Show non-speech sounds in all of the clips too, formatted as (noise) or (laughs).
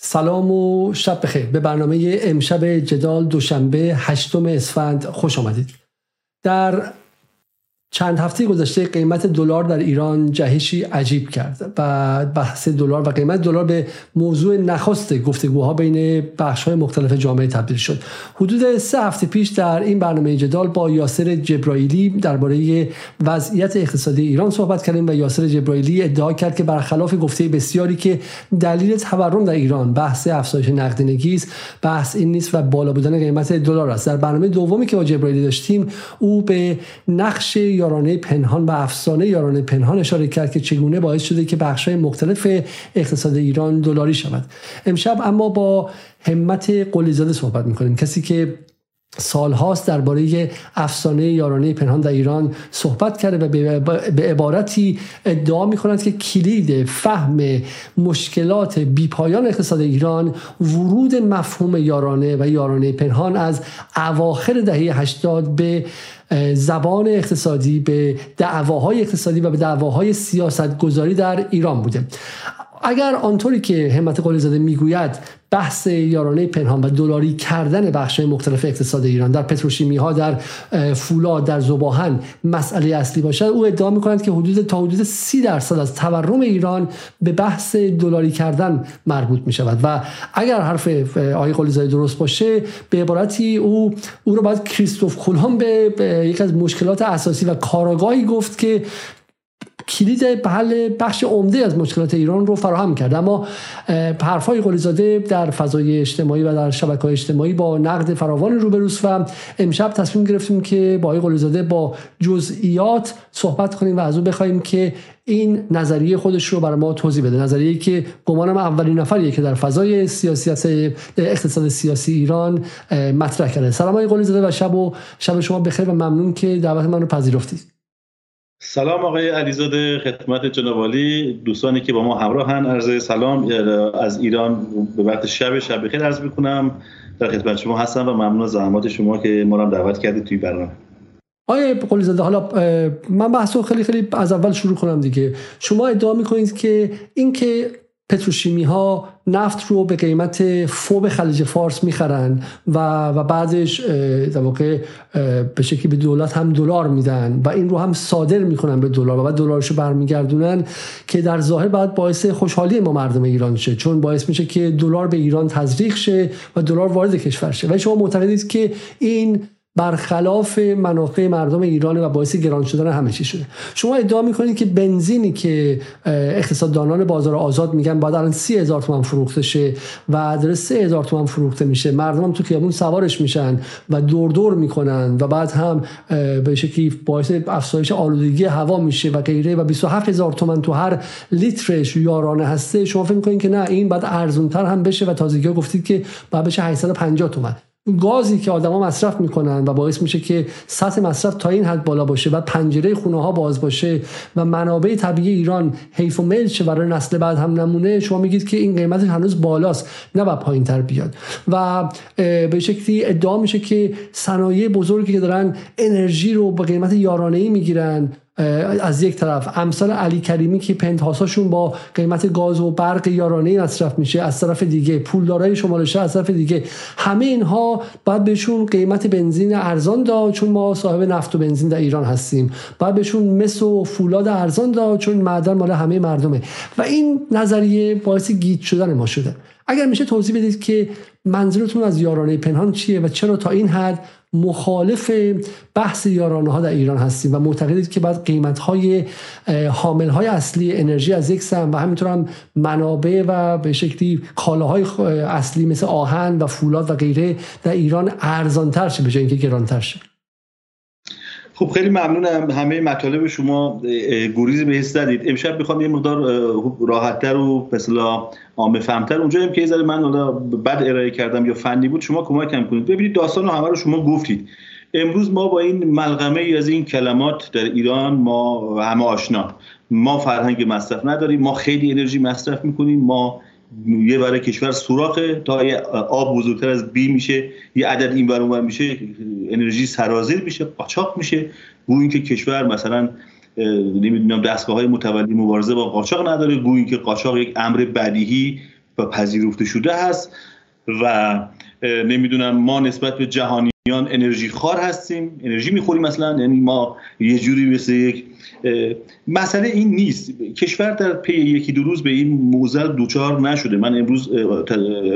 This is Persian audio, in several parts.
سلام و شب بخیر. به برنامه امشب جدال دوشنبه هشتم اسفند خوش آمدید. در چند هفته گذشته قیمت دلار در ایران جهشی عجیب کرد و بحث دلار و قیمت دلار به موضوع نخست گفتگوها بین بخش های مختلف جامعه تبدیل شد. حدود سه هفته پیش در این برنامه جدال با یاسر جبرائیلی درباره وضعیت اقتصادی ایران صحبت کردیم و یاسر جبرائیلی ادعا کرد که برخلاف گفته بسیاری که دلیل تورم در ایران بحث افزایش نقدینگی است بحث این نیست و بالا بودن قیمت دلار است. در برنامه دومی که با جبرائیلی داشتیم او به نقش یارانه پنهان و افسانه یارانه پنهان اشاره کرد که چگونه باعث شده که بخش‌های مختلف اقتصاد ایران دلاری شود. امشب اما با همت قلیزاده صحبت می‌کنیم. کسی که سالهاست درباره افسانه یارانه پنهان در ایران صحبت کرده و به عبارتی ادعا می کند که کلید فهم مشکلات بیپایان اقتصاد ایران ورود مفهوم یارانه و یارانه پنهان از اواخر دهه 80 به زبان اقتصادی به دعواهای اقتصادی و به دعواهای سیاست گذاری در ایران بوده. اگر آنطوری که همت قلی زاده می‌گوید بحث یارانه پنهان و دلاری کردن بخش مختلف اقتصاد ایران در پتروشیمی ها در فولاد در زباهن مسئله اصلی باشد او ادعا می‌کنند که حدود تا حدود سی درصد از تورم ایران به بحث دلاری کردن مربوط می شود و اگر حرف آقای قلیزاده درست باشه به عبارتی او او رو باید کریستوف کولان به, به یک از مشکلات اساسی و کاراگاهی گفت که کلید حل بخش عمده از مشکلات ایران رو فراهم کرد. اما حرفای قلیزاده در فضای اجتماعی و در شبکه اجتماعی با نقد فراوان روبروست و امشب تصمیم گرفتیم که با آقای قلیزاده با جزئیات صحبت کنیم و از او بخوایم که این نظریه خودش رو برای ما توضیح بده. نظریه که گمانم اولین نفریه که در فضای سیاست اقتصاد سیاسی ایران مطرح کرده. سلام آقای قلیزاده و شب و شب شما بخیر و ممنون که دعوت من رو پذیرفتید. سلام آقای علیزاده خدمت جناب دوستانی که با ما همراهن عرض سلام. از ایران به وقت شب شب بخیر عرض می‌کنم. در خدمت شما هستم و ممنون از زحمات شما که ما رو دعوت کردید توی برنامه. آیا قلی زاده حالا من بحث خیلی خیلی از اول شروع کنم دیگه. شما ادعا می‌کنید که اینکه پتروشیمی ها نفت رو به قیمت فوب خلیج فارس می‌خرن و و بعدش در واقع به شکلی به دولت هم دلار میدن و این رو هم صادر می‌کنن به دلار و بعد دلارشو برمیگردونن که در ظاهر بعد باعث خوشحالی ما مردم ایران شه چون باعث میشه که دلار به ایران تزریق شه و دلار وارد کشور شه. و شما معتقدید که این برخلاف منافع مردم ایران و باعث گران شدن همه چی شده. شما ادعا می‌کنید که بنزینی که اقتصاددانان بازار آزاد میگن باید الان سی تومن فروخته شه و داره سه هزار تومن فروخته میشه. مردم هم تو خیابون سوارش میشن و دور دور می‌کنن و بعد هم به شکلی باعث افزایش آلودگی هوا میشه و غیره و 27 هزار تومن تو هر لیترش یارانه هسته. شما فکر می‌کنید که نه این بعد ارزونتر هم بشه و تازگی گفتید که باید بشه 850 تومن گازی که آدما مصرف می‌کنن و باعث میشه که سطح مصرف تا این حد بالا باشه و پنجره خونه ها باز باشه و منابع طبیعی ایران حیف و میل شه برای نسل بعد هم نمونه شما میگید که این قیمت هنوز بالاست نه با پایین تر بیاد. و به شکلی ادعا میشه که صنایع بزرگی که دارن انرژی رو با قیمت یارانه ای می‌گیرن از یک طرف. امثال علی کریمی که پنتهاساشون با قیمت گاز و برق یارانه مصرف میشه از طرف دیگه پولدارای شمال از طرف دیگه همه اینها باید بهشون قیمت بنزین ارزان داد چون ما صاحب نفت و بنزین در ایران هستیم. باید بهشون مس و فولاد ارزان داد چون معدن مال همه مردمه. و این نظریه باعث گیت شدن ما شده. اگر میشه توضیح بدید که منظورتون از یارانه پنهان چیه و چرا تا این حد مخالف بحث یارانه ها در ایران هستیم و معتقدید که باید قیمت های حامل های اصلی انرژی از یک سم و همینطور هم منابع و به شکلی کالاهای اصلی مثل آهن و فولاد و غیره در ایران ارزانتر شه به جای اینکه گرانتر شه. خب خیلی ممنونم. همه مطالب شما گریزی به حس زدید. امشب می‌خوام یه مقدار راحتتر و مثلا عامه فهمتر. اونجا که زده من حالا بد ارائه کردم یا فنی بود شما کمکم کنید. ببینید داستان رو همه رو شما گفتید. امروز ما با این ملغمه ای از این کلمات در ایران ما همه آشنا. ما فرهنگ مصرف نداریم. ما خیلی انرژی مصرف می‌کنیم. ما یه برای کشور سوراخه تا یه آب بزرگتر از بی میشه یه عدد این بر میشه انرژی سرازیر میشه قاچاق میشه. گویی که کشور مثلا نمی‌دونم دستگاه های متولی مبارزه با قاچاق نداره گویی که قاچاق یک امر بدیهی و پذیرفته شده هست و نمی‌دونم ما نسبت به جهانیان انرژی خار هستیم انرژی می‌خوریم مثلا یعنی ما یه جوری مثل یک مسئله این نیست. کشور در پی یکی دو روز به این موزل دوچار نشده. من امروز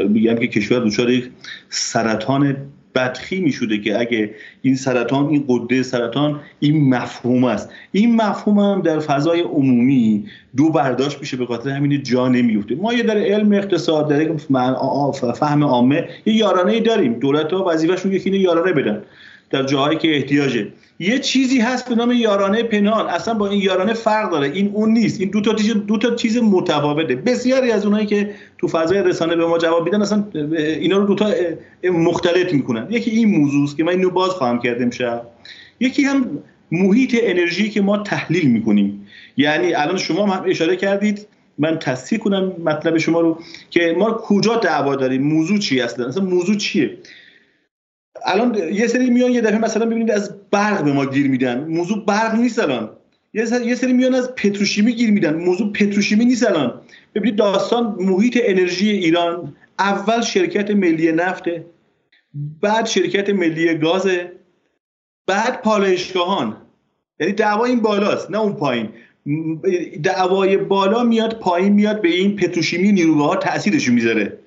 میگم که کشور دوچار یک سرطان بدخیمی شده که اگه این سرطان این قده سرطان این مفهوم است. این مفهوم هم در فضای عمومی دو برداشت میشه به خاطر همین جا نمیفته. ما یه در علم اقتصاد در فهم عامه یه یارانه داریم. دولت ها وظیفه‌شون یکی یارانه بدن. در جاهایی که احتیاجه. یه چیزی هست به نام یارانه پنهان. اصلا با این یارانه فرق داره. این اون نیست. این دو تا چیز دو تا چیز متفاوته. بسیاری از اونایی که تو فضای رسانه به ما جواب میدن اصلا اینا رو دو تا مختلط می‌کنن. یکی این موضوع است که من اینو باز خواهم کرد امشب. یکی هم محیط انرژی که ما تحلیل می‌کنیم. یعنی الان شما هم اشاره کردید. من تصحیح کنم مطلب شما رو که ما کجا دعوا داریم؟ موضوع چی اصلا؟ اصلا موضوع چیه؟ الان یه سری میان یه دفعه مثلا ببینید از برق به ما گیر میدن. موضوع برق نیست الان. یه سری میان از پتروشیمی گیر میدن. موضوع پتروشیمی نیست الان. ببینید داستان محیط انرژی ایران. اول شرکت ملی نفته بعد شرکت ملی گاز بعد پالایشگاهان. یعنی دعوا این بالاست نه اون پایین. دعوای بالا میاد پایین میاد به این پتروشیمی نیروگاه ها تاثیرش می‌ذاره.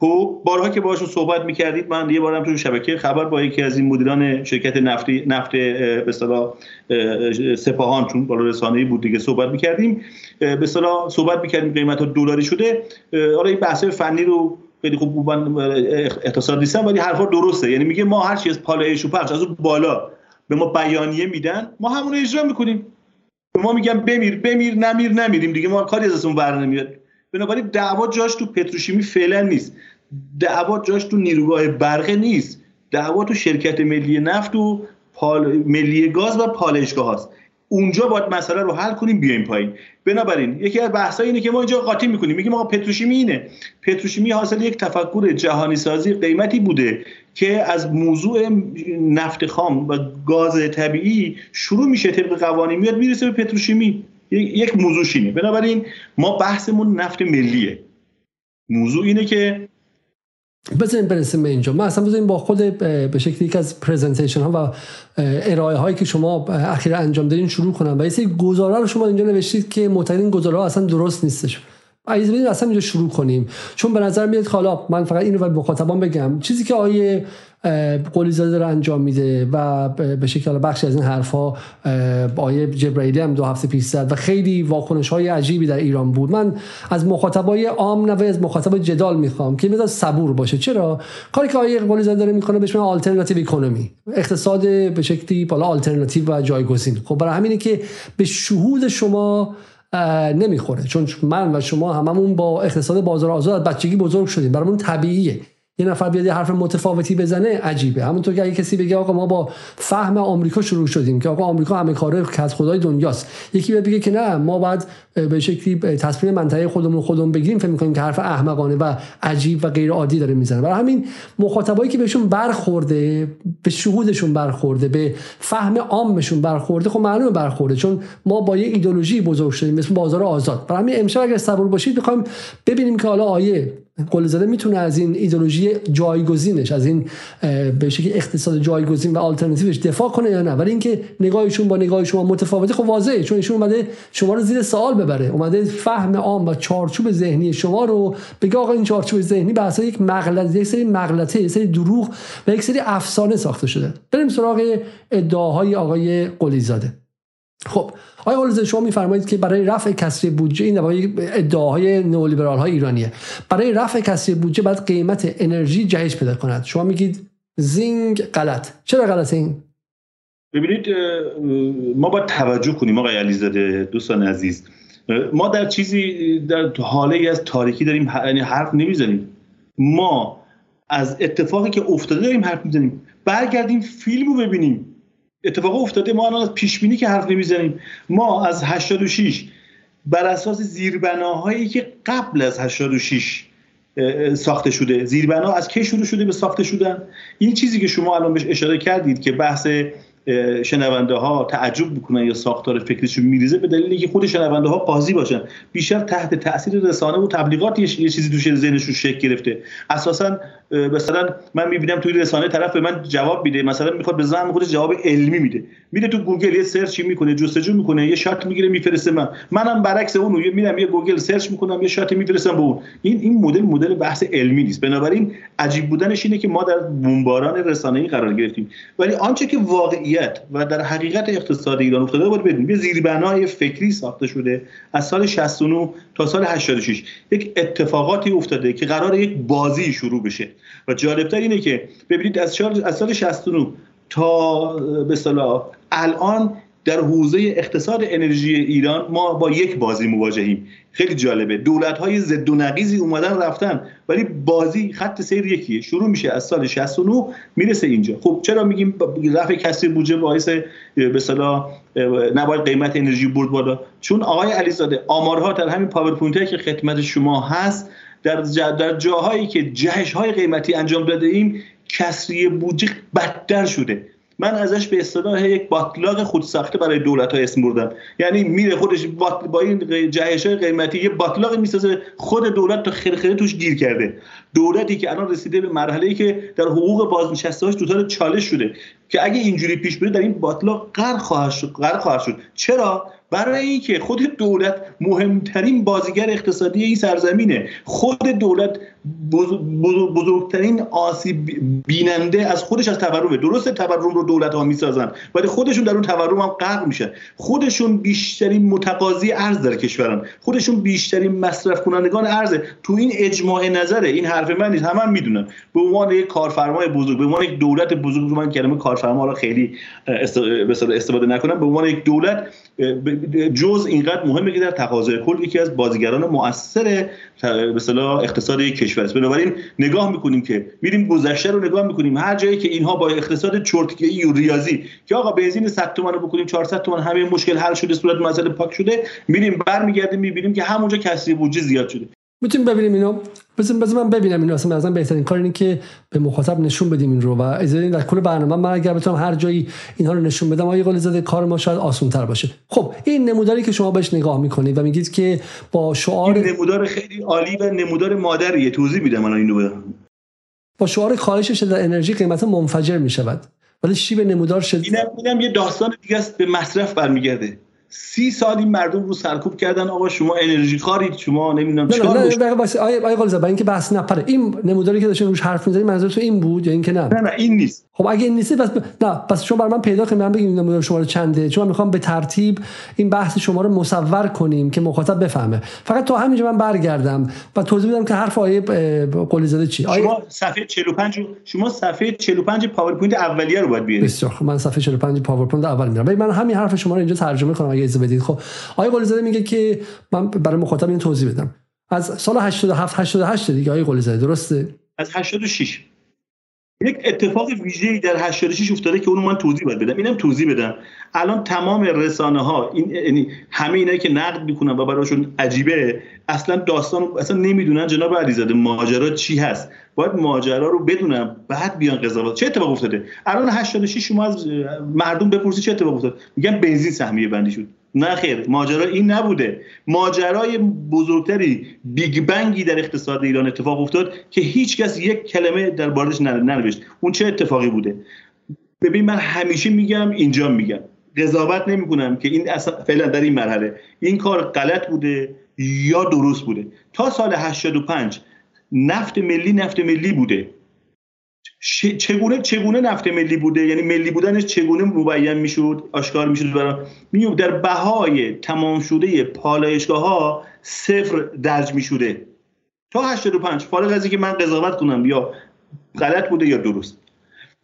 خب بارها که باهاشون صحبت می‌کردید من یه بارم تو شبکه خبر با یکی از این مدیران شرکت نفتی نفت به اصطلاح سپاهان چون بالا رسانه‌ای بود دیگه صحبت می‌کردیم به اصطلاح صحبت می‌کردیم قیمت دلاری شده. آره این بحث فنی رو خیلی خوب من اقتصاد نیستم ولی حرفا درسته. یعنی میگه ما هر چی از پالایش و پخش از اون بالا به ما بیانیه میدن ما همون اجرا می‌کنیم. ما میگن بمیر بمیر نمیر نمیریم دیگه ما کاری از اون بر نمیاد. بنابراین دعوا جاش تو پتروشیمی فعلا نیست. دعوا جاش تو نیروگاه برقه نیست. دعوا تو شرکت ملی نفت و پال... ملی گاز و پالایشگاه هست اونجا باید مسئله رو حل کنیم بیایم پایین. بنابراین یکی از بحث‌ها اینه که ما اینجا قاطی می‌کنیم. میگیم آقا پتروشیمی اینه. پتروشیمی حاصل یک تفکر جهانی سازی قیمتی بوده که از موضوع نفت خام و گاز طبیعی شروع میشه طبق قوانین میاد می‌رسه به پتروشیمی. یک موضوع شینه بنابراین ما بحثمون نفت ملیه. موضوع اینه که بزنیم برسیم به اینجا. ما اصلا بزنیم با خود به شکل یک از پریزنتیشن ها و ارائه هایی که شما اخیرا انجام دادین شروع کنم. و یه سری گزاره رو شما اینجا نوشتید که معتقدین گزاره ها اصلا درست نیستش. عايز بدین اصلا اینجا شروع کنیم. چون به نظر میاد حالا من فقط اینو به مخاطبان بگم. چیزی که آیه قولی زاده رو انجام میده و به شکل بخش از این حرفا آیه جبرائیلی هم دو هفته پیش زد و خیلی واکنش های عجیبی در ایران بود. من از مخاطبای عام نه از مخاطب جدال می‌خوام که مثلا صبور باشه. چرا؟ کاری که آیه قولی زاده داره می‌کنه بهش میگن آلترناتیو اکونومی اقتصاد به شکلی بالا آلترناتیو و جایگزین. خب برای همینه که به شهود شما نمی‌خوره. چون من و شما هممون با اقتصاد بازار آزاد بچگی بزرگ شدیم. برامون طبیعیه. یه نفر بیاد یه حرف متفاوتی بزنه عجیبه. همونطور که اگه کسی بگه آقا ما با فهم آمریکا شروع شدیم که آقا آمریکا همه کاره که از خدای دنیاست. یکی بیاد بگه که نه ما بعد به شکلی تصمیم منطقه خودمون خودمون بگیریم فکر می‌کنیم که حرف احمقانه و عجیب و غیر عادی داره می‌زنه. برای همین مخاطبایی که بهشون برخورده به شهودشون برخورده به فهم عامشون برخورده خب معلومه برخورده چون ما با یه ایدولوژی بزرگ شدیم مثل بازار آزاد. برای همین امشب اگر صبور باشید می‌خوایم ببینیم که حالا آیه زده می‌تونه از این ایدولوژی جایگزینش از این به شکلی اقتصاد جایگزین و آلترناتیوش دفاع کنه یا نه؟ ولی اینکه نگاهشون با نگاه شما متفاوته خب واضحه چون ایشون اومده شما رو زیر سوال ببره. اومده فهم عام و چارچوب ذهنی شما رو بگه آقا این چارچوب ذهنی به اساس یک مغلطه یک سری مغلطه یک سری دروغ و یک سری افسانه ساخته شده. بریم سراغ ادعاهای آقای قلیزاده. خب آقای قلیزاده شما میفرمایید که برای رفع کسری بودجه این ادعاهای نئولیبرال های ایرانیه. برای رفع کسری بودجه باید قیمت انرژی جهش پیدا کند. شما میگید زینگ غلط. چرا غلط این؟ ببینید ما باید توجه کنیم آقای علیزاده دوستان عزیز. ما در چیزی در حاله از تاریکی داریم یعنی حرف نمی‌زنیم. ما از اتفاقی که افتاده داریم حرف می‌زنیم. برگردیم فیلم رو ببینیم. اتفاق افتاده ما الان از پیش بینی که حرف نمی‌زنیم. ما از 86 بر اساس زیربناهایی که قبل از 86 ساخته شده زیربنا از کی شروع شده به ساخته شدن؟ این چیزی که شما الان بهش اشاره کردید که بحث شنونده ها تعجب می‌کنن یا ساختار فکریشون میریزه به دلیل اینکه خود شنونده ها قاضی باشن. بیشتر تحت تاثیر رسانه و تبلیغات یه چیزی تو ذهنشون شکل گرفته. اساسا مثلا من می‌بینم توی رسانه طرف به من جواب میده. مثلا می‌خواد به زعم خودش جواب علمی میده. میره تو گوگل یه search ی می‌کنه جستجو می‌کنه یه shot می‌گیره میفرسته من. منم برعکس اون میرم یه گوگل search می‌کنم یه shot میفرستم به اون. این این مدل مدل بحث علمی نیست. بنابراین عجیب بودنش اینه که ما در بمباران رسانه‌ای قرار گرفتیم. ولی آنچه که واقعیت و در حقیقت اقتصاد ایران افتاده باید بدونیم. یه زیربنای فکری ساخته شده از سال 69 تا سال 86 یک اتفاقاتی افتاده که قرار یک بازی شروع بشه. و جالبتر اینه که ببینید از سال 69 تا به الان در حوزه اقتصاد انرژی ایران ما با یک بازی مواجهیم. خیلی جالبه. دولت های ضد و نقیزی اومدن رفتن ولی بازی خط سیر یکیه. شروع میشه از سال 69 می‌رسه اینجا. خب چرا میگیم رفع کسری بودجه باعث به اصطلاح نباید قیمت انرژی برد بالا؟ چون آقای علیزاده آمارها در همین پاورپوینت که خدمت شما هست در, در جاهایی که جهش های قیمتی انجام داده ایم کسری بودجه بدتر شده. من ازش به اصطلاح یک باتلاق خودساخته برای دولت ها اسم بردم. یعنی میره خودش با این جهش های قیمتی یه باطلاق می‌سازه خود دولت تا خرخره توش گیر کرده. دولتی که الان رسیده به مرحله ای که در حقوق بازنشسته هاش دوتار چالش شده که اگه اینجوری پیش بره در این باطلاق غرق خواهد شد غرق خواهد شد. چرا؟ برای اینکه خود دولت مهمترین بازیگر اقتصادی این سرزمینه. خود دولت بزرگترین آسیب بیننده از خودش از تورمه. درست تورم رو دولت ها می‌سازن ولی خودشون در اون تورم هم غرق میشن. خودشون بیشترین متقاضی ارز در کشورن. خودشون بیشترین مصرف کنندگان ارز. تو این اجماع نظره این حرف من نیست همه هم می‌دونن. به عنوان یک کارفرمای بزرگ به عنوان یک دولت بزرگ من کلمه کارفرما رو خیلی استفاده نکنم. به عنوان یک دولت جز اینقدر مهمه که در تقاضای کل یکی از بازیگران مؤثر به اقتصاد کشور است. بنابراین نگاه می‌کنیم که میریم گذشته رو نگاه می‌کنیم. هر جایی که اینها با اقتصاد چرتکی و ریاضی که آقا بنزین 100 تومن رو بکنیم 400 تومن همه مشکل حل شده صورت مسئله پاک شده میریم برمیگردیم می‌بینیم که همونجا کسری بودجه زیاد شده. می‌تونیم ببینیم اینو. بزن بزن من ببینم اینو. اصلا مثلا بهترین کار اینه که به مخاطب نشون بدیم این رو و اجازه در کل برنامه. من اگر بتونم هر جایی اینها رو نشون بدم آقای قلی زاده کار ما شاید آسان تر باشه. خب این نموداری که شما بهش نگاه می‌کنید و میگید که با شعار این نمودار خیلی عالی و نمودار مادریه. توضیح میدم الان اینو. با شعار کاهش در انرژی قیمت منفجر می‌شود. ولی شیب نمودار شد اینم اینم یه داستان دیگه است. به مصرف برمیگرده. سی سال این مردم رو سرکوب کردن. آقا شما انرژی خوارید. شما نمی‌دونم چیکار نه نه واسه آیه آیه برای اینکه بحث نپره. این نموداری که داشتین روش حرف می‌زنید منظور تو این بود یا اینکه نه؟ نه نه این نیست. خب اگه این نیست پس ب... نه پس شما برای من پیدا کنید من بگید نمودار شما رو چنده. چون من می‌خوام به ترتیب این بحث شما رو مصور کنیم که مخاطب بفهمه. فقط تا همینجا من برگردم و توضیح بدم که حرف آقای قلی زاده چی آیه... شما صفحه 45 شما صفحه 45 پاورپوینت اولیه رو باید بیارید. بسیار خب من صفحه 45 پاورپوینت اول میارم من همین حرف شما رو اینجا ترجمه کنم اگه اجازه بدید. خب آقای قلی میگه که من برای مخاطب این توضیح بدم. از سال 87 88 دیگه آقای قلی درسته؟ از 86 یک اتفاق ویژه‌ای در 86 افتاده که اونو من توضیح باید بدم. اینم توضیح بدم. الان تمام رسانه ها این یعنی همه اینایی که نقد می‌کنن و براشون عجیبه اصلا داستان اصلا نمی‌دونن جناب علیزاده ماجرا چی هست. باید ماجرا رو بدونم بعد بیان قضاوت. چه اتفاق افتاده؟ الان 86 شما از مردم بپرسی چه اتفاق افتاد؟ میگن بنزین سهمیه بندی شد. نه خیر ماجرا این نبوده. ماجرای بزرگتری بیگ بنگی در اقتصاد ایران اتفاق افتاد که هیچ کس یک کلمه در باردش ننوشت. اون چه اتفاقی بوده؟ ببین من همیشه میگم اینجا میگم. قضاوت نمی‌کنم که این اصلا فعلا در این مرحله. این کار غلط بوده یا درست بوده؟ تا سال 85 نفت ملی نفت ملی بوده. چگونه چگونه نفت ملی بوده؟ یعنی ملی بودنش چگونه مبین می‌شد آشکار می‌شد؟ برای میو در بهای تمام شده پالایشگاه ها صفر درج می‌شده. تا 85 فارغ از اینکه من قضاوت کنم یا غلط بوده یا درست.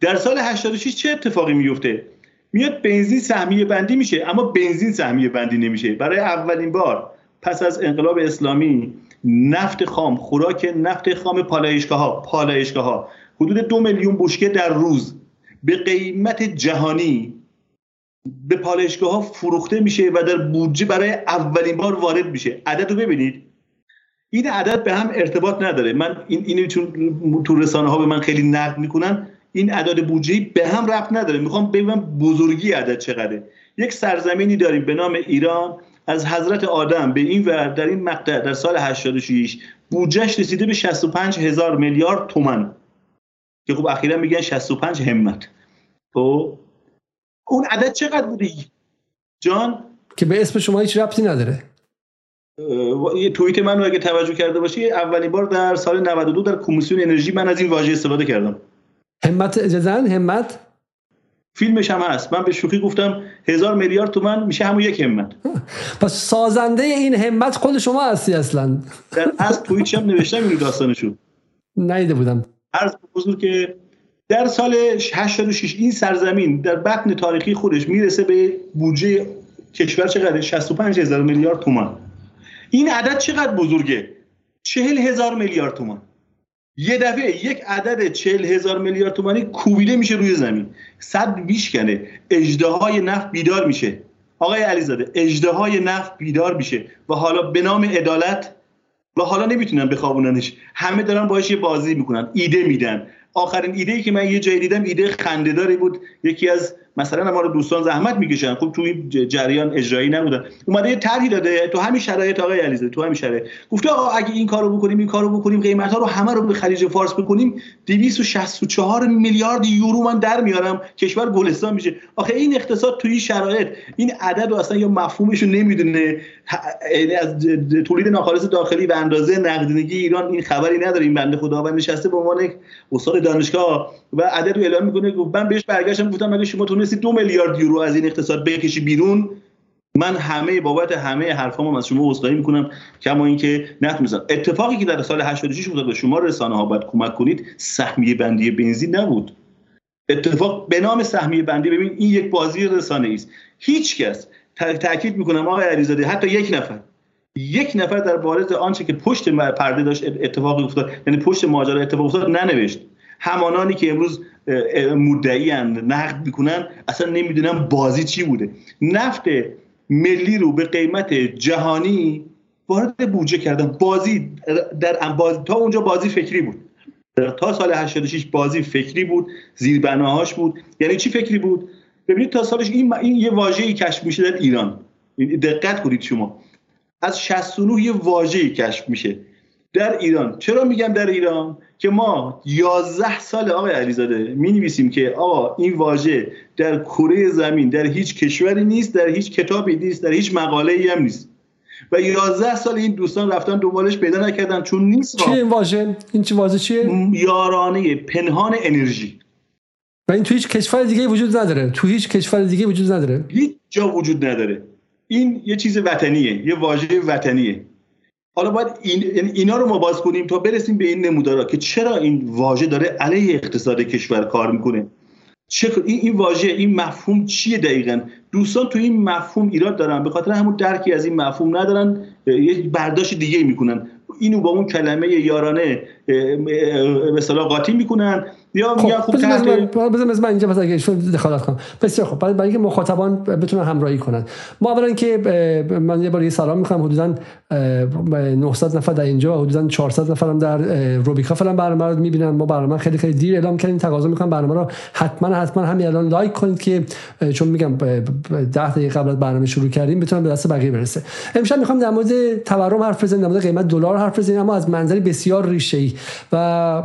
در سال 86 چه اتفاقی میفته میاد بنزین سهمیه بندی میشه اما بنزین سهمیه بندی نمیشه. برای اولین بار پس از انقلاب اسلامی نفت خام خوراک نفت خام پالایشگاه ها پالایشگاه ها حدود دو میلیون بشکه در روز به قیمت جهانی به پالایشگاه ها فروخته میشه و در بودجه برای اولین بار وارد میشه. عدد رو ببینید. این عدد به هم ارتباط نداره. من این اینو چون تو رسانه ها به من خیلی نقد می‌کنن این اعداد بودجه به هم ربط نداره. می‌خوام بگم بزرگی عدد چقدره. یک سرزمینی داریم به نام ایران. از حضرت آدم به این ور در این مقطع در سال 86 بودجهش رسیده به 65 هزار میلیارد تومن که خب اخیرا میگن 65 همت. تو خب، اون عدد چقدر بوده؟ جان؟ که به اسم شما هیچ ربطی نداره. یه توییت من رو اگه توجه کرده باشی اولین بار در سال 92 در کمیسیون انرژی من از این واژه استفاده کردم. همت اجازن همت؟ فیلمش هم هست. من به شوخی گفتم هزار میلیارد تومن میشه همون یک همت. پس سازنده این همت خود شما هستی اصلا. در از توییتش هم نوشتم این داستانشو. نیده بودم. عرض بزرگ که در سال 86 این سرزمین در بطن تاریخی خودش می‌رسه به بودجه کشور چقدر 65 هزار میلیارد تومان. این عدد چقدر بزرگه؟ 40 هزار میلیارد تومان. یه دفعه یک عدد 40 هزار میلیارد تومانی کوبیده میشه روی زمین. صد میشکنه اجده های نفت بیدار میشه. آقای علیزاده اجده های نفت بیدار میشه و حالا به نام عدالت و حالا نمی‌تونن بخوابوننش. همه دارن باش یه بازی می‌کنن. ایده میدن. آخرین ایده ای که من یه جایی دیدم ایده خندهداری بود. یکی از مثلا ما رو دوستان زحمت می‌کشن. خب تو این جریان اجرایی نبودن. اومده یه طرحی داده تو همین شرایط آقای علیزاده تو همین شرایط. گفته آقا اگه این کارو بکنیم این کارو بکنیم قیمت ها رو همه رو به خلیج فارس بکنیم 264 میلیارد یورو من در میارم. کشور گلستان میشه. آخه این اقتصاد توی شرایط این عدد اصلا یا مفهومش رو نمی‌دونه. یعنی از تولید ناخالص داخلی و اندازه نقدینگی ایران این خبری نداره این بنده خدا و نشسته به عنوان استاد دانشگاه و عدد رو اعلام می‌کنه من بهش برگشتم گفتم اگه شما تونستی دو میلیارد یورو از این اقتصاد بکشی بیرون؟ من همه بابت همه حرفامو از شما عذرخواهی می‌کنم کما اینکه نتونستم. اتفاقی که در سال 86 افتاد و شما رسانه ها باید کمک کنید سهمیه بندی بنزین نبود. اتفاق به نام سهمیه بندی ببین این یک بازی رسانه است. هیچ کس تاکید می‌کنم آقای علیزاده حتی یک نفر یک نفر در بارز آنچه که پشت پرده داشت اتفاقی افتاد یعنی پشت ماجرا اتفاق افتاد ننوشت. همانانی که امروز مدعی نقد می‌کنن اصلا نمی‌دونن بازی چی بوده. نفت ملی رو به قیمت جهانی وارد بودجه کردن. بازی در بازی تا اونجا بازی فکری بود. تا سال 86 بازی فکری بود زیربناهاش بود. یعنی چی فکری بود؟ ببینید تا سالش این, این یه واژه‌ای کشف میشه در ایران. دقت کنید شما. از 69 یه واژه‌ای کشف میشه در ایران. چرا میگم در ایران؟ که ما 11 سال آقای علیزاده می نویسیم که آقا این واژه در کره زمین در هیچ کشوری نیست در هیچ کتابی نیست در هیچ مقاله ای هم نیست. و 11 سال این دوستان رفتن دنبالش پیدا نکردن. چون نیست چیه این واژه؟ این چه واژه چیه؟ یارانه پنهان انرژی. و این تو هیچ کشور دیگه وجود نداره. تو هیچ کشور دیگه وجود نداره. هیچ جا وجود نداره. این یه چیز وطنیه یه واژه وطنیه. حالا باید این اینا رو ما باز کنیم تا برسیم به این نمودارا که چرا این واژه داره علیه اقتصاد کشور کار می‌کنه؟ چه این این واژه این مفهوم چیه دقیقا؟ دوستان تو این مفهوم ایراد دارن به خاطر همون درکی از این مفهوم ندارن یه برداشت دیگه می‌کنن. اینو با اون کلمه یارانه مثلا قاطی می‌کنن یا خب خوب بذار من اینجا مثلا دخالت کنم. بسیار خب برای اینکه مخاطبان بتونن همراهی کنن. ما اولا که من یه بار یه سلام می‌کنم حدودا 900 نفر در اینجا و حدودا 400 نفرم در روبیکا فعلا برنامه رو می‌بینن. ما برنامه خیلی خیلی دیر اعلام کردیم تقاضا می‌کنم برنامه رو حتما حتما همین الان لایک کنید که چون میگم 10 دقیقه قبل از برنامه شروع کردیم بتونم به دست بقیه برسه. امشب می‌خوام در مورد تورم حرف بزنیم در مورد قیمت دلار حرف بزنیم اما از منظری بسیار ریشه‌ای. و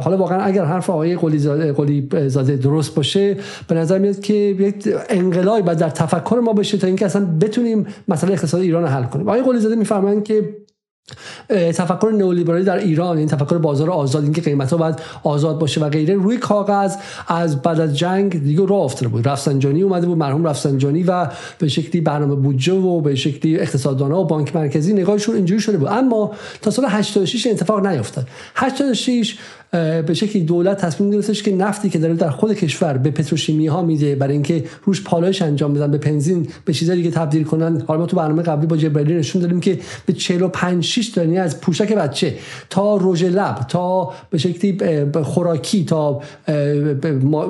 حالا واقعا اگر حرف آقای قلی قلی زاده درست باشه به نظر میاد که یک انقلابی بعد در تفکر ما بشه تا اینکه اصلا بتونیم مسئله اقتصاد ایران رو حل کنیم. آقای قلی زاده میفرمایند که تفکر نئولیبرالی در ایران این تفکر بازار آزاد اینکه قیمت ها باید آزاد باشه و غیره روی کاغذ از بعد از جنگ دیگه راه افتاده بود. رفسنجانی اومده بود مرحوم رفسنجانی و به شکلی برنامه بودجه و به شکلی اقتصاددانا و بانک مرکزی نگاهشون اینجوری شده بود. اما تا سال 86 اتفاق نیفتاد. 86 به شکلی دولت تصمیم گرفتش که نفتی که داره در خود کشور به پتروشیمی ها میده برای اینکه روش پالایش انجام بدن به بنزین به چیزای دیگه تبدیل کنن. حالا ما تو برنامه قبلی با جبرئیل نشون دادیم که به 45 6 تا از پوشک بچه تا رژ لب تا به شکلی خوراکی تا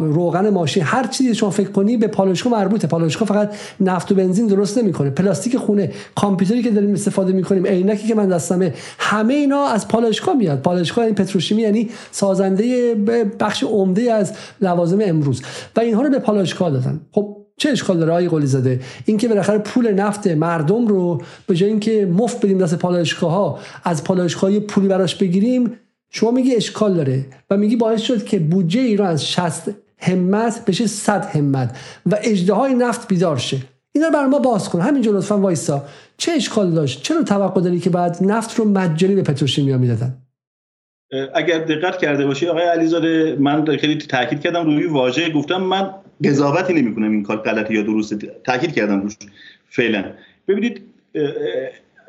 روغن ماشین هر چیزی شما فکر کنی به پالایشگاه مربوطه. پالایشگاه فقط نفت و بنزین درست نمی‌کنه. پلاستیک خونه کامپیوتری که داریم استفاده می‌کنیم عینکی که من دستمه همه اینا از پالایشگاه میاد. پالایشگاه این یعنی پتروشیمی یعنی سازنده بخش عمده از لوازم امروز. و اینها رو به پالایشگاه دادن. خب چه اشکال داره آقای قلی زاده اینکه بالاخره پول نفت مردم رو به جای اینکه مفت بدیم دست پالایشگاه ها از پالایشگاه پولی براش بگیریم شما میگی اشکال داره و میگی باعث شد که بودجه ایران از 60 همت بشه 100 همت و های نفت بیدار شه. اینا بر ما باز کن. همینجا لطفا وایسا. چه اشکال داشت؟ چرا توقع داری که بعد نفت رو مجانی به پتروشیمیا می‌دادن؟ اگر دقت کرده باشی آقای علیزاده من خیلی تاکید کردم روی واژه گفتم من قضاوتی نمی‌کنم این کار غلطی یا درسته. تاکید کردم روش فعلا. ببینید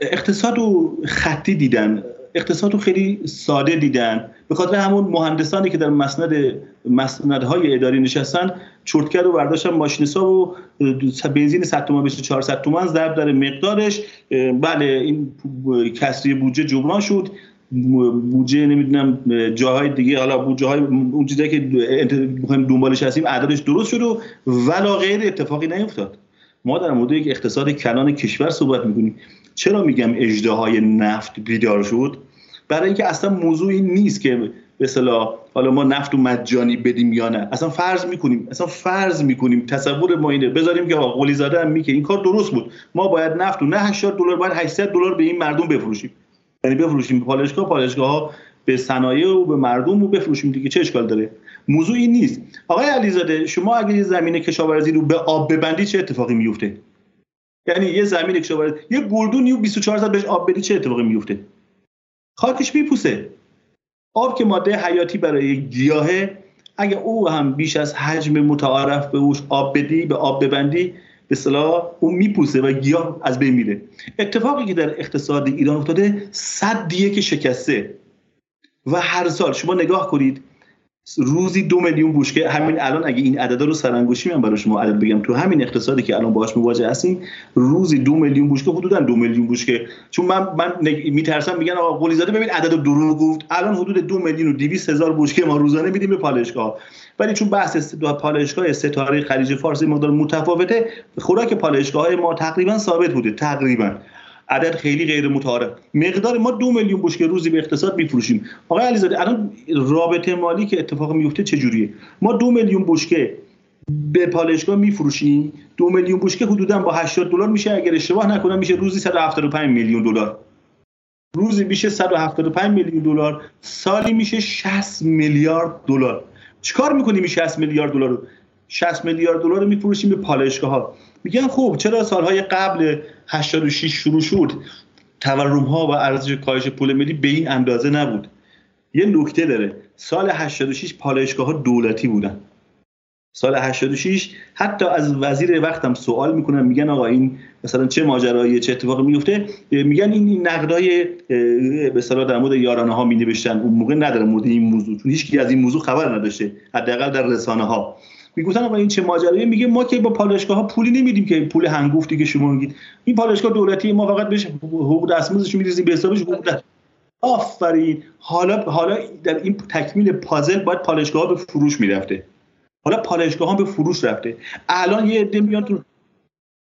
اقتصاد و خطی دیدن اقتصاد رو خیلی ساده دیدن. به خاطر همون مهندسانی که در مسند مسندهای اداری نشستن چرتکر رو برداشتن ماشینسا و بنزین 100 تومان بشه 400 تومان ضرب در مقدارش. بله این کسری بودجه جبران شد. بودجه نمی‌دونم جاهای دیگه حالا بودجه های اون چیزایی که می‌خوایم دنبالش هستیم عددش درست شد و ولا غیر اتفاقی نیفتاد. ما در مورد یک اقتصاد کلان کشور صحبت می‌کنیم. چرا میگم های نفت بیدار شد؟ برای اینکه اصلا موضوعی نیست که به حالا ما نفت و مجانی بدیم یا نه. اصلا فرض می‌کنیم اصلا فرض می‌کنیم تصور ما اینه. بذاریم که قلی زاده هم میگه این کار درست بود. ما باید نفت و نه 80 دلار باید 800 دلار به این مردم بفروشیم. یعنی بفروشیم پالایشگاه پالایشگاه ها به صنایع و به مردم رو بفروشیم دیگه چه اشکال داره؟ موضوعی نیست. آقای علیزاده شما اگه یه زمین کشاورزی رو به آب ببندی چه اتفاقی میفته؟ یعنی یه زمین کشاورزی یه گلدونی و 24 ساعت بهش آب بدی چه اتفاقی میفته؟ خاکش میپوسه. آب که ماده حیاتی برای گیاهه اگه او هم بیش از حجم متعارف به اوش آب بدی به آب ببندی به صلاح اون میپوسه و گیاه از بین میره. اتفاقی که در اقتصاد ایران افتاده صد دیه که شکسته. و هر سال شما نگاه کنید روزی دو میلیون بوشکه همین الان اگه این عددا رو سرانگشتی من برای شما عدد بگم تو همین اقتصادی که الان باهاش مواجه هستیم روزی دو میلیون بوشکه حدودا دو میلیون بوشکه چون من من میترسم میگن آقا قلی زاده ببین عدد دروغ گفت. الان حدود دو میلیون و 200 هزار بوشکه ما روزانه میدیم به پالایشگاه. ولی چون بحث پالایشگاه ستاره خلیج فارس مقدار متفاوته خوراک پالایشگاه های ما تقریبا ثابت بوده تقریبا. عدد خیلی غیر متعارف. مقدار ما دو میلیون بشکه روزی به اقتصاد میفروشیم. آقای علیزاده الان رابطه مالی که اتفاق میفته چجوریه؟ ما دو میلیون بشکه به پالایشگاه میفروشیم. دو میلیون بشکه حدودا با 80 دلار میشه. اگر اشتباه نکنم میشه روزی 175 میلیون دلار. روزی میشه 175 میلیون دلار. سالی میشه 60 میلیارد دلار. چیکار می‌کنیم این 60 میلیارد دلار رو؟ 60 میلیارد دلار رو میفروشیم به پالایشگاه ها میگن خب چرا سالهای قبل 86 شروع شد؟ تورم ها و ارزش کاهش پول ملی به این اندازه نبود. یه نکته داره. سال 86 پالایشگاه ها دولتی بودن. سال 86 حتی از وزیر وقتم سوال می‌کنن میگن آقا این مثلا چه ماجرایی چه اتفاقی میفته میگن این نقدای به اصطلاح در مورد یارانه ها می نوشتن اون موقع نداره مورد این موضوع چون هیچ از این موضوع خبر نداشته حداقل در رسانه ها می‌گفتن آقا این چه ماجرایی؟ میگه ما که با پالایشگاه ها پولی نمیدیم که پول هنگفتی که شما میگید. این پالایشگاه دولتی ما فقط بهش حقوق دستمزدش میریزیم به حسابش حقوق آفرین! حالا حالا در این تکمیل پازل باید پالایشگاه به فروش می‌رفته. حالا پالایشگاه ها به فروش رفته. الان یه عده میان تو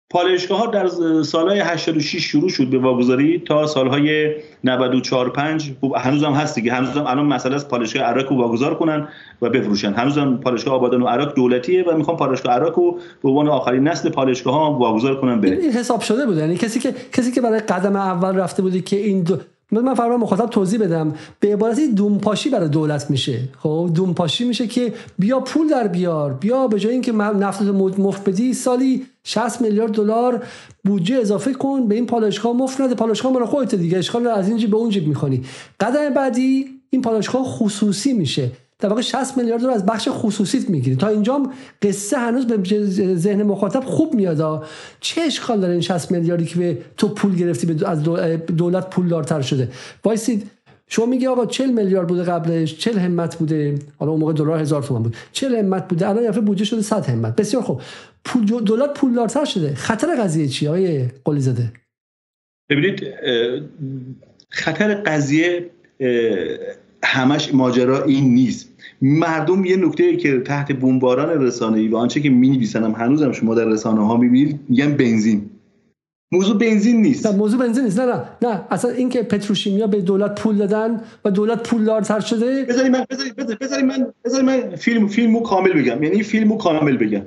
پالایشگاه ها در سالهای 86 شروع شد به واگذاری تا سالهای 94 5 خب هنوز هم هست دیگه. هنوز هم الان مسئله است پالایشگاه عراق رو واگذار کنن و بفروشن. هنوز هم پالایشگاه آبادان و عراق دولتیه و می‌خوان پالایشگاه عراق رو به عنوان آخرین نسل پالایشگاه ها واگذار کنن بره این حساب شده بود. یعنی کسی که کسی که برای قدم اول رفته بودی که این دو من فرمان مخاطب توضیح بدم. به عبارتی دومپاشی برای دولت میشه. خب دومپاشی میشه که بیا پول در بیار. بیا به جای اینکه نفت مفت بدی سالی 60 میلیارد دلار بودجه اضافه کن به این پالایشگاه مفت نده. پالایشگاه مال خودت دیگه. اشکال از این جیب به اون جیب می‌خونی قدم بعدی این پالایشگاه خصوصی میشه. در واقع 60 میلیارد رو از بخش خصوصیت می‌گیری تا اینجا قصه هنوز به ذهن مخاطب خوب میاد. چه اشکال داره این 60 میلیاردی که به تو پول گرفتی از دولت پول دارتر شده؟ وایسید شما میگی آقا 40 میلیارد بوده قبلش 40 همت بوده. حالا اون موقع دلار هزار تومان بود. 40 همت بوده الان یه بودجه شده 100 همت. بسیار خوب. پول دولت پولدارتر شده. خطر قضیه چی آقای قلی زده ببینید خطر قضیه همش ماجرا این نیست. مردم یه نکته که تحت بمباران رسانه‌ای و آنچه که می‌نویسن هم هنوزم شما در رسانه ها می‌بینید میگن بنزین. موضوع بنزین نیست. نه موضوع بنزین نیست. نه نه نه. اصلا اینکه پتروشیمیا به دولت پول دادن و دولت پولدارتر شده. بذاری من بذاری من بذاری من فیلم فیلمو کامل بگم. یعنی فیلمو کامل بگم.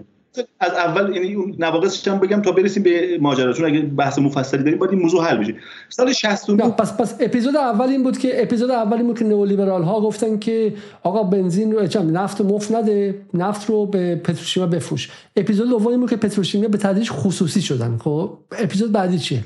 از اول یعنی نواقصش هم بگم تا برسیم به ماجرا. چون اگه بحث مفصلی داریم باید این موضوع حل بشه. سال 69 پس پس اپیزود اول این بود که اپیزود اول این بود که نئولیبرال ها گفتن که آقا بنزین رو چم نفت مفت نده نفت رو به پتروشیمیا بفروش. اپیزود دوم این بود که پتروشیمیا به تدریج خصوصی شدن. خب اپیزود بعدی چیه؟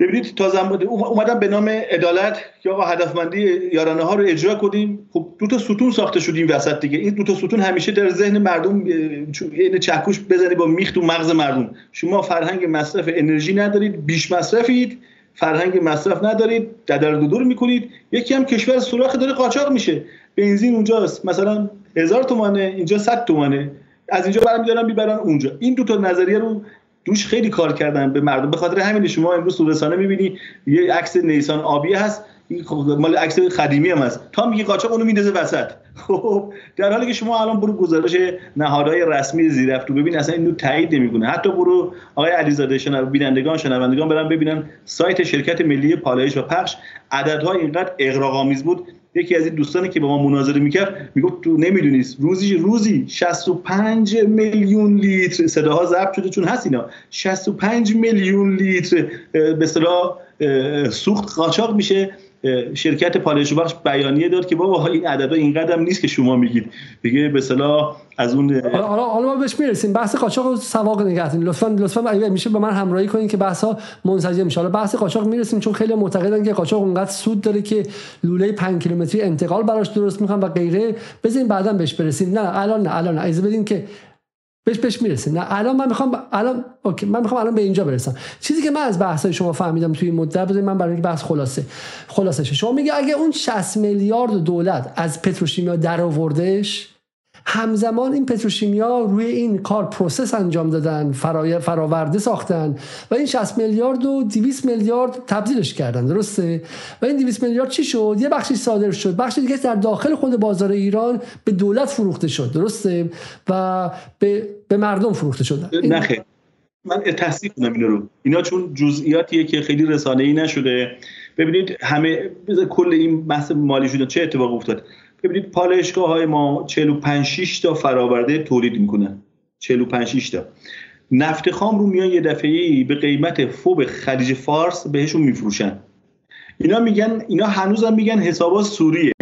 ببینید تا زمان اومدم به نام عدالت یا هدفمندی یارانه ها رو اجرا کنیم خب دو تا ستون ساخته شدیم وسط دیگه. این دو تا ستون همیشه در ذهن مردم این چکوش بزنی با میخ تو مغز مردم. شما فرهنگ مصرف انرژی ندارید بیش مصرفید. فرهنگ مصرف ندارید ددر دودور می‌کنید. یکی هم کشور سوراخ داره قاچاق میشه. بنزین اونجاست. مثلا هزار تومانه اینجا 100 تومانه. از اینجا برمیدارن می‌برن اونجا. این دو تا نظریه رو دوش خیلی کار کردن به مردم. به خاطر همین شما امروز تو رسانه می‌بینی یه عکس نیسان آبی هست. خب مال عکس قدیمی هم هست. تا میگه قاچاق اونو میندازه وسط. (laughs) خب در حالی که شما الان برو گزارش نهادهای رسمی زیرفتو ببین اصلا اینو تایید نمی‌کنه. حتی برو آقای علیزاده شنو بینندگان شنوندگان برن ببینن سایت شرکت ملی پالایش و پخش عددها اینقدر اغراق‌آمیز بود یکی از این دوستانی که با ما مناظره می‌کرد می‌گفت تو نمی‌دونید روزی روزی 65 میلیون لیتر صداها ضبط شده چون هست اینا. 65 میلیون لیتر به اصطلاح سوخت قاچاق میشه. شرکت پالایش و بخش بیانیه داد که بابا این عددا این قدم نیست که شما میگید. دیگه به اصطلاح از اون حالا حالا ما بهش می‌رسیم. بحث قاچاق سواق نگهدارین لطفا لطفا اگه میشه به من همراهی کنین که بحث ها منسجم میشه. حالا بحث قاچاق می‌رسیم چون خیلی معتقدن که قاچاق اونقدر سود داره که لوله 5 کیلومتری انتقال براش درست می‌کنن و غیره. بزنین بعدا بهش برسیم. نه الان نه الان نه. بدین که بهش بهش می‌رسه نه الان من می‌خوام الان okay من می‌خوام الان به اینجا برسم. چیزی که من از بحث شما فهمیدم توی این مدت بذارید من برای بحث خلاصه خلاصه شما میگه اگه اون 60 میلیارد دولت از پتروشیمیا درآوردش همزمان این پتروشیمیا روی این کار process انجام دادن فراورده ساختن و این 60 میلیارد و 200 میلیارد تبدیلش کردن درسته؟ و این 200 میلیارد چی شد؟ یه بخشی صادر شد بخشی دیگه در داخل خود بازار ایران به دولت فروخته شد درسته؟ و به, به مردم فروخته شد. نخیر من تصدیق کنم اینا رو. اینا چون جزئیاتیه که خیلی رسانه‌ای نشده. ببینید همه کل این بحث مالی شده چه اتفاق افتاد؟ ببینید پالایشگاه های ما 45 6 تا فراورده تولید می‌کنن 45 6 تا. نفت خام رو میان یه دفعه به قیمت فوب خلیج فارس بهشون میفروشن. اینا میگن اینا هنوزم میگن حسابات سوریه.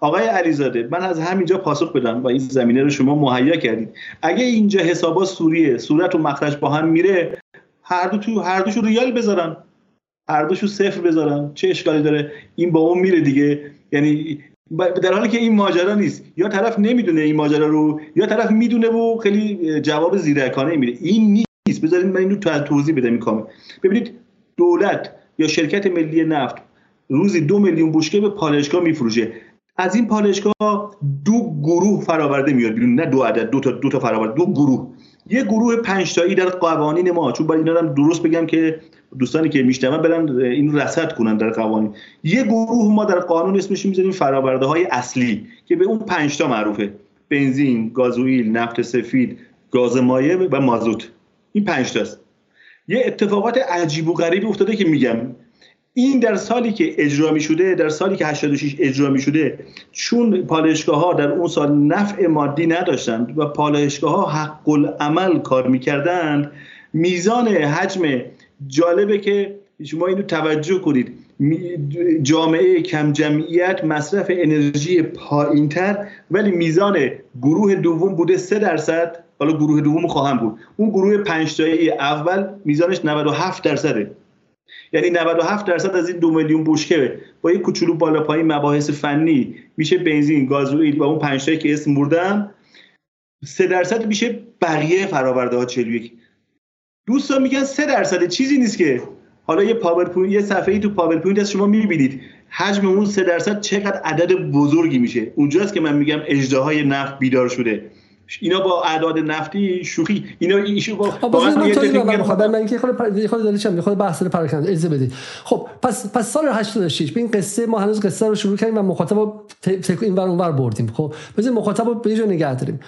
آقای علیزاده من از همینجا پاسخ بدم و این زمینه رو شما مهیا کردید. اگه اینجا حسابات سوریه صورت و مخرج با هم میره هر دو تو هر دوشو ریال بذارن. هر دوشو صفر بذارن. چه اشکالی داره؟ این با اون میره دیگه. یعنی در حالی که این ماجرا نیست. یا طرف نمی‌دونه این ماجرا رو یا طرف می‌دونه و خیلی جواب زیرکانه میده. این نیست. بذارید من اینو توضیح بدم کامل. ببینید دولت یا شرکت ملی نفت روزی دو میلیون بشکه به پالایشگاه میفروشه. از این پالایشگاه دو گروه فراورده میاد بیرون. نه دو عدد دو تا دو تا فراورده دو گروه. یه گروه پنج تایی در قوانین ما چون باید اینا درست بگم که دوستانی که میشنون برن این رصد کنن در قوانین. یه گروه ما در قانون اسمش می‌ذاریم فراورده های اصلی که به اون پنج تا معروفه. بنزین گازوئیل نفت سفید گاز مایع و مازوت. این پنج تاست. یه اتفاقات عجیب و غریبی افتاده که میگم. این در سالی که اجرا می شده در سالی که 86 اجرا می شده چون پالایشگاه ها در اون سال نفع مادی نداشتند و پالایشگاه ها حق العمل کار می‌کردند میزان حجم جالبه که شما اینو توجه کنید. جامعه کم جمعیت مصرف انرژی پایینتر ولی میزان گروه دوم بوده 3 درصد. حالا گروه دوم خواهم بود. اون گروه پنج تایی اول میزانش 97 درصده. یعنی 97 درصد از این دو میلیون بشکه. با یک کوچولو بالا پایین مباحث فنی میشه بنزین گازوئیل و اون پنج تایی که اسم بردم 3 درصد میشه بقیه فراورده ها 41 دوستان میگن سه درصد چیزی نیست که. حالا یه پاورپوینت یه صفحه‌ای تو پاورپوینت از شما می‌بینید. حجم اون سه درصد چقدر عدد بزرگی میشه. اونجاست که من میگم اجدهای نفت بیدار شده. اینا با اعداد نفتی شوخی. اینا ایشو با واقعا من من اینکه خود خود دلیلش خود بحث پراکنده. اجازه بدید خب پس پس سال 86 به این قصه ما هنوز قصه رو شروع کردیم و مخاطب این ور اونور بردیم. خب بذاریم مخاطب رو به جای نگه داریم.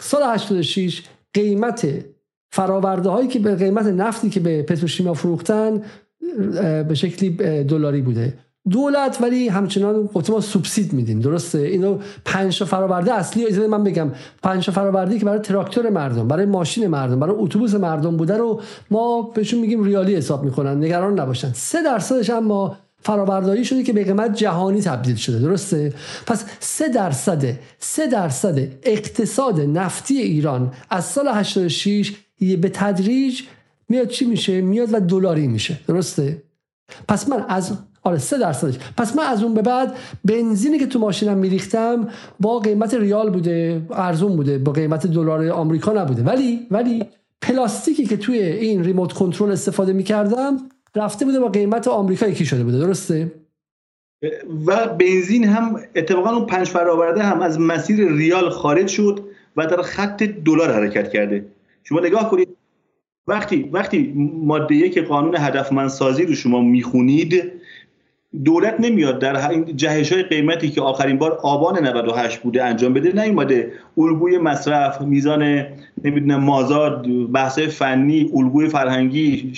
سال 86 قیمت فراورده هایی که به قیمت نفتی که به پتروشیمیا فروختن به شکلی دلاری بوده. دولت ولی همچنان ما سوبسید میدیم. درسته؟ اینو پنج فراورده اصلی اجازه من بگم. پنج فراورده که برای تراکتور مردم برای ماشین مردم برای اتوبوس مردم بوده رو ما بهشون میگیم ریالی حساب می‌کنن. نگران نباشن. سه درصدش اما فرابرداری شده که به قیمت جهانی تبدیل شده. درسته؟ پس سه درصد سه درصد اقتصاد نفتی ایران از سال 86 به تدریج میاد چی میشه؟ میاد و دلاری میشه. درسته؟ پس من از آره سه درصدش. پس من از اون به بعد بنزینی که تو ماشینم میریختم با قیمت ریال بوده ارزون بوده با قیمت دلار آمریکا نبوده. ولی ولی پلاستیکی که توی این ریموت کنترل استفاده می‌کردم رفته بوده با قیمت آمریکا یکی شده بوده. درسته؟ و بنزین هم اتفاقا اون پنج فراورده هم از مسیر ریال خارج شد و در خط دلار حرکت کرده. شما نگاه کنید وقتی وقتی ماده یک قانون هدفمندسازی رو شما می‌خونید دولت نمیاد در این جهش های قیمتی که آخرین بار آبان 98 بوده انجام بده نیومده الگوی مصرف میزان نمی‌دونم مازاد بحث فنی الگوی فرهنگی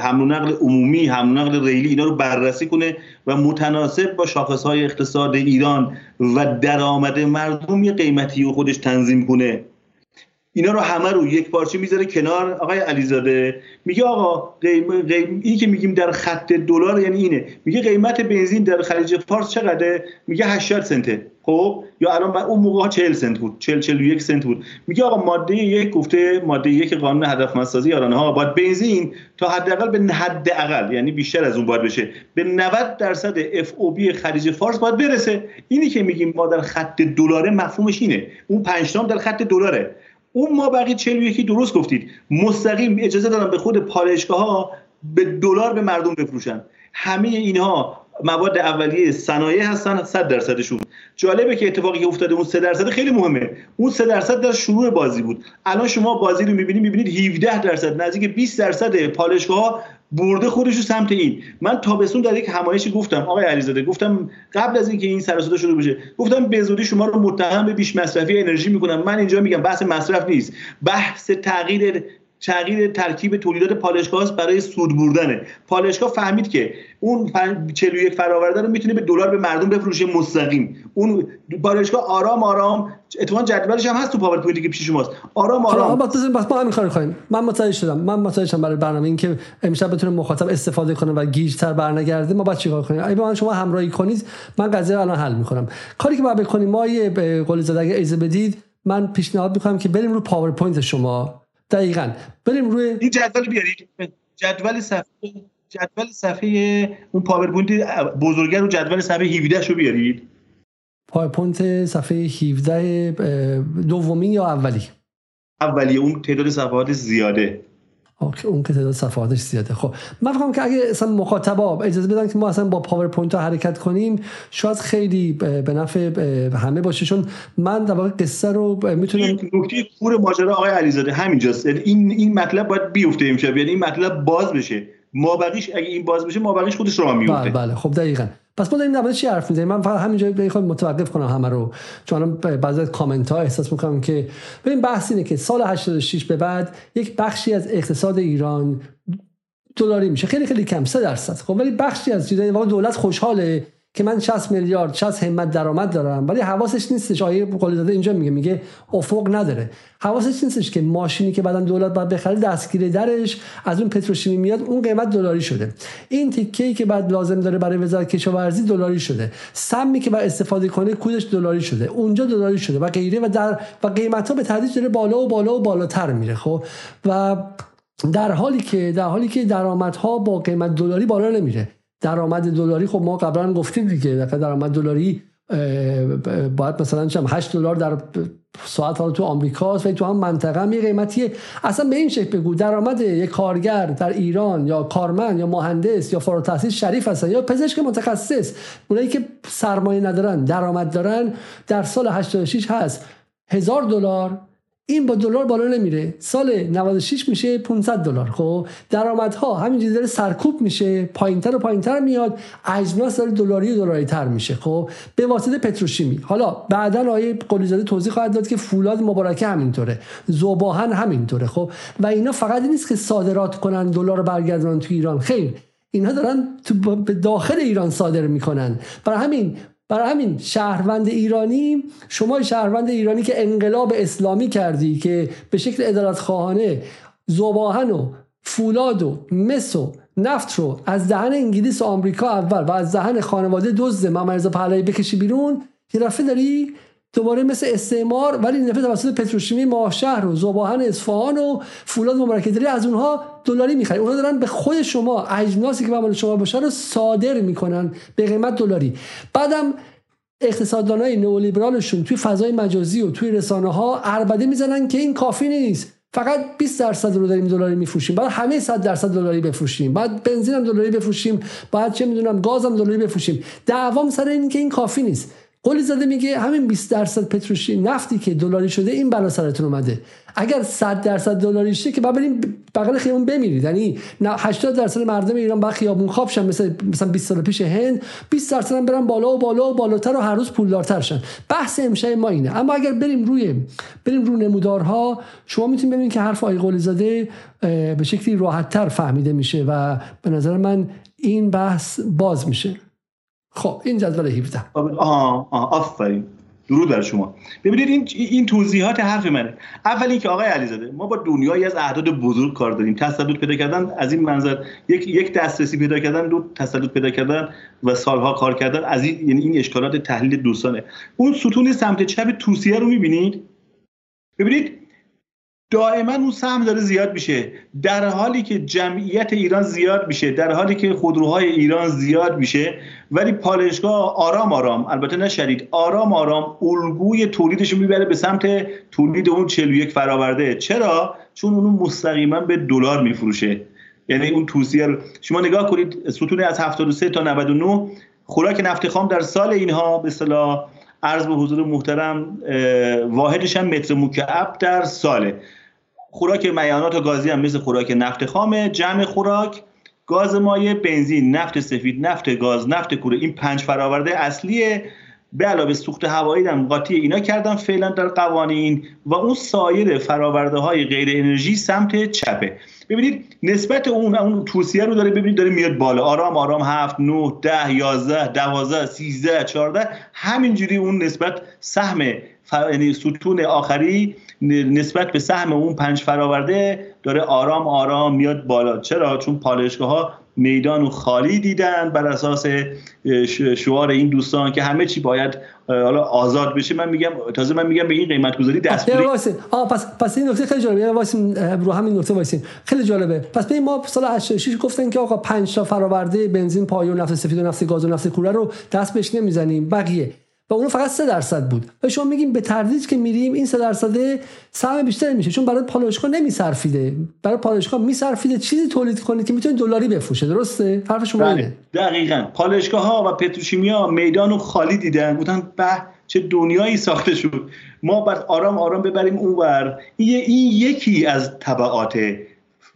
حمل و نقل عمومی حمل و نقل ریلی اینا رو بررسی کنه و متناسب با شاخص های اقتصاد ایران و درآمد مردم یه قیمتی رو خودش تنظیم کنه. اینا رو همه رو یک پارچه می‌ذاره کنار آقای علیزاده. میگه آقا قیم... قیم... این که میگیم در خط دلار یعنی اینه. میگه قیمت بنزین در خلیج فارس چقدره؟ میگه 80 سنته. خب؟ یا الان اون موقع 40 سنت بود. 40 41 سنت بود. میگه آقا ماده یک گفته ماده یک قانون هدفمندسازی یارانه ها باید بنزین تا حداقل به حداقل یعنی بیشتر از اون باید بشه. به 90 درصد اف او بی خلیج فارس باید برسه. اینی که میگیم ما در خط دلاره مفهومش اینه. اون 5 در خط دلاره. اون ما بقیه 41 درست گفتید. مستقیم اجازه دادن به خود پالایشگاه ها به دلار به مردم بفروشن. همه اینها مواد اولیه صنایع هستن 100 درصدشون. جالبه که اتفاقی که افتاده اون 3 درصد خیلی مهمه. اون 3 درصد در شروع بازی بود. الان شما بازی رو می‌بینید می‌بینید 17 درصد. نزدیک 20 درصد پالایشگاه برده خودش رو سمت این. من تابستون در یک همایشی گفتم آقای علیزاده گفتم قبل از اینکه این سر شروع بشه گفتم به زودی شما رو متهم به بیش مصرفی انرژی می‌کنم. من اینجا میگم بحث مصرف نیست. بحث تغییر تغییر ترکیب تولیدات پالایشگاه برای سود بردنه. پالایشگاه فهمید که اون 41 فراورده رو می‌تونه به دلار به مردم بفروشه مستقیم. اون پالایشگاه آرام آرام اتفاقا جدولش هم هست تو پاورپوینتی که پیش شماست. آرام آرام. بس بس ما همین کارو کنیم من متوجه شدم. من متوجه شدم برای برنامه این که امشب بتونه مخاطب استفاده کنه و گیجتر برنگرده. ما باید چیکار کنیم؟ اگه من شما همراهی کنید. من قضیه الان حل می‌کنم. کاری که باید بکنیم ما یه قول زده اگه بدید من پیشنهاد می‌کنم که بریم رو پاورپوینت شما. دقیقا. بریم روی این جدول بیارید. جدول صفحه جدول صفحه اون پاورپوینت بزرگه رو جدول صفحه 17 شو بیارید. پاورپوینت صفحه 17 دومی یا اولی؟ اولی اون تعداد صفحات زیاده. اون که تعداد صفحاتش زیاده. خب من فکرم که اگه اصلا مخاطبا اجازه بدن که ما اصلا با پاورپوینت ها حرکت کنیم شاید خیلی به نفع همه باشه. چون من در واقع قصه رو می‌تونم نکته کور ماجرا آقای علیزاده همینجاست. یعنی این این مطلب باید بیفته امشب. یعنی این مطلب باز بشه. ما بقیش اگه این باز بشه ما بقیش خودش راه میفته بله بله. خب دقیقاً. پس ما داریم در چی حرف می‌زنیم؟ من فقط همینجا بخوام متوقف کنم همه رو. چون الان بعضی از کامنت ها احساس می‌کنم که ببین بحث اینه که سال 86 به بعد یک بخشی از اقتصاد ایران دلاری میشه. خیلی خیلی کم 3 درصد. خب ولی بخشی از چیزای دولت خوشحاله. که من 60 میلیارد 60 همت درآمد دارم ولی حواسش نیستش. آیه داده اینجا میگه میگه افق نداره. حواسش نیستش که ماشینی که بعدا دولت باید بخره دستگیر درش از اون پتروشیمی میاد اون قیمت دلاری شده. این تیکه که بعد لازم داره برای وزارت کشاورزی دلاری شده. سمی که بعد استفاده کنه کودش دلاری شده. اونجا دلاری شده. و غیره و در و قیمت به تدریج داره بالا و بالا و بالاتر میره خب؟ و در حالی که در حالی که درآمدها با قیمت دلاری بالا نمیره. درآمد دلاری خب ما قبلا گفتیم دیگه درآمد دلاری باید مثلا چم 8 دلار در ساعت حالا تو آمریکاست و تو هم منطقه هم یه قیمتیه. اصلا به این شکل بگو درآمد یک کارگر در ایران یا کارمند یا مهندس یا فارغ التحصیل شریف هستن یا پزشک متخصص اونایی که سرمایه ندارن درآمد دارن در سال 86 هست هزار دلار این با دلار بالا نمیره. سال 96 میشه 500 دلار. خب درآمدها همینجوری داره سرکوب میشه پایینتر و پایینتر میاد. اجناس داره دلاری و دلاری تر میشه. خب به واسطه پتروشیمی. حالا بعدا آیه قلیزاده توضیح خواهد داد که فولاد مبارکه همینطوره. زوباهن همینطوره. خب و اینا فقط نیست که صادرات کنن دلار برگردونن تو ایران. خیر اینها دارن تو داخل ایران صادر می‌کنن. برای همین برای همین شهروند ایرانی شما شهروند ایرانی که انقلاب اسلامی کردی که به شکل ادالت خواهانه زباهن و فولاد و مس و نفت رو از دهن انگلیس و آمریکا اول و از دهن خانواده دزد ممرزا پهلوی بکشی بیرون یه داری دوباره مثل استعمار ولی این دفعه توسط پتروشیمی ماهشهر و زباهن اصفهان و فولاد مبارکه داری از اونها دلاری می‌خری اونها دارن به خود شما اجناسی که به شما باشه رو صادر می‌کنن به قیمت دلاری. بعدم اقتصاددانای نئولیبرالشون توی فضای مجازی و توی رسانه ها اربده می‌زنن که این کافی نیست. فقط 20 درصد رو داریم دلاری میفروشیم. بعد همه 100 درصد دلاری بفروشیم. بعد بنزین هم دلاری بفروشیم. بعد چه می‌دونم گاز هم دلاری بفروشیم. دعوام سر این که این کافی نیست. قلی زاده میگه همین 20 درصد پتروشی نفتی که دلاری شده این بلا سرتون اومده. اگر 100 درصد دلاری شه که بعد بریم بغل خیابون بمیرید. یعنی 80 درصد مردم ایران با خیابون خواب شن مثل مثلا 20 سال پیش هند 20 درصد هم برن بالا و بالا و بالاتر و هر روز پولدارتر شن. بحث امشب ما اینه. اما اگر بریم روی بریم رو نمودارها شما می‌تونید ببینید که حرف آقای قلی زاده به شکلی راحتتر فهمیده میشه و به نظر من این بحث باز میشه. خب این جدول 17 آها آفرین. درود بر شما. ببینید این این توضیحات حرف منه. اول اینکه آقای علیزاده ما با دنیایی از اعداد بزرگ کار داریم. تسلط پیدا کردن از این منظر. یک یک دسترسی پیدا کردن دو تسلط پیدا کردن و سالها کار کردن از این یعنی این اشکالات تحلیل دوستانه. اون ستون سمت چپ توصیه رو می‌بینید؟ ببینید دائما اون سهم داره زیاد میشه. در حالی که جمعیت ایران زیاد میشه در حالی که خودروهای ایران زیاد میشه ولی پالشگاه آرام آرام البته نه شدید آرام آرام الگوی تولیدش می‌بره به سمت تولید اون 41 فراورده چرا؟ چون اونو مستقیما به دلار میفروشه. یعنی اون توصیه شما نگاه کنید ستون از 73 تا 99 خوراک نفت خام در سال اینها به اصطلاح عرض به حضور محترم واحدش هم متر مکعب در ساله. خوراک میانات و گازی هم مثل خوراک نفت خامه جمع خوراک گاز مایع بنزین نفت سفید نفت گاز نفت کوره. این پنج فراورده اصلیه. به علاوه سوخت هوایی هم قاطی اینا کردن. فعلا در قوانین و اون سایر فراورده های غیر انرژی سمت چپه. ببینید نسبت اون اون توصیه رو داره ببینید داره میاد بالا. آرام آرام هفت 9 ده 11 12 13 14 همینجوری اون نسبت سهم یعنی ستون آخری نسبت به سهم اون پنج فراورده داره آرام آرام میاد بالا. چرا؟ چون پالشگاه ها میدان و خالی دیدن بر اساس شعار این دوستان که همه چی باید حالا آزاد بشه. من میگم تازه من میگم به این قیمت گذاری دستوری آه پس پس این نکته خیلی جالبه. واسه رو همین نکته واسین خیلی جالبه. پس به ما سال 86 گفتن که آقا 5 تا فراورده بنزین پایو نفت سفید و نفت گاز و نفت کوره رو دست بهش نمی‌زنیم. بقیه. و اون فقط 3 درصد بود. و شما میگیم به تدریج که میریم این 3 درصد سهم بیشتر میشه. چون برای پالایشگاه نمیصرفیده. برای پالایشگاه میصرفیده چیزی تولید کنید که می‌تونه دلاری بفروشه. درسته؟ حرف شما بله. دقیقاً. پالایشگاه ها و پتروشیمیا میدان رو خالی دیدن. بودن به چه دنیایی ساخته شد. ما بعد آرام آرام ببریم اونور این یکی از طبعات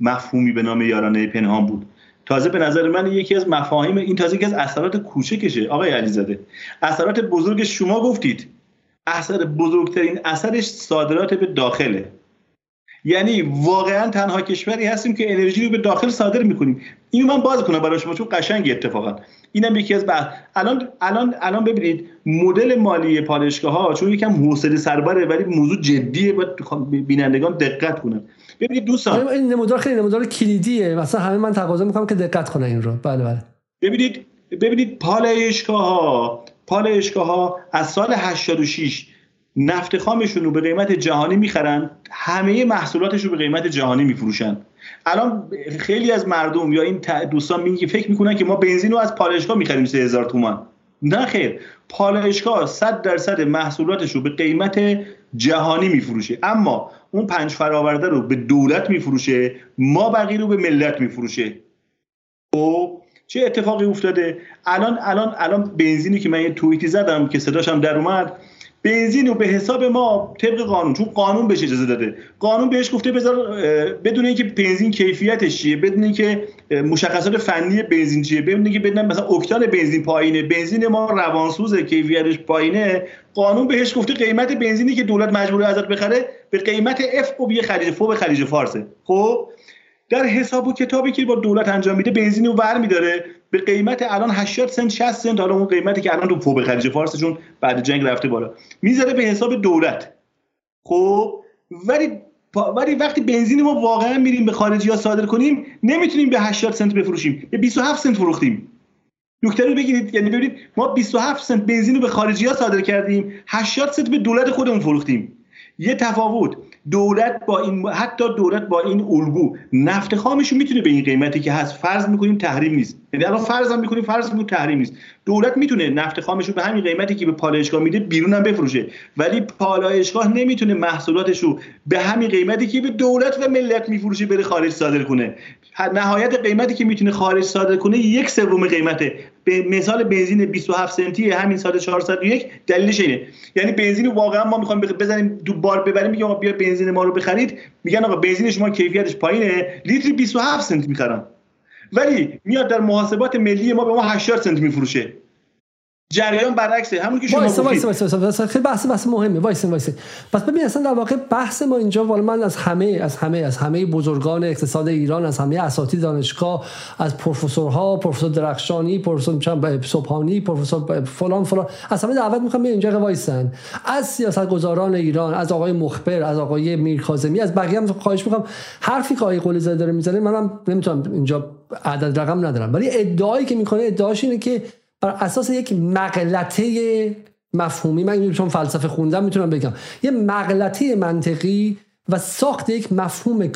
مفهومی به نام یارانه پنهان بود. تازه به نظر من یکی از مفاهیم این تازه یکی از اثرات کوچکشه. آقای علیزاده اثرات بزرگ شما گفتید. اثر بزرگترین اثرش صادرات به داخله. یعنی واقعا تنها کشوری هستیم که انرژی رو به داخل صادر می‌کنیم. اینو من باز کنم برای شما چون قشنگ اتفاقا. اینم یکی از بحث. الان الان الان ببینید مدل مالی پالشگاه ها چون یکم حوصله سربره ولی موضوع جدیه و بینندگان دقت کنن. ببینید دوستان. این نمودار خیلی نمودار کلیدیه. مثلا همه من تقاضا می‌کنم که دقت کنن این رو. بله بله. ببینید ببینید پالایشگاه ها پالایشگاه ها از سال 86 نفت خامشون رو به قیمت جهانی می‌خرن. همه محصولاتش رو به قیمت جهانی میفروشن. الان خیلی از مردم یا این دوستان میگه فکر می‌کنن که ما بنزین رو از پالایشگاه می‌خریم 3000 تومان. نه خیر. پالایشگاه 100 درصد محصولاتش رو به قیمت جهانی میفروشه. اما اون پنج فراورده رو به دولت میفروشه ما بقیه رو به ملت میفروشه. خب چه اتفاقی افتاده؟ الان الان الان بنزینی که من یه توییتی زدم که صداشم در اومد بنزین رو به حساب ما طبق قانون چون قانون بهش اجازه داده. قانون بهش گفته بذار بدون اینکه بنزین کیفیتش چیه بدون اینکه مشخصات فنی بنزین چیه بدون اینکه بدون مثلا اکتان بنزین پایینه بنزین ما روانسوز کیفیتش پایینه قانون بهش گفته قیمت بنزینی که دولت مجبور ازت بخره به قیمت اف و خلیج فوق خلیج فارسه خب در حساب و کتابی که با دولت انجام میده بنزین رو ور میداره. به قیمت الان 80 سنت 60 سنت حالا اون قیمتی که الان تو فوق خلیج فارس چون بعد جنگ رفته بالا. می‌ذاره به حساب دولت. خب ولی ولی وقتی بنزین ما واقعا میریم به خارجی ها صادر کنیم نمی‌تونیم به 80 سنت بفروشیم به 27 سنت فروختیم. نکته رو بگیرید یعنی ببینید ما 27 سنت بنزین رو به خارجی ها صادر کردیم 80 سنت به دولت خودمون فروختیم. یه تفاوت دولت با این حتی دولت با این الگو نفت خامش می‌تونه به این قیمتی که هست فرض می‌کنیم تحریم نیست. یعنی الان فرض هم می‌کنیم فرض می‌کنیم تحریم نیست. دولت می‌تونه نفت خامش رو به همین قیمتی که به پالایشگاه میده بیرون هم بفروشه ولی پالایشگاه نمی‌تونه محصولاتش رو به همین قیمتی که به دولت و ملت میفروشه بره خارج صادر کنه. نهایت قیمتی که می‌تونه خارج صادر کنه یک سوم قیمته. به مثال بنزین 27 سنتی همین سال 401 دلیلش اینه. یعنی بنزین واقعا ما می‌خوایم بزنیم دو بار ببریم میگم آقا بیا بنزین ما رو بخرید. میگن آقا بنزین شما کیفیتش پایینه. لیتر 27 سنت می‌خرن. ولی میاد در محاسبات ملی ما به ما 80 سنت میفروشه. جریان برعکسه. همون که شما وایسا وایسا وایسا وایسا. خیلی بحث بحث مهمه. وایسا وایسا. پس ببین اصلا در واقع بحث ما اینجا والا من از همه از همه از همه بزرگان اقتصاد ایران از همه اساتید دانشگاه از پروفسورها پروفسور درخشانی پروفسور چند صبحانی پروفسور فلان فلان از همه دعوت می‌خوام اینجا وایسن. از سیاستگزاران ایران از آقای مخبر از آقای میرکاظمی از بقیه هم خواهش می‌کنم حرفی که آقای قلی زاده داره می‌زنه منم نمی‌تونم اینجا عدد رقم ندارم. ولی ادعایی که می‌کنه ادعاش اینه که بر اساس یک مغلطه مفهومی. من چون فلسفه خوندم می‌تونم بگم. یه مغلطه منطقی و ساخت یک مفهوم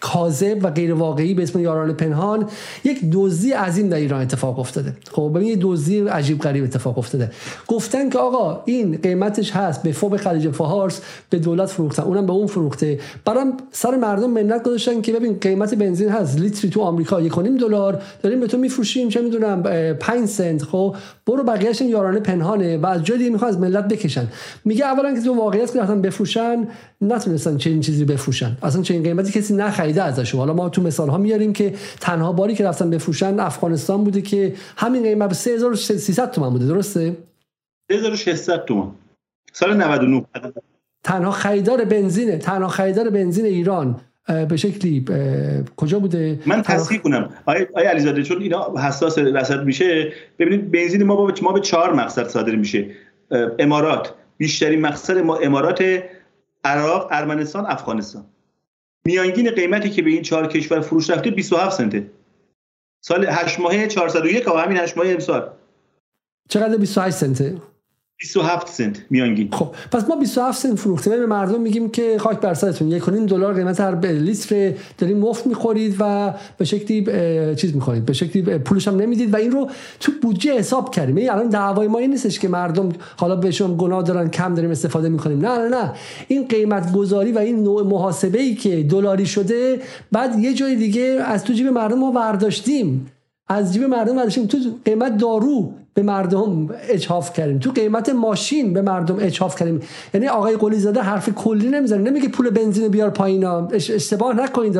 کاذب و غیر واقعی به اسم یاران پنهان یک دزدی عظیم در ایران اتفاق افتاده. خب ببین یه دزدی عجیب غریب اتفاق افتاده. گفتن که آقا این قیمتش هست به فوق خلیج فارس به دولت فروختن. اونم به اون فروخته. برام سر مردم منت گذاشتن که ببین قیمت بنزین هست لیتری تو آمریکا 1.5 دلار. داریم به تو میفروشیم چه می‌دونم 5 سنت. خب برو بقیه‌اش یارانه پنهانه و از می‌خوان از ملت بکشن. میگه اولا که تو واقعیت که رفتن بفروشن نتونستن چنین چیزی بفروشن. اصلا چنین قیمتی کسی نخریده ازشون. حالا ما تو مثال ها میاریم که تنها باری که رفتن بفروشن افغانستان بوده که همین قیمت به 3300 تومن بوده. درسته؟ 3600 تومن سال 99 تنها خریدار بنزینه تنها خریدار بنزین ایران به شکلی کجا بوده؟ من تصحیح کنم. آیا علیزاده چون اینا حساس رصد میشه ببینید بنزین ما با ما به چهار مقصد صادر میشه. امارات. بیشترین مقصد ما امارات عراق ارمنستان افغانستان. میانگین قیمتی که به این چهار کشور فروش رفته 27 سنته. سال 8 ماهه 401 و همین 8 ماهه امسال. چقدر 28 سنته؟ 27 سنت میانگین. خب پس ما 27 سنت فروختیم. به مردم میگیم که خاک بر سرتون. یک دلار قیمت هر لیتر داریم مفت می‌خورید و به شکلی چیز می‌خورید. به شکلی پولش هم نمی‌دید و این رو تو بودجه حساب کردیم. یعنی الان دعوای ما این نیستش که مردم حالا بهشون گناه دارن کم داریم استفاده می‌کنیم. نه نه نه. این قیمت گذاری و این نوع محاسبه ای که دلاری شده بعد یه جای دیگه از تو جیب مردم ما برداشتیم از جیب مردم برداشتیم تو قیمت دارو به مردم اجحاف کردیم. تو قیمت ماشین به مردم اجحاف کردیم. یعنی آقای قلی زاده حرف کلی نمی‌زنه. نمیگه پول بنزین بیار پایین. اشتباه نکنید.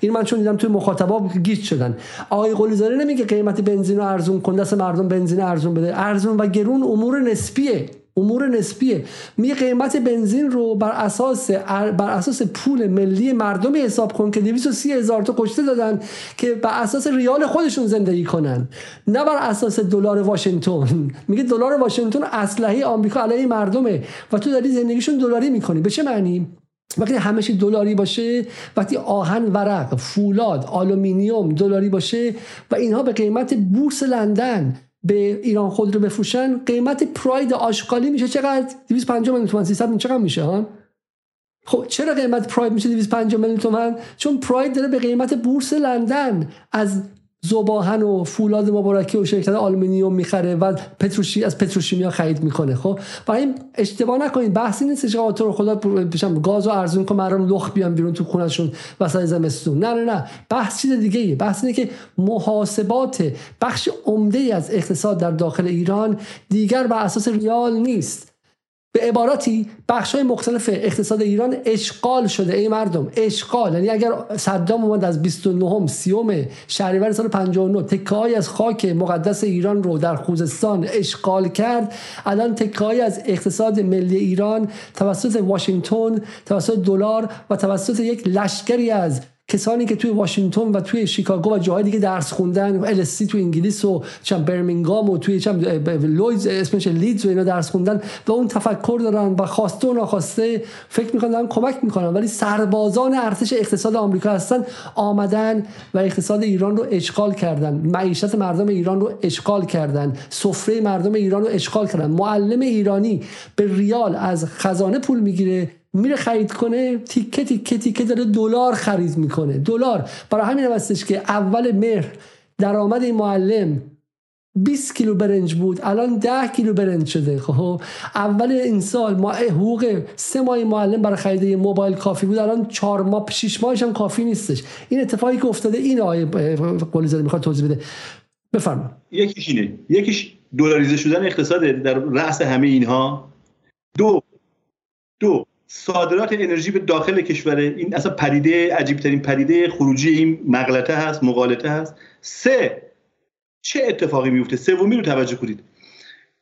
این من چون دیدم توی مخاطبا گیج شدن. آقای قلی زاده نمیگه قیمت بنزین رو ارزون کن. دست مردم بنزین ارزون بده. ارزون و گرون امور نسبیه. امور نسبیه. می قیمت بنزین رو بر اساس بر اساس پول ملی مردمی حساب کن که 230 هزار تا کشته دادن که بر اساس ریال خودشون زندگی کنن. نه بر اساس دلار واشنگتن. (laughs) میگه دلار واشنگتن اسلحه آمریکا علیه مردمه و تو داری زندگیشون دلاری می‌کنی. به چه معنی؟ وقتی همه دلاری باشه وقتی آهن ورق فولاد آلومینیوم دلاری باشه و اینها به قیمت بورس لندن به ایران خودرو بفروشن قیمت پراید آشغالی میشه چقدر؟ 250 میلیون تومان 300 چقدر میشه ها؟ خب چرا قیمت پراید میشه 250 میلیون تومان؟ چون پراید داره به قیمت بورس لندن از ذوب‌آهن و فولاد مبارکه و شرکت آلومینیوم می‌خره و پتروشی از پتروشیمیا خرید می‌کنه خب؟ برای اشتباه نکنید بحثی نیست که تو رو خدا بشم گاز و ارزون کن مردم لخ بیان بیرون تو خونهشون وسط زمستون. نه نه نه. بحث چیز دیگه ایه بحث اینه که محاسبات بخش عمده از اقتصاد در داخل ایران دیگر بر اساس ریال نیست. به عبارتی بخش های مختلف اقتصاد ایران اشغال شده ای مردم اشغال. یعنی اگر صدام اومد از 29 30 شهریور سال 59 تکه از خاک مقدس ایران رو در خوزستان اشغال کرد. الان تکه از اقتصاد ملی ایران توسط واشنگتن توسط دلار و توسط یک لشکری از کسانی که توی واشنگتن و توی شیکاگو و جاهای دیگه درس خوندن ال تو انگلیس و چم برمینگام و توی چم لویدز اسمش لیدز و اینا درس خوندن و اون تفکر دارن و خواسته و ناخواسته فکر می‌کنن کمک می‌کنن. ولی سربازان ارتش اقتصاد آمریکا هستن آمدن و اقتصاد ایران رو اشغال کردن. معیشت مردم ایران رو اشغال کردن. سفره مردم ایران رو اشغال کردن. معلم ایرانی به ریال از خزانه پول می‌گیره. میره خرید کنه تیکه تیکه تیکه داره دلار خرید می‌کنه. دلار. برای همین هستش که اول مهر درآمد این معلم 20 کیلو برنج بود الان 10 کیلو برنج شده. خب اول این سال ما حقوق سه ماه معلم برای خرید یه موبایل کافی بود الان 4 ماه 6 ماهش هم کافی نیستش. این اتفاقی که افتاده این آیه قلی زاده می‌خواد توضیح بده. بفرمایید یکیش اینه. یکیش دلاریزه شدن اقتصاد در رأس همه اینها. دو. دو. صادرات انرژی به داخل کشوره این اصلا پدیده عجیب ترین پدیده خروجی این مغلطه هست مغالطه هست. سه چه اتفاقی میفته سومی رو توجه کنید.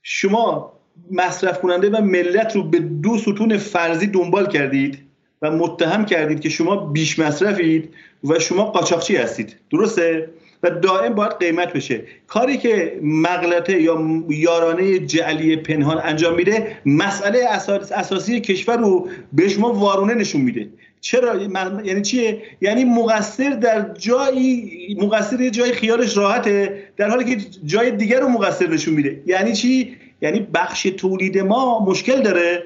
شما مصرف کننده و ملت رو به دو ستون فرضی دنبال کردید و متهم کردید که شما بیش مصرفید و شما قاچاقچی هستید. درسته؟ و دائم باید قیمت بشه. کاری که مغلطه یا یارانه جعلی پنهان انجام میده مسئله اساسی کشور رو به شما وارونه نشون میده. چرا؟ یعنی چیه؟ یعنی مقصر در جایی مقصر جای خیالش راحته در حالی که جای دیگر رو مقصر نشون میده. یعنی چی؟ یعنی بخش تولید ما مشکل داره.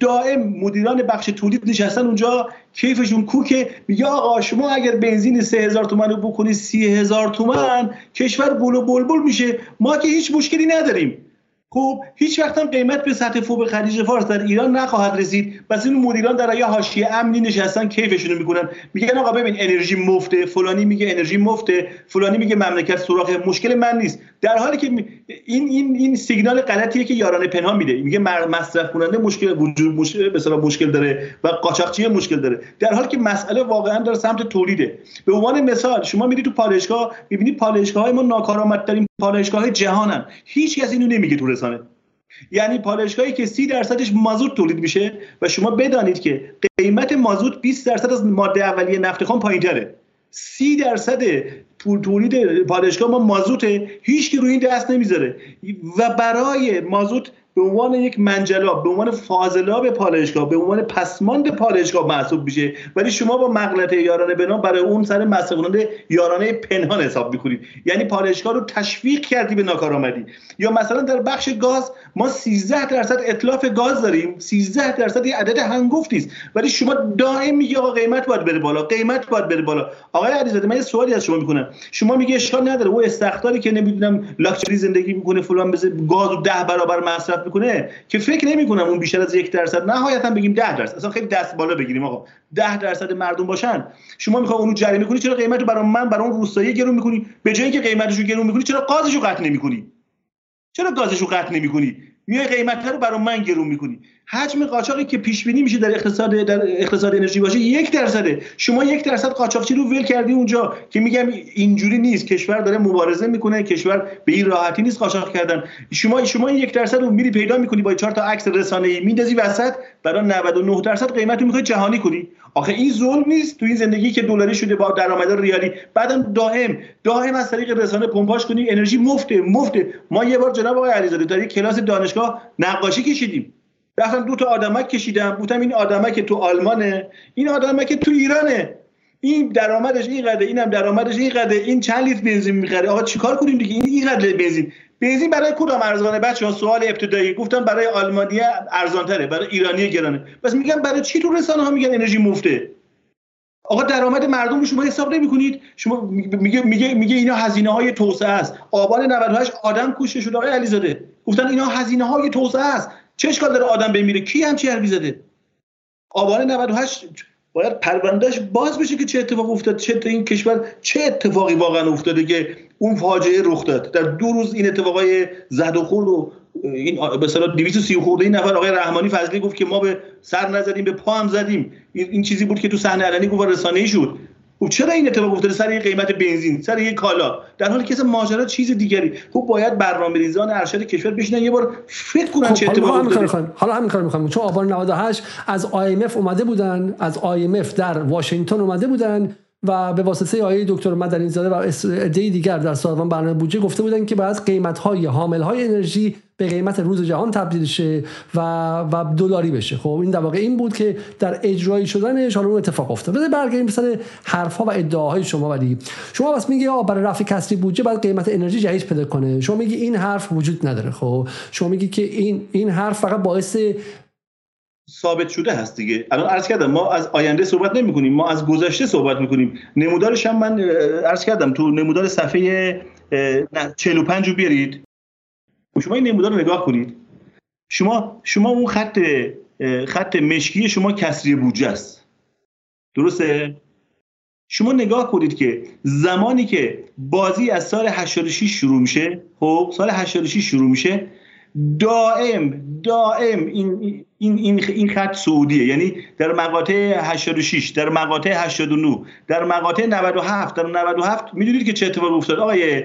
دائم مدیران بخش تولید نشستن اونجا کیفشون کوکه. میگه آقا شما اگر بنزین سه هزار تومن رو بکنی سی هزار تومن کشور بول و بلبل میشه. ما که هیچ مشکلی نداریم. خب هیچ وقت هم قیمت به سطح فوق خلیج فارس در ایران نخواهد رسید. پس این مدیران در یه حاشیه امنی نشستن کیفشون می‌کنن. میگن آقا ببین انرژی مفته. فلانی میگه انرژی مفته. فلانی میگه مملکت سوراخ مشکل من نیست. در حالی که این این این سیگنال غلطیه که یارانه پنهان میده. میگه مصرف کننده مشکل وجود مشکل به مشکل داره و قاچاقچی مشکل داره. در حالی که مسئله واقعا در سمت تولیده. به عنوان مثال شما میری تو پالایشگاه می‌بینی پالایشگاه های ما ناکارآمدترین پالایشگاه جهانن. هیچ کس اینو نمیگه تو رسانه. یعنی پالایشگاهی که سی درصدش مازوت تولید میشه و شما بدانید که قیمت مازوت 20 درصد از ماده اولیه نفت خام پایینتره. سی درصد تولید پالایشگاه ما مازوته هیچ که روی این دست نمی‌ذاره. و برای مازوت به عنوان یک منجلاب به عنوان فاضلاب پالایشگاه به عنوان پسماند پالایشگاه محسوب میشه. ولی شما با مغلطه یارانه بنا برای اون سر مصرف یارانه پنهان حساب می‌کنید. یعنی پالایشگاه رو تشویق کردی به ناکارآمدی یا مثلا در بخش گاز ما 13 درصد اطلاف گاز داریم. 13 درصد یه عدد هنگفتی است ولی شما دائم میگی آقا قیمت باید بره بالا قیمت باید بره بالا. آقای علیزاده من یه سوالی از شما می‌کنم. شما میگه اشکال نداره. او استخداری که نمی‌دونم لاکچری زندگی می‌کنه فلان بزه گاز 10 برابر مصرف می‌کنه که فکر نمی‌کنم اون بیشتر از یک درصد. نهایتا بگیم 10 درصد. اصلا خیلی دست بالا بگیریم آقا. 10 درصد مردم باشن. شما می‌خوای اونو جریمه کنی چرا قیمت رو برای من برای اون روستایی گرون می‌کنی؟ به جای اینکه قیمتشو گرون می‌کنی چرا قازشو قطع نمی‌کنی؟ چرا گازشو قطع نمی‌کنی؟ میای قیمت رو برای من گرون می‌کنی. حجم قاچاقی که پیش بینی میشه در اقتصاد در اقتصاد انرژی باشه یک درصده. شما یک درصد قاچاقچی رو ول کردی اونجا که میگم اینجوری نیست. کشور داره مبارزه می‌کنه کشور به این راحتی نیست قاچاق کردن. شما شما این یک درصد رو میری پیدا می‌کنی با چهار تا عکس رسانه‌ای میندازی وسط برای 99 درصد قیمت رو می‌خوای جهانی کنی. آخه این ظلم نیست. تو این زندگی که دلاری شده با درآمد ریالی بعدم دائم دائم از طریق رسانه پمپاژ کنی انرژی مفته مفته. ما یه بار جناب آقای علیزاده در کلاس دانشگاه نقاشی کشیدیم. رفتم دو تا آدمک کشیدم. گفتم این آدمک تو آلمانه. این آدمک تو ایرانه. این درآمدش این قدره اینم درآمدش این قدره این چند لیتر بنزین می‌خره؟ آقا چیکار کنیم دیگه؟ این این قدر بنزین. بنزین برای کدام ارزانه؟ بچه ها سوال ابتدایی. گفتم برای آلمانی ارزانتره برای ایرانی گرانه. بس میگم برای چی تو رسانه ها میگن انرژی مفته؟ آقا درآمد مردم رو شما حساب نمی کنید شما میگه میگه میگه اینا هزینه های توسعه است. آبان 98 آدم کشته شد آقای علیزاده گفتن اینا هزینه های توسعه است. چه اشکال داره آدم بمیره؟ کی هم چی حرفی زده؟ آبان 98 باید پروندهش باز بشه که چه اتفاق افتاد چه این کشور چه اتفاقی واقعا افتاده که اون فاجعه رخ داد. در دو روز این اتفاقای زد و خورد و این به اصطلاح 230 خورده این نفر آقای رحمانی فضلی گفت که ما به سر نزدیم به پا هم زدیم. این چیزی بود که تو صحنه علنی گفت رسانه‌ای شد. خب چرا این اتفاق افتاده؟ سر این قیمت بنزین سر این کالا. در حالی که ماجرا چیز دیگری. خب باید برنامه‌ریزان ارشد کشور بشینن یه بار فکر کنن چه خب، اتفاقی افتاده. حالا همین کارو می‌خوام چون آبان 98 از IMF اومده بودن از IMF در واشنگتن اومده بودن. و به واسطه آقای دکتر مدنی زاده و عده دیگر در سازمان برنامه بودجه گفته بودن که باید قیمت های حامل های انرژی به قیمت روز جهان تبدیل شه و و دلاری بشه. خب این در واقع این بود که در اجرایی شدنش حالا اون اتفاق افتاد. بده برگردیم مثلا حرفها و ادعاهای شما ولی شما بس میگی برای رفع کسری بودجه باید قیمت انرژی جهیز پیدا کنه. شما میگی این حرف وجود نداره. خب شما میگی که این این حرف فقط باعث ثابت شده هست دیگه. الان عرض کردم ما از آینده صحبت نمی کنیم ما از گذشته صحبت می‌کنیم. نمودارش هم من عرض کردم تو نمودار صفحه 45 رو بیارید. شما این نمودار رو نگاه کنید. شما شما اون خط خط مشکی شما کسری بودجه است. درسته؟ شما نگاه کنید که زمانی که بازی از سال 86 شروع میشه خب سال 86 شروع میشه دائم دائم این این این این خط سعودیه. یعنی در مقاطع 86 در مقاطع 89 در مقاطع 97 در 97 می‌دونید که چه اتفاقی افتاد آقای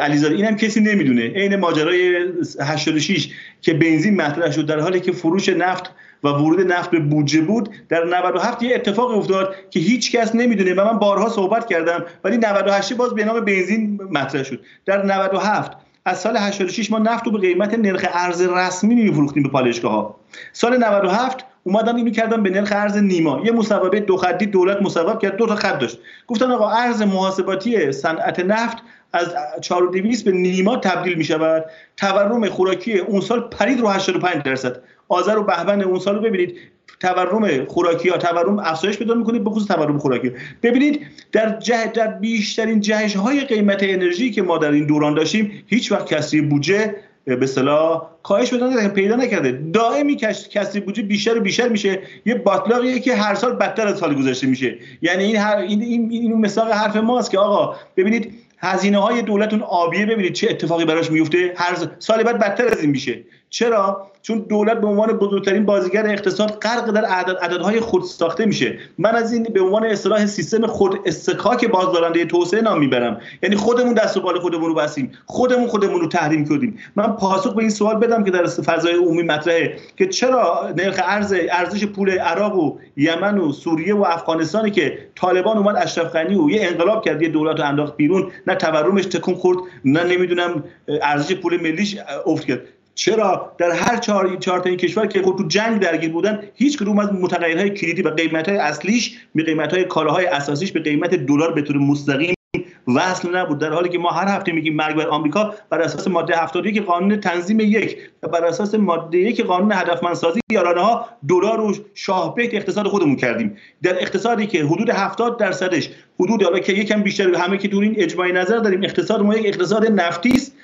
علیزاده اینم کسی نمی‌دونه. عین ماجرای 86 که بنزین مطرح شد در حالی که فروش نفت و ورود نفت به بودجه بود در 97 یه اتفاق افتاد که هیچ کس نمی‌دونه. و من بارها صحبت کردم ولی 98 باز به نام بنزین مطرح شد. در 97 از سال 86 ما نفت رو به قیمت نرخ ارز رسمی میفروختیم به پالایشگاه ها سال 97 اومدن اینو کردن به نرخ ارز نیما. یه مصوبه دو خطی دولت مصوب کرد دو تا خط داشت. گفتن آقا ارز محاسباتی صنعت نفت از 4200 به نیما تبدیل می شود تورم خوراکی اون سال پرید رو 85 درصد. آذر و بهمن اون سال رو ببینید. تورم خوراکی ها تورم افزایش پیدا می‌کنه به خصوص تورم خوراکی. ببینید در جه در بیشترین جهش های قیمت انرژی که ما در این دوران داشتیم هیچ وقت کسری بودجه به اصطلاح کاهش پیدا پیدا نکرده. دائمی کسری بودجه بیشتر و بیشتر میشه. یه باطلاقیه که هر سال بدتر از سال گذشته میشه. یعنی این هر این این, این مثال حرف ماست که آقا ببینید هزینه های دولت اون آبیه. ببینید چه اتفاقی براش میفته هر سال بعد بدتر از این میشه. چرا؟ چون دولت به عنوان بزرگترین بازیگر اقتصاد غرق در عدد عددهای خود ساخته میشه. من از این به عنوان اصطلاح سیستم خود استکاک بازدارنده توسعه نام می‌برم. یعنی خودمون دست و بال خودمون رو بستیم. خودمون خودمون رو تحریم کردیم. من پاسخ به این سوال بدم که در فضای عمومی مطرحه که چرا نرخ ارز ارزش پول عراق و یمن و سوریه و افغانستانی که طالبان اومد اشرف غنی و یه انقلاب کرد یه دولت رو انداخت بیرون نه تورمش تکون خورد نه نمی‌دونم ارزش پول ملیش افت کرد. چرا در هر چهار چهار تا این کشور که خود تو جنگ درگیر بودن هیچ کدوم از متغیرهای کلیدی و قیمتهای اصلیش به قیمتهای کالاهای اساسیش به قیمت دلار به طور مستقیم وصل نبود. در حالی که ما هر هفته میگیم مرگ بر آمریکا بر اساس ماده 71 قانون تنظیم یک و بر اساس ماده یک قانون هدفمندسازی یارانه ها دلار رو شاهپیت اقتصاد خودمون کردیم. در اقتصادی که حدود 70 درصدش حدود حالا که یکم بیشتر همه که دور این اجماعی نظر داریم اقتصاد ما یک اقتصاد نفتی است.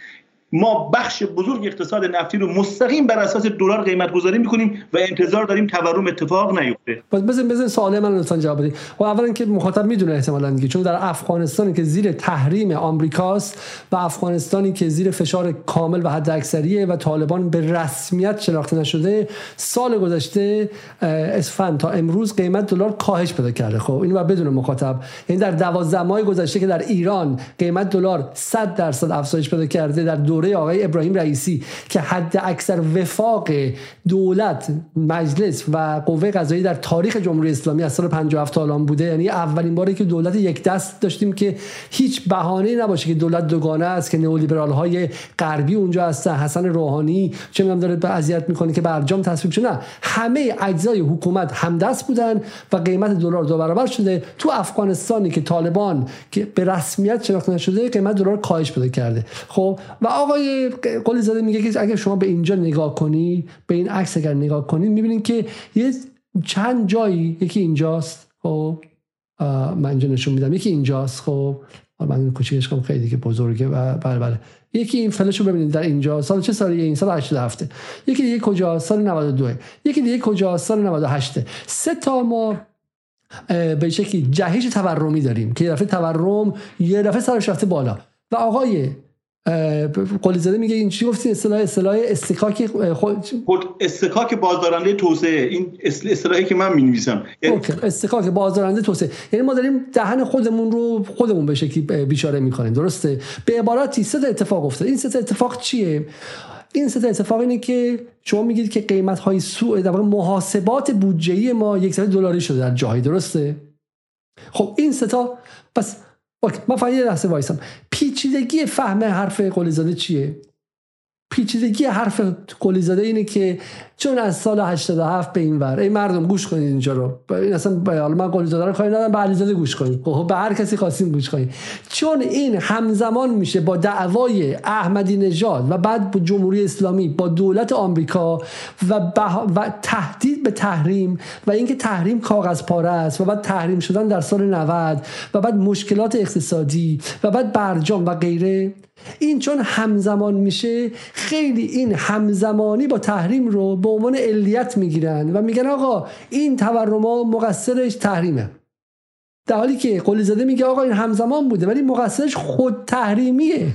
ما بخش بزرگ اقتصاد نفتی رو مستقیم بر اساس دلار قیمت گذاری می‌کنیم و انتظار داریم تورم اتفاق نیفته. باز بزن بزن سوال من لطفا جواب بدید و اولا که مخاطب می‌دونه احتمالاً دیگه چون در افغانستانی که زیر تحریم آمریکاست و افغانستانی که زیر فشار کامل و حد اکثریه و طالبان به رسمیت شناخته نشده سال گذشته اسفند تا امروز قیمت دلار کاهش پیدا کرده. خب اینو باید بدون مخاطب. یعنی در 12 ماه گذشته که در ایران قیمت دلار 100 درصد افزایش پیدا کرده در دوره آقای ابراهیم رئیسی که حد اکثر وفاق دولت مجلس و قوه قضایی در تاریخ جمهوری اسلامی از سال 57 تا الان بوده. یعنی اولین باری که دولت یک دست داشتیم که هیچ بهانه‌ای نباشه که دولت دوگانه است که نئولیبرال های غربی اونجا هستن حسن روحانی چه می‌دونم داره به اذیت می‌کنه که برجام تصویب شده. نه همه اجزای حکومت همدست بودن و قیمت دلار دو برابر شده. تو افغانستانی که طالبان که به رسمیت شناخته نشده قیمت دلار کاهش پیدا کرده. خب و آقای قلی زاده میگه که اگر شما به اینجا نگاه کنی به این عکس اگر نگاه کنید می‌بینید که یه چند جایی یکی اینجاست خب من اینجا نشون میدم. یکی اینجاست خب من کوچیکش کنم خیلی که بزرگه و بله بله. یکی این فلش رو ببینید در اینجا سال چه سالیه این؟ سال 87 یکی دیگه کجا؟ سال 92 یکی دیگه کجا؟ سال 98 سه تا ما به شکلی جهش تورمی داریم که یه دفعه تورم یه دفعه سرش رفته بالا. و آقای قلی زاده میگه این چی گفتی؟ اصطلاح اصطلاح استکاک خود استکاک بازدارنده توسعه. این اصطلاحی که من می‌نویسم. استکاک بازدارنده توسعه. یعنی ما داریم دهن خودمون رو خودمون به شکلی بیچاره می‌کنیم. درسته؟ به عبارتی سه اتفاق افتاد این سه اتفاق چیه؟ این سه اتفاق اینه که شما میگید که قیمت های سوء در محاسبات بودجه ما یک دلاری شده در جایی درسته؟ خب این ستا پس اوکی. من فقط یه لحظه وایسم. پیچیدگی فهم حرف قلیزاده چیه؟ پیچیدگی حرف قلیزاده اینه که چون از سال 87 به این ور. ای مردم گوش کنید اینجا رو. این اصلا حالا من قلیزاده رو کاری ندارم به علیزاده گوش کنید. خب به هر کسی خواستیم گوش کنید. چون این همزمان میشه با دعوای احمدی نژاد و بعد با جمهوری اسلامی با دولت آمریکا و, و تهدید به تحریم و اینکه تحریم کاغذ پاره است و بعد تحریم شدن در سال 90 و بعد مشکلات اقتصادی و بعد برجام و غیره. این چون همزمان میشه خیلی این همزمانی با تحریم رو به عنوان علیت می‌گیرن و میگن آقا این تورما مقصرش تحریمه. در حالی که قلی زده میگه آقا این همزمان بوده ولی مقصرش خود تحریمیه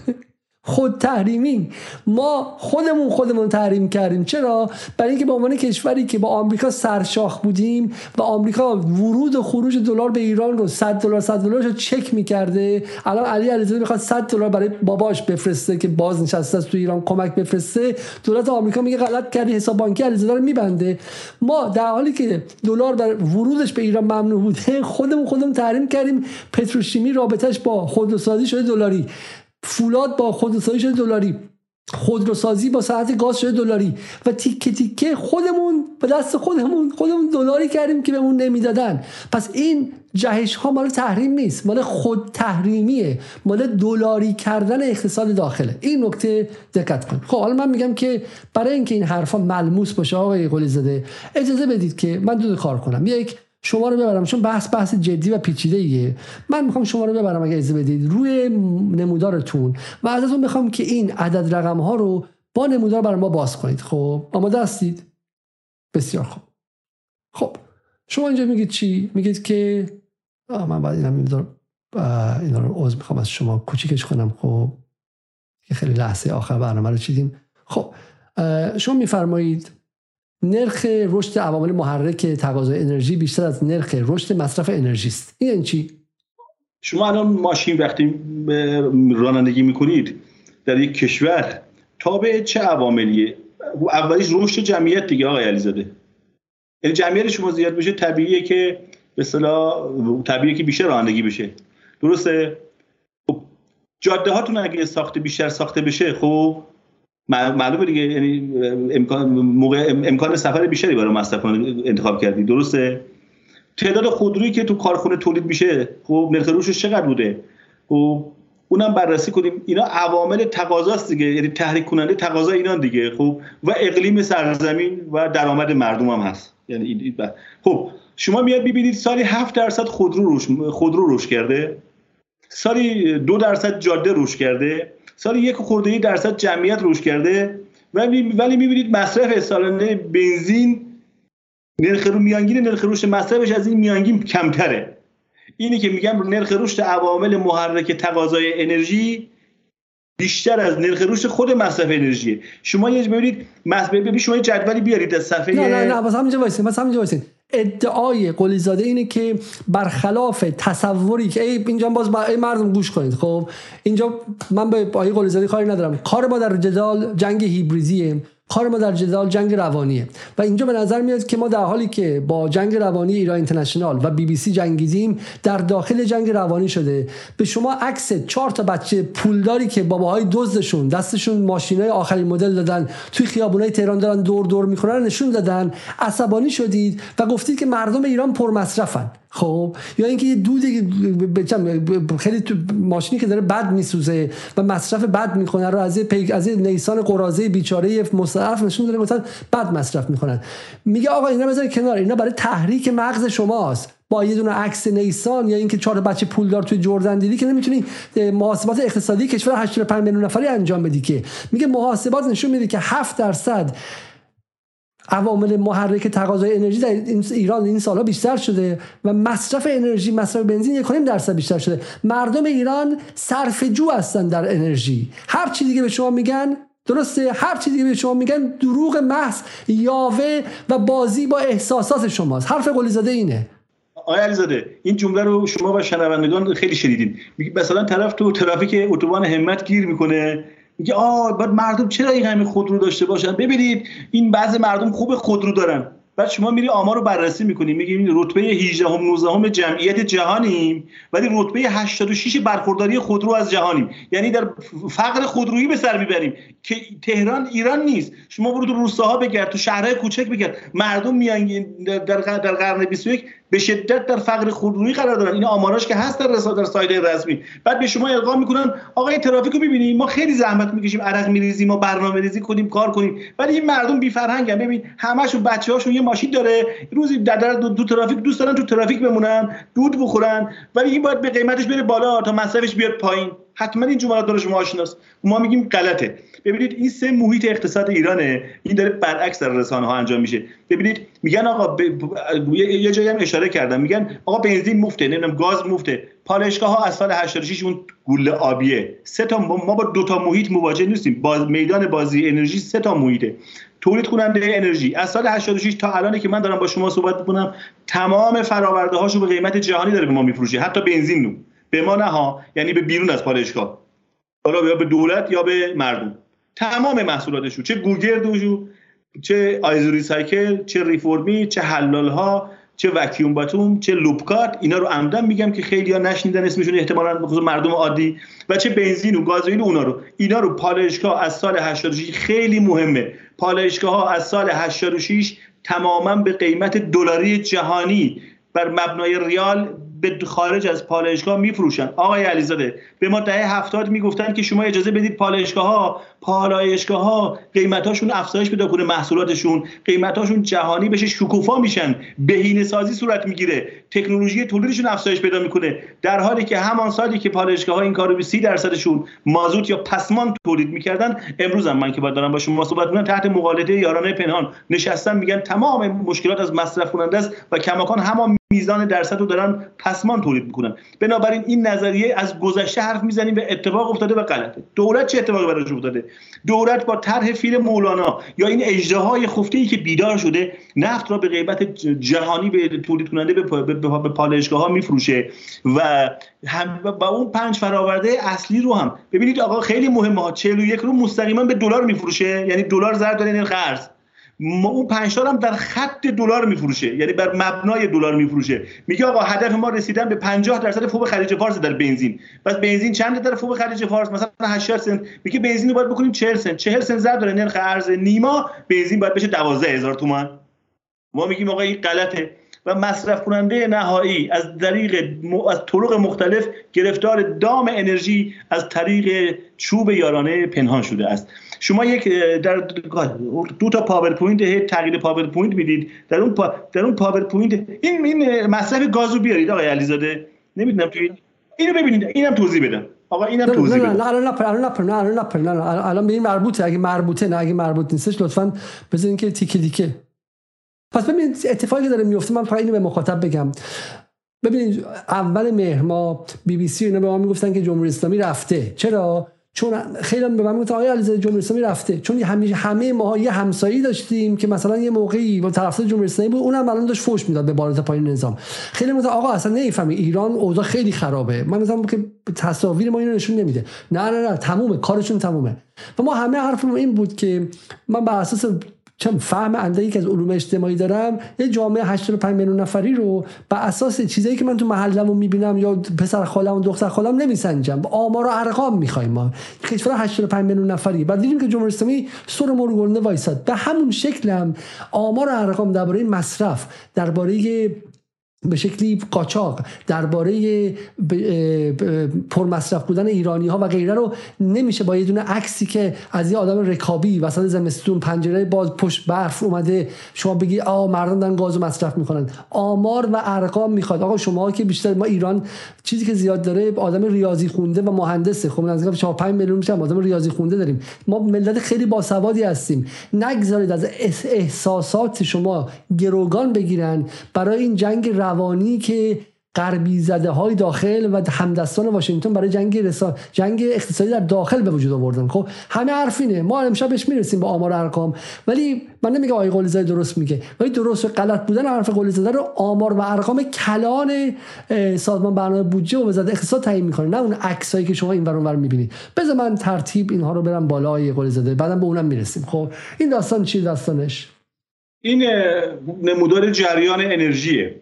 خود تحریمی ما خودمون خودمون تحریم کردیم. چرا؟ برای اینکه به عنوان کشوری که با آمریکا سرشاخ بودیم و آمریکا ورود و خروج دلار به ایران رو 100 دلار 100 دلار رو چک می‌کرده. الان علی علیزاده می‌خواد 100 دلار برای باباش بفرسته که باز نشسته است تو ایران کمک بفرسته. دولت آمریکا میگه غلط کردی حساب بانکی علیزاده رو میبنده. ما در حالی که دلار در ورودش به ایران ممنوع بوده خودمون خودمون تحریم کردیم. پتروشیمی رابطش با خودروسازی شده دلاری. فولاد با خودروسازی شده دلاری. خودروسازی با ساعت گاز شده دلاری. و تیکه تیکه خودمون به دست خودمون خودمون دلاری کردیم که بهمون نمی‌دادن. پس این جهش ها مال تحریم نیست. مال خود تحریمیه. مال دلاری کردن اقتصاد داخله. این نکته دقت کن خب حالا من میگم که برای اینکه این حرفا ملموس باشه آقای قلی زده اجازه بدید که من دو کار کنم. یک شما رو ببرم. چون بحث بحث جدی و پیچیده ایه. من می‌خوام شما رو ببرم اگه اجازه بدید. روی نمودارتون. و ازتون می‌خوام که این عدد رقم ها رو با نمودار برای ما باز کنید. خب؟ آماده هستید؟ بسیار خوب. خب شما اینجا میگید چی؟ میگید که من بعد اینا نمودار اینا رو می‌خوام از شما کوچیکش کنم. خب؟ که خیلی لحظه آخر برنامه رو چیدیم. خب شما میفرمایید نرخ رشد عوامل محرک تقاضای انرژی بیشتر از نرخ رشد مصرف انرژی است. این یعنی چی؟ شما الان ماشین وقتی رانندگی می‌کنید در یک کشور تابع چه عواملیه؟ اولیش رشد جمعیت دیگه آقای علیزاده. یعنی جمعیت شما زیاد بشه طبیعیه که به اصطلاح طبیعیه که بیشتر رانندگی بشه. درسته؟ خب جاده هاتون اگه ساخته بیشتر ساخته بشه خب معلومه دیگه یعنی امکان موقع امکان سفر بیشتری برای مصرف انتخاب کردی. درسته؟ تعداد خودرویی که تو کارخونه تولید میشه خب نرخ روشش چقدر بوده؟ خب اونم بررسی کنیم. اینا عوامل تقاضاست دیگه یعنی تحریک کننده تقاضا اینا دیگه خب و اقلیم سرزمین و درآمد مردم هم هست. یعنی خب شما میاد ببینید سالی 7 درصد خودرو روش خودرو روش کرده سالی دو درصد جاده روش کرده. سال یک خورده درصد جمعیت روش کرده. ولی می‌بینید مصرف سالانه بنزین نرخ رو میانگین نرخ رشد مصرفش از این میانگین کمتره. اینی که میگم نرخ رشد عوامل محرک تقاضای انرژی بیشتر از نرخ رشد خود مصرف انرژیه. شما یه ببینید ببینید شما یه جدولی بیارید از صفحه نه نه نه بس همینجا وایسین بس همینجا وایسین. ادعای قلیزاده اینه که برخلاف تصوری که ای اینجا باز با ای مردم گوش کنید خب؟ اینجا من به آقای قلیزاده کاری ندارم. کار ما در جدال جنگ هیبریدیه. کار ما در جدال جنگ روانیه. و اینجا به نظر میاد که ما در حالی که با جنگ روانی ایران اینترنشنال و بی بی سی جنگیدیم در داخل جنگ روانی شده. به شما عکس چهار تا بچه پولداری که باباهای دزدشون دستشون ماشینای آخرین مدل دادن توی خیابونای تهران دارن دور دور می‌کنن نشون دادن. عصبانی شدید و گفتید که مردم ایران پرمصرفن. خب یا اینکه یه دود خیلی تو ماشینی که داره بد میسوزه و مصرف بد می‌کنه رو از پیک از نیسان قرازه بیچاره مصرف نشون داره مثلا بد مصرف می‌کنن. میگه آقا اینا بذار کنار اینا برای تحریک مغز شماست. با یه دونه عکس نیسان یا اینکه چهار بچه پولدار توی جردن دیدی که نمی‌تونی محاسبات اقتصادی کشور 85 میلیون نفری انجام بدی که. میگه محاسبات نشون میده که 7 درصد عوامل محرک تقاضای انرژی در ایران این سالها بیشتر شده و مصرف انرژی مصرف بنزین یک درصد بیشتر شده. مردم ایران صرف جو هستن در انرژی. هر چی دیگه به شما میگن درسته؟ هر چی دیگه به شما میگن دروغ محض یاوه و بازی با احساسات شماست. حرف قلیزاده اینه. آقای علیزاده این جمله رو شما و شنوندگان خیلی شنیدین. مثلا طرف تو ترافیک اتوبان همت گیر می‌کنه. میگه آ بعد مردم چرا این همه خودرو داشته باشن؟ ببینید این بعضی مردم خوب خودرو دارن. بعد شما میری آمار رو بررسی می‌کنی میگی رتبه 18 هم 19 هم جمعیت جهانیم ولی رتبه 86 برخورداری خودرو از جهانیم. یعنی در فقر خودرویی به سر می‌بریم. که تهران ایران نیست. شما برو تو روستاها بگرد تو شهرهای کوچک بگرد. مردم میان در در قرن 21 به شدت در فقر خودرویی قرار دارن. این آماراش که هست در در سایت رسمی. بعد به شما القا می‌کنن آقا این ترافیک رو ببینیم ما خیلی زحمت می‌کشیم عرق میریزیم ما برنامه ریزی کنیم کار کنیم. ولی این مردم بی فرهنگن. ببین همشون بچه‌هاشون یه ماشین داره. روزی در دو, دو ترافیک دوست دارن تو ترافیک بمونن دود بخورن. ولی این باید به قیمتش بره بالا تا مصرفش بیاد پایین. حتما این جملات داره شما آشناست. ما میگیم غلطه. ببینید این سه محیط اقتصاد ایرانه. این داره برعکس در رسانه ها انجام میشه. ببینید میگن آقا ب... یه جایی هم اشاره کردم. میگن آقا بنزین مفته نمی‌دونم گاز مفته. پالایشگاه ها از سال 86 اون گوله آبیه. سه تا ما با دو تا محیط مواجه نیستیم. باز میدان بازی انرژی سه تا محیطه. تولید کننده انرژی. از سال 86 تا الان که من دارم با شما صحبت می‌کنم تمام فراورده هاشو به قیمت جهانی داره به ما میفروشه. حتی بنزین نو. به ما نه ها. یعنی به بیرون از پالایشگاه. حالا یا به دولت یا به مردم. تمام محصولاتشون چه گوگردوشو چه آیزو سایکل چه ریفورمی چه حلال ها چه وکیوم باتوم چه لوپکارت اینا رو عمدن میگم که خیلی ها نشنیدن اسمشون احتمالاً بخصوص مردم عادی و چه بنزین و گازوئیل اونا رو. اینا رو پالایشگاه از سال 86 خیلی مهمه. پالایشگاه ها از سال 86 تماما به قیمت دلاری جهانی بر مبنای ریال به خارج از پالایشگاه میفروشن. آقای علیزاده به ما دهه هفتاد می‌گفتن که شما اجازه بدید پالایشگاه ها پالایشگاه ها قیمتاشون افزایش پیدا کنه محصولاتشون. قیمتاشون جهانی بشه شکوفا میشن. بهینه سازی صورت می‌گیره. تکنولوژی تولیدشون افزایش پیدا می‌کنه. در حالی که همان سالی که پالایشگاه ها این کارو به 30 درصدشون مازوت یا پسمان تولید می‌کردن امروز هم من که باید دارم با شما صحبت می‌کنم تحت مقالطه یارانه پنهان نشستن میگن تمام مشکلات از مصرف کننده است و کماکان همان میزان درصد رو دارن پسمان تولید می‌کنن. بنابراین این نظریه از گذشته حرف می‌زنیم به اتفاق افتاده و غلطه. دولت چه اتفاقی براش افتاده؟ دولت با طرح فیل مولانا یا این اجدهای خفته ای که بیدار شده نفت را به قیمت جهانی به تولید کننده به, به, پالایشگاه ها میفروشه و هم با اون پنج فراورده اصلی رو هم. ببینید آقا خیلی مهمه ها 41 رو مستقیما به دلار میفروشه یعنی دلار ضرب داره یعنی قرض اون پنج هم در خط دلار میفروشه. یعنی بر مبنای دلار میفروشه. میگه آقا هدف ما رسیدن به 50 درصد فوق خلیج فارس در بنزین. پس بنزین چند در فوق خلیج فارس؟ مثلا 80 سنت. میگه بنزین رو باید بکنیم 40 سنت. 40 سنت ضرب داره. نرخ ارز نیما بنزین باید بشه 12000 تومان. ما میگیم آقا این غلطه. و مصرف کننده نهایی از طریق از طرق مختلف گرفتار دام انرژی از طریق چوب یارانه پنهان شده است. شما یک در دو تا پاورپوینت تغییر پاورپوینت می‌دید. در اون پا در اون پاورپوینت این این مصرف گازو بیارید آقای علیزاده. نمی‌دونم تو اینو ببینید اینم توضیح بدم. آقا اینم توضیح بدم. نه الان نه الان نه الان نه الان به این مربوطه. اگه مربوطه نه اگه مربوط نیستش لطفا بزنین که تیکه دیکه. پس ببینید اتفاقی داره میفته من فقط اینو به مخاطب بگم. ببینید اول مهر ما بی بی سی اینا به ما می‌گفتن که جمهوری اسلامی رفته. چرا؟ چون خیلی به من می‌گفتن آیا علیزاده جمهوری رفته. چون همیشه همه ما یه همسایی داشتیم که مثلا یه موقعی با طرفدار جمهوری اسلامی بود اونم الان داشت فوش می‌داد به بالات پایین نظام. خیلی می‌گفتن آقا اصلا نمی‌فهمی ایران اوضاع خیلی خرابه. من مثلا که تصاویر ما اینو نشون نمیده. نه نه نه تمومه کارشون تمومه. و ما همه حرفمون این بود که من بر اساس چون فهم اندایی که از علوم اجتماعی دارم یه جامعه 85 میلیون نفری رو بر اساس چیزایی که من تو محلمو می‌بینم یا پسر خالم و دختر خالم نمیسنجم. آمار و ارقام می‌خوایم ما. کشور 85 میلیون نفری. بعد دیدیم که جمهوری اسلامی سر مرگونده وایساد. به همون شکل هم آمار و ارقام درباره مصرف درباره به شکلی قاچاق درباره پرمصرف بودن ایرانی ها و غیره رو نمیشه با یه دونه عکسی که از یه آدم رکابی وسط زمستون پنجره باز پشت برف اومده شما بگی آ مردم دارن گاز مصرف می‌کنن. آمار و ارقام می‌خواد. آقا شما که بیشتر ما ایران چیزی که زیاد داره آدم ریاضی خونده و مهندسه. خب نزدیک 4 5 میلیون میشه آدم ریاضی خونده داریم. ما ملت خیلی باسوادی هستیم. نگذارید از احساسات شما گروگان بگیرن. برای این جنگ روانی که غربی زده های داخل و همدستان واشنگتن برای جنگ رسا... جنگ اقتصادی در داخل به وجود آوردن. خب همه حرفینه ما امشب بهش می‌رسیم با آمار ارقام. ولی من نمیگم آقای قلی زاده درست میگه. ولی درست و غلط بودن حرف قلی زاده رو آمار و ارقام کلان سازمان برنامه بودجه و وزارت اقتصاد تعیین می‌کنه. نه اون عکسایی که شما این ور اونور می‌بینید. بذار من ترتیب اینها رو برم بالای قلی زاده بعدا به اونم می‌رسیم. خب این داستان چی؟ داستانش؟ این نمودار جریان انرژیه.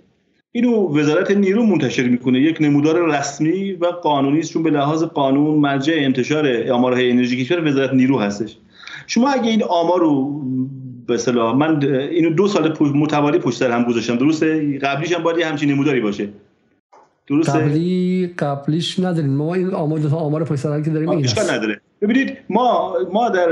اینو وزارت نیرو منتشر می‌کنه. یک نمودار رسمی و قانونی است. چون به لحاظ قانون مرجع انتشار آمارهای انرژی کشور وزارت نیرو هستش. شما اگه این آمار رو به اصطلاح من اینو دو سال متوالی پشت سر هم گذاشتم. درسته؟ قبلیش هم باید همچین نموداری باشه. درسته؟ قبلی قبلیش نداریم. ما این آمار آمار سر که داریم این نداره. ببینید ما ما در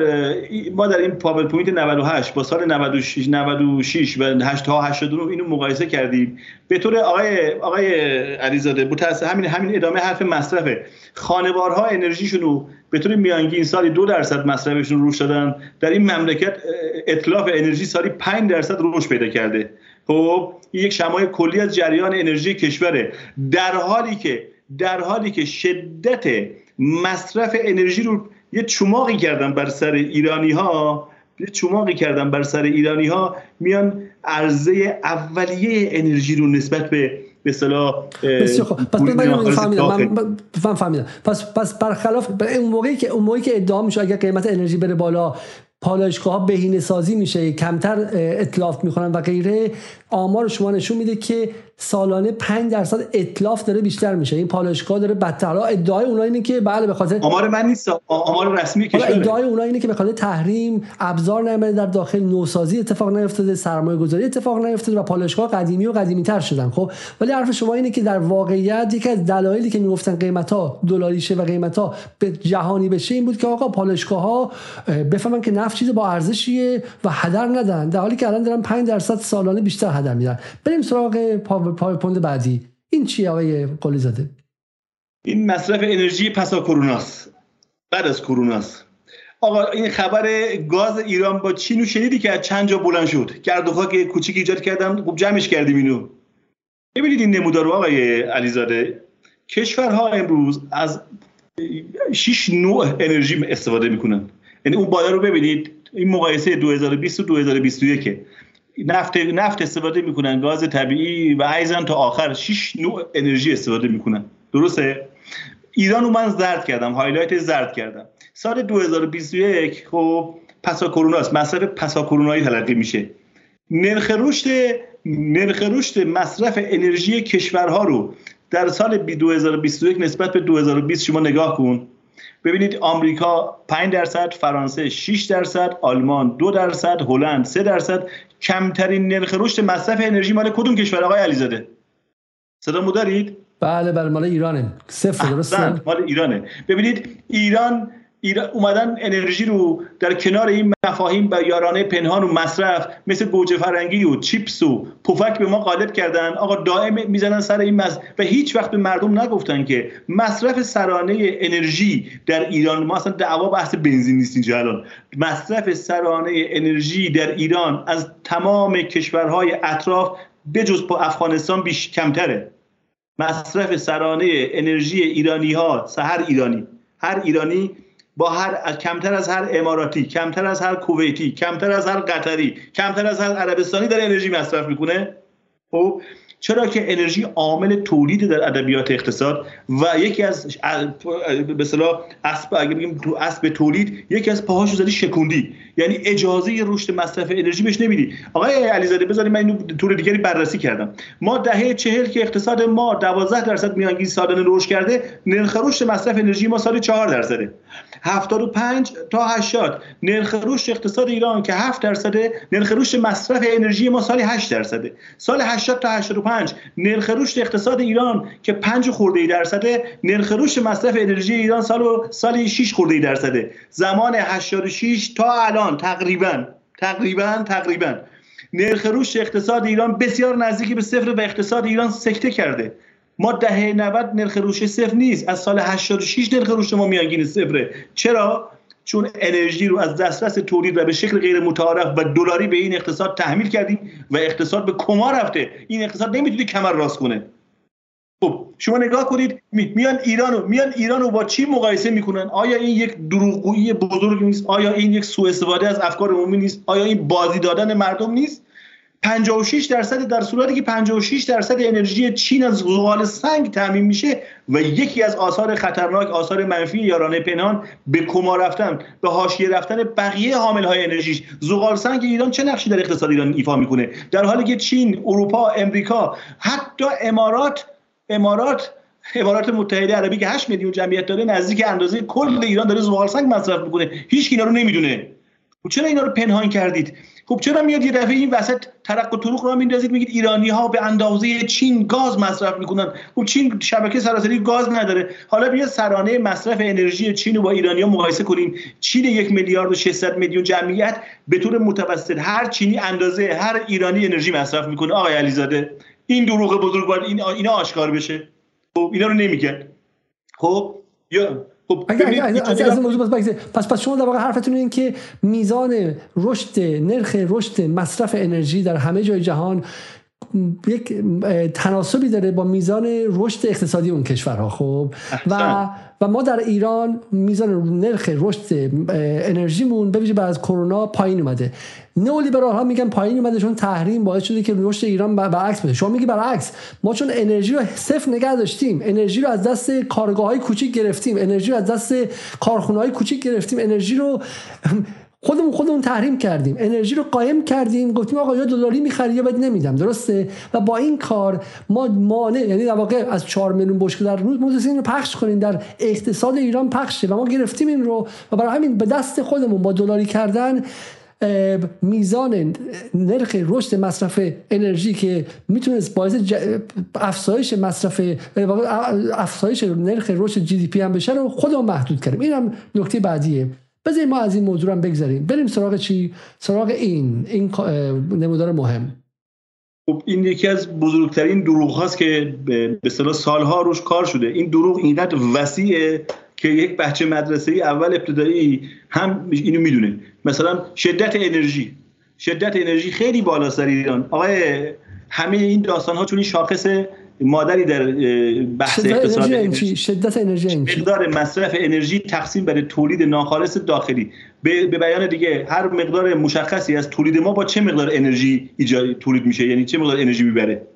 ما در این پاورپوینت 98 با سال 96 96 و 8 تا 89 اینو مقایسه کردیم. به طور آقای آقای علیزاده متأسف همین همین ادامه حرف مصرفه. خانوارها انرژیشون رو به طور میانگین سالی دو درصد مصرفشون رشد دادن. در این مملکت اتلاف انرژی سالی 5 درصد رشد پیدا کرده. خب یک شمای کلی از جریان انرژی کشوره. در حالی که در حالی که شدت مصرف انرژی رو یه چماقی کردن بر سر ایرانی ها یه چماقی کردن بر سر ایرانی ها میان عرضه اولیه انرژی رو نسبت به به اصطلاح پس من فهمیدم. من فهمیدم. پس پس برخلاف اون موقعی که اون موقعی که ادعا میشه اگر قیمت انرژی بره بالا پالایشگاه ها بهینه سازی میشه کمتر اطلاف می‌کنن و غیره آمار شما نشون میده که سالانه 5 درصد اطلاف داره بیشتر میشه. این پالایشگاه داره بدتر. ادعای اونها اینه که بله به خاطر آمار من نیست. آمار رسمی کشور. ادعای اونها اینه که به خاطر تحریم ابزار نمیده در داخل نوسازی اتفاق نیفتاده سرمایه گذاری اتفاق نیفتاده و پالایشگاه قدیمی و قدیمی تر شدن. خب ولی حرف شما اینه که در واقعیت یکی از دلایلی که می‌گفتن قیمت ها دلاری شه و قیمت ها به جهانی بشه این بود که آقا پالایشگاه ها بفهمن که نفت چیز با ارزشیه و هدر ندن. در حالی که الان دارن 5 درصد سالانه بیشتر هدر میدن. بریم سراغ پاورپوینت بعدی. این چی آقای قلی زاده این مصرف انرژی پسا کروناست بعد از کروناست آقا این خبر گاز ایران با چینو شنیدی که از چند جا بلند شد؟ گرد و خاک کوچیک ایجاد کردم. خوب جمعش کردیم اینو. ببینید این نمودار رو آقای علیزاده. کشورها امروز از 6 نوع انرژی استفاده می‌کنن. یعنی اون بالا رو ببینید. این مقایسه 2020 و 2021 نفت نفت استفاده می‌کنن گاز طبیعی و ایزن تا آخر. 6 نوع انرژی استفاده می‌کنن. درسته؟ ایران رو من زرد کردم highlight زرد کردم. سال 2021 خب پسا کرونا است مصرف پسا کرونایی تلقی میشه. نرخ رشد نرخ رشد مصرف انرژی کشورها رو در سال 2021 نسبت به 2020 شما نگاه کن. ببینید آمریکا 5 درصد فرانسه 6 درصد آلمان 2 درصد هلند 3 درصد. کمترین نرخ رشد مصرف انرژی مال کدوم کشور؟ آقای علیزاده. صدا دارید؟ بله بله مال ایرانه. صفر درسته مال ایرانه. ببینید ایران اومدن انرژی رو در کنار این مفاهیم و یارانه پنهان و مصرف مثل گوجه فرنگی و چیپس و پفک به ما غالب کردن. آقا دائم می‌زنن سر این مصرف و هیچ وقت به مردم نگفتن که مصرف سرانه انرژی در ایران ما اصلا دعوا بحث بنزین نیست اینجا الان. مصرف سرانه انرژی در ایران از تمام کشورهای اطراف بجز افغانستان بیش کمتره. مصرف سرانه انرژی ایرانی ها هر ایرانی هر ایرانی با هر کمتر از هر اماراتی کمتر از هر کویتی کمتر از هر قطری کمتر از هر عربستانی داره انرژی مصرف می‌کنه. خب چرا که انرژی عامل تولید در ادبیات اقتصاد و یکی از به اصطلاح اسب اگه بگیم تو اسب تولید یکی از پاهاشو زدی شکوندی. یعنی اجازه رشد مصرف انرژی بهش نمیدی. آقای علیزاده بذارید من اینو طور دیگری بررسی کردم. ما دهه چهل که اقتصاد ما 12 درصد میانگین سالانه رشد کرده نرخ رشد مصرف انرژی ما سال 4 درصده. 75 تا 80 نرخ رشد اقتصاد ایران که 7 درصده نرخ رشد مصرف انرژی ما سال 8 درصده سال 80 تا 85 نرخ رشد اقتصاد ایران که 5 خورده درصده نرخ رشد مصرف انرژی ایران سال سال 6 خورده درصده زمان 86 تا الان. تقریبا تقریبا تقریبا. نرخ رشد اقتصاد ایران بسیار نزدیکی به صفر و اقتصاد ایران سکته کرده. ما دهه 90 نرخ رشد صفر نیست. از سال 86 نرخ رشد ما میانگین صفره. چرا؟ چون انرژی رو از دسترس تولید و به شکل غیر متعارف و دلاری به این اقتصاد تحمیل کردیم و اقتصاد به کما رفته. این اقتصاد نمی‌تونه کمر راست کنه. خب شما نگاه کنید میان ایرانو میان ایرانو با چی مقایسه می‌کنن؟ آیا این یک دروغگویی بزرگ نیست؟ آیا این یک سوء استفاده از افکار عمومی نیست؟ آیا این بازی دادن مردم نیست؟ 56 درصد در صورتی که 56 درصد انرژی چین از زغال سنگ تعمین میشه و یکی از آثار خطرناک آثار منفی یارانه پنهان به کما رفتن به حاشیه رفتن بقیه حامل های انرژیش. زغال سنگ ایران چه نقشی در اقتصاد ایران ایفا می‌کنه؟ در حالی که چین اروپا امریکا حتی امارات امارات امارات متحده عربی که 8 میلیون جمعیت داره نزدیک اندازه کل ایران داره زغال سنگ مصرف می‌کنه. هیچ اینا رو نمی‌دونه. خب چرا اینا رو پنهان کردید؟ خب چرا میاد یه دفعه این وسط ترق و طرق را میندازید؟ میگید ایرانی ها به اندازه چین گاز مصرف می‌کنن. خب چین شبکه سراسری گاز نداره. حالا بیا سرانه مصرف انرژی چین رو با ایرانی ها مقایسه کنیم. چین یک میلیارد و 600 میلیون جمعیت به طور متوسط هر چینی اندازه هر ایرانی انرژی مصرف می‌کنه. آقای علیزاده این دروغ بزرگ باید این اینا آشکار بشه. خب اینا رو نمیگن خب یا خب اگر از, از موضوع پس, پس پس شما در واقع حرفتون این که میزان رشد نرخ رشد مصرف انرژی در همه جای جهان یک تناسبی داره با میزان رشد اقتصادی اون کشورها خب؟ و و ما در ایران میزان نرخ رشد انرژیمون به ویژه بعد از کرونا پایین اومده. نئولیبرال ها میگن پایین اومده چون تحریم باعث شده که رشد ایران برعکس بشه. شما میگی برعکس. ما چون انرژی رو صفر نگه داشتیم انرژی رو از دست کارگاه های کوچیک گرفتیم انرژی رو از دست کارخونه های کوچیک گرفتیم انرژی رو (clears throat) خودمون خودمون تحریم کردیم انرژی رو قایم کردیم گفتیم آقا یا دلاری می‌خری یا بد نمیدم. درسته؟ و با این کار ما مانع یعنی در واقع از 4 میلیون بشکه در روز این رو پخش کنیم در اقتصاد ایران پخشه. و ما گرفتیم این رو و برای همین به دست خودمون با دلاری کردن میزان نرخ رشد مصرف انرژی که می‌تونست باعث افزایش مصرف افزایش نرخ رشد جی دی پی هم بشه رو خودمون محدود کردیم. این هم نکته بعدیه. بذاریم ما از این موضوع هم بگذاریم بریم سراغ چی؟ سراغ این. این نمودار مهم. خب این یکی از بزرگترین دروغ هاست که به اصطلاح سالها روش کار شده. این دروغ اینقدر وسیعه که یک بچه مدرسه ای اول ابتدایی هم اینو می‌دونه. مثلا شدت انرژی. شدت انرژی خیلی بالاست در ایران. آقای همه این داستان ها چون این شاخص مادری در بحث اقتصاد انرژی. شدت انرژی مقدار مصرف انرژی تقسیم بر تولید ناخالص داخلی. به بیان دیگه هر مقدار مشخصی از تولید ما با چه مقدار انرژی ایجاد تولید میشه؟ یعنی چه مقدار انرژی می‌بره؟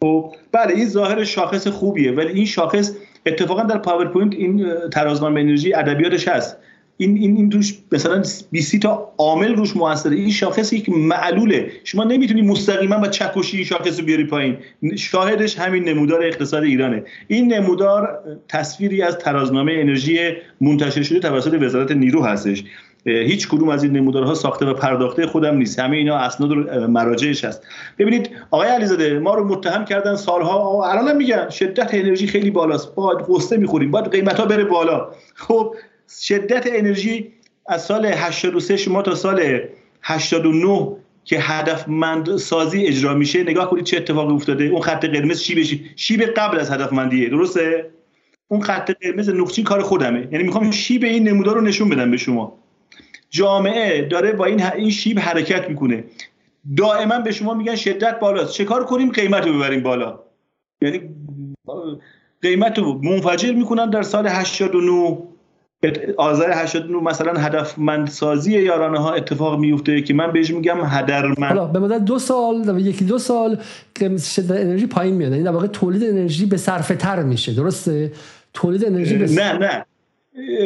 خب بله این ظاهر شاخص خوبیه ولی این شاخص اتفاقا در پاورپوینت این ترازنامه انرژی ادبیاتش هست. این این این روش مثلا 20 تا عامل روش موثره. این شاخص یک معلوله. شما نمی‌تونی مستقیما با چکشی این شاخص رو بیاری پایین. شاهدش همین نمودار اقتصاد ایرانه. این نمودار تصویری از ترازنامه انرژی منتشر شده توسط وزارت نیرو هستش. هیچ کدوم از این نمودارها ساخته و پرداخته خودم نیست. همه اینا اسناد مراجعش هست. ببینید آقای علیزاده ما رو متهم کردن سالها الان میگن شدت انرژی خیلی بالاست. باید غصه می‌خوریم. باید قیمت ها بره بالا. خب شدت انرژی از سال 83 شما تا سال 89 که هدفمند سازی اجرا میشه نگاه کنید چه اتفاقی افتاده. اون خط قرمز شیب شیب قبل از هدفمندیه درسته؟ اون خط قرمز نقطی کار خودمه. یعنی می‌خوام شیب این نمودار رو نشون بدم به شما. جامعه داره با این این شیب حرکت می‌کنه. دائما به شما میگن شدت بالاست. چه کار کنیم؟ قیمت رو ببریم بالا. یعنی قیمت رو منفجر می‌کنن در سال 89 آذر 89 مثلا هدفمندسازی یارانه ها اتفاق میفته که من بهش میگم هدرمند. حالا به مدت دو سال یکی دو سال که شدت انرژی پایین میاد. یعنی در واقع تولید انرژی به صرفه تر میشه. درسته؟ تولید انرژی به نه نه.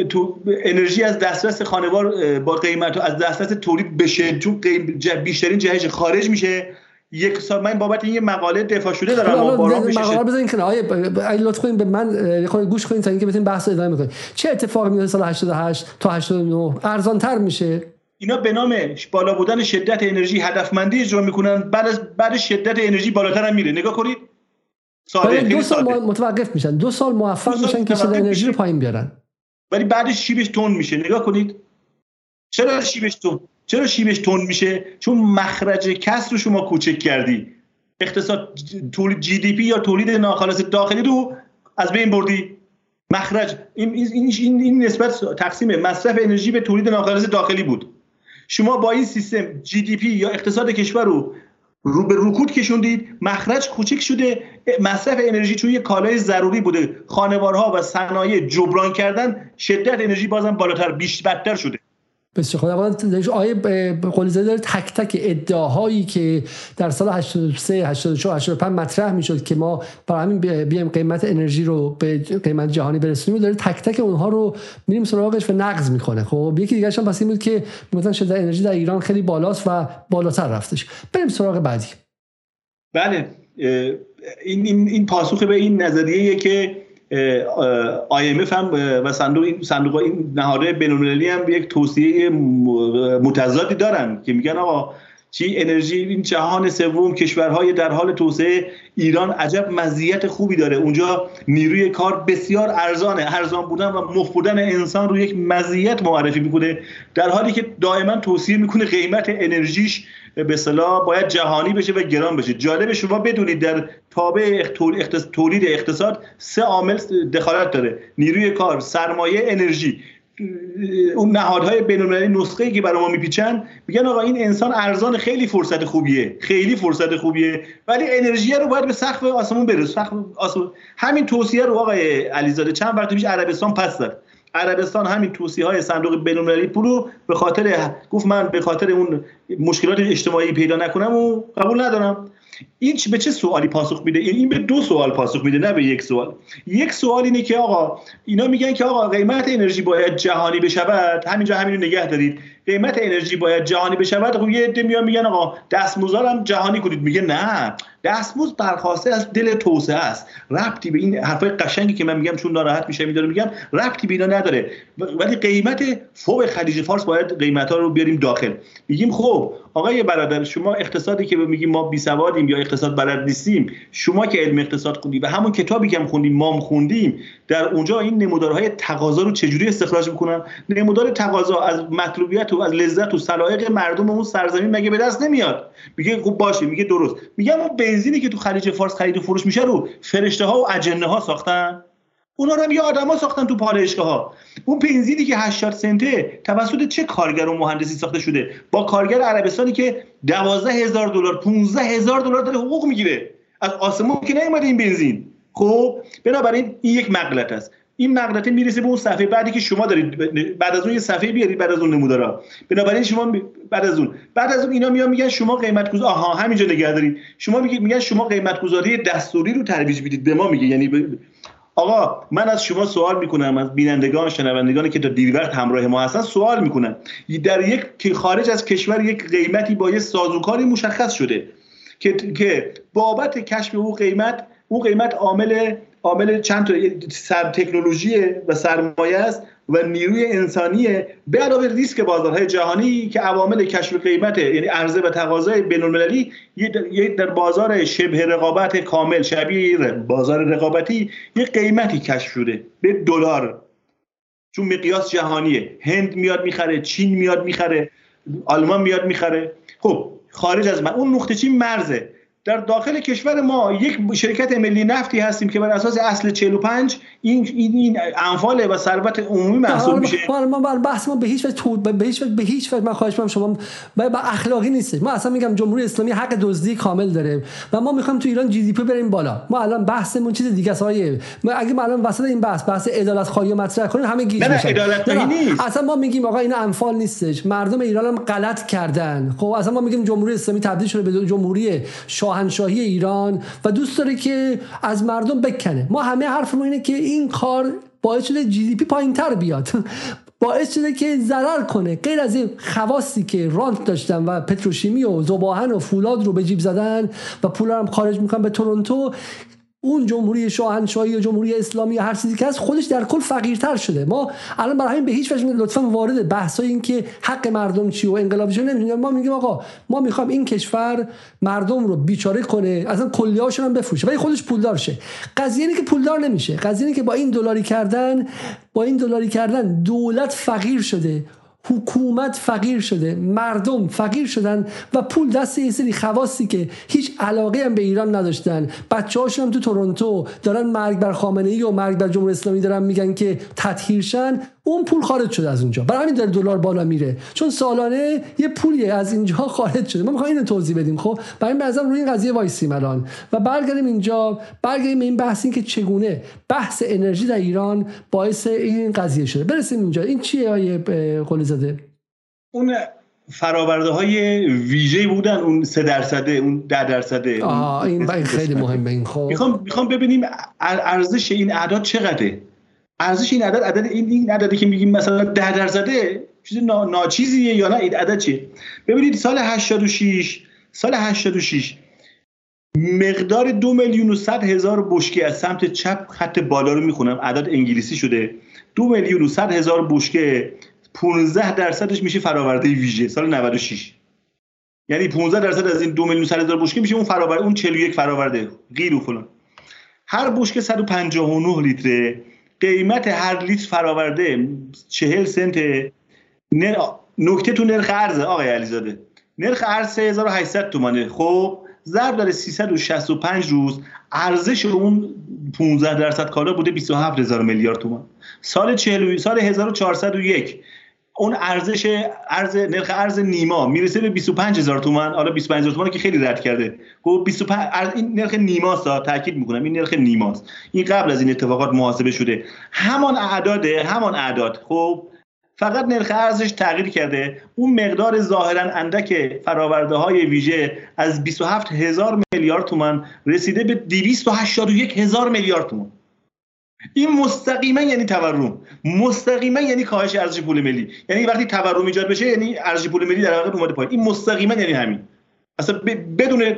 تو انرژی از دسترس خانوار با قیمت از دسترس تولید بشه چون بیشترین جهش خارج میشه. یک سال من بابت این مقاله دفاع شده دارم مقاله بزنین که آیه لطف کنین به من خود گوش کنین تا اینکه بتونین بحث ادامه کنین چه اتفاقی میفته سال 88 تا 89 ارزان تر میشه. اینا به نام بالا بودن شدت انرژی هدفمندی اجرا می‌کنن بعد از بعد شدت انرژی بالاتر هم میره. نگاه کنید. ساده دو سال متوقف میشن. دو سال موفق میشن که شدت انرژی رو پایین بیارن. ولی بعدش شیبش تون میشه. نگاه کنید. چرا شیبش تند چرا شیبش تند میشه؟ چون مخرج کسر رو شما کوچک کردی. اقتصاد تولید GDP یا تولید ناخالص داخلی رو از بین بردی. مخرج این, این, این, این نسبت تقسیم مصرف انرژی به تولید ناخالص داخلی بود. شما با این سیستم GDP یا اقتصاد کشور رو رو به رکود کشوندید. مخرج کوچک شده. مصرف انرژی چون یه کالای ضروری بوده. خانوارها و صنایع جبران کردن. شدت انرژی بازم بالاتر بیش بدتر شده. بسیار خدا آیه قلیزه داره تک تک ادعاهایی که در سال 83 84 85 مطرح می‌شد که ما برای همین بیایم قیمت انرژی رو به قیمت جهانی برسونیم. داره تک تک اونها رو میریم سراغش و نقض می‌کنه. خب یکی دیگه هم پس این بود که مثلا شده انرژی در ایران خیلی بالاست و بالاتر رفتش. بریم سراغ بعدی. بله این این این پاسخ به این نظریه که IMF هم و صندوق این صندوق این نهادهای بین‌المللی هم یک توصیه متضادی دارن که میگن آقا چی انرژی این جهان سوم کشورهای در حال توسعه ایران عجب مزیت خوبی داره. اونجا نیروی کار بسیار ارزانه ارزان بودن و مفت بودن انسان رو یک مزیت معرفی می‌کنه در حالی که دائما توصیه می‌کنه قیمت انرژیش به صلاح باید جهانی بشه و گران بشه. جالب شما بدونید در تابع تولید اقتصاد سه عامل دخالت داره. نیروی کار سرمایه انرژی. اون نهادهای بین‌المللی نسخه ای که برای ما میپیچن میگن آقا این انسان ارزان خیلی فرصت خوبیه. خیلی فرصت خوبیه. ولی انرژی رو باید به سقف آسمون برسه سقف آسمون. همین توصیه رو آقای علیزاده چند وقت پیش عربستان پس داد. عربستان همین توصیه های صندوق بین‌المللی پولو به خاطر گفت من به خاطر اون مشکلات اجتماعی پیدا نکنم و قبول ندارم. این به چه سوالی پاسخ میده؟ این به دو سوال پاسخ میده نه به یک سوال. یک سوال اینه که آقا اینا میگن که آقا قیمت انرژی باید جهانی بشود. همینجا همین رو نگه دارید. قیمت انرژی باید جهانی بشود. خب یه عده میان میگن آقا دستمزدم جهانی کنید میگه نه. دستمزد برخواسته از دل توسعه است. ربطی به این حرفای قشنگی که من میگم چون ناراحت میشه میداره میگم ربطی به اینا نداره. ولی قیمت فوق خلیج فارس باید قیمت ها رو بیاریم داخل. میگیم خب آقای برادر شما اقتصادی که میگیم ما بی سوادیم یا اقتصاد بلد نیستیم شما که علم اقتصاد خوندی و همون کتابی که هم خوندیم ما خوندیم در اونجا این نمودارهای تقاضا رو چجوری استخراج می‌کنن؟ نمودار تقاضا از مطلوبیت و از لذت و سلایق مردم اون سرزمین مگه به دست نمیاد؟ میگه خوب باشه میگه درست. میگه اون بنزینی که تو خلیج فارس خرید و فروش میشه رو فرشته ها و اجنه ها ساختن؟ اونا رو هم یه آدما ساختن تو پالایشگاه ها اون بنزینی که 80 سنته توسط چه کارگر و مهندسی ساخته شده؟ با کارگر عربستانی که 12000 دلار 15000 دلار داره حقوق می‌گیره. از آسمون که نیومده این بنزین. خب بنابراین این یک مغلط است. این مغلطه می‌رسه به اون صفحه بعدی که شما دارید. بعد از اون یه صفحه بیارید بعد از اون نمودارا بنابراین شما بعد از اون. بعد از اون اینا میان میگن شما قیمت گذاری آها همینجا نگه دارید. شما میگن شما قیمت گذاری دستوری رو ترویج بدید به ما میگه. یعنی ب... آقا من از شما سوال می‌کنم. از بینندگان شنوندگان که تا دیروقت همراه ما هستن سوال می‌کنم. در یک خارج از کشور یک قیمتی با یه سازوکاری مشخص شده که که بابت کشف او قیمت اون قیمت عامل عامل چند تا سر تکنولوژی و سرمایه است و نیروی انسانیه به علاوه ریسک بازارهای جهانی که عوامل کشف قیمت یعنی عرضه و تقاضای بین‌المللی یه در بازار شبه رقابت کامل شبیه بازار رقابتی یه قیمتی کشف شده به دلار. چون مقیاس جهانیه. هند میاد می‌خره چین میاد می‌خره آلمان میاد می‌خره. خب خارج از من. اون نقطه چین مرزه؟ در داخل کشور ما یک شرکت ملی نفتی هستیم که بر اساس اصل 45 این این, این انفال و ثروت عمومی محسوب میشه. ما بر بحث ما به هیچ وجه به هیچ وجه به هیچ وجه من خواهش می‌کنم شما با اخلاقی نیست ما اصلا میگم جمهوری اسلامی حق دزدی کامل داره و ما می‌خوایم تو ایران GDP بریم بالا. ما الان بحثمون چیز دیگه است ما اگه ما الان وسط این بحث بحث عدالت خواهی مطرح کنیم همه گیج میشن. نه نیست. اصلا ما میگیم آقا این انفال نیستش. مردم ایران هم غلط کردن. خب اصلا ما میگیم جمهوری اسلامی تبدیل شده به جمهوری شاهنشاهی ایران و دوست داره که از مردم بکنه. ما همه حرفمون اینه که این کار باعث شده GDP پایین تر بیاد. (laughs) باعث شده که ضرر کنه. غیر از این خواصی که رانت داشتن و پتروشیمی و زباهن و فولاد رو به جیب زدن و پول هم خارج می‌کنن به تورنتو اون جمهوری شاهنشاهی یا جمهوری اسلامی یا هر چیزی که هست خودش در کل فقیرتر شده. ما الان برای همین به هیچ وجه لطفا وارد بحث این که حق مردم چی و انقلاب چی نمی‌دونیم. ما میگیم آقا ما می‌خوام این کشور مردم رو بیچاره کنه اصلا کلیهاشون هم بفروشه. ولی خودش پولدار شه. قضیه اینه که پولدار نمیشه. قضیه اینه که با این دلاری کردن با این دلاری کردن دولت فقیر شده. حکومت فقیر شده مردم فقیر شدن و پول دست یه سری خواصی که هیچ علاقه هم به ایران نداشتن. بچه هاشون تو تورنتو دارن مرگ بر خامنه ای و مرگ بر جمهوری اسلامی دارن میگن که تطهیرشن اون پول خارج شده از اونجا. برای همین داره دلار بالا میره. چون سالانه یه پولی از اینجا (laughs) خارج شده. ما می‌خوایم اینو توضیح بدیم خب؟ برای این بعضا روی این قضیه وایسیم الان. و برگردیم اینجا. برگردیم این بحث این که چگونه بحث انرژی در ایران باعث این قضیه شده. برسیم اینجا. این چیه آیه قلی زده اون فراورده های ویژه بودن. اون سه درصده اون ده درصده. آه این خیلی مهمه این خب. می‌خوام می‌خوام ببینیم ارزش این اعداد چقدره. ارزش این عدد عدد این این عددی که میگیم مثلا 10 درصده چیز ناچیزیه یا نه؟ این عدد چیه؟ ببینید سال 86 سال 86 مقدار دو میلیون و صد هزار بشکه از سمت چپ خط بالا رو می‌خونم. عدد انگلیسی شده. دو میلیون و صد هزار بشکه 15 درصدش میشه فراورده ویژه سال 96 یعنی 15 درصد از این دو میلیون صد هزار بشکه میشه اون فراورده اون 41 فراورده. غیر و فلان. هر بشکه 159 لیتره. قیمت هر لیتر فراورده چهل سنت نکته تو نرخ ارزه آقای علیزاده. نرخ ارز 3800 تومانه. خب ضرب داره 365 روز. ارزش اون 15 درصد کالا بوده 27 هزار میلیارد تومان. سال 40 سال 1401 اون ارزش ارز نرخ ارز نیما می‌رسه به 25 هزار تومان. حالا 25 هزار تومان که خیلی رد کرده. خب 25 این نرخ نیماست تاکید می‌کنم. این نرخ نیماست. این قبل از این اتفاقات محاسبه شده. همان اعداده همان اعداد. خب فقط نرخ ارزش تغییر کرده. اون مقدار ظاهرا اندک فراورده های ویژه از 27 هزار میلیارد تومان رسیده به 281 هزار میلیارد تومان. این مستقیما یعنی تورم. مستقیما یعنی کاهش ارزش پول ملی. یعنی وقتی تورم ایجاد بشه یعنی ارزش پول ملی در واقع اومده پایین. این مستقیما یعنی همین. اصلا بدون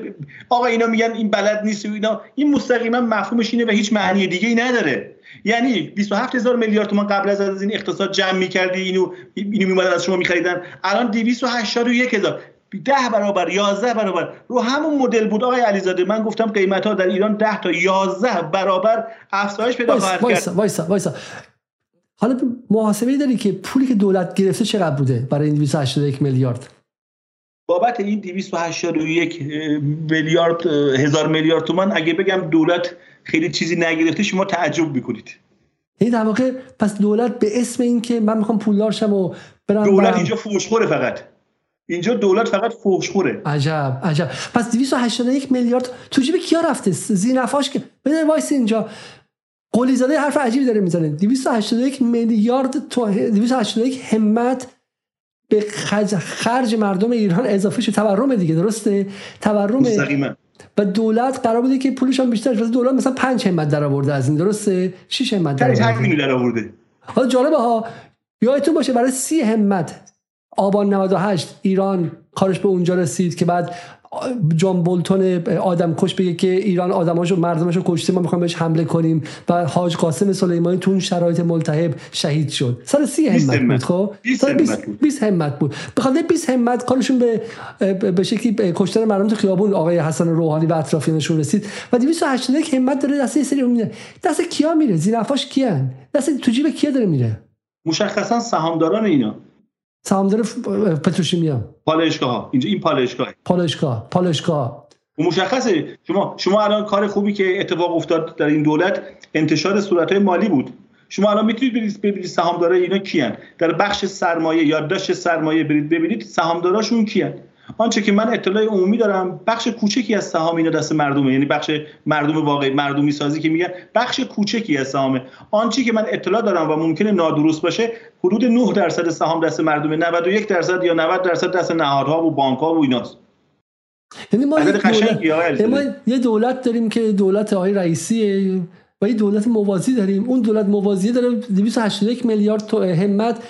آقا اینا میگن این بلد نیست و اینا. این مستقیما مفهومش اینه و هیچ معنی دیگه ای نداره. یعنی 27 هزار میلیارد تومان قبل از از این اقتصاد جمع می‌کردی اینو اینو میمدن از شما میخریدن. الان 281 هزار. ده برابر 11 برابر. رو همون مدل بود. آقای علیزاده من گفتم قیمت ها در ایران 10 تا 11 برابر افزایش پیدا خواهد کرد. وایسا وایسا حالا محاسبه داری که پولی که دولت گرفته چقدر بوده برای این 281 میلیارد؟ بابت این 281 میلیارد هزار میلیارد تومان اگه بگم دولت خیلی چیزی نگرفته شما تعجب می‌کنید. این در واقع پس دولت به اسم اینکه من می‌خوام پولدار شم و برم دولت اینجا فوشخوره فقط. اینجا دولت فقط فوشخوره عجب عجب. پس 281 میلیارد تو جیب کیا رفته؟ زینفاش که بده وایس اینجا. قلی زاده حرف عجیبی داره می‌زنه. 281 میلیارد تو 281 همت به خرج, خرج مردم ایران اضافه شد. تورم دیگه درسته؟ تورم و دولت قرار بوده که پولش هم بیشتر شده دولت مثلا 5 همت در آورده از این درسته؟ 6 همت در آورده در آورده حالا جالبه ها یادتون باشه برای 30 همت آبان 98 ایران کارش به اونجا رسید که بعد جان بولتون آدم کش بگه که ایران آدماشو مردمشو کشته ما می‌خوایم بهش حمله کنیم. و حاج قاسم سلیمانی تو اون شرایط ملتهب شهید شد. سال سی همت بود خب؟ 20 همت بود. بخاطر 20 همت کارشون به به شکلی کشتن مردم تو خیابون آقای حسن روحانی و اطرافیانشون رسید. و 281 همت داره دست سری میره دست کیا میره؟ زیرفاش کیان؟ دست تو جیب کیا داره میره؟ مشخصا سهامداران اینا. سهامدار پتروشیمیا پالایشگاه اینجا این پالایشگاه پالایشگاه. پالایشگاه مشخصه. شما شما الان کار خوبی که اتفاق افتاد در این دولت انتشار صورت مالی بود. شما الان می‌تونید برید ببینید سهامدارای اینا کیان. در بخش سرمایه یادداشت سرمایه برید ببینید سهامداراشون کیان. آنچه که من اطلاع عمومی دارم بخش کوچکی از سهام اینا دست مردمه. یعنی بخش مردم واقعی مردمی سازی که میگن بخش کوچکی از سهامه. آنچه که من اطلاع دارم و ممکنه نادرست باشه حدود 9 درصد سهام دست مردمه. 91 درصد یا 90 درصد دست نهادها و بانک ها و ایناست. یعنی ما, یعنی ما یه دولت داریم که دولت آقای رئیسیه و یه دولت موازی داریم. اون دولت موازی داره 281 میلیارد تو همت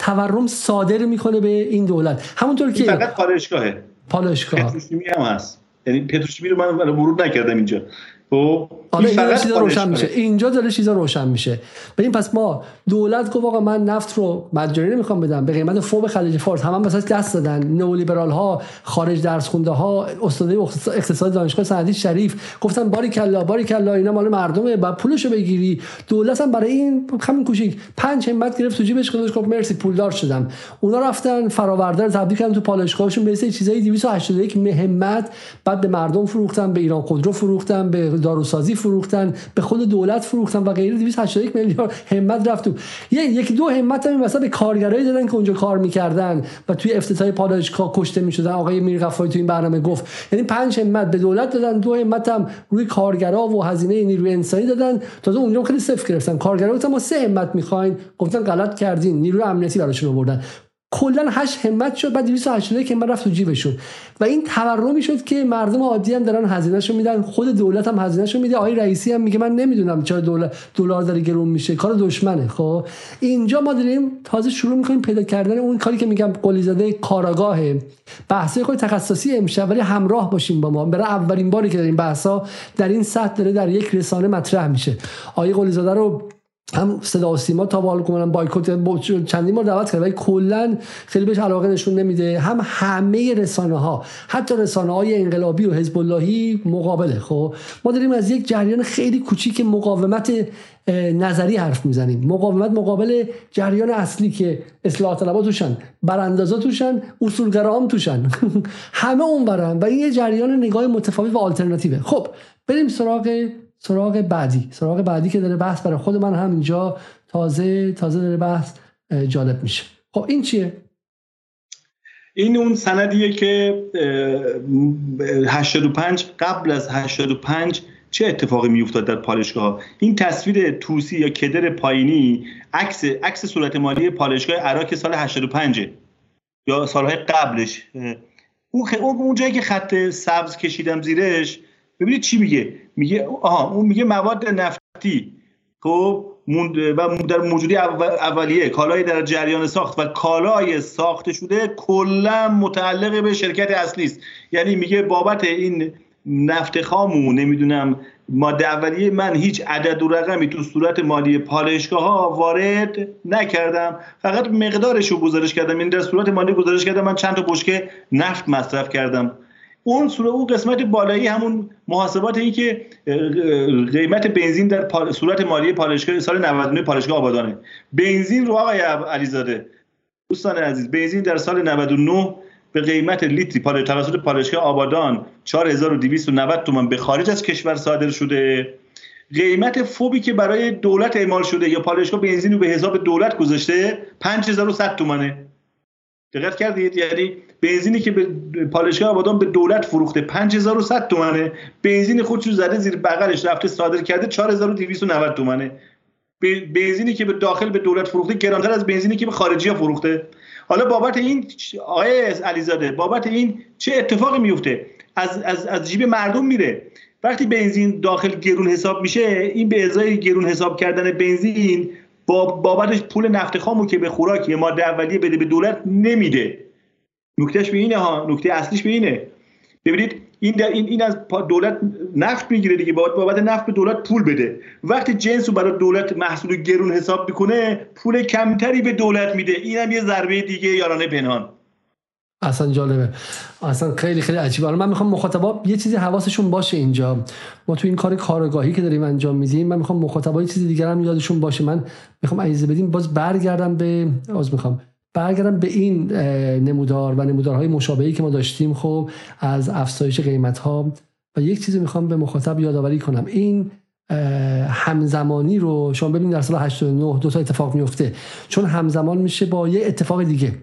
تورم صادر می‌کنه به این دولت. همونطور که فقط پالایشگاهه. پالایشگاه. پتروشیمی هم هست. یعنی پتروشیمی رو من ورود نکردم اینجا. خب؟ آره اینجا چیزا روشن میشه. اینجا داره چیزا روشن میشه. ببین پس ما دولت گفت آقا من نفت رو مجانی نمی‌خوام بدم. به قیمت فوق خلیج فارس. هم, هم مثلا دست دادن. نئولیبرال ها خارج درس خونده ها استاد اقتصاد دانشگاه سعدی شریف گفتن باری کلا باری کلا اینا مال مردمه. بعد پولشو بگیری. دولت هم برای این همین کوچیک پنج همت گرفت تو جیبش گفت مرسی پولدار شدم. اونا رفتن فراورده رو تبدیل کردن تو پالایشگاهشون به چیزای 281 همت بعد به مردم فروختن به ایران خودرو فروختن به داروسازی فروختن به خود دولت فروختن و غیره 281 میلیارد همت رفت تو. یک دو همت هم مثلا به کارگرایی دادن که اونجا کار می‌کردن و توی افتتاح پاداشگاه کشته می‌شدن. آقای میرغفاری تو این برنامه گفت. یعنی پنج همت به دولت دادن دو همت هم روی کارگرا و هزینه نیروی انسانی دادن. تازه اونجا خیلی صفر گرفتن. کارگرا گفتن ما سه همت می‌خواین. گفتن غلط کردین. نیروی امنیتی براشون آوردن کلا هشت همت شد بعد 281 که من رفت تو جیبشون. و این تورمی شد که مردم عادی هم دارن هزینهشو میدن خود دولت هم هزینهشو میده. آقای رئیسی هم میگه من نمی‌دونم چرا دلار دلار داره گرون میشه کار دشمنه خب؟ اینجا ما داریم تازه شروع می‌کنیم پیدا کردن اون کاری که میگم قلی زده کاراگاهه بحثای خود تخصصی امشب ولی همراه باشیم با ما. برای اولین باری که داریم بحثا در این سطح داره در یک رسانه مطرح میشه. آقای قلی زاده رو هم صدا و سیما تا بال کنن بایکوت چندین بار دعوت کرد ولی کلا خیلی بهش علاقه نشون نمیده. هم همه رسانه ها حتی رسانه های انقلابی و حزب اللهی مقابله خب؟ ما داریم از یک جریان خیلی کوچیک مقاومت نظری حرف می‌زنیم. مقاومت مقابل جریان اصلی که اصلاح طلبات توشن براندازا توشن اصولگرا هم توشن. (laughs) همه اون برن. و این یه جریان نگاه متفاوت و آلترناتیوه. خب بریم سراغ سراغ بعدی. سراغ بعدی که داره بحث برای خود من هم اینجا تازه تازه داره بحث جالب میشه. خب این چیه؟ این اون سندیه که 85 قبل از 85 چه اتفاقی میافتاد در پالشگاه؟ این تصویر توسی یا کدر پایینی عکس عکس صورت مالی پالشگاه عراق سال 85 یا سالهای قبلش. اون اون جایی که خط سبز کشیدم زیرش ببینید چی میگه؟ میگه آها اون میگه مواد نفتی. خب و در موجودی اولیه. کالای در جریان ساخت و کالای ساخته شده کلا متعلق به شرکت اصلی است. یعنی میگه بابت این نفت خامو نمی‌دونم ماده اولیه من هیچ عدد و رقمی تو صورت مالی پالشگاه ها وارد نکردم. فقط مقدارش رو گزارش کردم. این یعنی در صورت مالی گزارش کردم. من چند تا بشکه نفت مصرف کردم. اون صورت اون قسمت بالایی همون محاسبات این که قیمت بنزین در صورت مالی پالشگاه سال 99 پالشگاه آبادانه. بنزین رو آقای علیزاده دوستان عزیز بنزین در سال 99 به قیمت لیتری پال توسط پالشگاه آبادان 4290 تومان به خارج از کشور صادر شده. قیمت فوبی که برای دولت اعمال شده یا پالشگاه بنزین رو به حساب دولت گذاشته 5100 تومانه. دقت کردید؟ یعنی بنزینی که به پالشگاه آبادان به دولت فروخته 5100 تومنه. بنزین خودش رو زده زیر بغلش رفته صادر کرده 4290 تومنه. بنزینی که به داخل به دولت فروخته گرانتر از بنزینی که به خارجی ها فروخته. حالا بابت این آقای علیزاده بابت این چه اتفاقی میفته؟ از, از, از جیب مردم میره. وقتی بنزین داخل گرون حساب میشه این به ازای گرون حساب کردن بنزین با بابتش پول نفت خامو که به خوراک ماده اولیه بده به دولت نمیده. نکتهش به اینه ها نکته اصلیش به اینه. ببینید این این این از دولت نفت می‌گیره دیگه باید بابت نفت به دولت پول بده. وقتی جنس رو برای دولت محصول گرون حساب می‌کنه پول کمتری به دولت میده. اینم یه ضربه دیگه یارانه پنهان اصلا جالبه. اصلا خیلی خیلی عجیبه. من می‌خوام مخاطبا یه چیزی حواسشون باشه اینجا. ما تو این کار کارگاهی که داریم انجام میدیم من می‌خوام مخاطبا یه چیزی دیگر هم یادشون باشه. من می‌خوام عیزه بدیم باز برگردم به از می‌خوام. برگردم به این نمودار و نمودارهای مشابهی که ما داشتیم. خب از افزایش قیمت ها و یک چیزی می‌خوام به مخاطب یادآوری کنم. این همزمانی رو شما ببینید در سال 89 دو تا اتفاق میفته چون همزمان میشه با یه اتفاق دیگه.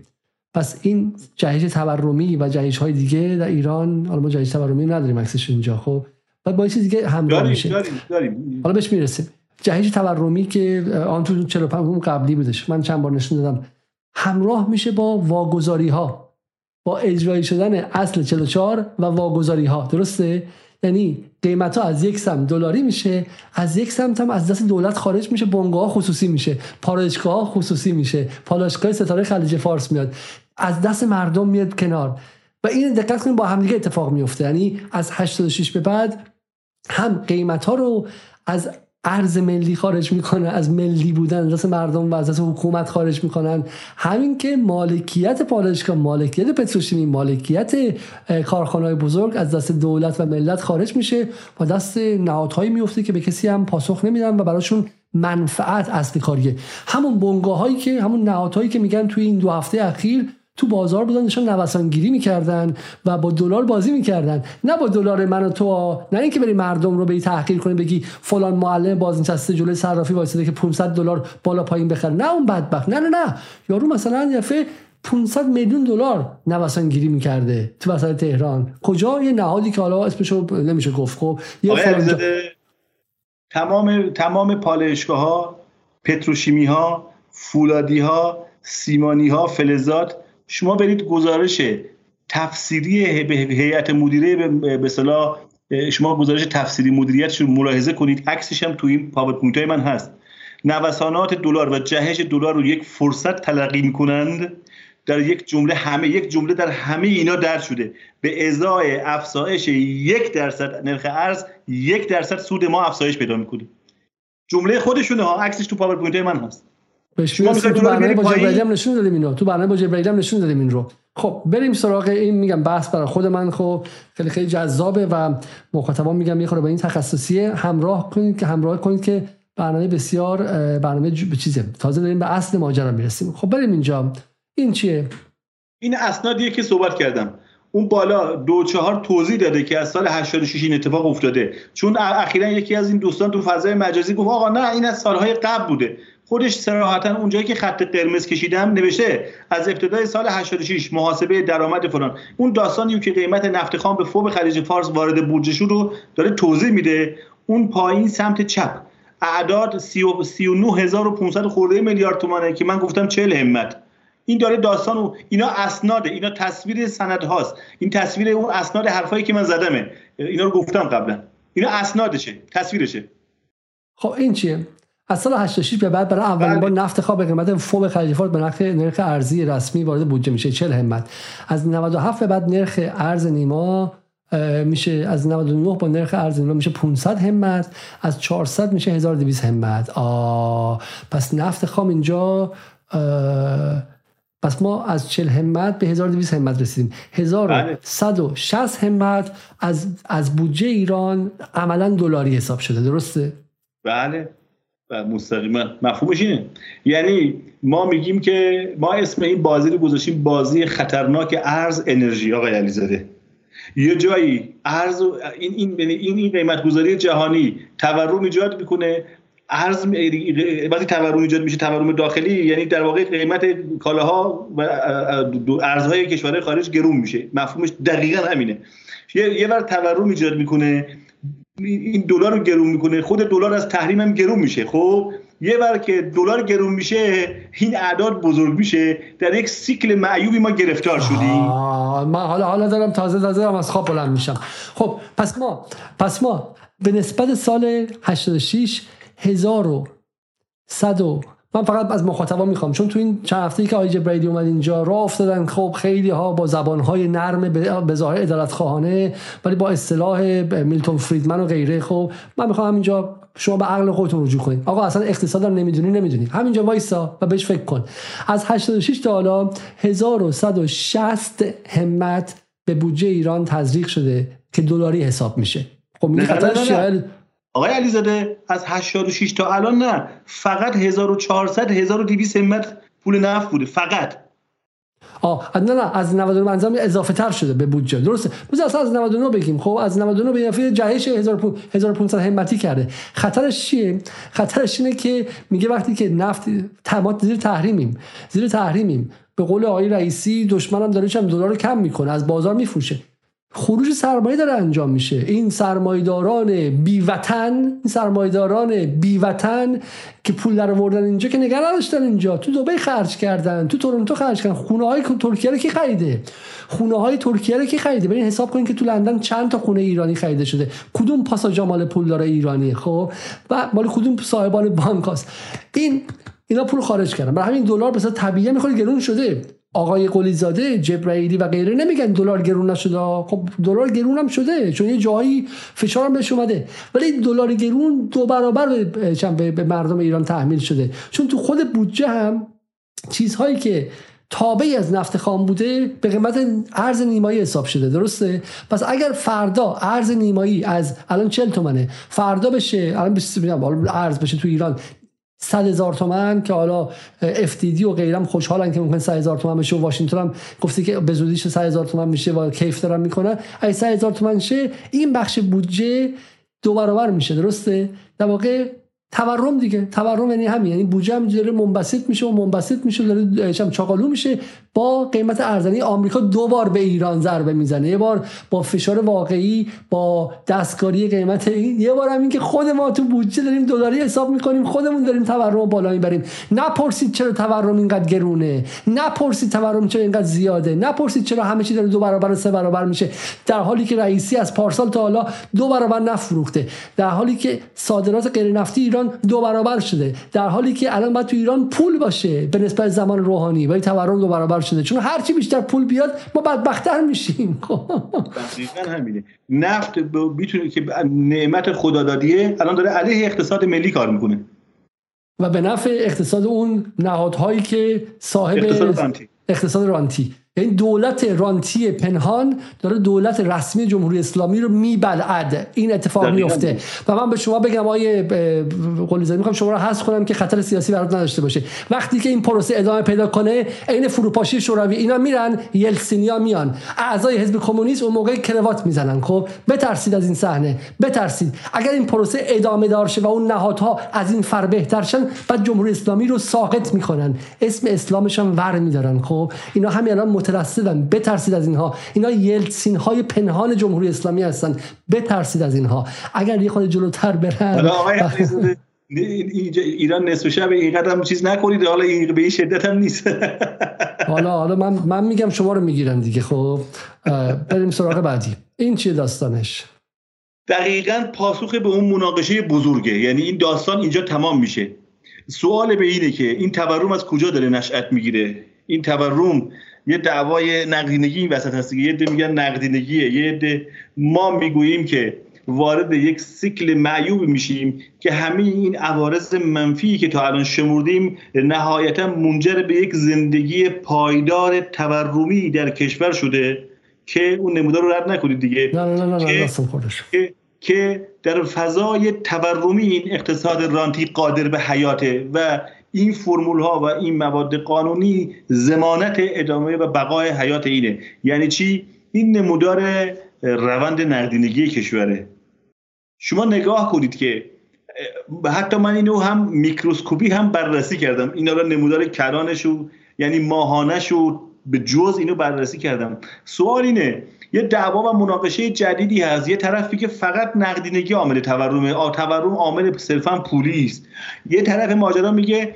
پس این جهش تورمی و جهش های دیگه در ایران حالا ما جهش تورمی نداریم عکسش اینجا خب. بعد با چیز دیگه همراه میشه. داریم داریم. حالا بهش می‌رسیم. جهش تورمی که آن تو 45 قبلی بودش. من چند بار نشون دادم. همراه میشه با واگذاری ها با اجرایی شدن اصل 44 و واگذاری ها درسته؟ یعنی قیمت ها از یک سمت دلاری میشه از یک سمت هم از دست دولت خارج میشه بنگاه خصوصی میشه پالایشگاه خصوصی میشه پالایشگاه ستاره خلیج فارس میاد از دست مردم میاد کنار. و این دقت کنید با همدیگه اتفاق میفته یعنی از 86 به بعد هم قیمت ها رو از ارز ملی خارج می‌کنن از ملی بودن از مردم و از حکومت خارج می‌کنن. همین که مالکیت پالایشگاه مالکیت پتروشیمی مالکیت کارخانه‌های بزرگ از دست دولت و ملت خارج میشه و دست نهادهایی میفته که به کسی هم پاسخ نمیدن و براشون منفعت اصلی کاریه. همون بنگاه هایی که همون نهادهایی که میگن توی این دو هفته اخیر تو بازار بودن نشان نوسانگیری می‌کردن و با دلار بازی می‌کردن. نه با دلار من و تو نه اینکه بری مردم رو به تحقیر کنی بگی فلان معلم بازنشسته جلوی صرافی وایساده که 500 دلار بالا پایین بخره. نه اون بدبخت. نه نه نه. یارو مثلا یهو 500 میلیون دلار نوسانگیری می‌کرده تو وسط تهران. کجا؟ یه نهادی که حالا اسمشو نمیشه گفت. خب یه تمام تمام پالایشگاه ها پتروشیمی ها فولادی ها سیمانی ها فلزات شما برید گزارش تفسیری هیئت مدیره به اصطلاح شما گزارش تفسیری مدیریتش رو ملاحظه کنید. عکسش هم تو این پاورپوینت های من هست. نوسانات دلار و جهش دلار رو یک فرصت تلقی می‌کنند. در یک جمله همه یک جمله در همه اینا درج شده. به ازای افزایش یک درصد نرخ ارز یک درصد سود ما افزایش پیدا می‌کنه. جمله خودشونه ها عکسش تو پاورپوینت من هست. شما تو برنامه با جبرائیل هم نشون دادیم اینو. تو برنامه با جبرائیل هم نشون دادیم این رو خب بریم سراغ این میگم بحث برای خود من. خب خیلی خیلی جذابه و مخاطبان میگم یه با این تخصصی همراه کنید که همراه کنید که برنامه بسیار برنامه به چیزه. تازه داریم به اصل ماجرا می‌رسیم. خب بریم اینجا. این چیه؟ این اسنادیه که صحبت کردم. اون بالا دو چهار توضیح داده که از سال 86 این اتفاق افتاده. چون اخیرا یکی از این دوستان تو فضای مجازی گفت آقا نه این از سالهای قبل بوده. خودش صراحتا اونجایی که خط قرمز کشیدم نوشته از ابتدای سال 86 محاسبه درآمد فلان. اون داستانی که قیمت نفت خام به فوق خلیج فارس وارد بودجه رو داره توضیح میده اون پایین سمت چپ. اعداد 39500 خورده میلیارد تومانه که من گفتم 40 همت. این داره داستان و اینا اسناده اینا تصویر سند هاست. این تصویر اون اسناد حرفایی که من زدمه. اینا رو گفتم قبلا. اینا اسنادشه تصویرشه. خب این چیه؟ از سال 86 به بعد برای اولین بله. بار نفت خواب به قیمت فوق خلیج فارس به نرخ نرخ ارزی رسمی وارد بودجه میشه. 40 همت. از 97 به بعد نرخ ارز نیما میشه از 99 با نرخ ارز نیما میشه 500 همت. از 400 میشه 1200 همت. آ پس نفت خام اینجا پس ما از 40 همت به 1200 همت رسیدیم. 1160 بله. همت از از بودجه ایران عملا دلاری حساب شده. درسته؟ بله. و مستقیما مفهومش اینه. یعنی ما میگیم که ما اسم این بازی رو گذاشتیم بازی خطرناک ارز انرژی آقای علیزاده. یه جایی ارز این این این, این قیمت گذاری جهانی تورم ایجاد می‌کنه. ارز وقتی تورم ایجاد میشه تورم داخلی یعنی در واقع قیمت کالاها و ارزهای کشورهای خارج گرون میشه. مفهومش دقیقا همینه. یه یه بار تورم ایجاد می‌کنه. این دلار رو گرون می‌کنه. خود دلار از تحریم هم گرون میشه. خب یه بار که دلار گرون میشه این اعداد بزرگ میشه. در یک سیکل معیوبی ما گرفتار شدیم. من حالا حالا دارم تازه تازه دارم از خواب بلند میشم. خب پس ما پس ما به نسبت سال 86 هزار و من فقط از مخاطبا می‌خوام چون تو این چند هفته که آیج جبرائیلی اومد اینجا راه افتادن. خب خیلی ها با زبان های نرم به ظاهر ادالت خواهانه ولی با اصطلاح میلتون فریدمن و غیره. خب من می‌خوام اینجا شما به عقل خودتون رجوع کنید آقا اصلا اقتصاد هم نمی‌دونی نمی‌دونی. همینجا وایسا و بهش فکر کن. از 86 تا حالا 1160 همت به بودجه ایران تزریق شده که دلاری حساب میشه. خب میگه آقای علیزاده از 86 تا الان نه فقط 1400 1200 همت پول نفت بوده فقط. آه نه نه از 99 منظرم اضافه تر شده به بودجه. درسته. بذار اصلا از 99 بگیم. خب از 99 به اضافه جهش 1500 همتی کرده. خطرش چیه؟ خطرش اینه که میگه وقتی که نفت تمات زیر تحریمیم. زیر تحریمیم. به قول آقای رئیسی دشمنم داره چم دلار کم می‌کنه از بازار میفروشه. خروج سرمایه داره انجام میشه. این سرمایداران بیوطن این سرمایداران بیوطن که پول در آوردن اینجا که نگران نداشتن اینجا. تو دبی خرج کردن تو تورنتو خرج کردن. خونه های ترکیه رو کی خریده؟ خونه های ترکیه رو کی خریده؟ برین حساب کنین که تو لندن چند تا خونه ایرانی خریده شده. کدوم پاساژ مال پول داره ایرانی؟ خب؟ و مال کدوم صاحبان بانک هست این اینا پول خارج کردن. برای همین دلار به طبیعی می‌خواد گرون شده. آقای قلیزاده جبرائیلی و غیره نمیگن دلار گرون نشده. خب دلار گرون هم شده چون یه جایی فشار هم بهش اومده. ولی دلار گرون دو برابر به مردم ایران تحمیل شده. چون تو خود بودجه هم چیزهایی که تابعی از نفت خام بوده به قیمت ارز نیمایی حساب شده. درسته؟ پس اگر فردا ارز نیمایی از الان 40 تومنه فردا بشه الان ارز بشه تو ایران 100 هزار تومن که حالا FTD و غیرم خوشحالن که ممکن 100 هزار تومن بشه و واشنگتن هم گفته که به زودیش 100 هزار تومن میشه و کیف دارن می‌کنن. اگه 100 هزار تومن شه این بخش بودجه دو برابر میشه درسته؟ در واقع تورم دیگه. تورم یعنی همین. یعنی بودجه هم داره منبسط میشه و منبسط میشه داره چاقالو میشه. با قیمت ارزنی آمریکا دو بار به ایران ضربه می‌زنه. یه بار با فشار واقعی با دستکاری قیمت این. یه بار هم این که خود ما تو بودجه داریم دلاری حساب می‌کنیم خودمون داریم تورم بالا می‌بریم. نپرسید چرا تورم اینقدر گرونه. نپرسید تورم چرا اینقدر زیاده. نپرسید چرا همه چی داره دو برابر و سه برابر میشه. در حالی که رئیسی از پارسال تا حالا دو برابر نفروخته. در حالی که صادرات غیر نفتی ایران دو برابر شده در حالی که الان باید تو ایران پول باشه به نسبت زمان روحانی ولی تورم دو برابر شده. چون هرچی بیشتر پول بیاد ما بدبختتر میشیم. (laughs) دقیقا همینه. نفت می‌تونه که نعمت خدادادیه الان داره علیه اقتصاد ملی کار می‌کنه. و به نفع اقتصاد اون نهادهایی که صاحب اقتصاد رانتی, اقتصاد رانتی. یعنی دولت رانتی پنهان داره دولت رسمی جمهوری اسلامی رو میبلعد. این اتفاق میفته و من به شما بگم آیه قلیزاده می‌خوام شما رو حذف کنم که خطر سیاسی برات نداشته باشه. وقتی که این پروسه ادامه پیدا کنه عین فروپاشی شوروی اینا میرن یلسینیا میان. اعضای حزب کمونیست اون موقع کروات می‌زنن. خب بترسید از این صحنه. بترسید. اگر این پروسه ادامه دار شه و اون نهادها از این فر بهتر شن بعد جمهوری اسلامی رو ساقط می‌کنن. اسم اسلامش هم ور میدارن. خب اینا همین الان مترصدن بترسید از اینها. اینا یلتسین های پنهان جمهوری اسلامی هستن بترسید از اینها. اگر یه خود جلوتر برن. ایران نصف شب اینقدر هم چیز نکنید. حالا این به این شدت هم نیست. (laughs) حالا حالا من من میگم شما رو می‌گیرم دیگه خب؟ بریم سراغ بعدی. این چیه داستانش؟ دقیقا پاسخ به اون مناقشه بزرگه. یعنی این داستان اینجا تمام میشه. سوال به اینه که این تورم از کجا داره نشأت می‌گیره؟ این تورم یه دعوای نقدینگی این وسط هست یه عده میگن نقدینگیه. یه عده ما می‌گوییم که وارد یک سیکل معیوب میشیم که همه این عوارض منفی که تا الان شمردیم نهایتا منجر به یک زندگی پایدار تورمی در کشور شده که اون نمودار رو رد نکنید دیگه. نه نه نه نه که, که در فضای تورمی این اقتصاد رانتی قادر به حیاته و این فرمول ها و این مواد قانونی زمانت ادامه و بقای حیات اینه. یعنی چی؟ این نمودار روند نقدینگی کشوره. شما نگاه کنید که حتی من اینو هم میکروسکوپی هم بررسی کردم. اینا رو نمودار کرانش و یعنی ماهانش و به جز اینو بررسی کردم. سوال اینه یه دعوا و مناقشه جدیدی هست. یه طرفی که فقط نقدینگی عامل تورم تورم عامل صرفا پولی است. یه طرف ماجرا میگه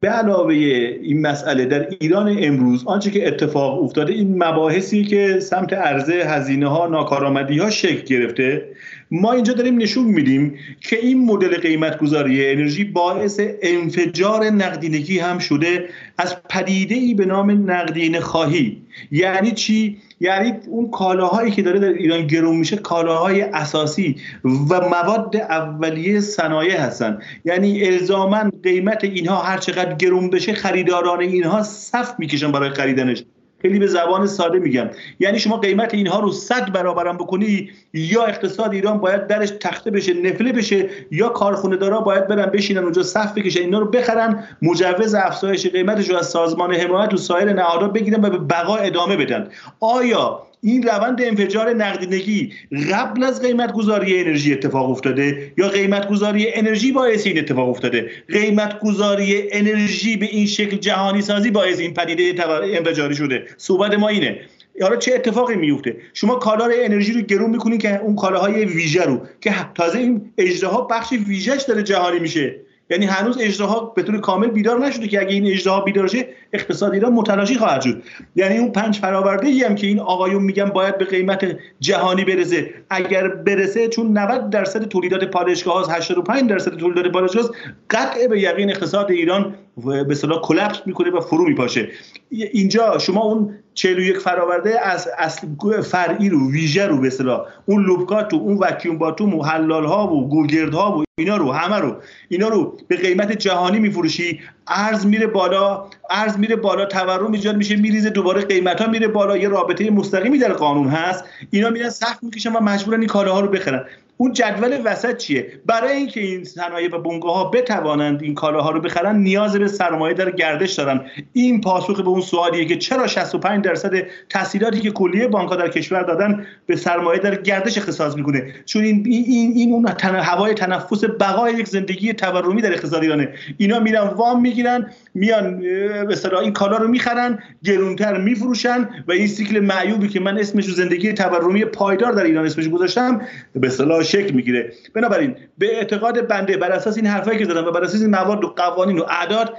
به علاوه این مسئله در ایران امروز آنچه که اتفاق افتاده این مباحثی که سمت عرضه هزینه ها ناکارآمدی ها شکل گرفته ما اینجا داریم نشون میدیم که این مدل قیمت گذاری انرژی باعث انفجار نقدینگی هم شده از پدیده ای به نام نقدین خواهی. یعنی چی؟ یعنی اون کالاهایی که داره در ایران گرون میشه کالاهای اساسی و مواد اولیه صنایع هستن. یعنی الزاما قیمت اینها هر چقدر گرون بشه خریداران اینها صف می‌کشن برای خریدنش. خیلی به زبان ساده میگم. یعنی شما قیمت اینها رو صد برابرم بکنی یا اقتصاد ایران باید درش تخته بشه نفله بشه یا کارخونه دارا باید برن بشینن اونجا صف بکشن اینا رو بخرن مجوز افزایش قیمتش رو از سازمان حمایت و سایر نهادها بگیرن و به بقا ادامه بدن. آیا این روند انفجار نقدینگی قبل از قیمت گذاری انرژی اتفاق افتاده یا قیمت گذاری انرژی باعث این اتفاق افتاده؟ قیمت گذاری انرژی به این شکل جهانی سازی باعث این پدیده انفجاری شده. صحبت ما اینه. حالا چه اتفاقی میفته شما کالای انرژی رو گرون می‌کنین که اون کالاهای ویژه رو. که تازه این اجراها بخش ویژهش داره جهانی میشه. یعنی هنوز اجراها به طور کامل بیدار نشده که اگه این اجراها بیدار شه اقتصاد ایران متلاشی خواهد شد. یعنی اون پنج فراورده ای هم که این آقایون میگن باید به قیمت جهانی برسه. اگر برسه چون 90 درصد تولیدات پالایشگاه 85 درصد تولیدات پالایشگاه قطع به یقین اقتصاد ایران به اصطلاح کلپس می‌کنه و فرو میپاشه. اینجا شما اون 41 فراورده از اصل فرعی رو ویژه رو به اصطلاح اون لوبکات و اون وکیوم باتوم و حلال ها و گولگرد ها و اینا رو همه رو اینا رو به قیمت جهانی میفروشی. ارز میره بالا ارز میره بالا تورم ایجاد میشه میریزه دوباره قیمت ها میره بالا یه رابطه مستقیمی در قانون هست. اینا میرن سخت می‌کشن و مجبورن این کالاها رو بخرن. اون جدول وسط چیه؟ برای اینکه این صنایع و بنگاه ها بتوانند این کالاها رو بخرن نیاز به سرمایه در گردش دارن. این پاسخ به اون سوالیه که چرا 65 درصد تسهیلاتی که کلیه بانک در کشور دادن به سرمایه در گردش اختصاص می‌کنه. چون این این این اون تن... هوای تنفس بقای یک زندگی تورمی در اقتصاد ایرانه. اینا میرن وام می‌گیرن میان به این کالا رو می‌خرن گرونتر میفروشن و این سیکل معیوبی که من اسمش رو زندگی تورمی پایدار در ایران اسمش گذاشتم به اصطلاح شکل می‌گیره. بنابراین به اعتقاد بنده بر اساس این حرفایی که زدم و بر اساس این موارد و قوانین و اعداد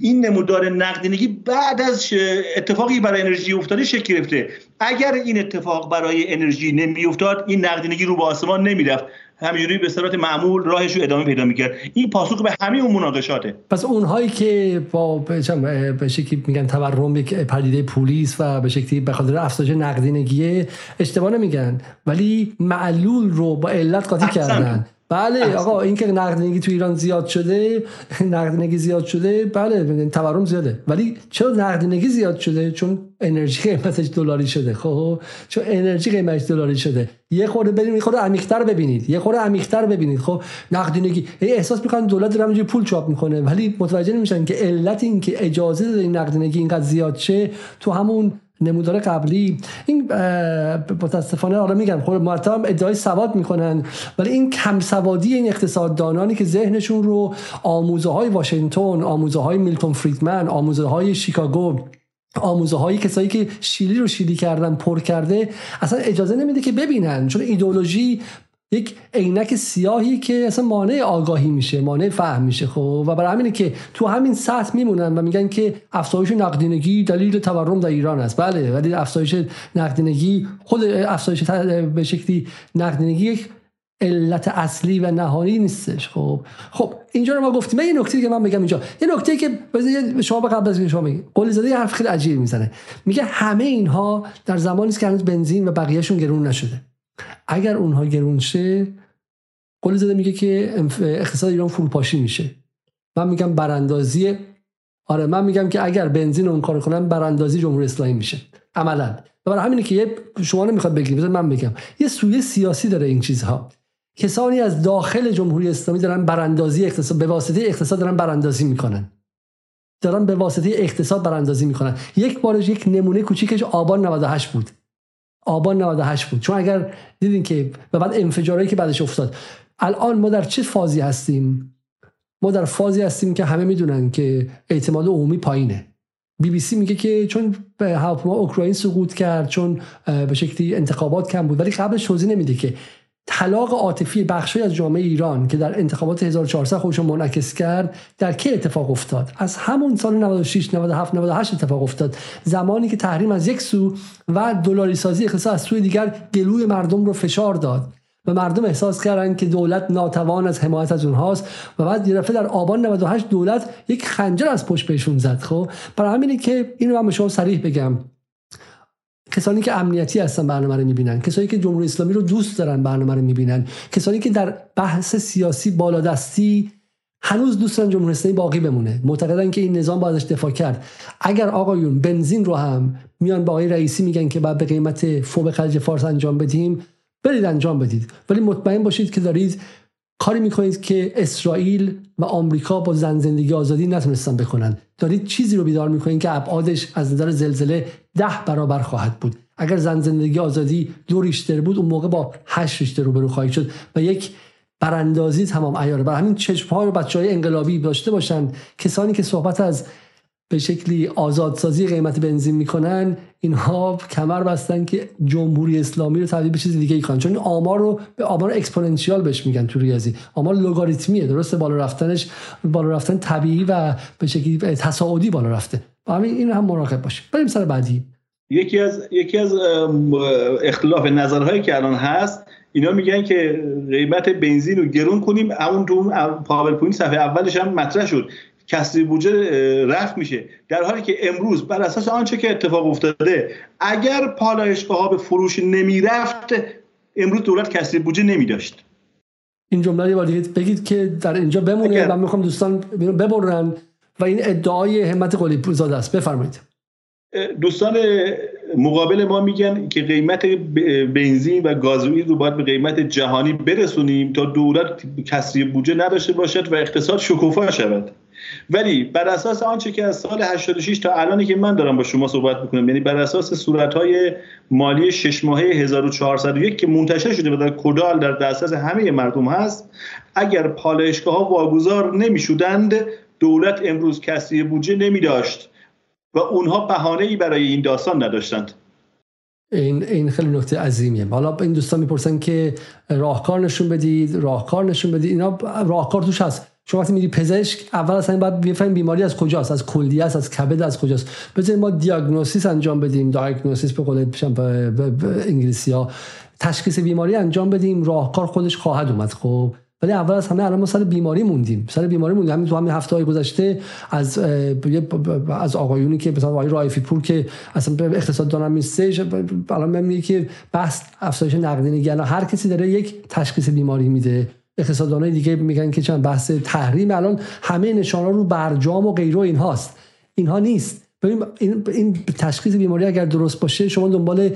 این نمودار نقدینگی بعد از اتفاقی برای انرژی افتاده شکل گرفته. اگر این اتفاق برای انرژی نمیافتاد این نقدینگی رو به آسمان نمی‌رفت. همینجوری به صورت معمول راهش رو ادامه پیدا می‌کرد. این پاسخ به همه اون مناقشاته. پس اونهایی که با به شکلی میگن تورم پدیده پولیس و به شکلی به خاطر افزایش نقدینگی اشتباه نمیگن ولی معلول رو با علت قاطی کردن. بله آقا این که نقدینگی تو ایران زیاد شده نقدینگی زیاد شده بله تورم زیاده. ولی چرا نقدینگی زیاد شده؟ چون انرژی قیمتش دلاری شده خب؟ چون انرژی قیمتش دلاری شده. یه خورده بریم یه خورده عمیق‌تر ببینید. یه خورده عمیق‌تر ببینید خب؟ نقدینگی احساس می‌کنن دولت داره همینجوری پول چاپ می‌کنه ولی متوجه نمیشن که علت این که اجازه داده این نقدینگی اینقدر زیاد شه تو همون نمودار قبلی این متاسفانه حالا میگم خود مرتب ادعای سواد می‌کنن ولی این کم سوادی این اقتصاددانانی که ذهنشون رو آموزه های واشنگتن آموزه های میلتون فریدمن آموزه های شیکاگو آموزه های کسایی که شیلی رو شیلی کردن پر کرده اصلا اجازه نمیده که ببینن چون ایدولوژی یک عینک سیاهی که اصلا مانع آگاهی میشه مانع فهم میشه خب؟ و برای همینه که تو همین سطح میمونن و میگن که افزایش نقدینگی دلیل تورم در ایران است. بله ولی افزایش نقدینگی خود افزایش به شکلی نقدینگی یک علت اصلی و نهانی نیستش خب؟ خب اینجا رو ما گفتیم. من یه نکته که من بگم اینجا. یه نکته که شما به قبل از شما بگید. قلی زاده حرف خیلی عجیب می‌زنه. میگه همه اینها در زمانی که هنوز بنزین و بقیهشون گرون نشده. اگر اونها گرون شه قول زده میگه که اقتصاد ایران فروپاشی میشه. من میگم براندازی آره من میگم که اگر بنزین اون کار کنن براندازی جمهوری اسلامی میشه. عملا. برای همینه که یه شما نمی‌خواد بگید من بگم. یه سویه سیاسی داره این چیزها. کسانی از داخل جمهوری اسلامی دارن براندازی اقتصاد به واسطه اقتصاد دارن براندازی می‌کنن. دارن به واسطه اقتصاد براندازی می‌کنن. یک بارش یک نمونه کوچیکش آبان 98 بود. آبان 98 بود. چون اگر دیدین که و بعد انفجارهایی که بعدش افتاد. الان ما در چه فازی هستیم؟ ما در فازی هستیم که همه می‌دونن که اعتماد عمومی پایینه. بی بی سی میگه که چون هواپیما اوکراین سقوط کرد چون به شکلی انتخابات کم بود ولی قبلش توضیح نمیده که طلاق عاطفی بخشی از جامعه ایران که در انتخابات 1400 خودشون منعکس کرد در کی اتفاق افتاد؟ از همون سال 96 97 98 اتفاق افتاد. زمانی که تحریم از یک سو و دلاری سازی اقتصاد از سوی دیگر گلوی مردم رو فشار داد و مردم احساس کردن که دولت ناتوان از حمایت از اونهاست و بعد یه در آبان 98 دولت یک خنجر از پشت بهشون زد. خب برای همینه که اینو من به شما صریح بگم. کسانی که امنیتی هستن برنامه رو می‌بینن کسانی که جمهوری اسلامی رو دوست دارن برنامه رو می‌بینن کسانی که در بحث سیاسی بالادستی هنوز دوست دارن جمهوری اسلامی باقی بمونه. معتقدن که این نظام بازش دفاع کرد. اگر آقایون بنزین رو هم میان با آقای رئیسی میگن که بعد به قیمت فوق خلیج فارس انجام بدیم برید انجام بدید. ولی مطمئن باشید که دارید کاری می‌کنید که اسرائیل و آمریکا با زن زندگی آزادی نتونستن بکنن. دارید چیزی رو بیدار می‌کنید که ابعادش از نظر زلزله ده برابر خواهد بود. اگر زن زندگی آزادی دو ریشتر بود اون موقع با هشت ریشتر روبرو خواهید شد و یک براندازی تمام ایاره برای همین چشم رو بچه های انقلابی داشته باشن کسانی که صحبت از به شکلی آزادسازی قیمت بنزین می‌کنن اینها کمر بستن که جمهوری اسلامی رو تبدیل به چیز دیگه ای کنن. چون آمار رو به آمار exponential بهش میگن تو ریاضی. آمار لگاریتمیه درسته؟ بالا رفتنش بالا رفتن طبیعی و به شکلی تصاعدی بالا رفته. همین این هم مراقب باشیم. بریم سر بعدی. یکی از یکی از اختلاف نظرهایی که الان هست اینا میگن که قیمت بنزین رو گرون کنیم همون تو پاورپوینت صفحه اولش هم مطرح شد. کسری بودجه رفع میشه. در حالی که امروز بر اساس آنچه که اتفاق افتاده اگر پالایشگاه ها به فروش نمی‌رفت امروز دولت کسری بودجه نمیداشت. این جمله رو بگید که در اینجا بمونه و می‌خوام دوستان ببرن و این ادعای همت قلی زاده است. بفرمایید. دوستان مقابل ما میگن که قیمت بنزین و گازوئیل رو باید به قیمت جهانی برسونیم تا دولت کسری بودجه نداشته باشد و اقتصاد شکوفا شود. ولی بر اساس آنچه که از سال 86 تا الانی که من دارم با شما صحبت می‌کنم یعنی بر اساس صورتهای مالی شش ماهه 1401 که منتشر شده و در کدال در دسترس همه مردم هست اگر پالایشگاه ها واگذار نمی‌شدند دولت امروز کسری بودجه نمی داشت و اونها بهانه ای برای این داستان نداشتند. این این خیلی نکته عظیمیه. حالا این دوستان می‌پرسن که راهکار نشون بدید راهکار نشون بدید اینا راهکار توش هست. شما وقتی میری پزشک اول اصلا باید بفهمیم بیماری از کجاست؟ از کلیه است از کبد از کجاست؟ بذارید ما دیاگنوستیس انجام بدیم دیاگنوستیس به قول انگلیسی ها. تشخیص بیماری انجام بدیم راهکار خودش خواهد اومد خب؟ ولی اول از همه الان ما سر بیماری موندیم. سر بیماری موندیم. همین تو همین هفته های گذشته از از آقایونی که مثلا آقای رایفی پور که اصلا به اقتصاد دانم نیستش الان میگه که بحث افزایش نقدینگی. هر کسی داره یک تشخیص بیماری میده. اقتصاددانای دیگه میگن که چند بحث تحریم الان همه نشان رو برجام و غیره اینهاست. اینها نیست. ببین این, این تشخیص بیماری اگر درست باشه شما دنبال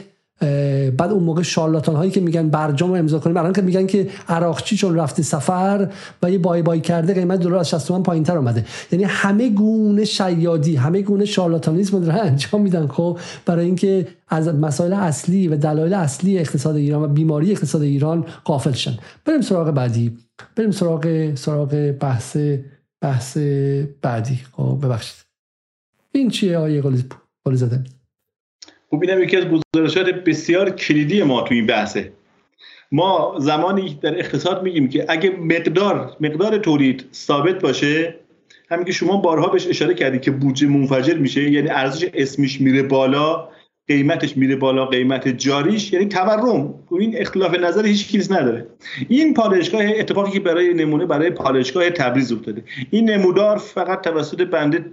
بعد اون موقع شارلاتان هایی که میگن برجام رو امضا کنیم الان که میگن که عراقچی چون رفته سفر و یه بای بای کرده قیمت دلار از 60 تومن پایینتر اومده. یعنی همه گونه شیادی همه گونه شارلاتانیسم رو (laughs) انجام میدن. خب برای اینکه از مسائل اصلی و دلایل اصلی اقتصاد ایران و بیماری اقتصاد ایران غافل شن. بریم سراغ بعدی. بریم سراغ سراغ بحث بحث بعدی. خب ببخشید. این چیه آیه قلی زدن خب اینم یکی از گزارشات بسیار کلیدی ما تو این بحثه. ما زمانی در اقتصاد میگیم که اگه مقدار مقدار تولید ثابت باشه همین که شما بارها بهش اشاره کردید که بودجه منفجر میشه یعنی ارزش اسمیش میره بالا قیمتش میره بالا قیمت جاریش یعنی تورم. این اختلاف نظر هیچ کیس نداره. این پالایشگاه اتفاقی که برای نمونه برای پالایشگاه تبریز افتاده. این نمودار فقط توسط بنده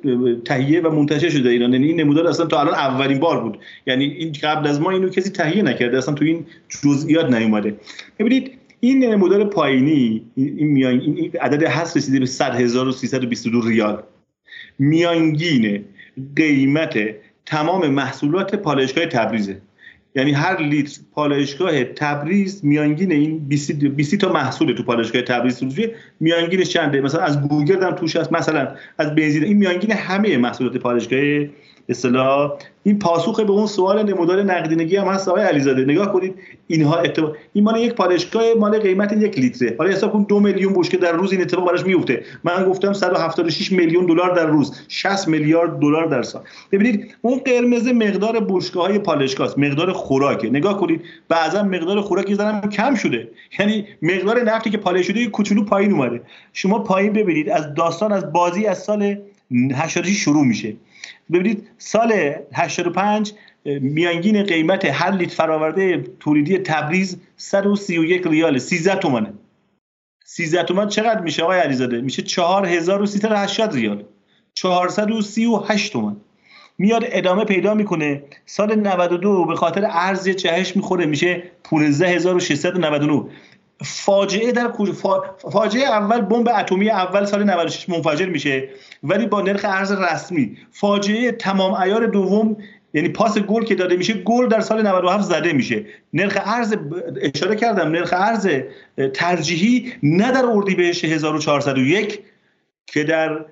تهیه و منتشر شده ایران. یعنی این نمودار اصلا تا الان اولین بار بود. یعنی این قبل از ما اینو کسی تهیه نکرده. اصلا تو این جزئیات نیومده. ببینید این نمودار پایینی این میان این عدد هست رسیده به 100322 ریال. میانگین قیمت تمام محصولات پالایشگاه تبریزه. یعنی هر لیتر پالایشگاه تبریز میانگین این 20 تا محصول تو پالایشگاه تبریز فروشی میانگینش چنده؟ مثلا از گوگل هم توش هست مثلا از بنزین این میانگین همه محصولات پالایشگاه اصطلاح این پاسخ به اون سوال نمودار نقدینگی هم هست آقای علیزاده. نگاه کنید اینها اتفاق این مال یک پالایشگاه مال قیمت یک لیتره. حالا حساب کن دو میلیون بشکه در روز این اتفاق براش میفته. من گفتم 176 میلیون دلار در روز 60 میلیارد دلار در سال. ببینید اون قرمز مقدار بشکه های پالایشگاه است مقدار خوراکه. نگاه کنید بعضا مقدار خوراک یه کم شده. یعنی مقدار نفتی که پالایش شده کوچولو پایین اومده. شما پایین ببینید از داستان از بازی از سال 86 شروع میشه. ببینید سال 85 میانگین قیمت هر لیتر فراورده تولیدی تبریز 131 ریال 13 تومنه 13 تومن چقدر میشه آقای علیزاده؟ میشه 4380 ریال. 438 تومن میاد ادامه پیدا می‌کنه. سال 92 به خاطر ارز جهش می‌خوره میشه 15699 فاجعه در فاجعه اول بمب اتمی اول سال 96 منفجر میشه ولی با نرخ ارز رسمی. فاجعه تمام ایار دوم یعنی پاس گل که داده میشه گل در سال 97 زده میشه. نرخ ارز اشاره کردم نرخ ارز ترجیحی نه در اردیبهشت 1401 که در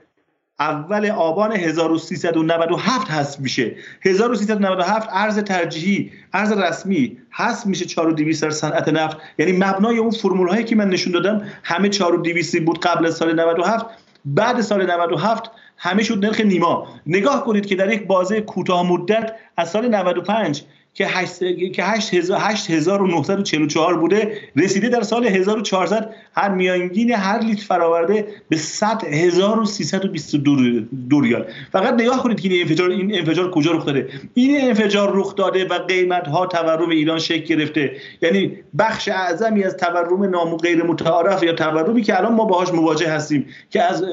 اول آبان 1397 هست میشه. 1397 ارز ترجیحی ارز رسمی هست میشه 4200 در صنعت نفت. یعنی مبنای اون فرمول هایی که من نشون دادم همه 4200 بود قبل سال 97 بعد سال 97 همه شد نرخ نیما. نگاه کنید که در یک بازه کوتاه مدت از سال 95 که 8944 بوده رسیده در سال 1400 هر میانگین هر لیتر فراورده به 100 1322 ریال. فقط نگاه کنید که این انفجار این انفجار کجا رخ داده. این انفجار رخ داده و قیمت ها تورم ایران شکل گرفته. یعنی بخش اعظمی از تورم نام غیر متعارف یا تورمی که الان ما باهاش مواجه هستیم که از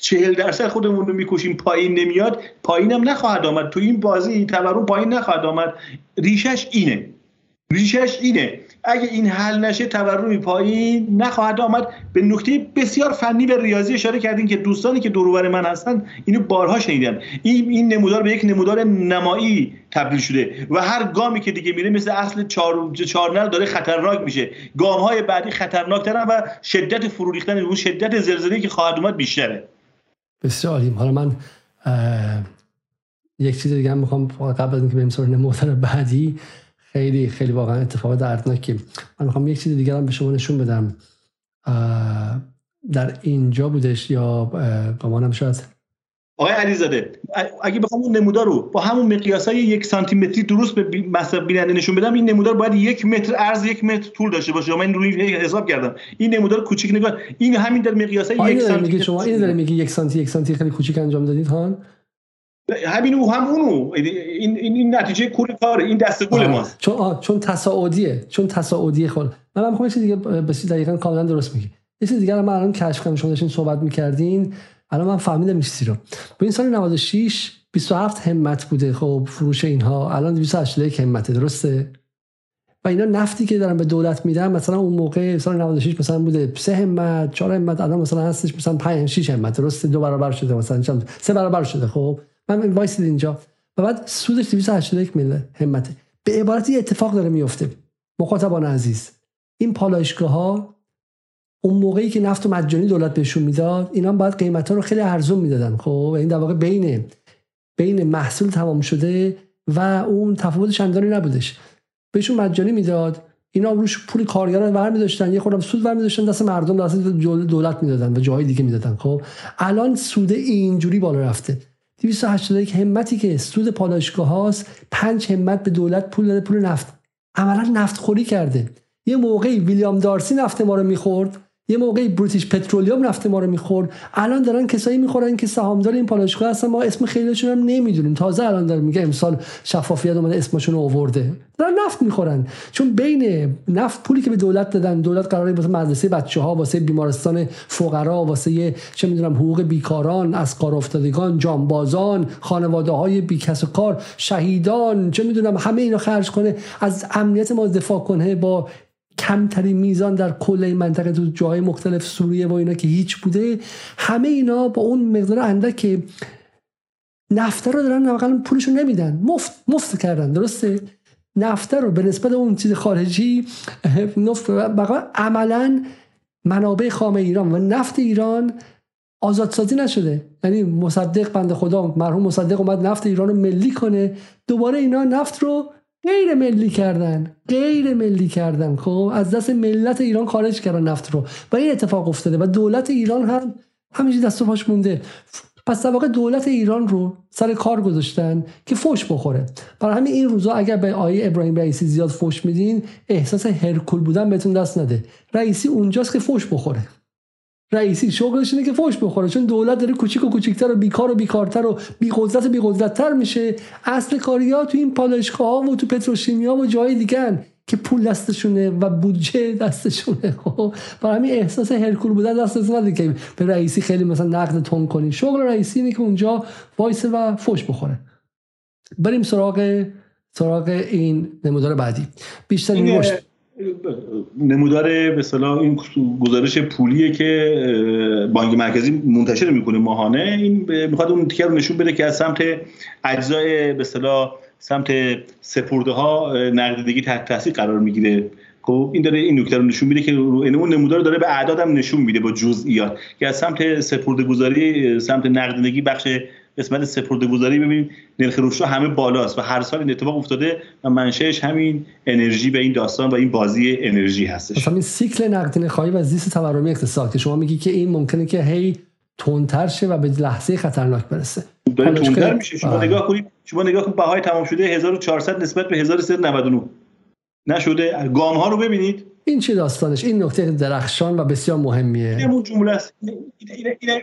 40 درصد خودمون رو می‌کشیم پایین نمیاد پایینم نخواهد آمد. تو این بازی تورم پایین نخواهد آمد. ریشش اینه. ریشش اینه. اگه این حل نشه تورمی پایین نخواهد آمد. به نکته بسیار فنی به ریاضی اشاره کردیم که دوستانی که دورور من هستن اینو بارها شنیدن. این این نمودار به یک نمودار نمایی تبدیل شده و هر گامی که دیگه میره مثل اصل چهار چهارنل داره خطرناک میشه. گام های بعدی خطرناکترن و شدت فرو ریختن اون شدت زلزله که خواهد اومد بیشتره. بسیار حالا من یک چیز دیگه هم می‌خوام قبل از اینکه بریم سراغ نمودار بعدی خیلی خیلی واقعا اتفاق دردناکی من می‌خوام یک چیز دیگه هم به شما نشون بدم. در اینجا بودش یا با منم شاید؟ آقای علیزاده اگه بخوام اون نمودار رو با همون مقیاس های یک سانتی متری درست به مصرف بیننده نشون بدم این نمودار باید یک متر عرض یک متر طول داشته باشه. من روی حساب کردم. این نمودار کوچیک نگاه این همین در مقیاس یک سانتی شما این داره میگه یک سانتی یک سانتی خیلی کوچیک انجام دادید هان همین او هم اونو. این, این, نتیجه کور کار این دست گل ماست. چون آه چون تصاعدیه. چون تصاعدیه خود من هم چیز دیگه بسیار دقیقاً کاملا درست میگی. یه چیز دیگه من الان کشف کردم شما داشتین صحبت می‌کردین. الان من فهمیدم چیزی رو. به این سال 96 27 همت بوده خب فروش اینها. الان 281 همته درسته؟ و اینا نفتی که دارن به دولت میدن مثلا اون موقع سال 96 مثلا بوده 3 همت 4 همت الان مثلا هستش مثلا 5 6 همت درسته؟ دو برابر شده مثلا سه برابر شده خب. من وایسید اینجا. و بعد سودش 281 میلیون همته به عبارت یه اتفاق داره میفته مخاطبان عزیز. این پالایشگاه ها اون موقعی که نفت و مجانی دولت بهشون می‌داد اینا باید قیمت رو خیلی ارزون می‌دادن. خب این در واقع بین بین محصول تمام شده و اون تفاوت چندانی نبودش. بهشون مجانی می‌داد. اینا روش پول کارگر رو برمی داشتن یه خورده سود برمی داشتن دست مردم دست دولت می‌دادن و جای دیگه می‌دادن. خب الان سود اینجوری بالا رفته. 281 همتی که سود پالایشگاه هاست 5 همت به دولت پول داده پول نفت. عملا نفت خوری کرده. یه موقعی ویلیام دارسی نفت ما رو می‌خورد. یه موقعی بریتیش پترولیوم نفت ما رو می‌خورد. الان دارن کسایی می‌خورن که سهامدار این پالایشگاه هستن. ما اسم خیلیشون هم نمی‌دونیم. تازه الان داره میگه امسال شفافیت اومده اسمشون آورده. دارن نفت می‌خورن. چون بین نفت پولی که به دولت دادن دولت قراره واسه مدرسه بچه ها واسه بیمارستان فقرا واسه چه می‌دونم حقوق بیکاران از کار افتادگان جانبازان خانواده های بیکس و کار شهیدان چه می‌دونم همه اینا خرج کنه. از امنیت ما دفاع کنه با کمترین میزان در کل منطقه تو جای مختلف سوریه و اینا که هیچ بوده همه اینا با اون مقدار اندک که نفته رو دارن واقعا پولشو نمیدن. مفت مفت کردن درسته؟ نفته رو به نسبت اون چیز خارجی (laughs) نفت عملا منابع خام ایران و نفت ایران آزادسازی نشده. یعنی مصدق بند خدا مرحوم مصدق اومد نفت ایران رو ملی کنه. دوباره اینا نفت رو غیر ملی کردن غیر ملی کردن. خب از دست ملت ایران خارج کردن نفت رو. و این اتفاق افتاده و دولت ایران هم همینجوری دست و پاش مونده. پس در واقع دولت ایران رو سر کار گذاشتن که فوش بخوره. برای همین این روزا اگر به آیه ابراهیم رئیسی زیاد فوش میدین احساس هرکول بودن بهتون دست نده. رئیسی اونجاست که فوش بخوره. رئیسی شغلش اینه که فوش بخوره چون دولت داره کوچیک و کوچیکتر و بیکار و بیکارتر و بی قدرت و بی قدرتتر میشه. اصل کاریا تو این پالایشگاه ها و تو پتروشیمیا و جای دیگه که پول دستشونه و بودجه دستشونه. خب برای همین احساس هرکول بودن دستتون نده که به رئیسی خیلی مثلا نقد تون کنی. شغل رئیسی اینه که اونجا وایسه و فوش بخوره. بریم سراغ سراغ این نمودار بعدی. بیشتر این نمودار به این گزارش پولیه که بانک مرکزی منتشر می‌کنه ماهانه. این می‌خواد اون تیکر رو نشون بده که از سمت اجزای به سمت سپرده ها نقدینگی تحت تاثیر قرار می‌گیره. خب این داره این نکته رو نشون میده که این اون نمودار داره به اعداد هم نشون میده با جزئیات که از سمت سپرده گذاری سمت نقدینگی بخش قسمت سپرده گذاری ببینید نرخ رشد همه بالاست و هر سال این اتفاق افتاده و منشأش همین انرژی به این داستان و این بازی انرژی هستش. مثلا این سیکل نقدینه خواهی و زیست تورمی اقتصاد که شما میگی که این ممکنه که هی تندتر شه و به لحظه خطرناک برسه. داره تندتر میشه. شما بله. نگاه کنید شما نگاه کنید بهای تمام شده 1400 نسبت به 1399 نشده. گام ها رو ببینید. این چه داستانش؟ این نکته درخشان و بسیار مهمیه. این جمله است.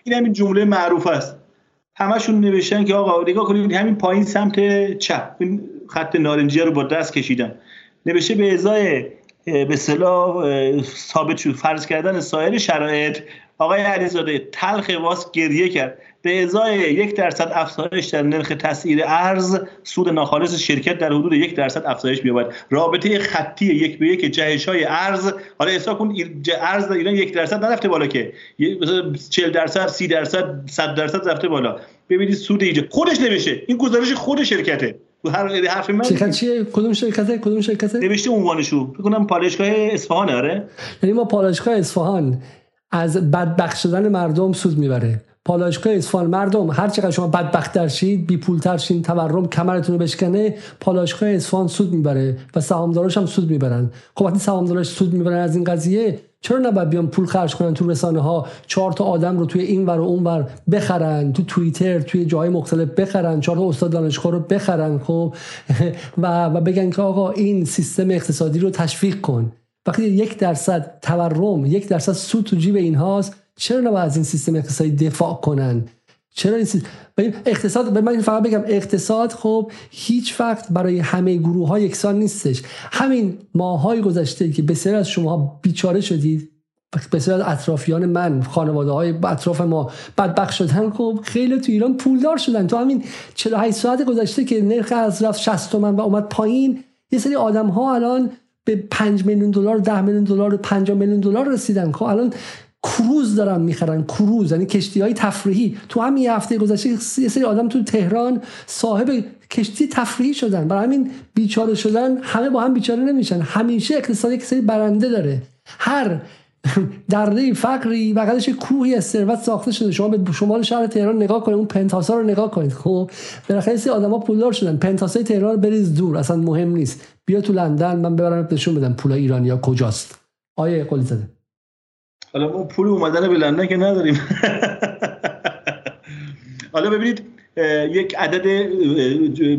این همین جمله معروف است. همشون نوشتن که آقا نگاه کنید همین پایین سمت چپ. این خط نارنجی رو با دست کشیدن. نوشته به ازای به صلاح ثابت شد فرض کردن سایر شرایط. آقای علیزاده تلخ واس گریه کرد. به ازای یک درصد افزایش در نرخ تسعیر ارز سود ناخالص شرکت در حدود یک درصد افزایش می‌یابد. رابطه خطی یک به یک جهش های ارز حالا حساب کن ارز در ایران یک درصد نرفته بالا که. 40 درصد 30 درصد 100 درصد رفته بالا. ببینید سود اینجا. خودش نمیشه این گزارش خود شرکته. هر حرف من شرکت چیه کدوم شرکته؟ کدوم شرکته؟ نوشته عنوانشو. فکر کنم پالایشگاه اصفهان آره. یعنی ما پالایشگاه اصفهان از بدبخت شدن مردم سود می‌بره. پالایشگاه اصفهان مردم هر چقدر شما بدبختتر شید بی پولتر شین تورم کمرتون رو بشکنه پالایشگاه اصفهان سود می‌بره و سهامداراش هم سود می‌برن. خب وقتی سهامداراش سود می‌برن از این قضیه چرا نباید بیان پول خرج کنن تو رسانه ها چهار تا آدم رو توی این ور و اون ور بخرن تو توییتر توی جای مختلف بخرن چهار تا استاد دانشگاه رو بخرن خب؟ (laughs) و و بگن که آقا این سیستم اقتصادی رو تشویق کن. وقتی یک درصد تورم یک درصد سود تو جیب اینهاست چرا نباید از این سیستم اقتصادی دفاع کنن؟ چرا این سیستم اقتصاد به من فقط بگم اقتصاد خب هیچ وقت برای همه گروه ها یکسان نیستش. همین ماهای گذشته که بسیار از شما بیچاره شدید بسیار از اطرافیان من خانواده های اطراف ما بدبخت شدن خب خیلی تو ایران پولدار شدن. تو همین 48 ساعت گذشته که نرخ از رفت 60 تومن و اومد پایین یه سری آدم ها الان به 5 میلیون دلار 10 میلیون دلار 5 میلیون دلار رسیدن. خب الان کروز دارن می‌خرن کروز. یعنی کشتی های تفریحی. تو همین هفته گذشته یه سری آدم تو تهران صاحب کشتی تفریحی شدن. برای همین بیچاره شدن همه با هم بیچاره نمیشن. همیشه اقتصاد یک سری برنده داره. هر (laughs) دره فقری بغلش کوهی از ثروت ساخته شده. شما به شمال شهر تهران نگاه کنید اون پنتاسا رو نگاه کنید. خب بالاخره سری آدما پولدار شدن. پنتاسای تهران رو بریز دور. اصلا مهم نیست. بیا تو لندن من ببرم نشون بدم پول ایرانیا کجاست. آیه قلی زده حالا ما پول اومدن به لندن که نداریم. (laughs) حالا ببینید یک عدد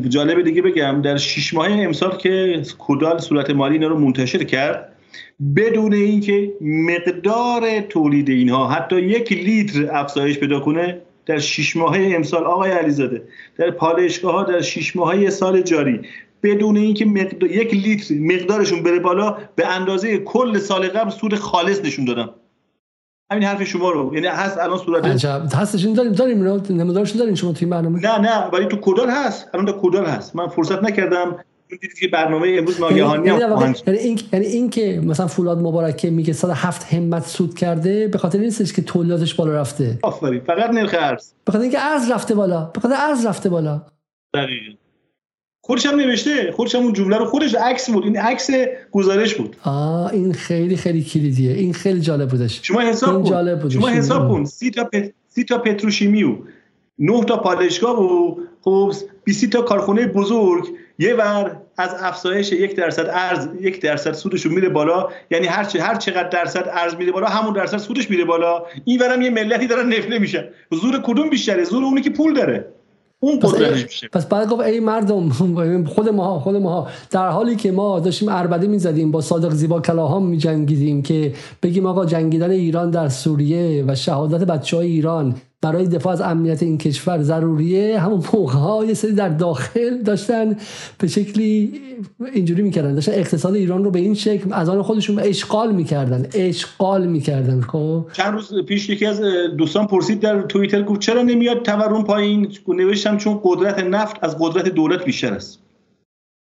جالب دیگه بگم. در شش ماه امسال که کودال صورت مالی اینا رو منتشر کرد بدون اینکه مقدار تولید اینها حتی یک لیتر افزایش پیدا کنه در شش ماه امسال آقای علیزاده در پالایشگاه ها در شش ماه سال جاری بدون اینکه مقدار یک لیتر مقدارشون بره بالا به اندازه کل سال قبل سود خالص نشون دادن. همین حرف شما رو. یعنی هست الان صورت عجب. هستش داریم داریم نمودارش داریم شما توی برنامه؟ نه نه ولی تو کدال هست. الان تو کدال هست. من فرصت نکردم. که برنامه امروز ناگهانی یعنی, یعنی این یعنی این که مثلا فولاد مبارکه میگه 107 همت سود کرده به خاطر نیستش که تولیداتش بالا رفته. آفرین. فقط نرخ ارز. به خاطر اینکه ارز رفته بالا. به خاطر ارز رفته بالا. دقیقاً. خودش هم نوشته خودش هم اون جمله رو خودش عکس بود این عکس گزارش بود. آه این خیلی خیلی کلیدیه. این خیلی جالب بودش. شما حساب کن. جالب بودش. شما حساب کن. سی تا پت... سی تا پتروشیمیو نه تا پالایشگاه و خب 20 تا کارخونه بزرگ. یه ور از افزایش یک درصد ارز یک درصد سودش میره بالا. یعنی هر چه هر چقدر درصد ارز میره بالا همون درصد سودش میره بالا. این ورم یه ملتی دارن نفله میشن زور کدوم بیشتره؟ زور اونی که پول داره. اون پس, پس بعد گفت ای مردم خود ما خود ما. در حالی که ما داشتیم اربده می‌زدیم با صادق زیبا کلاهام میجنگیدیم که بگیم آقا جنگیدن ایران در سوریه و شهادت بچه های ایران برای دفاع از امنیت این کشور ضروریه. همون موقع ها یه سری در داخل داشتن به شکلی اینجوری می‌کردن. داشتن اقتصاد ایران رو به این شکل از آن خودشون اشغال می‌کردن. اشغال می‌کردن خب؟ چند روز پیش یکی از دوستان پرسید در توییتر گفت چرا نمیاد تورم پایین؟ نوشتم چون قدرت نفت از قدرت دولت بیشتر است.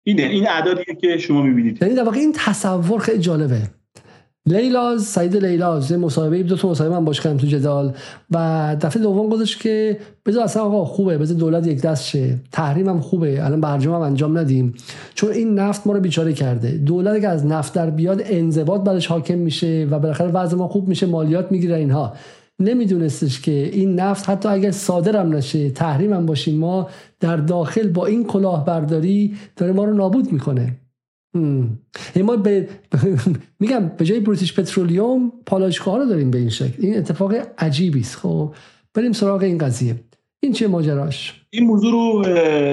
اینه این اعدادیه که شما می‌بینید. یعنی در واقع این تصور خیلی جالبه. لیلاز سعید لیلاز مصاحبه دو تا مصاحبه من باش کردم تو جدال. و دفعه دوم گفتش که بذار اصلا آقا خوبه بذار دولت یک دست شه. تحریم هم خوبه الان برجام هم انجام ندیم. چون این نفت ما رو بیچاره کرده. دولت که از نفت در بیاد انضباط برش حاکم میشه و بالاخره وضع ما خوب میشه مالیات می‌گیره اینها. نمیدونستش که این نفت حتی اگر صادرم نشه تحریم هم باشیم ما در داخل با این کلاهبرداری داره ما رو نابود می‌کنه. ما به (laughs) میگم به جای بریتیش پترولیوم پالایشگاه رو داریم به این شکل. این اتفاق عجیبی است. خب بریم سراغ این قضیه. این چه ماجراش؟ این موضوع رو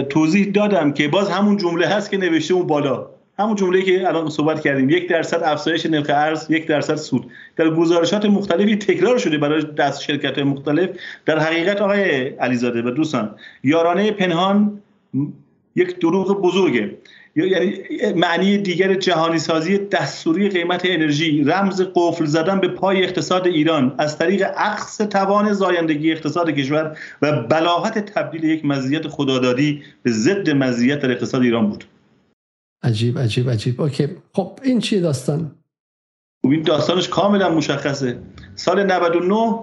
توضیح دادم که باز همون جمله هست که نوشته اون بالا. همون جمله که الان صحبت کردیم. یک درصد افزایش نرخ ارز یک درصد سود. در گزارشات مختلفی تکرار شده برای دست شرکت مختلف در حقیقت آقای علیزاده و دوستان یارانه پنهان یک دروغ بزرگه. یعنی معنی دیگر جهانی سازی دستوری قیمت انرژی رمز قفل زدن به پای اقتصاد ایران از طریق عکس توان زایندگی اقتصاد کشور و بلاغت تبدیل یک مزیت خدادادی به ضد مزیت در اقتصاد ایران بود. عجیب عجیب عجیب. اوکی. خب این چیه داستان؟ خب این داستانش کاملا مشخصه. سال 99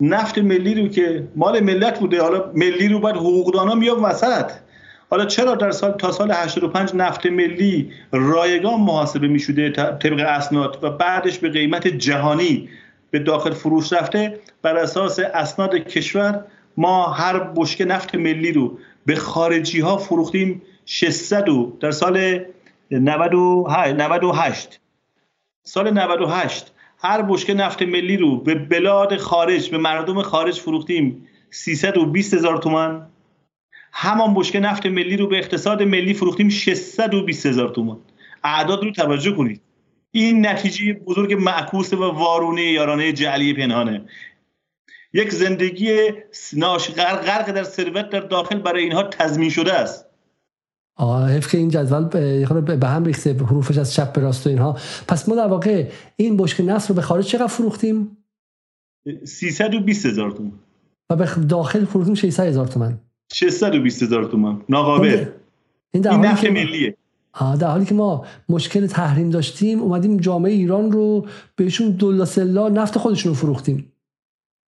نفت ملی رو که مال ملت بوده حالا ملی رو باید حقوقدانا میاد وسط. حالا چرا در سال تا سال 85 نفت ملی رایگان محاسبه می شده طبق اسناد و بعدش به قیمت جهانی به داخل فروش رفته؟ بر اساس اسناد کشور ما هر بشکه نفت ملی رو به خارجی ها فروختیم 600 در سال 98 سال 98 هر بشکه نفت ملی رو به بلاد خارج به مردم خارج فروختیم 320 هزار تومن همان بشکه نفت ملی رو به اقتصاد ملی فروختیم 620 هزار تومان. اعداد رو توجه کنید. این نتیجه بزرگ معکوس و وارونه یارانه جعلی پنهانه. یک زندگی ناش غرق در ثروت در داخل برای اینها تضمین شده است. آه که این جدول به هم ریخته حروفش از چپ به راست و اینها. پس ما در واقع این بشک نفت رو به خارج چقدر فروختیم؟ 320 هزار تومان. و به داخل فروختیم 600 هزار تومان. 620 هزار تومان. ناقابل. این, این نفت ملیه. در حالی که ما مشکل تحریم داشتیم اومدیم جامعه ایران رو بهشون دولا سه‌لا نفت خودشون رو فروختیم.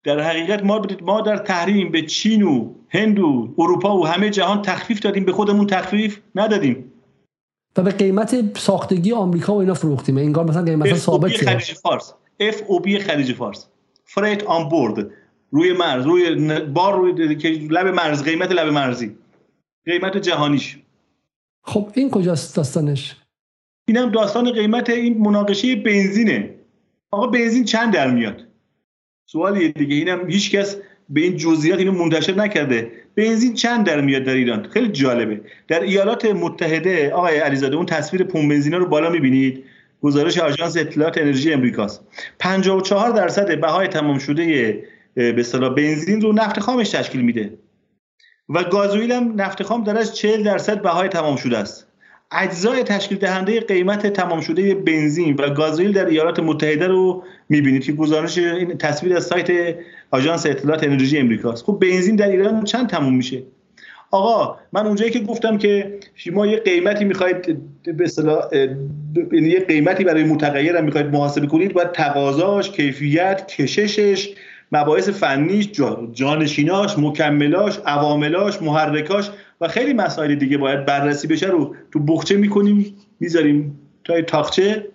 در حقیقت ما ما در تحریم به چین و هند و اروپا و همه جهان تخفیف دادیم. به خودمون تخفیف ندادیم. و به قیمت ساختگی آمریکا و اینا فروختیم. انگار مثلا قیمت ثابت خلیج فارس. FOB خلیج فارس. freight on board روی مرز روی بار روی لب مرز قیمت لب مرزی. قیمت جهانیش. خب این کجاست داستانش؟ اینم داستان قیمت این مناقشه بنزینه. آقا بنزین چند در میاد؟ سوالیه دیگه. اینم هیچکس به این جزئیات اینو منتشر نکرده. بنزین چند در میاد در ایران؟ خیلی جالبه. در ایالات متحده آقای علیزاده اون تصویر پمپ بنزینا رو بالا می‌بینید. گزارش آژانس اطلاعات انرژی امریکاست. 54 درصد بهای تمام شده به اصطلاح بنزین رو نفت خامش تشکیل میده. و گازوئیل هم نفت خام در از 40 درصد بهای تمام شده است. اجزای تشکیل دهنده قیمت تمام شده بنزین و گازوئیل در ایالات متحده رو می‌بینید که گزارش این تصویر از سایت آژانس اطلاعات انرژی امریکاست. خب بنزین در ایران چند تموم میشه؟ آقا من اونجایی که گفتم که شما یه قیمتی می‌خواید به اصطلاح یعنی یه قیمتی برای متغیر می‌خواید محاسبه کنید باید تقاضاش کیفیت کششش مباحث فنیش جانشیناش مکملاش عواملاش محرکاش و خیلی مسائل دیگه باید بررسی بشه رو تو بخچه می‌کنیم می‌ذاریم تا تاخچه.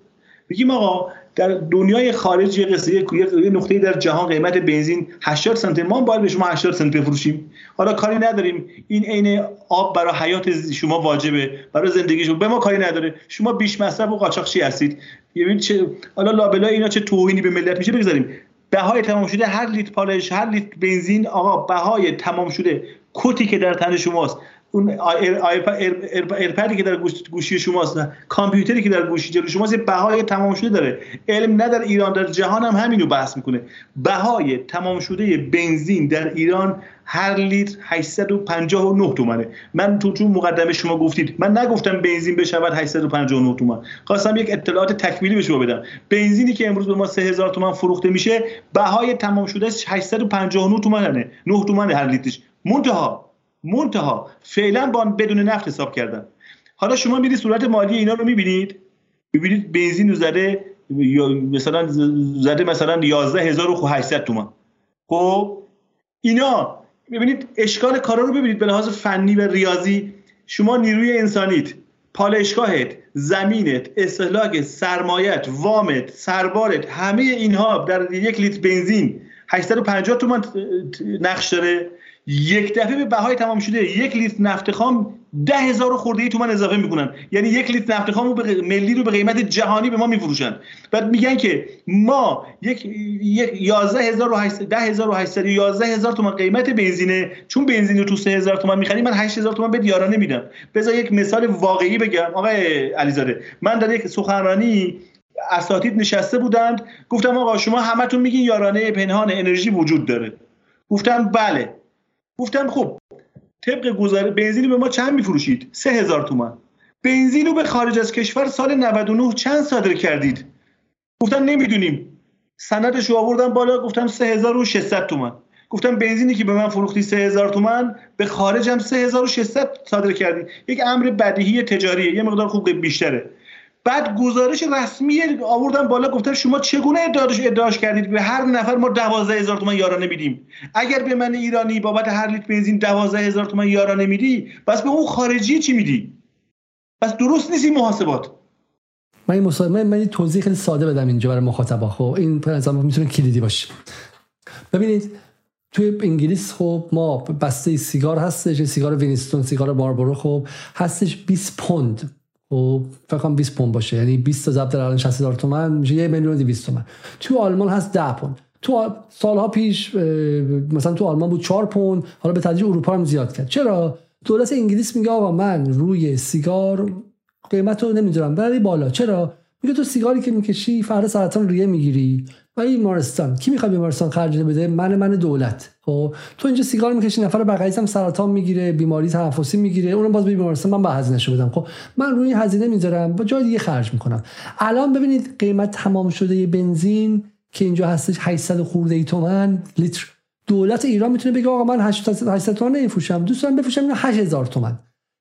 بگیم آقا در دنیای خارج یه قصه یه نقطه در جهان قیمت بنزین 80 سنت ما باید به شما 80 سنت بفروشیم حالا کاری نداریم. این عین آب برای حیات شما واجبه. برای زندگی شما. به ما کاری نداره. شما بیش مصرف و قاچاقچی هستید. ببینید چه حالا لابلا اینا چه توهینی به ملت میشه بگذاریم. بهای تمام شده هر لیتر پالش هر لیتر بنزین آقا بهای تمام شده کتی که در تن شماست اون ایرپدی که در گوشی شماست کامپیوتری که در گوشی جلو شماست بهای تمام شده داره. علم نه در ایران در جهان هم همینو بحث می‌کنه. بهای تمام شده بنزین در ایران هر لیتر 859 تومنه. من تو چون مقدمه شما گفتید. من نگفتم بنزین بشود 859 تومن. خواستم یک اطلاعات تکمیلی به شما بدم. بنزینی که امروز به ما 3000 تومن فروخته میشه بهای تمام شده 859 تومنه. 9 تومن هر لیترش. منتها منتها فعلا با بدون نفت حساب کردن حالا شما میرید صورت مالی اینا رو می‌بینید؟ می‌بینید بنزین رو زده مثلا زده مثلا 11800 تومن. خب؟ اینا ببینید اشکال کارا رو ببینید به لحاظ فنی و ریاضی. شما نیروی انسانیت پالشگاهت زمینت استهلاک سرمایت وامت سربارت همه اینها در یک لیتر بنزین 850 تومن نقش داره. یک دفعه به بهای تمام شده یک لیتر نفت خام ده هزار خورده ای تومن اضافه می‌کنن. یعنی یک لیتر نفت خام رو ملی رو به قیمت جهانی به ما میفروشن. بعد میگن که ما یک یک 11800 10800 11000 تومن قیمت بنزینه چون بنزین رو تو 3000 تومن می‌خریم من 8000 تومن به یارانه میدم. بذار یک مثال واقعی بگم. آقای علیزاده من در یک سخنرانی اساتید نشسته بودند. گفتم آقا شما همتون میگین یارانه پنهان انرژی وجود داره. گفتم بله. گفتم خب طبق گزاره بنزین به ما چند میفروشید؟ سه هزار تومن بنزین رو به خارج از کشور سال 99 چند صادر کردید؟ گفتم نمی‌دونیم. سندش رو آوردم بالا گفتم 3600 تومن گفتم بنزینی که به من فروختی 3000 تومن به خارج هم 3600 صادر کردی. یک امر بدیهی تجاریه. یه مقدار خوب بیشتره. بعد گزارش رسمی آوردن بالا گفتن شما چگونه ادعاش ادعاش کردید به هر نفر ما دوازده هزار تومان یارانه میدیم اگر به من ایرانی بابت هر لیتر بنزین دوازده هزار تومان یارانه میدی پس به اون خارجی چی میدی؟ پس درست نیست این محاسبات. من این من, من توضیح خیلی ساده بدم اینجا برای مخاطبا. خب این پر می‌تونه کلیدی باشه. ببینید توی انگلیس خب ما بسته سیگار هستش سیگار وینستون سیگار باربرو خب هستش 20 پوند. و فکر کنم 20 پوند باشه. یعنی 20 تا در الان 60 هزار تومان میشه 1 میلیون 200 تومان تو آلمان هست 10 پوند. تو سالها پیش مثلا تو آلمان بود 4 پوند. حالا به تدریج اروپا هم زیاد کرد. چرا؟ دولت انگلیس میگه آقا من روی سیگار قیمت رو نمی‌دونم ولی بالا. چرا؟ میگه تو سیگاری که می‌کشی فردا سرطان ریه می‌گیری. بیمارستان کی می‌خواد بیمارستان خرج بده؟ من من دولت. خب تو اینجا سیگار می‌کشی نفر بغلیت هم سرطان می‌گیره بیماری تنفسی می‌گیره اونم باز بیمارستان من به هزینه بدم. خب من روی هزینه می‌ذارم با جای دیگه خرج می‌کنم. الان ببینید قیمت تمام شده بنزین که اینجا هستش 800 خورده ای تومن لیتر. دولت ایران می‌تونه بگه آقا من 800 تومن نمیفروشم. دوست دارم بفروشم 8000 تومن.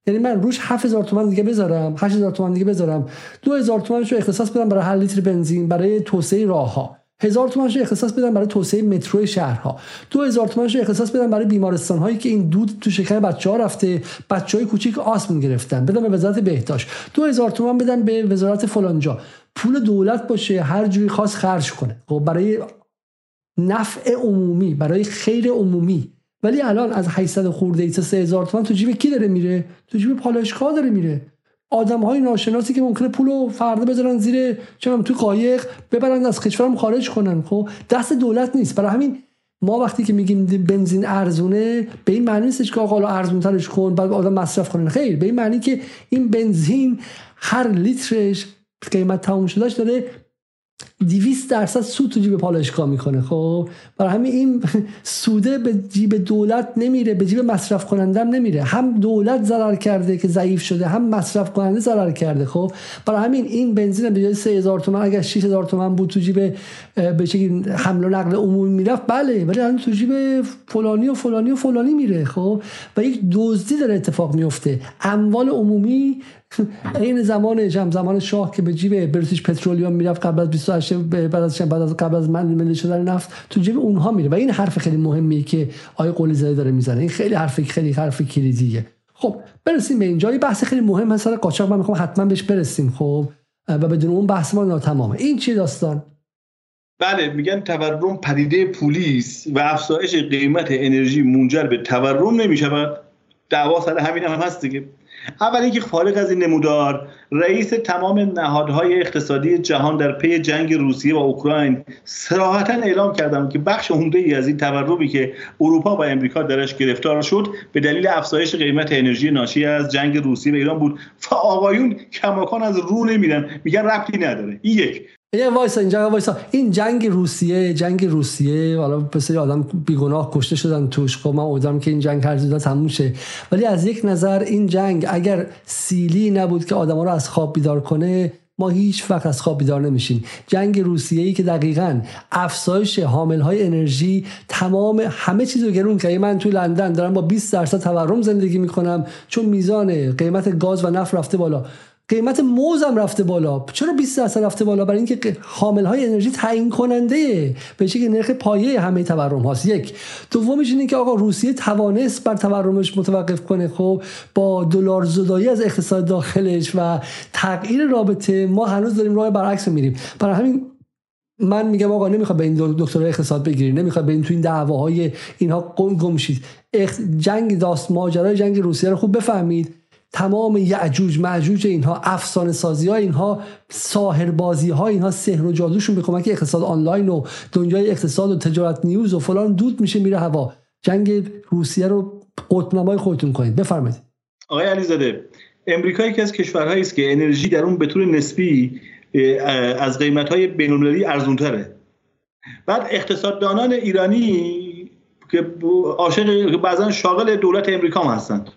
یعنی من روش 7000 تومان دیگه بذارم 8000 تومان دیگه بذارم. 2000 تومانشو اختصاص بدم برای هر لیتر بنزین برای توسعه راهها. هزار تومانش اختصاص بدن برای توسعه مترو شهرها. دو هزار تومانش اختصاص بدن برای بیمارستان هایی که این دود تو شکم بچه ها رفته بچه های کوچیک آسم گرفتن. بدن به وزارت بهداشت. دو هزار تومان بدن به وزارت فلانجا. پول دولت باشه هر جوری خاص خرج کنه. خب برای نفع عمومی برای خیر عمومی. ولی الان از 800 خورده ای تا 3000 تومان تو جیب کی داره میره؟ تو جیب پالایشگاه داره میره. آدم های ناشناسی که ممکنه پولو فردا بذارن زیر چون تو قایق ببرن از کشورم خارج کنن خب؟ دست دولت نیست. برای همین ما وقتی که میگیم بنزین ارزونه به این معنی نیستش که آقا ارزون ترش کن بعد آدم مصرف کنن خیر. به این معنی که این بنزین هر لیترش قیمت تموم شدهش داره 200 درصد سود تو جیب پالایشگاه می‌کنه خب؟ برای همین این سوده به جیب دولت نمیره به جیب مصرف کننده نمیره. هم دولت ضرر کرده که ضعیف شده هم مصرف کننده ضرر کرده خب؟ برای همین این بنزین به جای 3000 تومان اگر 6000 تومان بود تو جیب به شکلی حمل و نقل عمومی می‌رفت بله ولی الان تو جیب فلانی و فلانی و فلانی میره خب؟ و یک دزدی داره اتفاق میفته اموال عمومی (laughs) این زمان جم زمان شاه که به جیب بریتیش پترولیوم می‌رفت قبل از 28 بعد از بعد از قبل از من ملی شدن نفت تو جیب اونها میره. و این حرف خیلی مهمیه که آقای قلی زاده داره می‌زنه. این خیلی حرف خیلی حرف کلیدیه. خب برسیم به اینجا. یه بحث خیلی مهم هست. قاچاق من می‌خوام حتما بهش برسیم خب؟ و بدون اون بحث ما ناتمامه. این چی داستان؟ بله میگن تورم پدیده پولیس و افزایش قیمت انرژی منجر به تورم نمی‌شود. دعوا سر همین هم هست دیگه. اول اینکه فارغ از این نمودار رئیس تمام نهادهای اقتصادی جهان در پی جنگ روسیه و اوکراین صراحتا اعلام کردم که بخش عمده ای از این تورمی که اروپا و امریکا درش گرفتار شد به دلیل افزایش قیمت انرژی ناشی از جنگ روسیه و ایران بود. و آقایون کماکان از رو نمیرن. میگن ربطی نداره. این یک. یه وایسا اینجا وایسا. این جنگ روسیه جنگ روسیه. حالا بسیاری آدم بیگناه کشته شدن توش. خب من امیدوارم که این جنگ هر زودت تموم شه. ولی از یک نظر این جنگ اگر سیلی نبود که آدما رو از خواب بیدار کنه ما هیچ وقت از خواب بیدار نمیشیم. جنگ روسیه ای که دقیقا افزایش حامل های انرژی تمام همه چیز رو گرون کرده من توی لندن دارم با 20 درصد تورم زندگی می‌کنم چون میزان قیمت گاز و نفت رفته بالا. قیمت موزم رفته بالا. چرا 20 درصد رفته بالا؟ برای اینکه حامل های انرژی تعیین کننده به که نرخ پایه همه تورم هاست. یک. دومش اینه که آقا روسیه توانست بر تورمش متوقف کنه. خب با دلار زدایی از اقتصاد داخلش و تغییر رابطه ما هنوز داریم راه برعکس میریم. برای همین من میگم آقا نمی‌خواد به این دکتر اقتصاد بگیری. نمی‌خواد به این تو این دعواهای اینها گم شید. جنگ داست ماجرای جنگ روسیه رو خوب بفهمید. تمام یعجوج معجوج اینها افسانه سازی ها اینها ساهر بازی ها اینها سحر و جادوشون به کمک اقتصاد آنلاین و دنیای اقتصاد و تجارت نیوز و فلان دود میشه میره هوا. جنگ روسیه رو قطبنمای خودتون کنید. بفرمایید. آقای علیزاده امریکا یکی از کشورهایی است که انرژی در اون به طور نسبی از قیمت های بین‌المللی ارزونتره. بعد اقتصاددانان ایرانی که عاشق بعضا شاغل دولت امریکا هم هستند.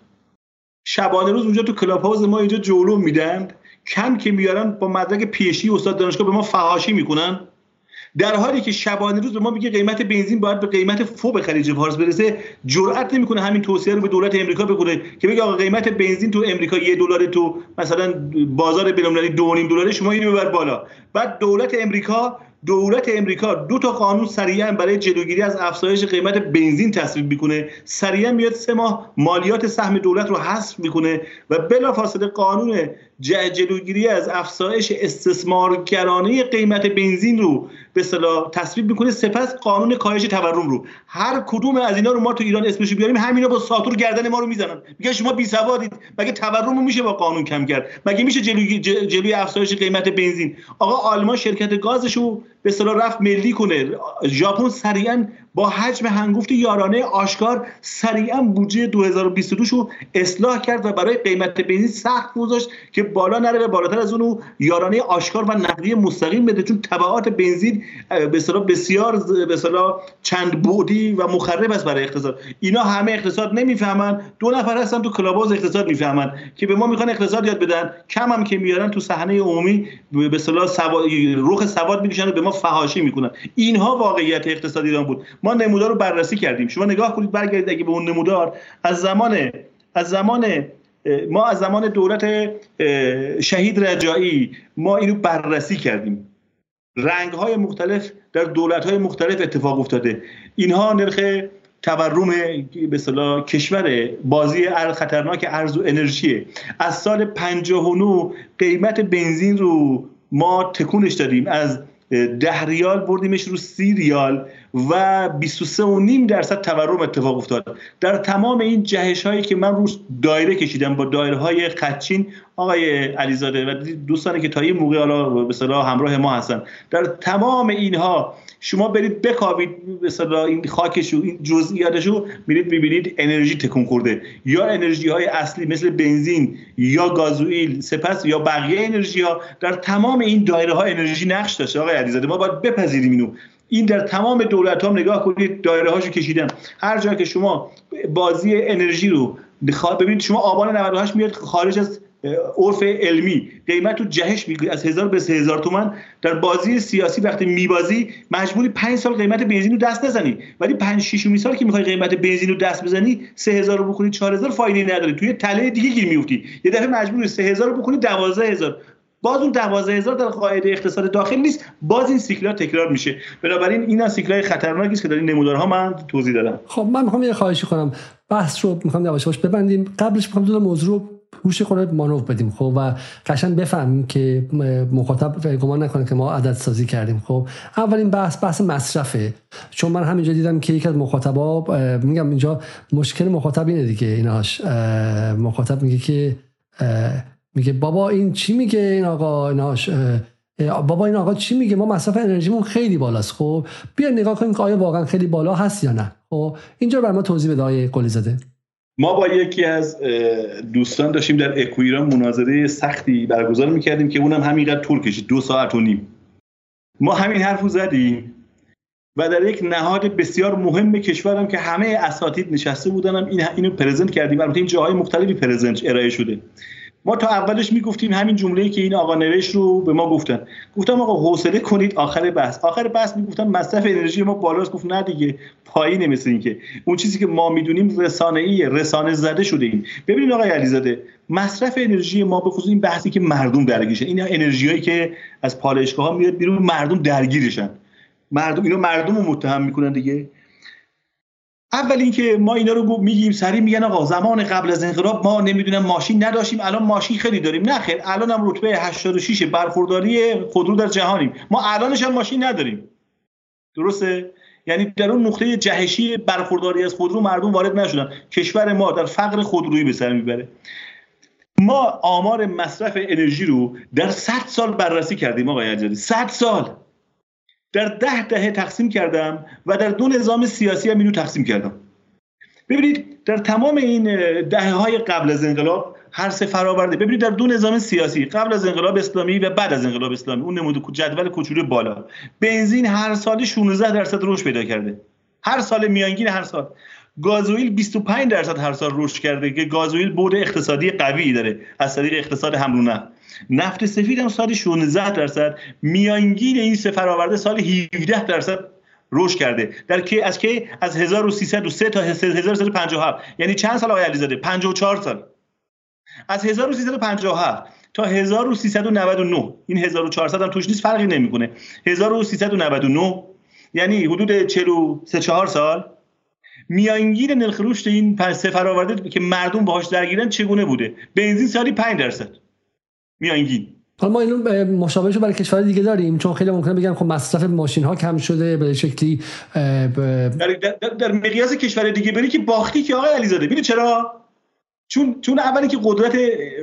شبانه روز اونجا تو کلاب هاوس ما اینجا جولو میدن. کم که میارن با مدرک پیشی استاد دانشگاه به ما فهاشی می‌کنن. در حالی که شبانه روز به ما میگه قیمت بنزین باید به قیمت فو به خلیج فارس برسه جرئت نمی‌کنه همین توصیه رو به دولت امریکا بکنه که بگه آقا قیمت بنزین تو امریکا یه دلار تو مثلا بازار بین‌المللی 2.5 دلار شما اینو ببر بالا. بعد دولت امریکا دولت امریکا دو تا قانون سریعا برای جلوگیری از افزایش قیمت بنزین تصویب می‌کنه. سریعا میاد سه ماه مالیات سهم دولت رو حذف می‌کنه و بلافاصله قانون جلوگیری از افزایش استثمارگرانه قیمت بنزین رو به صلاح تصویب می‌کنه. سپس قانون کاهش تورم رو. هر کدوم از اینا رو ما تو ایران اسمش بیاریم همینا با ساتور گردن ما رو می‌زنن. میگن شما بی سوادید مگه تورم رو میشه با قانون کم کرد؟ مگه میشه جلوی جلوی افزایش قیمت بنزین؟ آقا آلمان شرکت گازش رو به اصطلاح رفت ملی کنه. ژاپن سریعا با حجم هنگفت یارانه آشکار سریعا بودجه 2022 رو اصلاح کرد و برای قیمت بنزین سخت گذاشت که بالا نره و بالاتر از اونو یارانه آشکار و نقدی مستقیم بده. چون تبعات بنزین به بسیار به چند بودی و مخرب است برای اقتصاد. اینا همه اقتصاد نمی‌فهمن. دو نفر هستن تو کلاباز اقتصاد می‌فهمن که به ما می‌خوان اقتصاد یاد بدن. کم هم که میارن تو صحنه عمومی به اصطلاح سواد رخ سواد می‌کشن به ما فحاشی می‌کنن. اینها واقعیت اقتصادی ایران بود. ما نمودار رو بررسی کردیم. شما نگاه کنید برگردید اگه به اون نمودار از زمان از زمان ما از زمان دولت شهید رجایی ما اینو بررسی کردیم. رنگ های مختلف در دولت های مختلف اتفاق افتاده. اینها نرخ تورم به صلاح کشور بازی خطرناک ارز و انرژیه از سال 59 قیمت بنزین رو ما تکونش دادیم. از ده ریال بردیمش رو سی ریال. و 23.5 درصد تورم اتفاق افتاد. در تمام این جهش هایی که من روش دایره کشیدم با دایره های خدچین آقای علیزاده و دوستانی که تا این موقع حالا به همراه ما هستن در تمام اینها شما برید بکاوید به این خاکشو این جزئیاتشو میرید می‌بینید انرژی تکون خورده. یا انرژی های اصلی مثل بنزین یا گازوئیل سپس یا بقیه انرژی ها در تمام این دایره ها انرژی نقش داشته. آقای علیزاده ما باید بپذیریم اینو. این در تمام دولت هم نگاه کنید دایره هاشو کشیدن. هر جا که شما بازی انرژی رو ببینید شما آبان 98 میاد خارج از عرف علمی. قیمت رو جهش می‌گیری از هزار به سه هزار تومن در بازی سیاسی وقتی میبازی مجبوری پنج سال قیمت بنزین رو دست نزنی. ولی پنج شیش سال که می‌خوای قیمت بنزین رو دست بزنی سه هزار رو بکنی چهار هزار فایده نداری توی تله دیگه گیر میفتی یه دفعه مجبوری سه هزار رو بکنی دوازده هزار. باز اون دوازده هزار در قاعده اقتصاد داخل نیست. باز این سیکلا تکرار میشه. بنابراین این از سیکلای خطرناکی که در این نمودارها من توضیح دادم. خب من می‌خوام یه خواهشی کنم. بحث رو می‌خوام یواش یواش ببندیم. قبلش می‌خوام دو موضوع روش خود مانوف بدیم خب؟ و قشنگ بفهمیم که مخاطب گمان نکنه که ما عدد سازی کردیم خب؟ اولین بحث بحث مصرفه. چون من همینجا دیدم که یک از مخاطبا میگم اینجا مشکل مخاطب اینه دیگه ایناش. مخاطب میگه که میگه بابا این چی میگه این آقا؟ ایناش بابا این آقا چی میگه؟ ما مصرف انرژیمون خیلی بالاست خب؟ بیا نگاه کنیم که آیا واقعا خیلی بالا هست یا نه خب؟ اینجا بر ما توضیح بده آقای قلی زده ما با یکی از دوستان داشتیم در اکویران مناظره سختی برگزار می‌کردیم که اونم همینقدر طول کشید دو ساعت و نیم. ما همین حرف رو زدیم و در یک نهاد بسیار مهم کشورم که همه اساتید نشسته بودنم این اینو پرزنت کردیم. البته این جاهای مختلفی پرزنت ارائه شده. ما تا اولش می‌گفتیم همین جمله‌ای که این آقا نوشت رو به ما گفتن. گفتم آقا حوصله کنید آخر بحث. آخر بحث می‌گفتم مصرف انرژی ما بالاست. گفت نه دیگه پایینه مثل اینکه. اون چیزی که ما می‌دونیم رسانه رسانه زده شده ایم ببینید آقای علیزاده مصرف انرژی ما به خصوص این بحثی که مردم درگیرشن. این انرژیایی که از پالایشگاه ها میاد بیرون مردم درگیرشن. مردم اینو مردم رو متهم می‌کنن دیگه. اول اینکه ما اینا رو میگیم سری میگن آقا زمان قبل از انقلاب ما نمی‌دونم ماشین نداشتیم الان ماشین خیلی داریم. نه خیر الان هم رتبه 86 برخورداری خودرو در جهانیم. ما الانش هم ماشین نداریم. درسته؟ یعنی در اون نقطه جهشی برخورداری از خودرو مردم وارد نشدن. کشور ما در فقر خودرویی به سر می‌بره. ما آمار مصرف انرژی رو در 100 سال بررسی کردیم آقای عجلی 100 سال! در ده دهه تقسیم کردم و در دو نظام سیاسی هم اینو تقسیم کردم. ببینید در تمام این دهه های قبل از انقلاب هر سه فراورده ببینید در دو نظام سیاسی قبل از انقلاب اسلامی و بعد از انقلاب اسلامی. اون نمود جدول کوچولو بالا. بنزین هر سال 16 درصد رشد پیدا کرده. هر سال میانگین هر سال. گازوئیل 25 درصد هر سال رشد کرده که گازوئیل بود اقتصادی قوی داره. از طریق اقتصاد حمل نفت سفید هم سال 16 درصد. میانگین این سه فراورده سال 17 درصد رشد کرده. در که از که از 1303 تا 1357 یعنی چند سال آقای علیزاده 54 سال. از 1357 تا 1399 این 1400 هم توش نیست فرقی نمی‌کنه. 1399 یعنی حدود 43 4 سال. میانگین نرخ رشد این سه فراورده که مردم باهاش درگیرن چگونه بوده؟ بنزین سالی 5 درصد. میانگین. حالا ما اینو مشابهش برای کشور دیگه داریم چون خیلی ممکنه بگن خب مصرف ماشین ها کم شده به شکلی در, در, در مقیاس کشور دیگه بری که باختی که آقای علیزاده ببین چرا؟ چون چون اولی که قدرت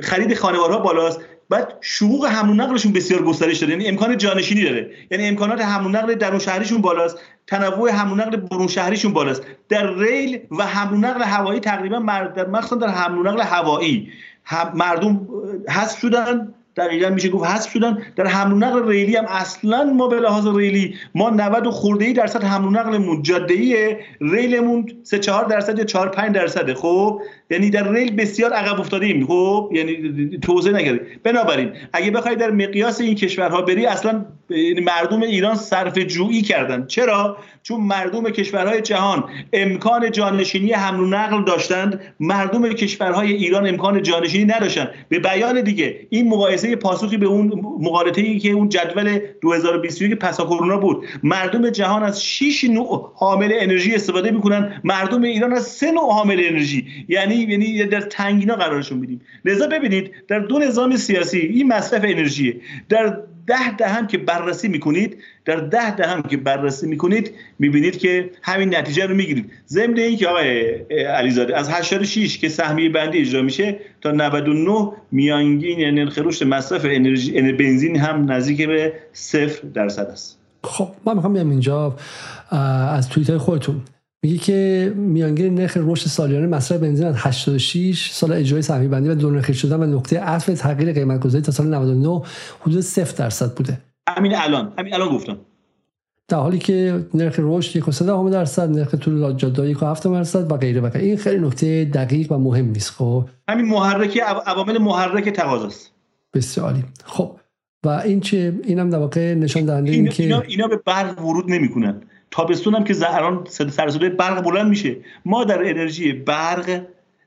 خرید خانوارها بالاست بعد شروع حمل و نقلشون بسیار گسترش داره یعنی امکان جانشینی داره. یعنی امکانات حمل و نقل درون شهریشون بالاست تنوع حمل و نقل برون شهریشون بالاست. در ریل و حمل و نقل هوایی تقریبا مخصوصا در حمل و نقل هوایی مردم حذف شدن. دقیقا میشه گفت حذف شدن. در حمل و نقل ریلی هم اصلا ما به لحاظ ریلی ما 90 خورده ای درصد حمل و نقلمون جاده ای ریلمون 3 4 درصد یا 4 5 درصده خب؟ یعنی در ریل بسیار عقب افتاده ایم خب؟ یعنی توضیح نکردیم. بنابراین اگه بخوای در مقیاس این کشورها بری اصلا یعنی مردم ایران صرف جویی کردن. چرا؟ چون مردم کشورهای جهان امکان جانشینی حمل و نقل داشتند مردم کشورهای ایران امکان جانشینی نداشتند. به بیان دیگه این مقایسه پاسخی به اون مقالطه ای که اون جدول 2021 پسا کرونا بود. مردم جهان از 6 نوع حامل انرژی استفاده می‌کنن. مردم ایران از سه نوع حامل انرژی. یعنی یعنی در تنگینا قرارشون میدیم. لذا ببینید در دو نظام سیاسی این مصرف انرژی در ده دهم که بررسی می‌کنید در ده دهم که بررسی می‌کنید می‌بینید که همین نتیجه رو می‌گیرید. ضمن اینکه آقای علیزاده از 86 که سهمیه بندی اجرا میشه تا 99 میانگین نرخ رشد مصرف انرژی بنزین هم نزدیک به صفر درصد است. خب من می‌خوام بیام اینجا از توییت های خودتون. میگه که میانگین نرخ رشد سالیانه مصرف بنزین از 86 سال اجرای سهمی بندی و دو نرخ شدن و نقطه عطف تغییر قیمت گذاری تا سال 99 حدود 0 درصد بوده. همین الان همین الان گفتم. در حالی که نرخ رشد 1.3 درصد نرخ طول جاده 1.7 درصد و غیره و غیره. این خیلی نکته دقیق و مهم نیست خب؟ همین محرک عوامل محرک تقاضاست. بسیار عالی. خب و این چه؟ اینم در واقع نشان دهنده این, که اینا, اینا به برق ورود نمی‌کنن. تابستون هم که زهران سرسده برق بلند میشه. ما در انرژی برق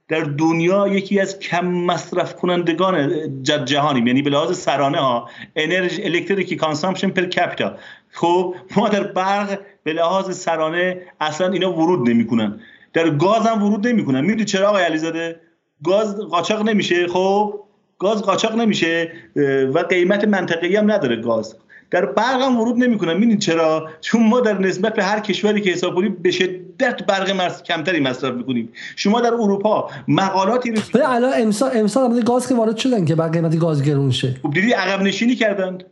در دنیا یکی از کم مصرف کنندگان جهانیم. یعنی به لحاظ سرانه ها انرژی الکتریکی consumption per capita. خب ما در برق به لحاظ سرانه اصلا اینا ورود نمی‌کنن. در گاز هم ورود نمی‌کنن. می‌دونی چرا آقای علیزاده؟ گاز قاچاق نمیشه. خب گاز قاچاق نمیشه و قیمت منطقه‌ای هم نداره گاز. در برق هم ورود نمی‌کنن ببینید چرا؟ چون ما در نسبت به هر کشوری که حساب کنیم به شدت برق مرس کمتری مصرف می‌کنیم. شما در اروپا مقالاتی رو الان امسال امسال گاز که وارد شدن که بعد قیمت گاز گرون شه. خب دیدی عقب نشینی کردند.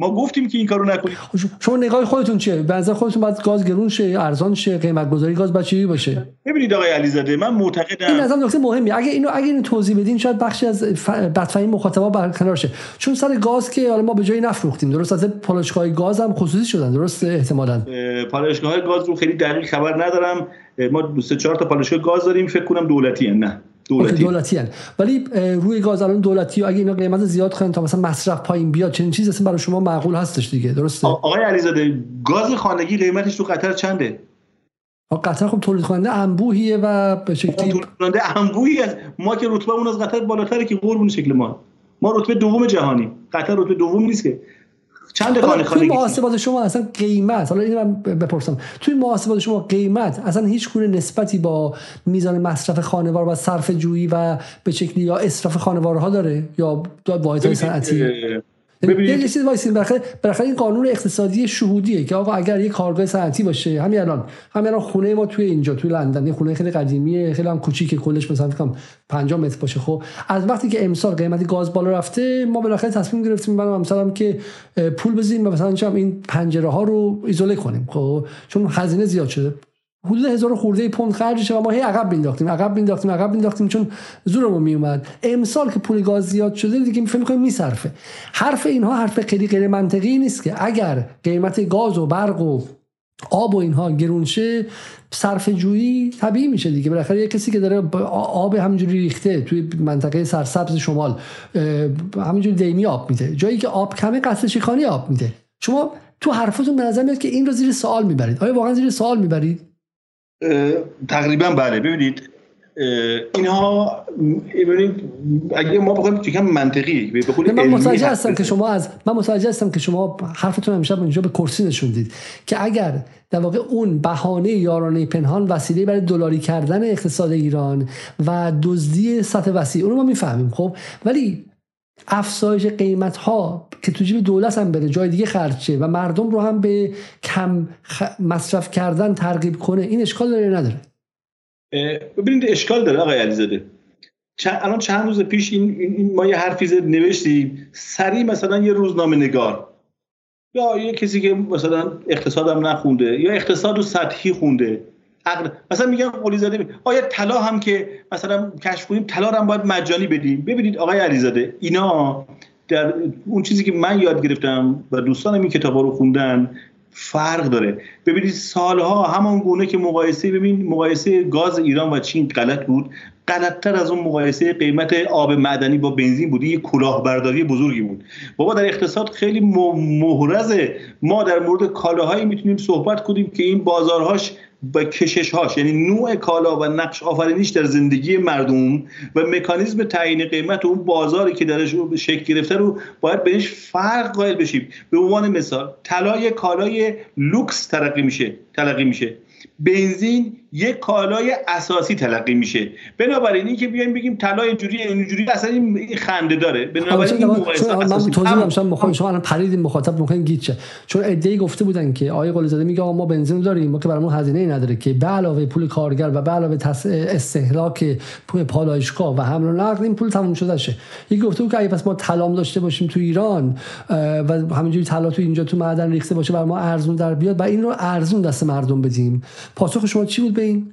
ما گفتیم که این کارو نکنید خب شما نگاه خودتون چیه؟ به نظر خودتون باید گاز گرون شه ارزان شه قیمت گذاری گاز بچه‌ای باشه؟ ببینید آقای علیزاده من معتقدم این نظر نکته مهمی اگه اینو اگه اینو توضیح بدین شاید بخشی از بدفهمی مخاطبا برکنار شه. چون سر گاز که حالا ما به جای نفروختیم. درست از پالایشگاه گاز هم خصوصی شدن. درست احتمالاً. پالایشگاه گاز رو خیلی دقیق خبر ندارم. ما دو سه چهار تا پالایشگاه گاز داریم. فکر کنم دولتی نه. دولتی. دولتی هن. ولی روی گاز الان دولتی اگه اینا قیمت زیاد کنن تا مثلا مصرف پایین بیاد چنین چیزی اصلا برای شما معقول هستش دیگه درسته؟ آقای علیزاده گاز خانگی قیمتش تو قطر چنده؟ قطر خب تولید کننده انبوهیه و به شکلی تولید کننده انبوهی از ما که رتبه اون از قطر بالاتره که قربون شکل ما. ما رتبه دوم جهانی قطر رتبه دوم نیست که. چند خانه توی محاسبات شما اصلا قیمت حالا اینو من بپرسم. توی محاسبات شما قیمت اصلا هیچ گونه نسبتی با میزان مصرف خانوار و صرف جویی و به شکلی یا اسراف خانوارها داره یا واحد صنعتی؟ ببینید. یه چیز وایسین. بالاخره این قانون اقتصادی شهودیه که آقا اگر یه کارگاه صنعتی باشه همین الان همین الان خونه ما توی اینجا توی لندن یه خونه خیلی قدیمیه خیلی هم کوچیکه کلش مثلا فکر 50 متر باشه. خب از وقتی که امسال قیمت گاز بالا رفته ما بالاخره تصمیم گرفتیم برام مثلا که پول بزنیم و مثلا این پنجره ها رو ایزوله کنیم. خب چون هزینه زیاد شده. حدود هزار خورده پوند خرج و ما هی عقب مینداختیم عقب مینداختیم عقب مینداختیم چون زورمون میومد امسال که پول گاز زیاد شده دیگه فکر می‌کنیم میصرفه. حرف اینها حرف خیلی غیر منطقی نیست که اگر قیمت گاز و برق و آب و اینها گرون شه صرف جویی طبیعی میشه دیگه. بالاخره یه کسی که داره آب همینجوری ریخته توی منطقه سرسبز شمال همینجوری دیمی آب میده. جایی که آب کمه قصد شکانی آب میده. شما تو حرفتون به نظر میاد که این رو زیر سوال می‌برید. آیا واقعا زیر سوال می‌برید؟ تقریبا بله. ببینید اینها ببینید اگه ما بخوایم یکم منطقی به من متوجه هستم که شما از من متوجه هستم که شما حرفتون امشب اینجا به کرسی نشوندید که اگر در واقع اون بهانه یارانه پنهان وسیله برای دلاری کردن اقتصاد ایران و دزدی سطح وسیع اون رو ما می‌فهمیم خب؟ ولی افزایش قیمت ها که تو جیب دولت هم بره جای دیگه خرچه و مردم رو هم به کم مصرف کردن ترغیب کنه این اشکال داره نداره؟ ببینید اشکال داره آقای علیزاده. چند الان چند روز پیش این, این ما یه حرفی زد نوشتیم سریع مثلا یه روزنامه نگار. یا یه کسی که مثلا اقتصادم نخونده یا اقتصاد و سطحی خونده. مثلا میگم قلی زاده آیا طلا هم که مثلا کشف کنیم طلا هم باید مجانی بدیم؟ ببینید آقای علیزاده اینا در اون چیزی که من یاد گرفتم و دوستانم این کتابا رو خوندن فرق داره. ببینید سالها همان گونه که مقایسه ببین مقایسه گاز ایران و چین غلط بود. غلطتر از اون مقایسه قیمت آب معدنی با بنزین بود. یه کلاهبرداری بزرگی بود. بابا در اقتصاد خیلی محرزه. ما در مورد کالاهایی می‌تونیم صحبت کنیم که این بازارهاش با کشش هاش یعنی نوع کالا و نقش آفرینیش در زندگی مردم و مکانیزم تعیین قیمت و اون بازاری که درش شکل گرفته رو باید بهش فرق قائل بشیم. به عنوان مثال طلای کالای لوکس ترقی میشه تلقی میشه. بنزین یک کالای اساسی تلقی میشه. بنابراین این که بیایم بگیم طلا اینجوری اینجوری اصلا این خنده داره. بنابراین این مقایسه من توضیح شما شما الان پریدیم مخاطب ممکن گیت شه. چون ایده گفته بودن که آقای قلی زاده میگه ما بنزین داریم ما که برامون هزینه ای نداره که به علاوه پول کارگر و به علاوه استهلاک پول پالایشگاه و حمل و نقل این پول تموم شده شه. یکی گفته بود که اگه پس ما طلا داشته باشیم تو ایران و همینجوری طلا تو اینجا تو معدن ریخته باشه بر ما ارزون در بیاد و این رو ارزون دست مردم بدیم. پاسخ شما چی بود؟ به این.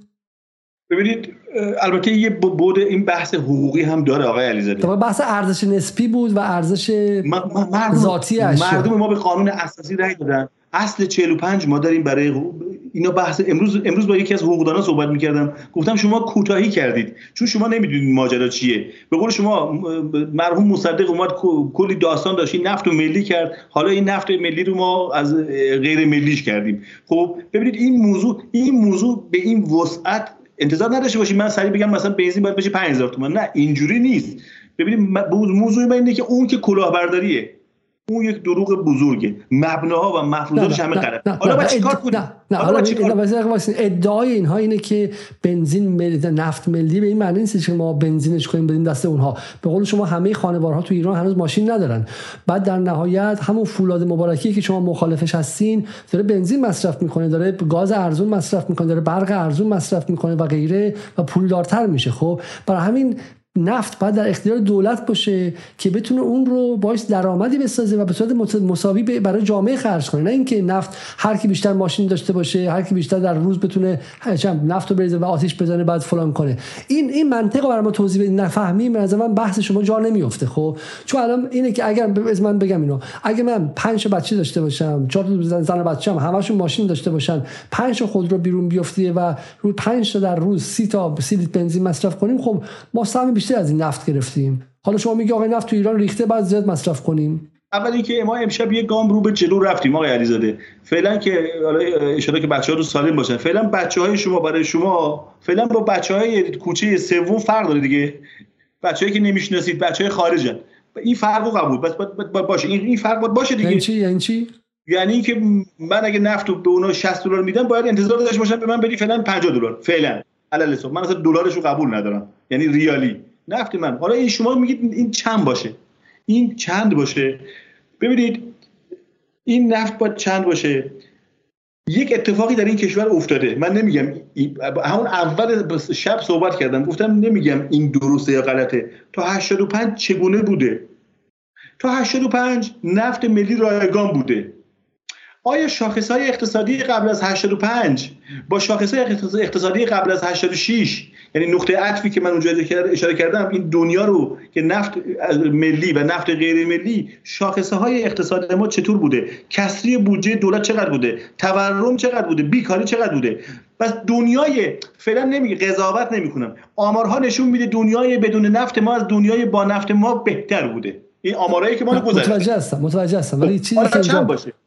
ببینید البته یه بود این بحث حقوقی هم داره آقای علیزاده. بحث ارزش نسبی بود و ارزش مردم ذاتی مردم ما به قانون اساسی رأی دادن. اصل 45 ما داریم برای اینا بحث امروز امروز با یکی از حقوقدانا صحبت می‌کردم. گفتم شما کوتاهی کردید. چون شما نمی‌دونید ماجرا چیه. به قول شما مرحوم مصدق اومد کلی داستان داشت. این نفت و ملی کرد. حالا این نفت ملی رو ما از غیر ملیش کردیم. خب ببینید این موضوع این موضوع به این وسعت انتظار نداشته باشید. من سریع بگم مثلا بنزین باید بشه 5000 تومان. نه اینجوری نیست. ببینید موضوع من اینه که اون که کلاهبرداریه. اون یک دروغ بزرگه. مبناها و مفروضاتش همه غلط حالا باید چیکار کنیم؟ نه حالا ادعای اینها اینه که بنزین ملی نفت ملی به این معنی نیست که ما بنزینش کنیم بدیم دست اونها. به قول شما همه خانوارها تو ایران هنوز ماشین ندارن. بعد در نهایت همون فولاد مبارکی که شما مخالفش هستین داره بنزین مصرف می‌کنه داره گاز ارزون مصرف می‌کنه داره برق ارزون مصرف می‌کنه و غیره و پولدارتر میشه. خب برای همین نفت باید در اختیار دولت باشه که بتونه اون رو باعث درآمدی بسازه و به صورت مساوی برای جامعه خرج کنه. نه اینکه نفت هر کی بیشتر ماشین داشته باشه هر کی بیشتر در روز بتونه نفت رو بریزه و آتیش بزنه بعد فلان کنه. این این منطق رو ما توضیح بدید نفهمیم از من بحث شما جا نمیفته خب؟ چون الان اینه که اگر از من بگم اینو. اگه من پنج بچه داشته باشم چهار تا زن بچه‌م همشون ماشین داشته باشن پنج خودرو بیرون بیفته و روی پنج تا در روز سی تا سی بنزین مصرف کنیم خب ما سهم بیشتر از این نفت گرفتیم. حالا شما میگی آقای نفت تو ایران ریخته بعد زیاد مصرف کنیم. اول اینکه ما امشب یه گام رو به جلو رفتیم آقای علیزاده. فعلا که اشاره که بچه ها رو سالم باشن. فعلا بچه های شما برای شما فعلا با بچه های کوچه سوم فرق داره دیگه. بچه‌ای که نمی‌شناسید بچه های خارجن. این فرق قبول. بس باشه. این فرق باشه دیگه. یعنی چی؟ یعنی چی؟ یعنی اینکه من اگه نفت به اونا 60 دلار میدم باید انتظار داشته باشم به من بدی فعلا 50 دلار. فعلا. علل من اصلا دلارش رو قبول ندارم. یعنی ریالی. نفت من. حالا این شما میگید این چند باشه؟ این چند باشه؟ ببینید این نفت باید چند باشه؟ یک اتفاقی در این کشور افتاده. من نمیگم همون اول شب صحبت کردم. گفتم نمیگم این درسته یا غلطه. تا 85 چگونه بوده؟ تا 85 نفت ملی رایگان بوده. آیا شاخص های اقتصادی قبل از 85 با شاخص های اقتصادی قبل از 86 یعنی نقطه عطفی که من اونجا اشاره کردم این دنیا رو که نفت ملی و نفت غیر ملی شاخصه های اقتصاد ما چطور بوده؟ کسری بودجه دولت چقدر بوده؟ تورم چقدر بوده؟ بیکاری چقدر بوده؟ پس دنیای فعلا نمیگه قضاوت نمی‌کنم. آمارها نشون میده دنیای بدون نفت ما از دنیای با نفت ما بهتر بوده. این آمارایی که ما گذشته متوجه هستم متوجه هستم. ولی چیزی که باشه؟ خب،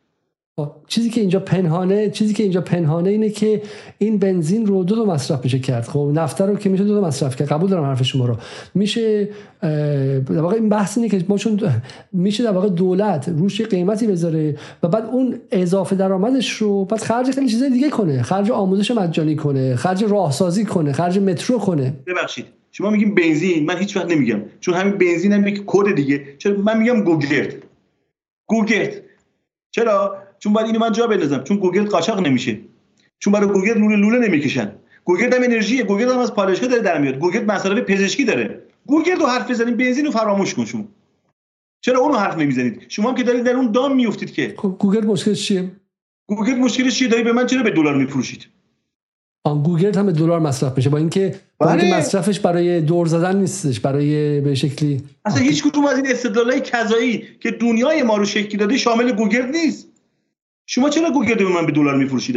چیزی که اینجا پنهانه چیزی که اینجا پنهانه اینه که این بنزین رو دو تا مصرف میشه کرد. خب نفت رو که میشه دو تا مصرف کرد. قبول دارم حرف شما رو. میشه در واقع این بحث اینه که ما چون (laughs) میشه در واقع دولت روش قیمتی بذاره و بعد اون اضافه درآمدش رو بعد خرج خیلی چیزای دیگه کنه. خرج آموزش مجانی کنه خرج راهسازی کنه خرج مترو کنه. ببخشید. شما میگیم بنزین. من هیچ وقت نمیگم. چون همین بنزین هم یک کد دیگه. چرا؟ من میگم گوگرد. گوگرد. چرا؟ چون باید اینو من جا بندازم. چون گوگرد قاچاق نمیشه. چون برای گوگرد لوله لوله نمی‌کشن. گوگرد هم انرژی گوگرد هم از پالایشگاه داره در میاد. گوگرد مسئله پزشکی داره. گوگرد رو حرف بزنید بنزین رو فراموش کن شما. چرا اونو حرف نمی‌زنید؟ شما هم که دارید در اون دام میافتید که. خب گوگرد مشکلش چیه؟ گوگرد مشکلش چیه؟ داری به من چرا به دلار میفروشید؟ آن گوگرد هم به دلار مصرف میشه. با اینکه بله. مصرفش برای دور زدن نیستش برای به شکلی اصلا هیچ کدوم از این استدلالای کذایی که دنیای ما رو شکل داده شامل گوگرد نیست. شما چرا گوگرد به من به دلار میفروشید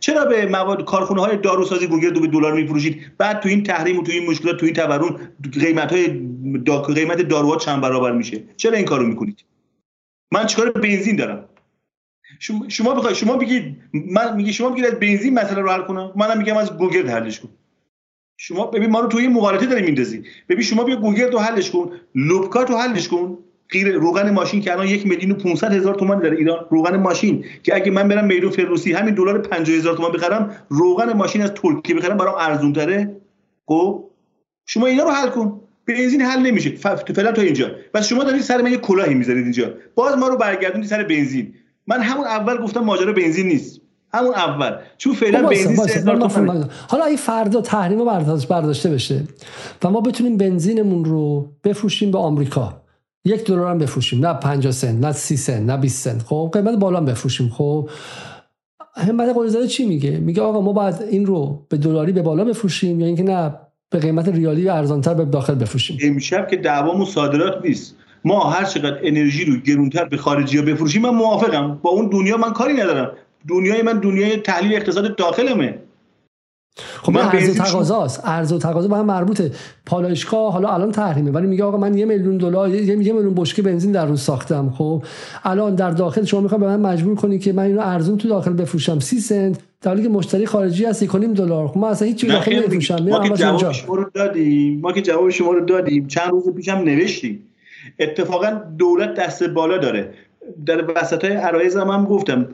چرا به مواد کارخونه های داروسازی گوگرد رو به دلار میفروشید؟ بعد تو این تحریم و تو این مشکلات تو این تورم قیمت های دا... قیمت داروها چند برابر میشه؟ چرا این کارو می‌کنید؟ من چیکار بنزین دارم؟ شما شما بخوای شما بگید من میگه شما بگید از بنزین مسئله رو حل کنم؟ منم میگم از گوگرد حلش کن. شما ببین ما رو تو این مقالطه داریم میندازی. ببین شما بیا گوگل رو حلش کن لوبکا رو حلش کن. غیر روغن ماشین که الان یک میلیون و 500 هزار تومان در ایران روغن ماشین که اگه من برم میدون فروسی همین دلار 50 هزار تومان بخرم روغن ماشین از ترکیه بخرم برام ارزون تره؟ خب؟ شما اینا رو حل کن. بنزین حل نمیشه. فعلا تا اینجا. بس شما دارید سر من یه کلاهی می‌ذارید اینجا. باز ما رو برگردوندید سر بنزین. من همون اول گفتم ماجرا بنزین نیست. همون اول. چون فعلا بنزین حالا این فردا تحریم برداشته بشه. و ما بتونیم بنزینمون رو بفروشیم به آمریکا. یک دلار هم بفروشیم. نه 50 سنت نه 30 سنت نه 20 سنت. خب قیمت بالا بفروشیم. خب همت قلیزاده چی میگه؟ میگه آقا ما باید این رو به دلاری به بالا بفروشیم یا اینکه نه به قیمت ریالی و ارزانتر به داخل بفروشیم؟ امشب که دعوامون صادرات نیست. ما هر چقدر انرژی رو گرونتر به خارجی ها بفروشیم من موافقم. با اون دنیا من کاری ندارم. دنیای من دنیای تحلیل اقتصاد داخلمه. خب ارز و تقاضاست ارز و تقاضا با هم مربوطه. پالایشگاه حالا الان تحریمه ولی میگه آقا من یه میلیون دلار یه میلیون بشکه بنزین در روز ساختم. خب الان در داخل شما می‌خواد به من مجبور کنی که من اینو ارزون تو داخل بفروشم. 30 سنت در حالی که مشتری خارجی هست 1.5 دلار. خب من اصلا هیچ چیزی داخل نمیفروشم. ما که جواب شما رو دادیم. ما که جواب شما رو دادیم. چند روز پیشم نوشتیم. اتفاقا دولت دست بالا داره. در وسط های عرایز هم, هم گفتم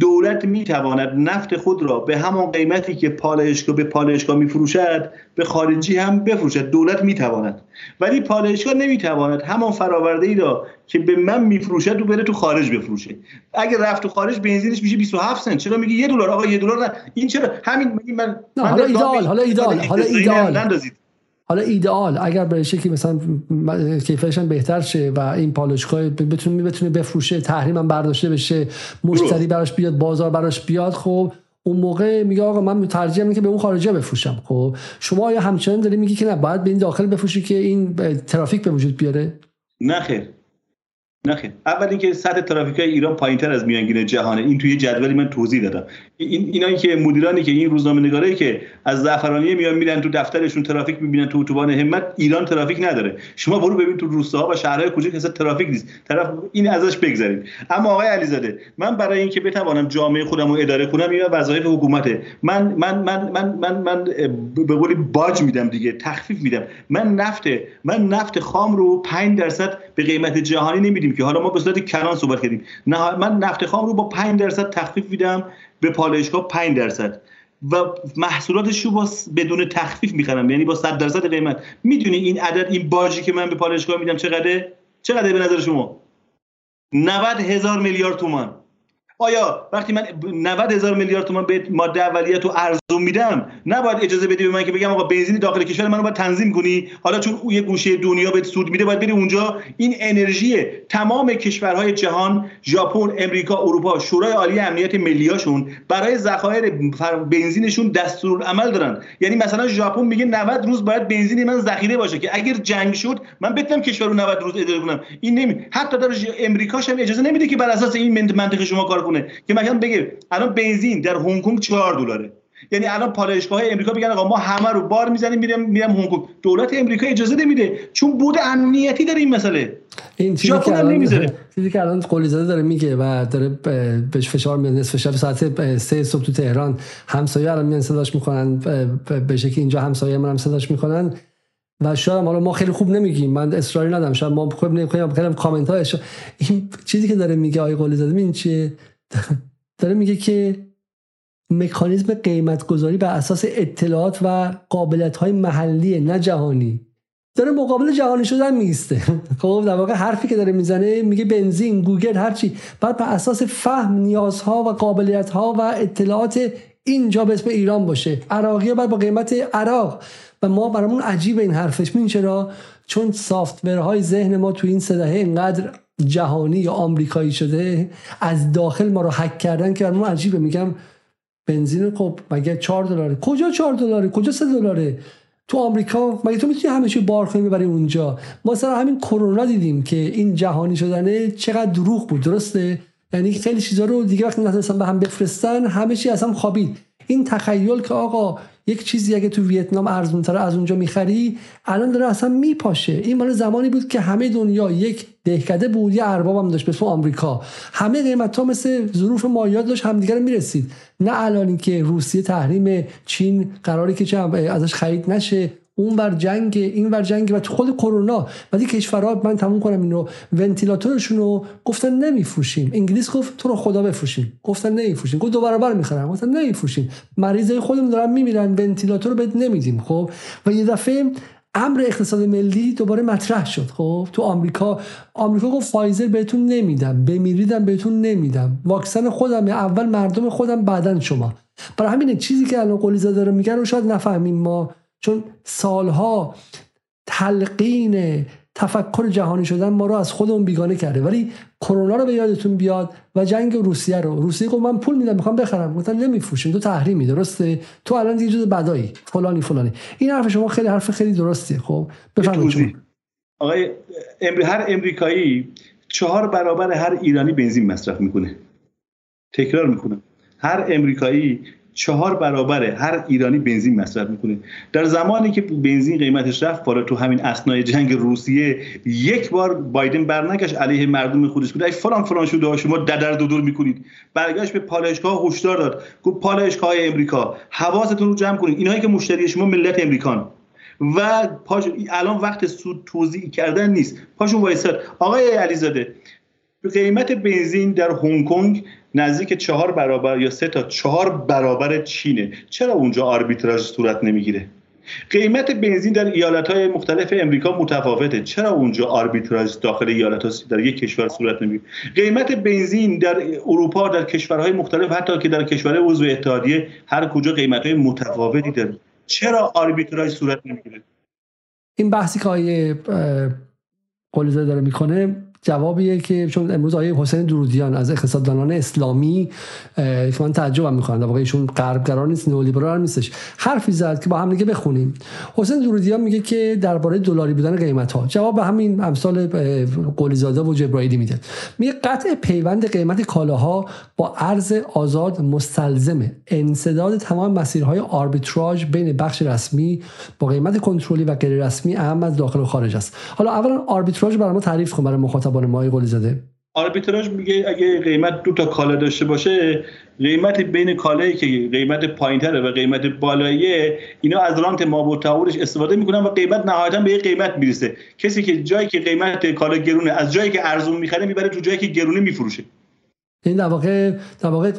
دولت می‌تواند نفت خود را به همان قیمتی که پالایشگاه به پالایشگاه میفروشد به خارجی هم بفروشد. دولت می‌تواند. ولی پالایشگاه نمی‌تواند همان فراورده ای را که به من میفروشد رو بره تو خارج بفروشه. اگر رفت تو خارج بنزینش میشه 27 سنت. چرا میگه یه دلار؟ آقا یه دلار این چرا؟ همین من, من حالا ایدال حالا ایدال حالا ایدال حالا ایدئال اگر به شکلی مثلا کیفیتش بهتر شه و این پالایشگاه بتونه بتونه بفروشه تحریم هم برداشته بشه مشتری براش بیاد بازار براش بیاد خب اون موقع میگه آقا من ترجیح میدم که به اون خارجی بفروشم خب شما یا همچنان داری میگی که نه باید به این داخل بفروشی که این ترافیک به وجود بیاره؟ نه خیر. نخیر. اول اینکه سطح ترافیک های ایران پایینتر از میانگین جهانه. این توی جدولی من توضیح دادم. این اینایی که مدیرانی که این روزنامه نگارایی که از زعفرانی میان میرن تو دفترشون ترافیک می‌بینن تو اتوبان همت ایران ترافیک نداره. شما برو ببین تو روستاها و شهرهای کوچیک اصلا ترافیک نیست. طرف این ازش بگذرید. اما آقای علیزاده من برای اینکه بتوانم جامعه خودم رو اداره کنم این وظایف حکومته. من من من من من من به قولی باج میدم دیگه. تخفیف میدم. من نفت من نفت خام رو 5 درصد به قیمت جهانی نمیدیم که. حالا ما به صورت کلان صحبت کردیم. نه من نفت خام رو با 5 درصد تخفیف میدم به پالایشگاه 5 درصد. و محصولاتش رو با بدون تخفیف می‌خرم. یعنی با 100 درصد قیمت. می‌دونی این عدد این باجی که من به پالایشگاه میدم چقدره؟ چقدره به نظر شما؟ 90 هزار میلیارد تومان. آیا وقتی من 90 هزار میلیارد تومان به ماده اولیه تو ارزون میدم نباید اجازه بدی به من که بگم آقا بنزین داخل کشور منو باید تنظیم کنی؟ حالا چون یه گوشه دنیا به سود میده باید بری اونجا. این انرژی تمام کشورهای جهان ژاپن امریکا اروپا شورای عالی امنیت ملیاشون برای ذخایر بنزینشون دستورالعمل دارن. یعنی مثلا ژاپن میگه 90 روز باید بنزین من ذخیره باشه که اگر جنگ شد من بتونم کشور رو 90 روز اداره کنم. این نمی حتی در امریکاش هم اجازه نمیده که بر اساس این منطق شما کار کنه که مثلا بگه الان بنزین در هنگ کنگ 4 دلاره. یعنی الان پالایشگاه امریکا بگن آقا ما همه رو بار می‌زنیم میرم میرم هنگ کنگ. دولت امریکا اجازه نمیده چون بود امنیتی داره این مسئله. این چیزی که الان (laughs) چیزی که الان قلی زاده داره میگه و داره بهش فشار میاد نصف شب ساعت سه صبح تو تهران همسایه الان میان صداش می‌کنن به شکلی اینجا همسایه من هم صداش می‌کنن و شاید حالا ما خیلی خوب نمیگیم من اصراری ندارم شاید ما خوب نمیگیم خیلی کامنت هایش این چیزی که داره میگه آقای قلی زاده این چیه؟ داره میگه که مکانیزم قیمت گذاری بر اساس اطلاعات و قابلیت های محلی نه جهانی. داره مقابل جهانی شدن میسته (laughs) خب در واقع حرفی که داره می‌زنه میگه بنزین گوگل هرچی بعد بر اساس فهم نیازها و قابلیت ها و اطلاعات اینجا به اسم ایران باشه. عراقی بعد با قیمت عراق. و ما برامون عجیب این حرفش. میین چرا؟ چون سافتورهای ذهن ما تو این سدهه اینقدر جهانی یا آمریکایی شده از داخل ما رو حک کردن که برامون عجیبه. میگم بنزین خب مگه 4 دلاره؟ کجا 4 دلاره؟ کجا 3 دلاره؟ تو آمریکا مگه تو می‌تونی همه چی بار کنی ببری اونجا؟ ما سر همین کرونا دیدیم که این جهانی شدنه چقدر دروغ بود درسته؟ یعنی خیلی چیزا رو دیگه وقتی نتونستن به هم بفرستن همه چی اصلا خوابید. این تخیل که آقا یک چیزی اگه تو ویتنام ارزون تر از اونجا می‌خری الان داره اصلا میپاشه. این مال زمانی بود که همه دنیا یک دهکده بود یه ارباب هم داشت به آمریکا. همه قیمت ها مثل ظروف مایات داشت همدیگه می‌رسید. نه الان که روسیه تحریم چین قراری که ازش خرید نشه اون بر جنگ این بر جنگ و تو خود کرونا. ولی کشورها من تموم کنم اینو ونتیلاتورشون رو گفتن نمیفروشیم. انگلیس گفت تو رو خدا بفروشیم. گفتن نمیفروشیم. گفت دو برابر می‌خرم گفتن نمیفروشیم. مریضای خودمون دارن میمیرن. ونتیلاتور رو بهت نمیدیم. خب؟ و یه دفعه امر اقتصاد ملی دوباره مطرح شد. خب؟ تو آمریکا. آمریکا گفت فایزر بهتون نمیدم. بمیریدم بهتون نمیدم. واکسن خودم اول مردم خودم بعدا شما. برای همین چیزی که الان قلی داره میگن رو شاید نفهمیم ما. چون سالها تلقین تفکر جهانی شدن ما رو از خودمون بیگانه کرده. ولی کرونا رو به یادتون بیاد و جنگ روسیه رو. روسیه گفت من پول میدم می‌خوام بخرم. گفتن نمیفروشیم تو تحریمی درسته؟ تو الان دیگه جز بدایی فلانی فلانی. این حرف شما خیلی حرف خیلی درستیه خب بفرمایید آقای هر امریکایی چهار برابر هر ایرانی بنزین مصرف می‌کنه. تکرار می‌کنه هر امریکایی چهار برابر هر ایرانی بنزین مصرف می‌کنه. در زمانی که بنزین قیمتش رفت بالا تو همین اسنای جنگ روسیه یک بار بایدن برنگشت علیه مردم خودش بود. ای فلان فلان شده شما ددر دودور می‌کنید. برگشت به پالایشگاه هشدار داد. گفت پالایشگاه امریکا حواستون رو جمع کنید. اینایی که مشتری شما ملت امریکان. و پاش... الان وقت سود توضیح کردن نیست. پاشون وایساد. آقای علیزاده قیمت بنزین در هنگ کنگ نزدیک چهار برابر یا سه تا چهار برابر چینه. چرا اونجا آربیتراژ صورت نمی‌گیره؟ قیمت بنزین در ایالت های مختلف امریکا متفاوته. چرا اونجا آربیتراژ داخل ایالت ها در یک کشور صورت نمی‌گیره؟ قیمت بنزین در اروپا در کشورهای مختلف حتی که در کشورهای عضو اتحادیه هر کجا قیمت های متفاوتی داره. چرا آربیتراژ صورت نمی‌گیره؟ این بحثی که آیه قلیزاده داره می‌کنه جوابیه که چون امروز آیه حسین درودیان از اقتصاددانان اسلامی که من تعجبم می‌کنم. در واقع ایشون غربگرا نیست نئولیبرال نیستش. حرفی زد که با هم دیگه بخونیم. حسین درودیان میگه که درباره دلاری بودن قیمت ها جواب به همین امثال قلیزاده و جبرائیلی میده. میگه قطع پیوند قیمت کالاها با ارز آزاد مستلزمه. انسداد تمام مسیرهای آربیتراژ بین بخش رسمی با قیمت کنترلی و غیر رسمی اهم از داخل و خارج است. حالا اولا آربیتراژ برای ما تعریف کن برای مخاطبان ما قلی زده. آربیتراژ میگه اگه قیمت دو تا کالا داشته باشه قیمت بین کالایی که قیمت پایینتره و قیمت بالاییه اینا از رانت ما استفاده می‌کنن و قیمت نهایتا به یه قیمت می‌رسه. کسی که جایی که قیمت کالا گرونه از جایی که ارزون می‌خره می‌بره تو جایی که گرونه میفروشه. این در واقع در واقع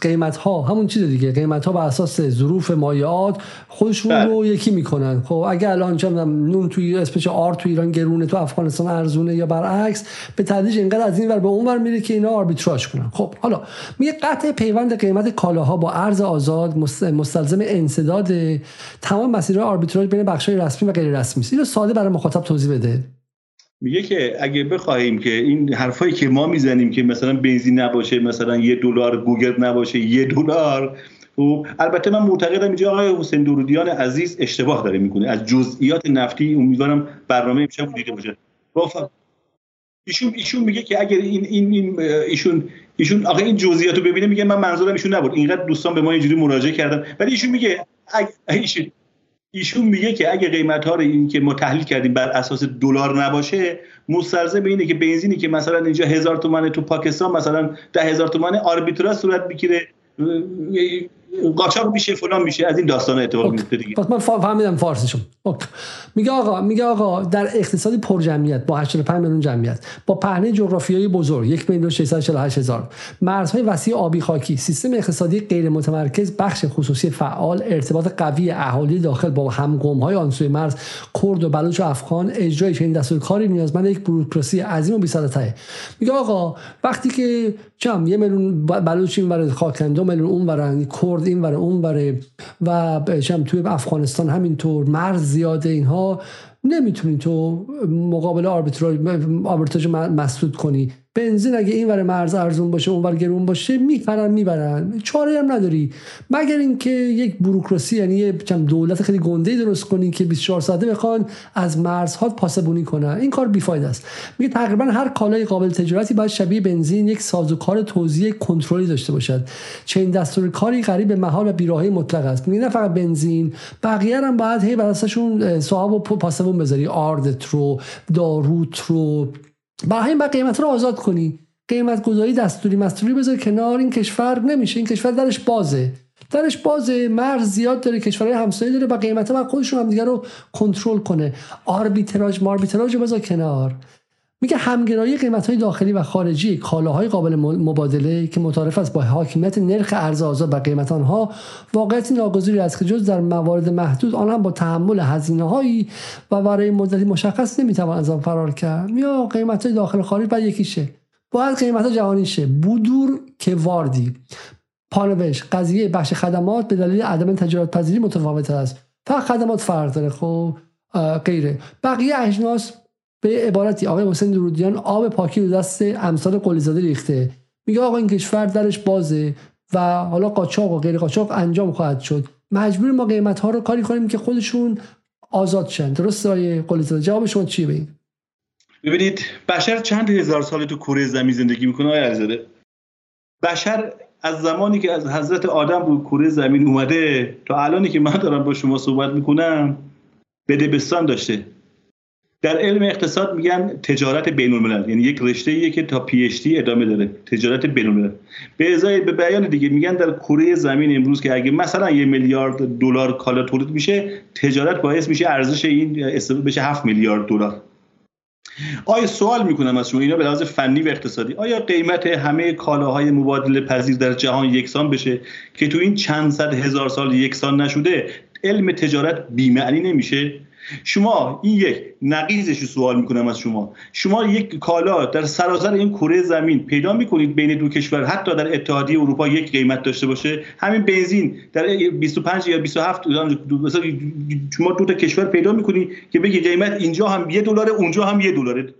قیمت ها همون چیز دیگه. قیمت ها بر اساس ظروف مایعات خودشون بله. رو یکی می‌کنن. خب اگه الان چه نون توی اسپچ آر تو ایران گرونه تو افغانستان ارزونه یا برعکس به تدریج اینقدر از این ور به اون ور میره که اینا آربیتراژ کنن. خب حالا میگه قطع پیوند قیمت کالاها با ارز آزاد مستلزم انسداد تمام مسیرهای آربیتراژ بین بخش‌های رسمی و غیر رسمی است. اینو ساده برای مخاطب توضیح بده. میگه که اگه بخواهیم که این حرفایی که ما می‌زنیم که مثلا بنزین نباشه مثلا یه دلار گوگرد نباشه یه دلار خب البته من معتقدم اینجا آقای حسین درودیان عزیز اشتباه داره می‌کنه. از جزئیات نفتی امیدوارم برنامه امشب دیده باشه. ایشون ایشون میگه که اگر این این, ایشون ایشون آقا این جزئیات رو ببینه میگه من منظورم ایشون نبود. اینقدر دوستان به ما اینجوری مراجعه کردن. ولی ایشون میگه ایشون ایشون میگه که اگه قیمت ها رو این که ما تحلیل کردیم بر اساس دلار نباشه مستلزم اینه که بنزینی که مثلا اینجا هزار تومنه تو پاکستان مثلا ده هزار تومنه آربیتراژ صورت بگیره قاچاق میشه فلان میشه از این داستان اتفاق میفته دیگه. پس من فهمیدم فارسیشون. میگه آقا میگه آقا در اقتصادی پر جمعیت با 85 میلیون جمعیت با پهنه جغرافیایی بزرگ 1 میلیون 648 هزار. مرزهای وسیع آبی خاکی سیستم اقتصادی غیر متمرکز بخش خصوصی فعال ارتباط قوی اهالی داخل با همقوم های آن سوی مرز کرد و بلوچ و افغان اجرای چنین دستور کاری نیازمند یک بوروکراسی عظیم و بی‌سابقه میگه آقا وقتی که چم یه میلیون بلوچ این برای خاکن دو میلیون اون برای کرد این برای اون برای و چم توی افغانستان همینطور مرز زیاده اینها. نمی‌تونی تو مقابل آربیتراژ مسدود کنی. بنزین اگه این ور مرز ارزون باشه اون ور گرون باشه می‌خرن می‌برن. چاره هم نداری. مگر اینکه یک بوروکراسی یعنی یه دولت خیلی گنده درست کنی که 24 ساعته بخوان از مرزها پاسبونی کنن. این کار بیفاید است. میگه تقریبا هر کالای قابل تجارتی باید شبیه بنزین یک سازوکار توزیع کنترلی داشته باشد. چه دستور کاری قریب به محال و بیراهی مطلق است. میگه نه فقط بنزین بقیه هم باید هی براسشون صاحب و پاسبون بذاری. آردت رو داروت رو برای همین قیمت رو آزاد کنی. قیمت گذاری دستوری. مستوری بذار کنار. این کشور نمیشه. این کشور درش بازه. درش بازه. مرز زیاد داره. کشورهای همسایه داره. و قیمت و خودشون هم دیگه رو کنترل کنه. آربیتراژ. ماربیتراژ بذار کنار. میگه همگرایی قیمت های داخلی و خارجی کالاهای قابل مبادله که متعارف است با حاکمیت نرخ ارز آزاد و قیمت آنها واقعیت ناگزیری است که جز در موارد محدود آن هم با تحمل هزینه هایی و برای مدتی مشخص نمی‌توان از آن فرار کرد. یا قیمت های داخل خارج باید یکیشه. باید قیمت ها جهانی شه بودور که واردی پانوش. قضیه بخش خدمات به دلیل عدم تجارت پذیری متفاوت است. فقط خدمات فرق داره. خب غیره. بقیه اجناس به عبارتی آقای حسین درودیان آب پاکی رو دست امثال قلیزاده ریخته. میگه آقا این کشور درش بازه و حالا قاچاق و غیر قاچاق انجام خواهد شد. مجبور ما قیمت ها رو کاری کنیم که خودشون آزاد شن. درست آقای قلیزاده؟ جواب شما چیه به ببینید بشر چند هزار سال تو کره زمین زندگی می‌کنه آقای بشر از زمانی که از حضرت آدم رو کره زمین اومده تا الانی که من دارم با شما صحبت می‌کنم بدبستان داشته. در علم اقتصاد میگن تجارت بین الملل یعنی یک رشته ایه که تا پی دی ادامه داره. تجارت بین الملل به ازای به بیان دیگه میگن در کره زمین امروز که اگه مثلا یه میلیارد دلار کالا تولید میشه تجارت باعث میشه ارزش این بشه 7 میلیارد دلار. آیا سوال می‌کنم از شما؟ اینا به لحاظ فنی و اقتصادی. آیا قیمت همه کالاهای مبادله پذیر در جهان یکسان بشه که تو این چند صد هزار سال یکسان نشده؟ علم تجارت بیمعنی نمیشه. شما این یک نقیزش رو سوال می‌کنم از شما. شما یک کالا در سراسر این کره زمین پیدا می‌کنید بین دو کشور حتی در اتحادیه اروپا یک قیمت داشته باشه. همین بنزین در 25 یا 27 مثلا شما دو تا کشور پیدا می‌کنید که بگی قیمت اینجا هم یه دلاره اونجا هم یه دلاره.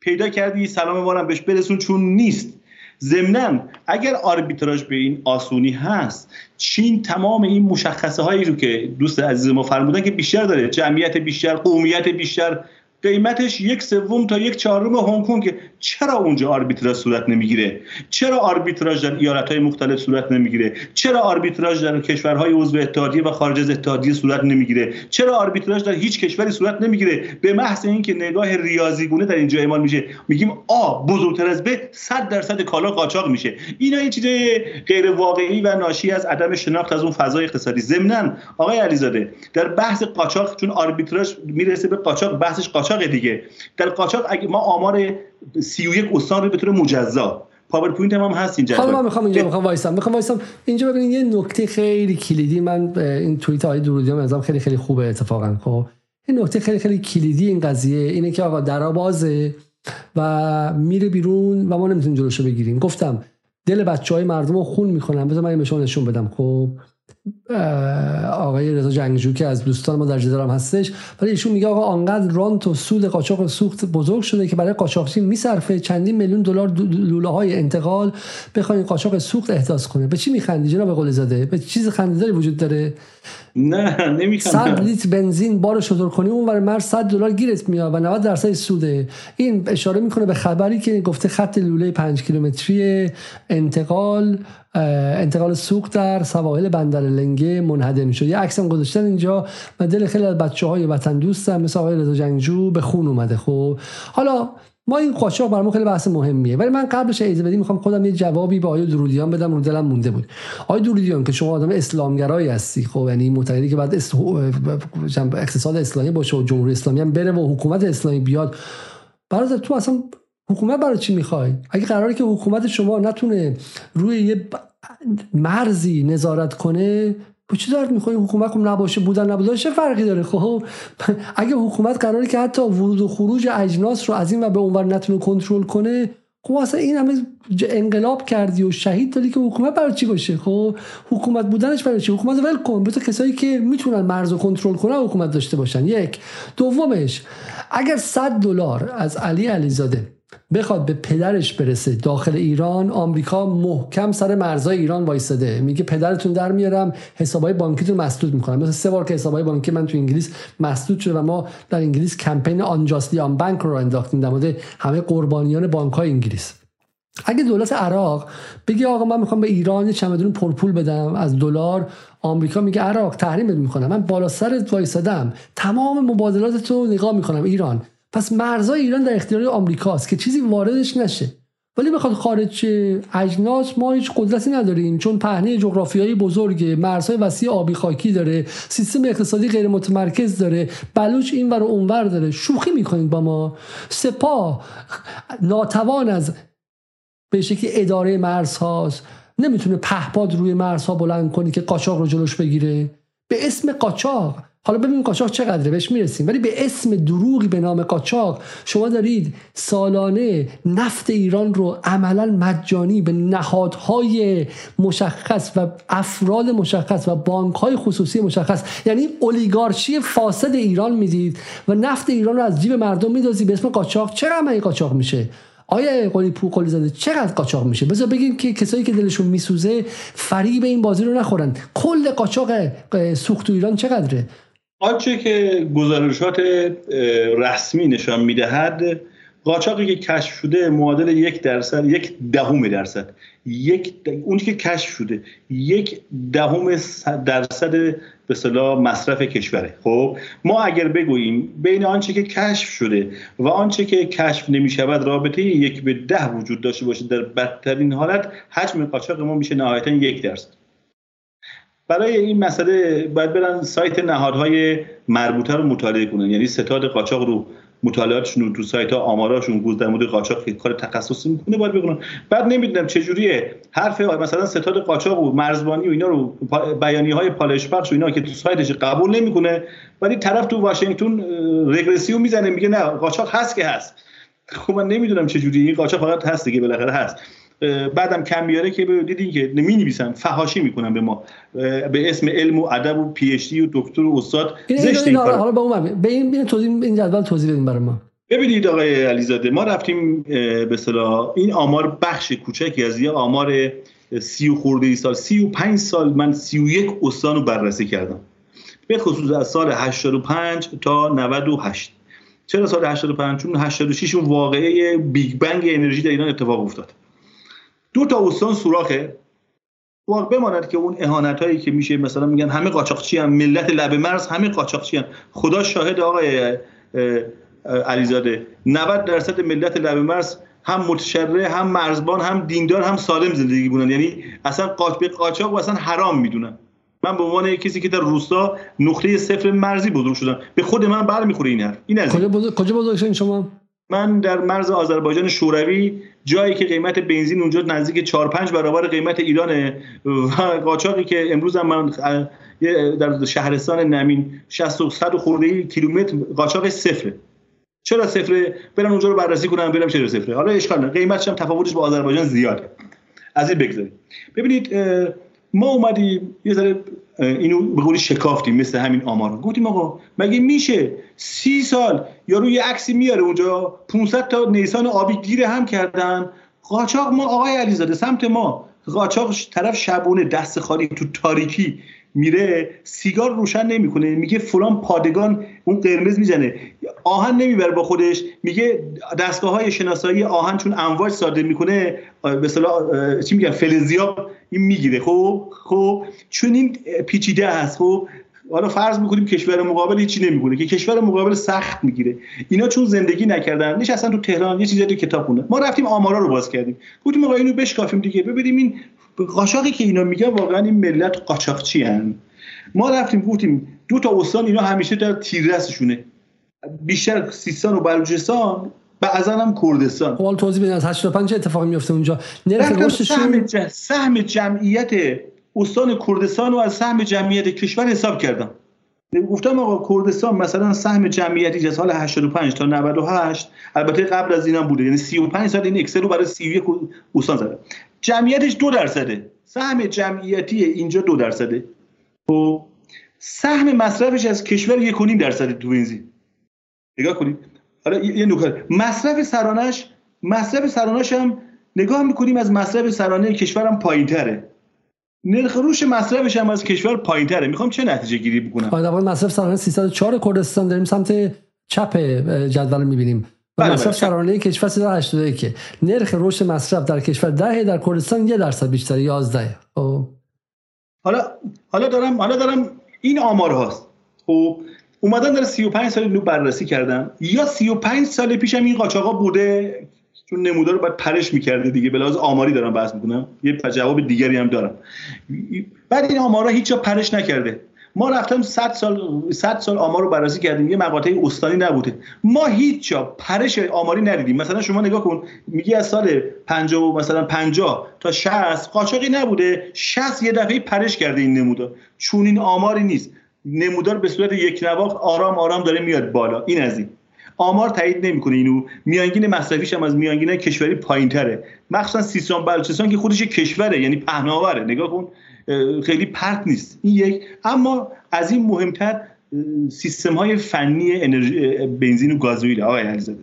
پیدا کردی سلام ما بهش برسون چون نیست. ضمنا اگر آربیتراژ به این آسونی هست چین تمام این مشخصه هایی رو که دوست عزیز ما فرمودن که بیشتر داره جمعیت بیشتر قومیت بیشتر قیمتش یک سوم تا یک چهارم هنگ کنگ چرا اونجا آربیتراژ صورت نمی‌گیره؟ چرا آربیتراژ در ایالت مختلف صورت نمی‌گیره؟ چرا آربیتراژ در کشورهای عضو اتحادیه و خارج از اتحادیه صورت نمی‌گیره؟ چرا آربیتراژ در هیچ کشوری صورت نمی‌گیره؟ به محض اینکه نگاه ریاضی گونه در اینجا اعمال میشه میگیم آ بزرگتر از به 100 درصد کالا قاچاق میشه. اینا این چیزای غیر واقعی و ناشی از عدم شناخت از اون فضای اقتصادی. ضمن آقای علیزاده در بحث قاچاق چون آربیتراژ می‌رسه به قاچاق بحثش قاچاق قاچاق دیگه. در قاچاق اگه ما آمار 31 استان رو به طور مجزا پاورپوینت هم, هم هست اینجا. حالا من می‌خوام اینجا می‌خوام وایسم می‌خوام وایسم. اینجا ببینید یه نکته خیلی کلیدی. من این توییت های درودی ازم خیلی خیلی خوبه اتفاقا خب. این نکته خیلی خیلی کلیدی این قضیه اینه که آقا درا بازه و میره بیرون و ما نمی‌تونیم جلوشو بگیریم. گفتم دل بچه های مردم رو خون می‌کنم بذار من شما نشون بدم خب. آقای رضا جنگجو که از دوستان ما در جدارم هستش. ولی ایشون میگه آقا آنقدر رانت و سود قاچاق سوخت بزرگ شده که برای قاچاقچی میصرفه. چندین میلیون دلار لوله های انتقال بخواین قاچاق سوخت احداث کنه. به چی میخندی جناب قلی زاده؟ به چیز خنده‌داری وجود داره؟ نه نمیخندم. 100 لیتر بنزین بار شطور کنی اون برای مرز 100 دلار گیرت میاد و 90 درصد سوده. این اشاره می‌کنه به خبری که گفته خط لوله 5 کیلومتری انتقال انتقال سوق در سواحل بندر لنگه منهدم شد. یه عکسم گذاشتن اینجا و دل خیلی از بچه های وطن دوستم مثل آقای رضا جنگجو به خون اومده. خب حالا ما این قاچاق برام خیلی بحث مهمیه. ولی من قبلش ایزه بدی می‌خوام خودم یه جوابی به آقای درودیان بدم رو دلم مونده بود. آقای درودیان که شما آدم اسلامگرایی هستی خب یعنی معتقدی که بعد اقتصاد اسلامی باشه و جمهوری اسلامی هم بره و حکومت اسلامی بیاد. برای تو اصلا حکومت برای چی می‌خوای؟ اگه قراره که حکومت شما نتونه روی یه مرزی نظارت کنه به چی دارت می‌خوای؟ حکومت کم نباشه بودن نبودن چه فرقی داره؟ خب اگه حکومت قراره که حتی ورود و خروج اجناس رو از این و به اونور نتونه کنترل کنه خب اصلا این همه انقلاب کردی و شهید دادی که حکومت برای چی باشه؟ خب حکومت بودنش برای چی؟ حکومت ول کن. کسایی که می‌تونن مرز رو کنترل کنن حکومت داشته باشن. یک. دومش اگر 100 دلار از علی علیزاده بخواد به پدرش برسه داخل ایران آمریکا محکم سر مرزای ایران وایساده میگه پدرتون در میارم حسابای بانکیتون مسدود می‌کنم. مثل سه بار که حسابای بانکی من تو انگلیس مسدود شده و ما در انگلیس کمپین آنجاستلی آن بانک رو انداختیم در مورد همه قربانیان بانک های انگلیس. اگه دولت عراق بگه آقا من می‌خوام به ایران یه چمدون پرپول بدم از دلار آمریکا میگه عراق تحریم می‌کنم. من بالا سرت وایسادم تمام مبادلات رو نگاه می‌کنم. ایران پس مرزای ایران در اختیار آمریکاست که چیزی واردش نشه. ولی بخواد خارج اجناس ما هیچ قدرتی نداریم چون پهنه جغرافیایی بزرگه مرزهای وسیع آبی خاکی داره سیستم اقتصادی غیر متمرکز داره بلوچ این ور اونور داره. شوخی می‌کنید با ما. سپاه ناتوان از به شکلی اداره مرزهاست. نمی‌تونه پهپاد روی مرزها بلند کنی که قاچاق رو جلوش بگیره. به اسم قاچاق. حالا ببینیم قاچاق چقدره بهش می‌رسیم. ولی به اسم دروغی به نام قاچاق شما دارید سالانه نفت ایران رو عملا مجانی به نهادهای مشخص و افراد مشخص و بانکهای خصوصی مشخص یعنی اولیگارشی فاسد ایران می‌دید و نفت ایران رو از جیب مردم میدازی به اسم قاچاق. چرا این قاچاق میشه؟ آیا قلی پو قلی زده چقدر قاچاق میشه؟ بذار بگیم که کسایی که دلشون میسوزه فریب این بازی رو نخورن. کل قاچاق سوخت ایران چقدره؟ آنچه که گزارشات رسمی نشان می‌دهد قاچاقی که کشف شده معادل یک درصد یک دهم درصد. یک اون که کشف شده یک دهم درصد به صلاح مصرف کشوره. خب ما اگر بگوییم بین آنچه که کشف شده و آنچه که کشف نمی شود رابطه یک به ده وجود داشته باشه در بدترین حالت حجم قاچاق ما میشه نهایتا یک درصد. برای این مسئله باید برن سایت نهادهای مربوطه رو مطالعه کنن. یعنی ستاد قاچاق رو مطالعاتشون تو سایت ها آماراشون گوز در مورد قاچاق که کار تخصصی می‌کنه باید بگن بعد نمی‌دونم چجوریه حرف مثلا ستاد قاچاق و مرزبانی و اینا رو بیانی های پالش بخش و اینا که تو سایتش قبول نمی‌کنه ولی طرف تو واشنگتن رگرسیو می‌زنه میگه نه قاچاق هست که هست. خب من نمی‌دونم چجوری این قاچاق فقط هست دیگه بالاخره هست. بعدم کم بیاره که دیدین که می نویسن فحاشی می‌کنن به ما. به اسم علم و ادب و پی اچ دی و دکتر و استاد. زشت این حالا به اون به این توضیح این جدول توضیح بدین برای ما. ببینید آقای علیزاده ما رفتیم به اصطلاح این آمار بخش کوچکی از یه آمار سی و خورده ای سال سی و پنج سال من سی و یک استان رو بررسی کردم. به خصوص از سال 85 تا 98 چرا سال 85 چون 86 اون واقعه بیگ بنگ انرژی در ایران اتفاق افتاد. دو تا استان سوراخه. واقع بماند که اون اهانت هایی که میشه مثلا میگن همه قاچاقچی هم ملت لب مرز همه قاچاقچی هم خدا شاهد آقای علیزاده. 90 درصد ملت لب مرز هم متشرع هم مرزبان هم دیندار هم سالم زندگی بودن. یعنی اصلا قاچاق و اصلا حرام می‌دونن. من به عنوان کسی که در روستا نقطه صفر مرزی بزرگ شدم. به خود من برمیخوره این حرف. این از کجا کجا بزرگ شدین شما؟ من در مرز آذربایجان شوروی جایی که قیمت بنزین اونجا نزدیک 4 5 برابر قیمت ایرانه و قاچاقی که امروز هم من در شهرستان نمین 60 و 100 خورده کیلومتر قاچاق صفره. چرا صفره؟ برن اونجا رو بررسی کنن ببینم چرا صفره. حالا اشکال نه قیمتش هم تفاوتش با آذربایجان زیاده. از این بگذاریم. ببینید ما اومدیم یه ذره اینو به قولی شکافتیم مثل همین آمار گفتیم آقا مگه میشه سی سال یارو یه عکسی میاره اونجا 500 تا نیسان آبی گیر هم کردن؟ قاچاق ما آقای علیزاده سمت ما. قاچاق طرف شبونه دست خالی تو تاریکی. میره سیگار روشن نمی‌کنه میگه فلان پادگان اون قرمز می‌زنه. آهن نمی‌بره با خودش میگه دستگاه های شناسایی آهن چون امواج صادر می‌کنه به چی میگن فلزیاب این می‌گیره. خب خب چون این پیچیده هست خب حالا فرض می‌کنیم کشور مقابل هیچی نمی‌کنه که کشور مقابل سخت می‌گیره. اینا چون زندگی نکردن اصلا تو تهران یه چیزی کتاب خونه ما رفتیم آمارا رو باز کردیم. گفتیم آقا اینو بشکافیم دیگه. ببینیم این قاچاقی که اینا میگن واقعا این ملت قاچاقچی هن ما رفتیم گفتیم دو تا استان اینا همیشه در تیررسشونه بیشتر سیستان و بلوچستان بعضا هم کردستان. حال توضیح بدین از 85 چه اتفاقی میفته اونجا؟ نرخ رشدشون سهم, سهم جمعیت استان کردستان رو از سهم جمعیت کشور حساب کردم. گفتم آقا کردستان مثلا سهم جمعیتی از سال 85 تا 98 البته قبل از اینم بوده. یعنی 35 سال این اکسل رو برای 31 استان زده. جمعیتش دو درصده. سهم جمعیتی اینجا دو درصده. و خب، سهم مصرفش از کشور یک کنیم درصد تو بنزین نگاه کنید. حالا یه نکته. مصرف سرانش مصرف سرانش هم نگاه می‌کنیم از مصرف سرانه کشورم پایین تره نرخ روش مصرفش هم از کشور پایین تره می‌خوام چه نتیجه گیری بکنم؟ مصرف سرانه 304 کردستان. داریم سمت چپ جدول می‌بینیم. و بله، مصرف بله. سرانه کشور 381 نرخ رشد مصرف در کشور ده در کردستان یه درصد بیشتر 11 خب. حالا حالا دارم حالا دارم این آمار هاست. خب اومدن در 35 سال اینو بررسی کردم یا 35 سال پیشم این قاچاقا بوده چون نمودار رو باید پرش می‌کرده دیگه. به لحاظ آماری دارم بحث می‌کنم. یه جواب دیگری هم دارم. بعد این آمارا هیچ جا پرش نکرده. ما رفتم 100 سال 100 سال آمار رو بررسی کردیم یه مقاطع استانی نبوده ما هیچ جا پرش آماری ندیدیم. مثلا شما نگاه کن میگی از سال 50 مثلا 50 تا 60 قاچاقی نبوده. 60 یه دفعه پرش کرده این نمودار چون این آماری نیست. نمودار به صورت یک نواخت آرام آرام داره میاد بالا. این از این. آمار تایید نمی‌کنه اینو. میانگین مصرفیش هم از میانگین کشوری پایینتره. مخصوصا سیستان بلوچستان که خودش کشوره یعنی پهناوره. نگاه کن. خیلی پرت نیست. این یک. اما از این مهمتر سیستم های فنی انرژی بنزین و گازوئیل آقای علیزاده.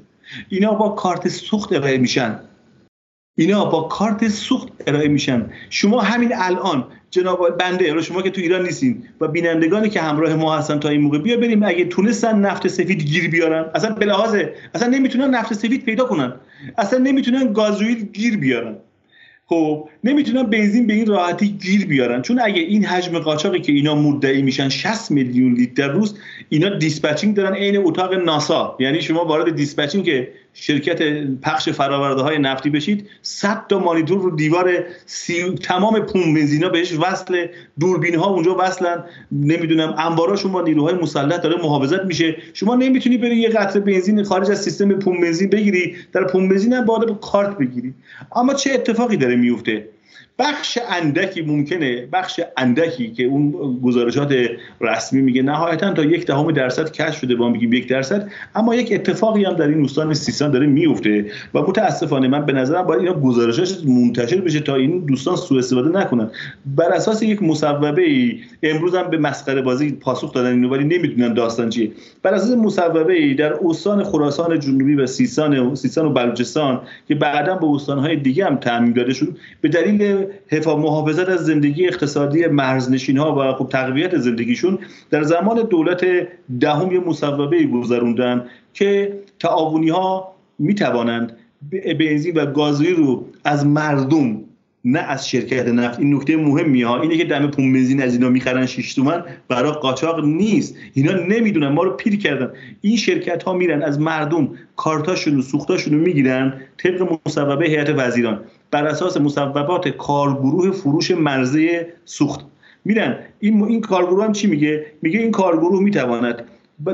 اینا با کارت سوخت ارائه میشن. اینا با کارت سوخت ارائه میشن. شما همین الان جناب بنده رو شما که تو ایران نیستین و بینندگانی که همراه ما هستن تا این موقع بیا بریم. اگه تونستن نفت سفید گیر بیارن اصلا به اصلا نمی‌تونن نفت سفید پیدا کنن. اصلا نمی‌تونن گازوئیل گیر بیارن. خب نمی‌تونن بنزین به این راحتی گیر بیارن. چون اگه این حجم قاچاقی که اینا مدعی میشن 60 میلیون لیتر روز اینا دیسپچینگ دارن عین اتاق ناسا. یعنی شما وارد دیسپچینگ که شرکت پخش فراورده های نفتی بشید. 100 تا مانیتور رو دیوار سی... تمام پمپ بنزینا بهش وصل. دوربین ها اونجا وصلن. نمی‌دونم انباراشون با نیروهای مسلح داره محافظت میشه. شما نمی‌تونی بری یه قطره بنزین خارج از سیستم پمپ بنزین بگیری. در پمپ بنزین هم باید کارت بگیری. اما چه اتفاقی داره میفته بخش اندکی ممکنه بخش اندکی که اون گزارشات رسمی میگه نهایتا تا یک دهم درصد کشف شده با میگیم یک درصد. اما یک اتفاقی هم در این استان سیستان داره میفته و متاسفانه من به نظرم باید اینا گزارشاش منتشر بشه تا این دوستان سوء استفاده نکنن. بر اساس یک مصوبه ای امروز هم به مسخره بازی پاسخ دادن اینو ولی نمی‌دونن داستان چیه. بر اساس مصوبه ای در استان خراسان جنوبی و سیستان سیستان و بلوچستان که بعدا به استانهای دیگه هم تعمیم داده شد به دلیل حفا محافظت از زندگی اقتصادی مرزنشین ها و خب تقویت زندگیشون در زمان دولت دهم یه مصوبه گذروندن که تعاونی ها می توانند بنزین و گازوئیل رو از مردم نه از شرکت نفت. این نکته مهمی ها اینه که دم پمپ بنزین از اینا می‌خرن 6 تومن برای قاچاق نیست. اینا نمی‌دونن. ما رو پیر کردن. این شرکت ها میرن از مردم کارتاشون و سوختاشون رو می‌گیرن طبق مصوبه هیئت وزیران. بر اساس مصوبات کارگروه فروش مرزه سوخت. میرن. این این کارگروه هم چی میگه؟ میگه این کارگروه می‌تواند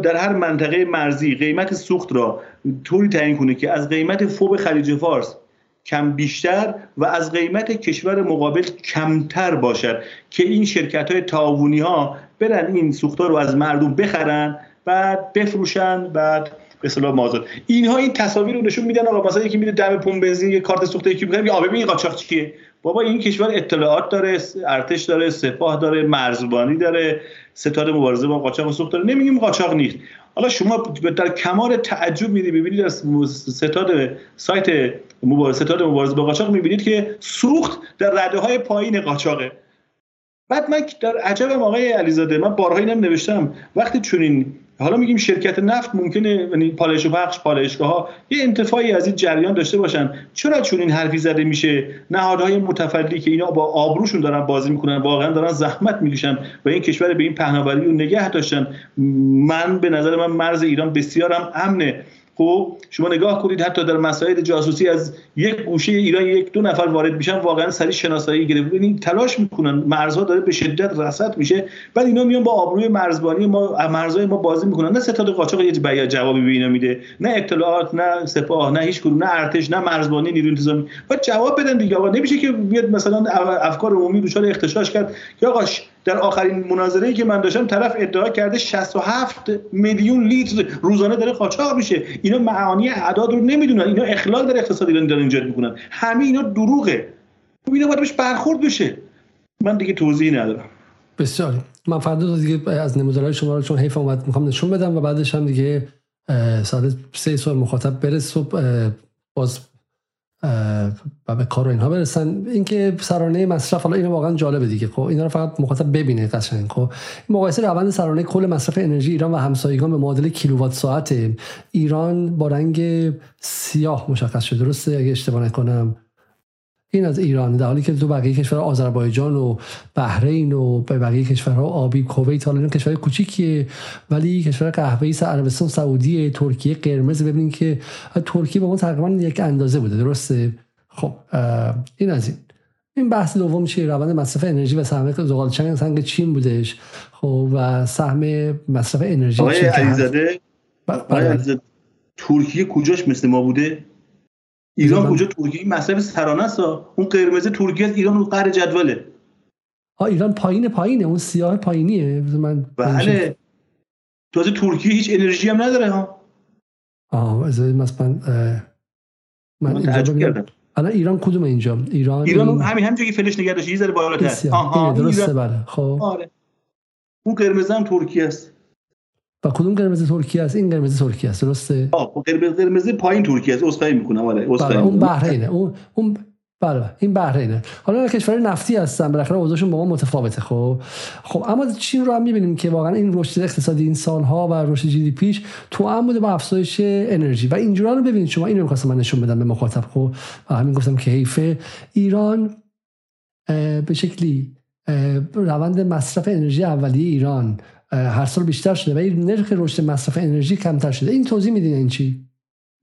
در هر منطقه مرزی قیمت سوخت را طوری تعیین کنه که از قیمت فوب خلیج فارس کم بیشتر و از قیمت کشور مقابل کمتر باشد که این شرکت های تاوونی ها برن این سوختار رو از مردم بخرن بعد بفروشن بعد به اصطلاح مازاد. اینها این تصاویر رو نشون میدن آقا مثلا یکی میره دم پمپ بنزین یه کارت سوخته یکی میگه آ ببین این قاچاق چیه؟ بابا این کشور اطلاعات داره ارتش داره سپاه داره مرزبانی داره ستاد مبارزه با قاچاق و سوخت داره. نمیگیم قاچاق نیست. حالا شما در کمال تعجب می‌دید ببینید از ستاد سایت مبارزه ستاد مبارزه با قاچاق می‌بینید که سوخت در رده های پایین قاچاقه. بعد من در عجبم آقای علیزاده من بارها اینم نوشتم. وقتی چنین حالا میگیم شرکت نفت ممکنه یعنی پالایش و پخش پالایشگاه ها یه انتفاعی از این جریان داشته باشن. چرا چون این حرفی زده میشه؟ نهادهای متفلی که اینا با آبروشون دارن بازی می‌کنن واقعا دارن زحمت می‌کشن و این کشور به این پهناوری رو نگه داشتن. من به نظر من مرز ایران بسیارم امنه. خب شما نگاه کنید حتی در مسائل جاسوسی از یک گوشه ایران یک دو نفر وارد میشن واقعا سری شناسایی گرفت. ببینید تلاش می‌کنن. مرزها داره به شدت رصد میشه. بعد اینا میان با آبروی مرزبانی ما مرزهای ما بازی می‌کنن. نه ستاد قاچاق یه بیا جوابی به اینا میده نه اطلاعات نه سپاه نه هیچ کدوم نه ارتش نه مرزبانی نیروی انتظامی. بعد جواب بدن دیگه. آقا نمیشه که بیاد مثلا افکار عمومی دچار اختشاش کرد. که آقا در آخرین مناظره که من داشتم طرف ادعا کرده 67 میلیون لیتر روزانه داره قاچاق میشه. اینا معانی اعداد رو نمی‌دونن. اینا اخلال در اقتصاد ایران دارن ایجاد می‌کنن. همه اینا دروغه. خب اینا باید بهش برخورد بشه. من دیگه توضیحی ندارم. بسیار. من فردا دیگه از نمودارهای شما رو چون حیف اومد می‌خوام نشون بدم و بعدش هم دیگه ساعت سه صبح مخاطب بره صبح باز و به کار و اینها برسن. اینکه سرانه مصرف حالا اینو واقعا جالبه دیگه. خب اینا رو فقط مخاطب ببینه قشنگ. خب مقایسه روند سرانه کل مصرف انرژی ایران و همسایگان به معادل کیلووات ساعت ایران با رنگ سیاه مشخص شده. درسته؟ اگه اشتباه نکنم. این از ایران در حالی که تو بقیه کشور آذربایجان و بحرین و بقیه کشورها آبی کویت حالا این کشور کوچیکیه ولی کشور قهوه‌ای عربستان سعودی ترکیه قرمز. ببینید که ترکیه با ما تقریبا یک اندازه بوده درسته؟ خب این از این. این بحث دوم چیه؟ روند مصرف انرژی و سهم زغال چنگ سنگ چین بودش. خب و سهم مصرف انرژی آقای علیزاده بله. ترکیه کجاش مثل ما بوده؟ ایران کجا ترکیه؟ مصرف سرانه است. اون قرمز ترکیه از ایران رو قهر جدوله. ها ایران پایین پایینه. اون سیاه پایینیه. من بله. تازه ترکیه هیچ انرژی هم نداره ها. آه از مثلا من, من تعجب کردم. الان ایران کدوم اینجا؟ ایران ایران این... همین همینجوری فلش نگه داشته یه ذره بالاتر. آها درسته بله. خب. آره. اون قرمز هم ترکیه است. و کدوم قرمز ترکیه است؟ این قرمز ترکیه است درسته؟ آه خب، قرمز قرمز پایین ترکیه است. عذرخواهی می‌کنم آره بله اون بحرینه اون اون بله این بحرینه. حالا کشور نفتی هستن بالاخره اوضاعشون با ما متفاوته خب؟ خب اما چین رو هم می‌بینیم که واقعا این رشد اقتصادی این سالها و رشد جی دی پیش تو هم بوده با افزایش انرژی. و اینجورا رو ببینید شما اینو می‌خواستم من نشون بدم به مخاطب خب؟ و همین گفتم که حیفه. ایران به شکلی روند مصرف انرژی اولیه ایران. هر سال بیشتر شده و این نرخ رشد مصرف انرژی کمتر شده. این توضیح میدین این چی؟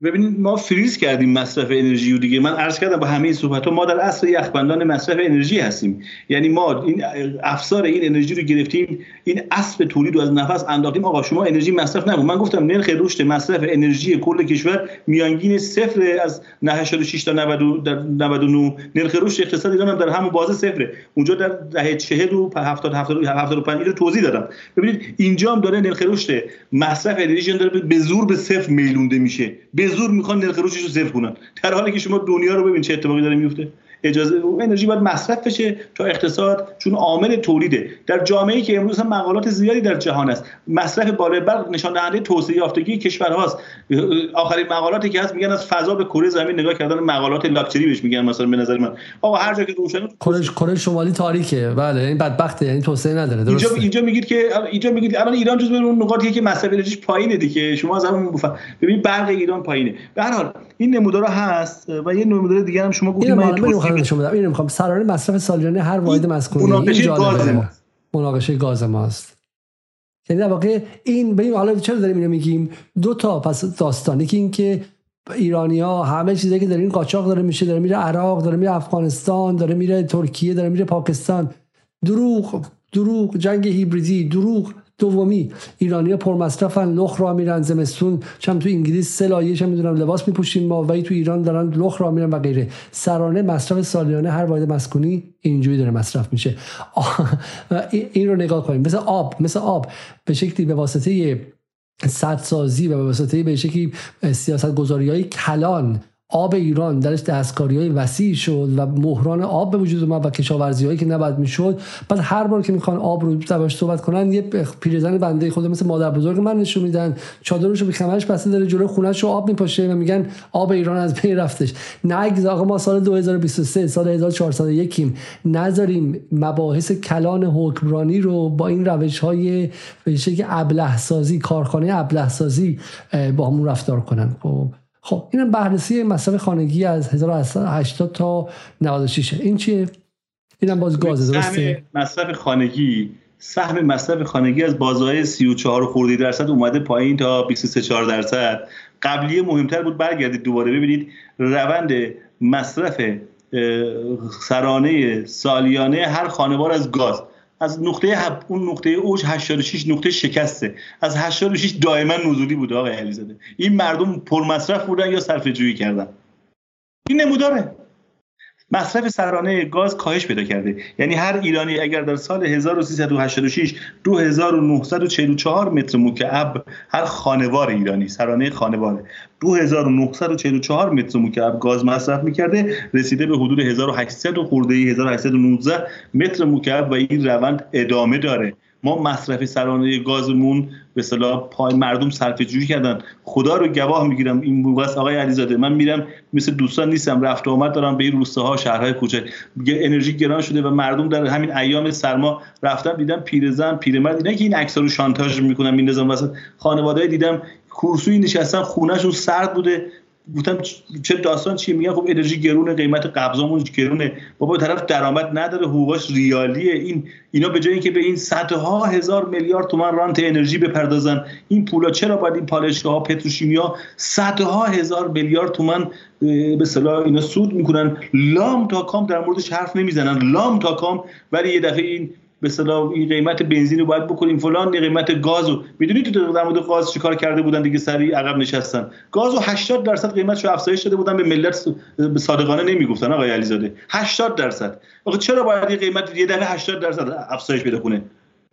ببینید ما فریز کردیم مصرف انرژی و دیگه. من عرض کردم با همه این صحبت ما در اصل یخبندان مصرف انرژی هستیم. یعنی ما این افسار این انرژی رو گرفتیم این اصل تولید رو از نفس انداختیم. آقا شما انرژی مصرف نکن من گفتم نرخ رشد مصرف انرژی کل کشور میانگین صفر از 86 تا 99 نرخ رشد اقتصاد ایران هم در همون بازه صفره. اونجا در دهه 40 و 70 75 رو توضیح دادم. ببینید اینجا هم داره نرخ رشد مصرف انرژی داره به زور به صفر میلونده میشه. به زور می‌خوان نرخ رشدش رو صفر کنن. در حالی که شما دنیا رو ببین چه اتفاقی داره میفته اجازه انرژی باید مصرف بشه تا اقتصاد چون عامل تولیده. در جامعه که امروز هم مقالات زیادی در جهان است. مصرف بالای برق نشان دهنده توسعه یافتگی کشورهاست. آخرین مقالاتی که هست میگن از فضا به کره زمین نگاه کردن مقالات لاکچری بهش میگن مثلا به نظر من. آقا هر جا که روشن کره کره شمالی تاریکه. بله این بدبخته یعنی توسعه نداره. درسته. اینجا اینجا میگید که اینجا میگید الان ایران جزو اون نقاطیه که مصرف انرژیش پایینه دیگه. شما از همون ببین برق ایران پایینه. به هر حال این نمودارا هست و یه نمودار دیگه هم شما گفتید. من اینو می‌خوام. سرانه مصرف سالیانه هر واحد مسکونی. مناقشه گاز ماست مناقشه گاز ماست. یعنی در واقع این به این حالا چرا داریم اینو میگیم؟ دو تا پس داستانی که اینکه ایرانی ها همه چیزی که داره این قاچاق داره میشه داره میره عراق داره میره افغانستان داره میره ترکیه داره میره پاکستان. دروغ دروغ جنگ هیبریدی دروغ. دومی ایرانیا پرمصرفن لخ را میرن زمستون. چم تو انگلیس سه لایه چم می‌دونم لباس میپوشیم ما ولی تو ایران دارن لخ را میرن و غیره. سرانه مصرف سالیانه هر واحد مسکونی اینجوری داره مصرف میشه. این رو نگاه کنیم. مثل آب مثل آب. به شکلی به واسطه سدسازی و به واسطه به شکلی سیاست گذاری های کلان آب ایران درش دستکاری های وسیع شد و مهران آب به وجود اومد و کشاورزی هایی که نباید می‌شد. بعد هر بار که می‌خوان آب رو درش صحبت کنن یه پیرزن بنده خود مثل مادر بزرگ من نشون میدن. چادرش رو به کمرش بسته داره جلوی خونش رو آب میپاشه و میگن آب ایران از بین رفتش. نه آقا ما سال 2023 سال 1401 کیم نذاریم مباحث کلان حکمرانی رو با این روش های به شکل ابله سازی کارخانه ابله سازی با همون رفتار کنن. خب. خب اینم بررسی مصرف خانگی از 1880 تا 96 این چیه؟ اینم باز گاز درسته؟ مصرف خانگی سهم مصرف خانگی از بازهای 34 خورده درصد اومده پایین تا 23 درصد. قبلیه مهمتر بود برگردید دوباره ببینید روند مصرف سرانه سالیانه هر خانوار از گاز. از نقطه اون نقطه اوج 86 نقطه شکسته. از 86 دائما نزولی بوده آقای علیزاده. این مردم پرمصرف بودن یا صرفه جویی کردن؟ این نموداره. مصرف سرانه گاز کاهش پیدا کرده. یعنی هر ایرانی اگر در سال 1386 2944 متر مکعب هر خانوار ایرانی سرانه خانوار 2944 متر مکعب گاز مصرف می‌کرده رسیده به حدود 1800 خورده 1819 متر مکعب و این روند ادامه داره. ما مصرف سرانه گازمون به اصطلاح پای مردم صرفه جویی کردن. خدا رو گواه می‌گیرم این موقع آقای علیزاده. من میرم مثل دوستان نیستم رفت و آمد دارم به این روستاها شهرهای کوچک. انرژی گران شده و مردم در همین ایام سرما رفتم دیدم پیرزن پیرمرد. دیدن که این عکس رو شانتاژ می‌کنن میندازن وسط. خانواده دیدم کورسوی نشستن خونهشون سرد بوده. گفتم چه داستان چیه؟ میگن خب انرژی گرونه قیمت قبضامون گرونه. بابا طرف درآمد نداره حقوقش ریالیه. این اینا به جای اینکه به این صدها هزار میلیارد تومان رانت انرژی بپردازن این پولا چرا باید این ها پتروشیمیا صدها هزار میلیارد تومان به اصطلاح اینا سود می‌کنن؟ لام تا کام در موردش حرف نمی‌زنن. لام تا کام. ولی یه دفعه این به اصطلاح این قیمت بنزین رو باید بکنیم. فلان قیمت گاز رو. می‌دونید تو در مورد گاز چیکار کرده بودن دیگه؟ سریع عقب نشستن. گاز رو 80 درصد قیمتش رو افزایش داده بودن. به ملت صادقانه نمی‌گفتن. آقای علیزاده 80 درصد. آقا چرا باید این قیمت یه دفعه 80 درصد افزایش پیدا کنه؟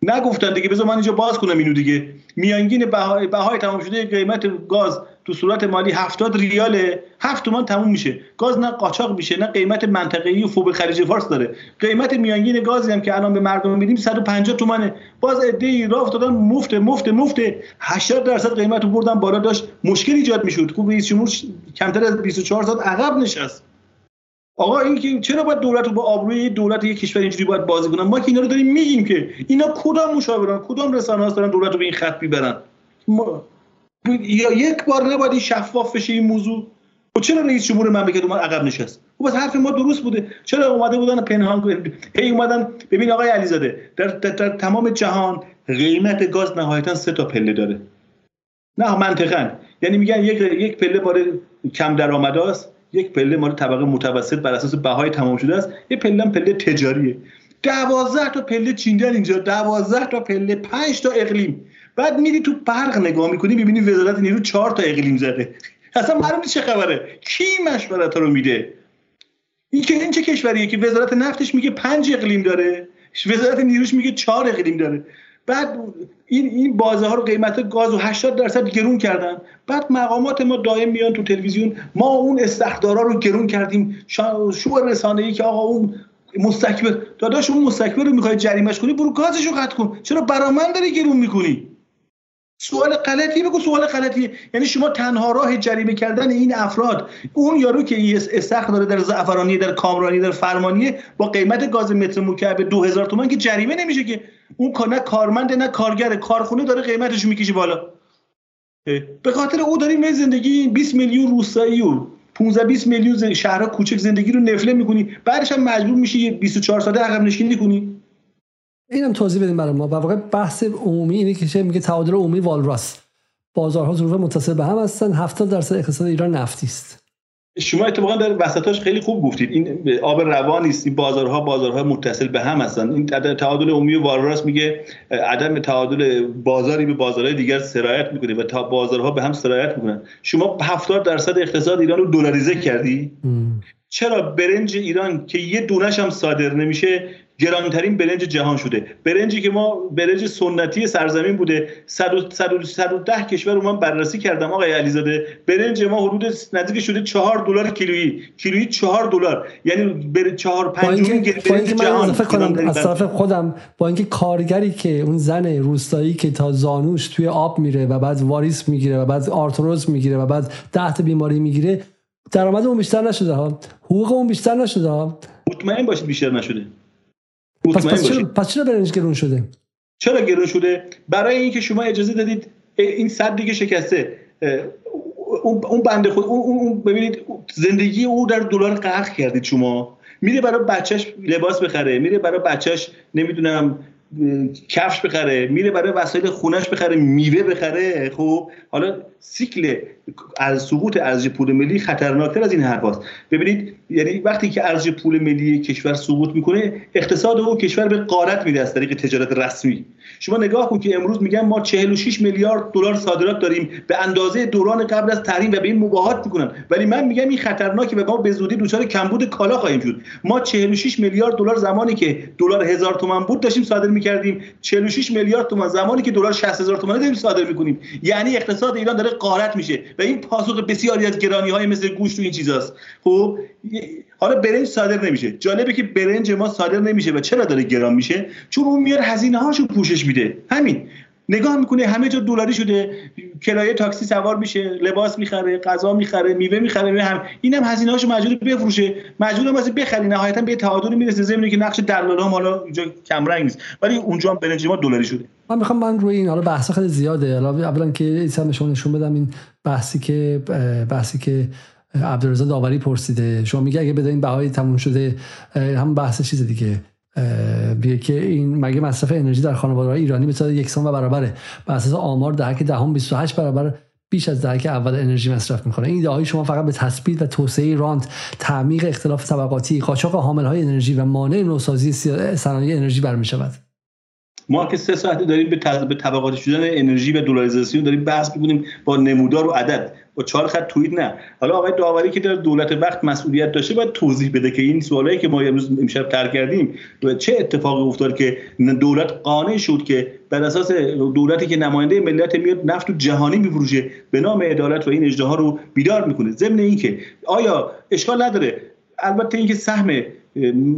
نگفتن دیگه. بذار من اینجا باز کنم اینو دیگه. میانگین بهای بهای تمام شده قیمت گاز. تو صورت مالی 70 ریاله 7 تومان تموم میشه. گاز نه قاچاق میشه نه قیمت منطقه‌ای و فوق خلیج فارس داره. قیمت میانگین گازی هم که الان به مردم میدیم 150 تومانه. باز ای راه افتادن مفت مفت مفت 80 درصد قیمت رو بردن بالا داشت مشکل ایجاد می‌شد. خوب رئیس جمهور کمتر از 24 ساعت عقب نشست. آقا این که چرا باید دولت رو با آبروی دولت یک کشور اینجوری باید بازی کنن؟ ما که اینا رو داریم میگیم که اینا کدام مشاوران کدام رسانه دارن دولت رو به این خط می‌برن؟ ما یا یک بار نباید این شفاف بشه این موضوع. و خب چرا رئیس جمهور مملکت اومد عقب نشست؟ خب بس حرف ما درست بوده. چرا اومده بودن پنهان هی اومدن ببین آقای علیزاده در, در, در تمام جهان قیمت گاز نهایتا سه تا پله داره. نه منطقا. یعنی میگن یک یک پله مال کم درآمداست یک پله مال طبقه متوسط بر اساس بهای تمام شده است. یه پله پله تجاریه. دوازده تا پله چیندن اینجا دوازده تا پله پنج تا اقلیم. بعد میری تو برق نگاه می‌کنی ببینی وزارت نیرو چهار تا اقلیم زده. اصلا معلوم چه خبره. کی مشورت رو میده؟ این که این چه کشوریه که وزارت نفتش میگه پنج اقلیم داره وزارت نیروش میگه چهار اقلیم داره. بعد این این بازه ها رو قیمت گاز و 80 درصد گرون کردن. بعد مقامات ما دائم میان تو تلویزیون ما اون استخدارا رو گرون کردیم. شو رسانه ای که آقا اون مستکبر داداش اون مستکبر رو می‌خوای جریمش کنی برو گازش رو قطع کن. چرا برا من داری گرون می‌کنی؟ سوال غلطی بگو سوال غلطی. یعنی شما تنها راه جریمه کردن این افراد اون یارو که استخر داره در زعفرانی در کامرانی در فرمانیه با قیمت گاز متر مکعب 2000 تومان که جریمه نمیشه که. اون نه کارمند نه کارگر کارخونه داره قیمتش می‌کشه بالا. به خاطر او داریم زندگی 20 میلیون روستایی و 15 20 میلیون شهرها کوچک زندگی رو نفله می‌کنی. بعدش هم مجبور میشی 24 ساله عقب نشینی کنی. اینم توضیح بدیم برای ما. و واقع بحث عمومی اینه که میگه تعادل عمومی والراس. بازارها ظروف متصل به هم هستن. 70 درصد اقتصاد ایران نفتی است. شما اتفاقا در وسطاش خیلی خوب گفتید. این آب روان نیست. این بازارها بازارها متصل به هم هستن. این تعادل عمومی والراس میگه عدم تعادل بازاری به بازارهای دیگر سرایت می‌کنه و تا بازارها به هم سرایت می‌کنن. شما 70 درصد اقتصاد ایران رو دلاریزه کردی؟ چرا برنج ایران که یه دونش هم صادر نمیشه گرانترین برنج جهان شده. برنجی که ما برنج سنتی سرزمین بوده. 110 کشور رو من بررسی کردم آقای علیزاده. برنج ما حدود نزدیک شده 4 دلار کیلویی. کیلویی 4 دلار. یعنی بر 4 5 برنج جهان کنم از طرف خودم با اینکه کارگری که اون زن روستایی که تا زانوش توی آب میره و بعد واریس می‌گیره و بعد آرتروز می‌گیره و بعد 10 تا بیماری می‌گیره درآمد اون بیشتر نشده ها. حقوق اون بیشتر نشده ها. مطمئن باشید بیشتر نشده. پس, پس, چرا, پس چرا برنج گرون شده؟ چرا گرون شده؟ برای اینکه شما اجازه دادید این صد دیگه شکسته. اون بنده خود اون ببینید زندگی او در دلار غرق کردید شما. میره برای بچهش لباس بخره میره برای بچهش نمی‌دونم کفش بخره میره برای وسایل خونش بخره میوه بخره خب؟ حالا سیکل از سقوط ارزش پول ملی خطرناکتر از این حرف ببینید یعنی وقتی که ارزش پول ملی کشور سقوط می‌کنه اقتصاد او کشور به قارت میده از طریق تجارت رسمی. شما نگاه کن که امروز میگن ما 46 میلیارد دلار صادرات داریم. به اندازه دوران قبل از تحریم و به این مباهات می‌کنن. ولی من میگم این خطرناکه و ما به زودی دچار کمبود کالا خواهیم شد. ما 46 میلیارد دلار زمانی که دلار هزار تومان بود داشتیم صادر می‌کردیم. 46 میلیارد تومان زمانی که دلار 60 هزار تومان داریم صادر می‌کنیم. یعنی اقتصاد ایران داره قارت میشه. و این پاسخ بسیاری از گرانی های مثل گوشت و این چیزاست. خب حالا برنج صادر نمیشه. جالبه که برنج ما صادر نمیشه و چرا داره گران میشه؟ چون اون میاد هزینه هاشو پوشش میده. همین. نگاه می‌کنه همه جا دلاری شده کرایه تاکسی سوار میشه لباس می‌خره غذا می‌خره میوه می‌خره هم اینم هزینه هاشو مجبور بفروشه. مجبور واسه بخری نهایتا به تعادل می‌رسه. زمینی که نقش هم حالا اینجا کم رنگ نیست. ولی اونجا هم برنج ما دلاری شده. من می‌خوام من روی این حالا بحث خیلی زیاده. حالا اولا که ایسا شما نشون بدم این بحثی که بحثی که عبدالرضا داوری پرسیده. شما میگه اگه بدین بهای تموم شده هم بحث چیز دیگه. بیه که این مگه مصرف انرژی در خانواده ایرانی به یکسان و برابره؟ بر اساس آمار دهک دهم 28 برابر بیش از دهک اول انرژی مصرف می‌کنه. این ایده شما فقط به تثبیت و توسعه رانت تعمیق اختلاف طبقاتی قاچاق حامل های انرژی و مانع نوسازی صنایع انرژی برمیشود. ما که سه ساعته داریم به طبقات شدن انرژی و دلاریزاسیون داریم بحث می‌کنیم با نمودار و عدد. با چهار خط توییت نه. حالا آقای داوری که در دولت وقت مسئولیت داشته باید توضیح بده که این سوالایی که ما امروز امشب تر کردیم و چه اتفاقی افتاد که دولت قانع شد که بر اساس دولتی که نماینده ملت میاد نفت و جهانی میفروشه به نام عدالت و این اجدها رو بیدار می‌کنه. ضمن اینکه آیا اشکال نداره؟ البته اینکه سهم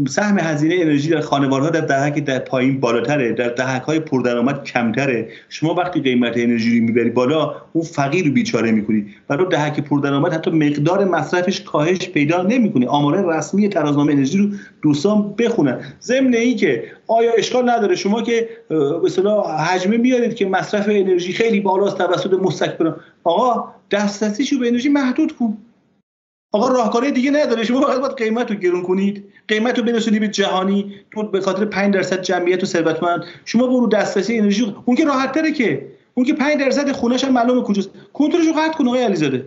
سهم هزینه انرژی در خانوارها در دهک در پایین بالاتره در دهک های پردرآمد کمتره. شما وقتی قیمت انرژی رو می‌بری بالا اون فقیر رو بیچاره می‌کنی. برای دهک پردرآمد حتی مقدار مصرفش کاهش پیدا نمی‌کنه. آمار رسمی ترازنامه انرژی رو دوستان بخونن. ضمن این که آیا اشکال نداره شما که به اصطلاح حجمه میارید که مصرف انرژی خیلی بالاست توسط مستکبران؟ آقا دسترسیشو به انرژی محدود کن. آقا راهکارهای دیگه نداره. شما فقط باید قیمت رو گرون کنید. قیمت رو برسونی به جهانی. تو به خاطر 5 درصد جمعیت و ثروتمند. شما برو دسترسی انرژی اون که راحت تره که. اون که 5 درصد خونش هم معلومه کجاست. کنترلش رو قطع کن آقای علیزاده.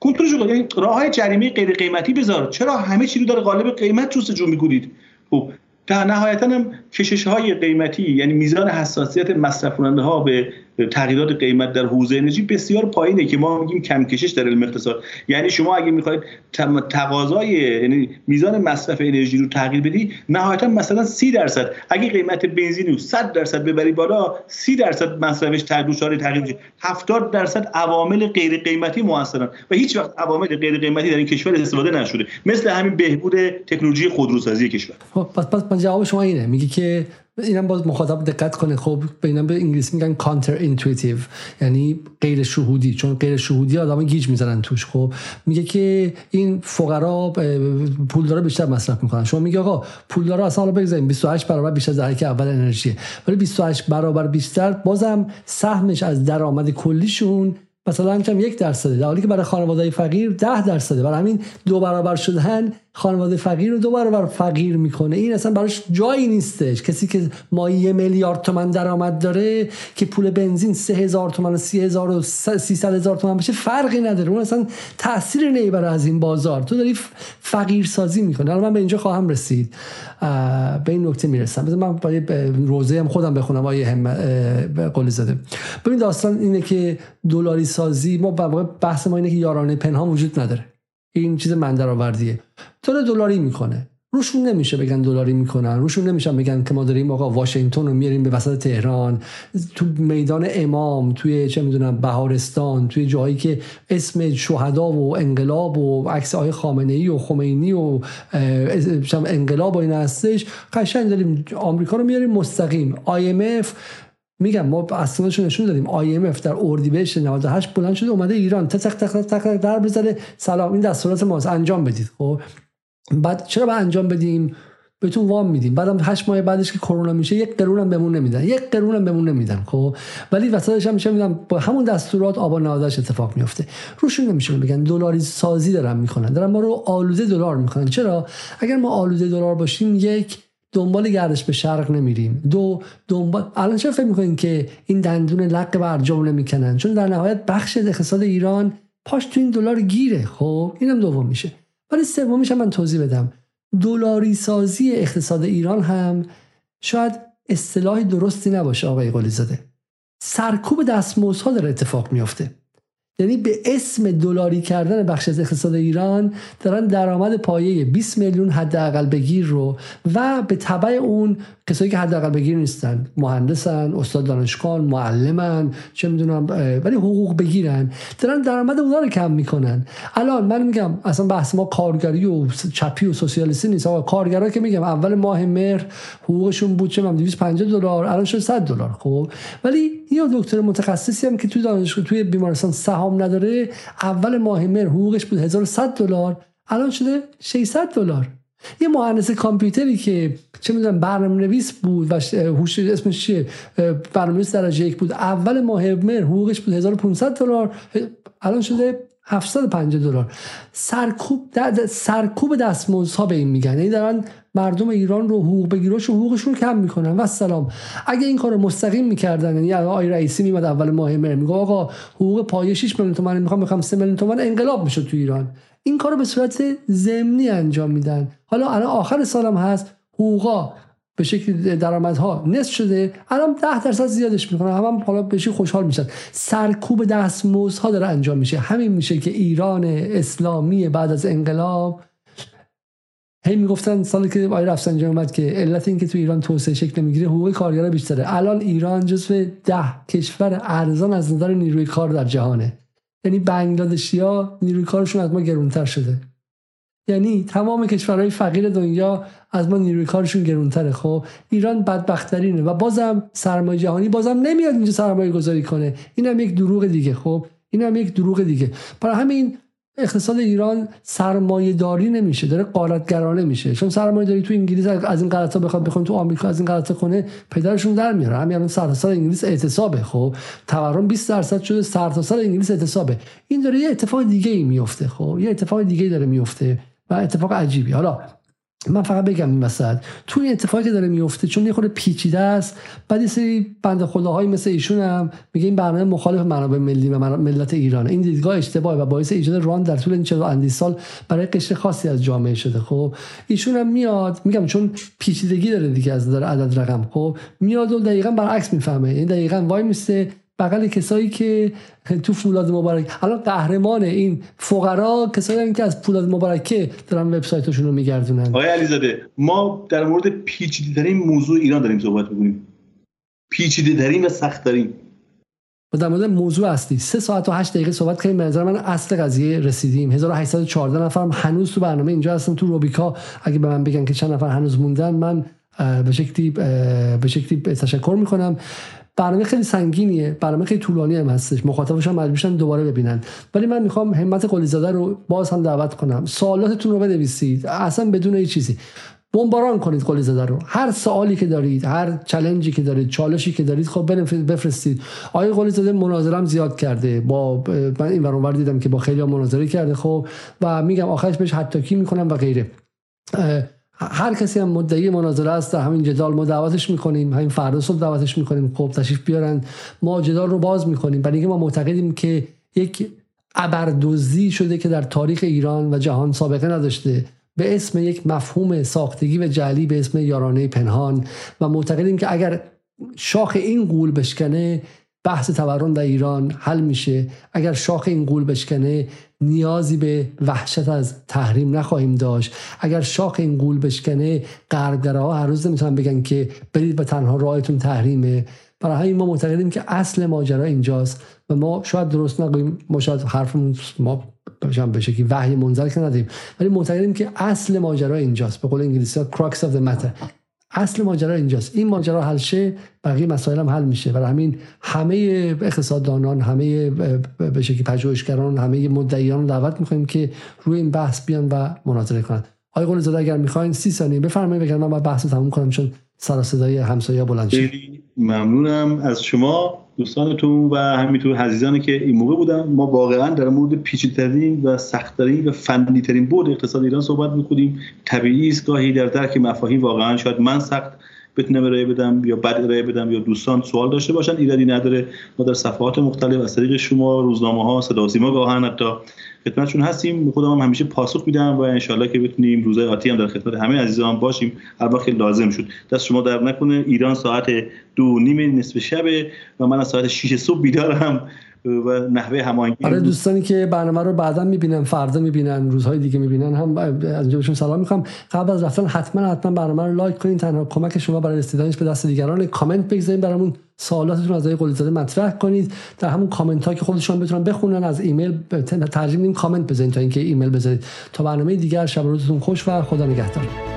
کنترلش رو یعنی راه های جریمه غیر قیمتی بذار. چرا همه چی رو داره قالب قیمت جستجو می‌کنید؟ خب در نهایتا هم کشش های قیمتی یعنی میزان حساسیت مصرف کننده ها به تغییرات قیمت در حوزه انرژی بسیار پایینه که ما میگیم کم کشش در علم اقتصاد. یعنی شما اگه می‌خواید تقاضای یعنی میزان مصرف انرژی رو تغییر بدی نهایتا مثلا 30 درصد. اگه قیمت بنزین رو 100 درصد ببری بالا 30 درصد مصرفش دچار تغییر میشه. 70 درصد عوامل غیر قیمتی موثرن و هیچ وقت عوامل غیر قیمتی در این کشور استفاده نشده. مثل همین بهبود تکنولوژی خودروسازی کشور. خب پس پس جواب شما اینه. میگه که اینم باز مخاطب دقت کنه. خب به به انگلیسی میگن counterintuitive یعنی غیر شهودی چون غیر شهودی آدم گیج می‌زنن توش. خب میگه که این فقرا پولدارا بیشتر مصرف می‌کنن. شما میگه آقا پولدارا اصلا حالا بگذاریم 28 برابر بیشتر از دهک اول انرژی ولی 28 برابر بیشتر بازم سهمش از درآمد کلیشون مثلا کم یک درصده. در حالی که برای خانواده فقیر ده درصده. برای همین دو برابر شدن خانواده فقیر رو دو برابر فقیر می‌کنه. این اصلا براش جایی نیستش. کسی که ما یه میلیارد تومن درآمد داره که پول بنزین سه هزار تومن و سی هزار و سیصد هزار تومن بشه فرقی نداره. اون اصلا تاثیر نمی‌بره از این بازار. تو داری فقیر سازی می‌کنه الان من به اینجا خواهم رسید. به این نکته می‌رسم. بذار من با روزه هم خودم بخونم آیه هم قولی زده. ببین داستان اینه که دلاری سازی ما بحث ما اینه که یارانه پنهان وجود نداره. این چیز من درآوردیه. داره دلاری می‌کنه. روشون نمیشه بگن دلاری می‌کنن. روشون نمیشن بگن که ما داریم آقا واشنگتن رو میاریم به وسط تهران تو میدان امام توی چه می‌دونم بهارستان توی جایی که اسم شهدا و انقلاب و عکس آقای خامنه ای و خمینی و انقلاب و این هستش قشنگ داریم آمریکا رو میاریم مستقیم. IMF میگم ما اصلاش نشون دادیم. IMF در اردیبهشت 98 بلند شده اومده ایران. تک تک تک تک در بزنه سلام این دستورات ماست. انجام بدید. خب؟ بعد چرا با انجام بدیم؟ بهتون وام میدیم. بعدم 8 ماه بعدش که کرونا میشه یک قرون هم بهمون نمیدن. یک قرون هم بهمون نمیدن خب؟ ولی وسطش هم میشه میدم با همون دستورات آبا نهادش اتفاق میفته. روشون نمیشه بگن. دلاری سازی دارن می‌کنن. دارن ما رو آلوده دلار می‌کنن. چرا؟ اگر ما آلوده دلار باشیم یک دنبال گردش به شرق نمیریم. دو دنبال الان چرا فکر می‌کنین که این دندون لق برجام نمی‌کنن؟ چون در نهایت بخش اقتصاد ایران پاش تو این دلار گیره خب؟ اینم دوم میشه. ولی سومیش من توضیح بدم. دلاری سازی اقتصاد ایران هم شاید اصطلاح درستی نباشه آقای قلی زاده سرکوب دستمزدها داره اتفاق میافته. یعنی به اسم دلاری کردن بخش از اقتصاد ایران دارن درآمد پایه 20 میلیون حداقل بگیر رو و به تبع اون کسایی که حداقل بگیر نیستن. مهندسن استاد دانشگاه معلمن چه می‌دونم ولی حقوق بگیرن. دارن درآمد اونها رو کم می‌کنن. الان من میگم اصلا بحث ما کارگری و چپی و سوسیالیستی نیست. آقا کارگرا که میگم اول ماه مهر حقوقشون بود چه 250 دلار الان شد 100 دلار خب؟ ولی یه دکتر متخصصی هم که توی دانشگاه توی بیمارستان سهام نداره اول ماه مهر حقوقش بود 1100 دلار الان شده 600 دلار. یه مهندس کامپیوتری که چه می‌دونم برنامه نویس بود و هوش اسمش چیه؟ برنامه نویس درجه یک بود. اول ماه مهر حقوقش بود 1500 دلار الان شده 750 دلار. سرکوب سرکوب دستمزدها به این میگن. یعنی دارن مردم ایران رو حقوق بگیراش و حقوقشون رو کم می‌کنن. و سلام. اگه این کار رو مستقیم می‌کردن یعنی آقای رئیسی میمد اول ماه مهر میگه آقا حقوق پایه 6 میلیون تومان می‌خوام می‌خوام 3 میلیون تومان انقلاب می‌شد تو ایران. این کار رو به صورت ضمنی انجام میدن. حالا الان آخر سالم هست حقوقا به شکل درآمدها نصف شده الان 10 درصد زیادش می‌کنه هم, هم حالا بهش خوشحال میشن. سرکوب دستمزدها داره انجام میشه. همین میشه که ایران اسلامی بعد از انقلاب هی می‌گفتن سالی که آقای رفسنجانی اومد که علت این که تو ایران توسعه شکل می‌گیره حقوق کارگرا بیشتره. الان ایران جزو ده کشور ارزان از نظر نیروی کار در جهانه. یعنی بنگلادشی ها نیروی کارشون از ما گرونتر شده. یعنی تمام کشورهای فقیر دنیا از ما نیروی کارشون گرونتره خب؟ ایران بدبخترینه و بازم سرمایه جهانی بازم نمیاد اینجا سرمایه گذاری کنه. اینم یک دروغ دیگه خب؟ اینم یک دروغ دیگه. برای همین اقتصاد ایران سرمایه داری نمیشه داره قارتگرانه میشه. چون سرمایه داری تو انگلیس از این غلطا بخواد بخوام تو آمریکا از این غلطا کنه پدرشون در میاره. همین الان سرتاسر انگلیس اعتصابه خب؟ تورم 20 درصد شده سرتاسر انگلیس اعتصابه. این داره یه اتفاق دیگه ای میفته خب؟ یه اتفاق دیگه ای داره میفته و اتفاق عجیبی حالا من فقط بگم این وسط. تو این اتفاقی که داره میفته چون یه خورده پیچیده است بعد یه سری بنده خداهایی مثل ایشون هم میگه این برنامه مخالف منابع ملی و ملت ایران این دیدگاه اشتباهه و باعث ایجاد ران در طول این 40 اندی سال برای قشر خاصی از جامعه شده. خب ایشون هم میاد میگم چون پیچیدگی داره دیگه از داره عدد رقم. خب میاد و دقیقا برعکس می‌فهمه. این دقیقا وای میسته بغل کسایی که تو فولاد مبارک الان قهرمان این فقرا کسایی که از فولاد مبارکه دارن وبسایتشون رو میگردونن. آقای علیزاده ما در مورد پیچیده ترین موضوع ایران داریم صحبت می‌کنیم. پیچیده ترین و سخت ترین و در مورد موضوع اصلی سه ساعت و هشت دقیقه صحبت کردیم به نظر من اصل قضیه رسیدیم. 1814 نفرم هنوز تو برنامه اینجا هستم تو روبیکا اگه به من بگن که چند نفر هنوز موندن من به شکلی به شکلی تشکر می‌کنم. برنامه خیلی سنگینیه. برنامه خیلی طولانی هم هستش. مخاطبش هم مجبورشن دوباره ببینن. ولی من می‌خوام همت قلیزاده رو باز هم دعوت کنم. سوالاتتون رو بنویسید. اصلا بدون هیچ چیزی. بمباران کنید قلی زده رو. هر سوالی که دارید هر چلنجی که دارید چالشی که دارید خب بفرستید. آقای قلی زاده مناظره زیاد کرده. با من این ور دیدم که با خیلی مناظره کرده خب. و میگم آخرش بهش حتی کی می‌کنم و غیره. هر کسی هم مدعی مناظره است همین جدال ما دعوتش می‌کنیم همین فردا صبح دعوتش می‌کنیم خب تشریف بیارن. ما جدال رو باز می‌کنیم برای اینکه ما معتقدیم که یک ابردوزی شده که در تاریخ ایران و جهان سابقه نداشته. به اسم یک مفهوم ساختگی و جعلی به اسم یارانه پنهان. و معتقدیم که اگر شاخ این قول بشکنه بحث تورم در ایران حل میشه. اگر شاخ این قول بشکنه نیازی به وحشت از تحریم نخواهیم داشت. اگر شاخ این قول بشکنه ها هر روز نمی‌تونن بگن که برید به تنها راهتون تحریمه. برای همین ما معتقدیم که اصل ماجرا اینجاست و ما شاید درست نگوییم ما شاید حرفمون ما به شکلی وحی منزل که نداریم. ولی معتقدیم که اصل ماجرا اینجاست. به قول انگلیسی ها کراکس اف matter. اصل ماجرا اینجاست. این ماجرا حل شه بقیه مسائل هم حل میشه. برای همین همه اقتصاددانان همه به شکلی پژوهشگران همه مدعیان دعوت می‌کنیم که روی این بحث بیان و مناظره کنند آقای قول زاده اگر می‌خواین سی ثانیه بفرمایید بگم من بحث تموم کنم چون سر صدای همسایه بلند شد. ممنونم از شما. دوستانتون و همینطور عزیزانی که این موقع بودن. ما واقعا در مورد پیچیده‌ترین و سختترین و فنیترین بود اقتصاد ایران صحبت می‌کنیم. طبیعی است گاهی در درک مفاهیم واقعا شاید من سخت بتونم ارائه بدم یا بد ارائه بدم یا دوستان سوال داشته باشن ایرادی نداره. ما در صفحات مختلف از طریق شما روزنامه ها صدا سیما گاهن حتی خدمتشون هستیم. خودم هم همیشه پاسخ میدم و انشالله که بتونیم روزهای آتی هم در خدمت همه عزیزان باشیم. هر وقت لازم شد. دست شما در نکنه. ایران ساعت دو نیم نصف شب و من از ساعت 6 صبح بیدارم. و نحوه هماهنگی آره دوستانی که برنامه رو بعدا می‌بینن فردا می‌بینن روزهای دیگه می‌بینن هم از اینجا بهشون سلام می‌کنم قبل از رفتن حتما حتما برنامه رو لایک کنین. تنها کمک شما برای رسیدنش به دست دیگران کامنت بگذارید برامون سوالاتتون از آقای علیزاده مطرح کنید. در همون کامنت ها که خودشون بتونن بخونن از ایمیل ترجیح کامنت بزنید تا اینکه ایمیل بذارید. تا برنامه دیگر شب روزتون خوش و خدا نگهدار.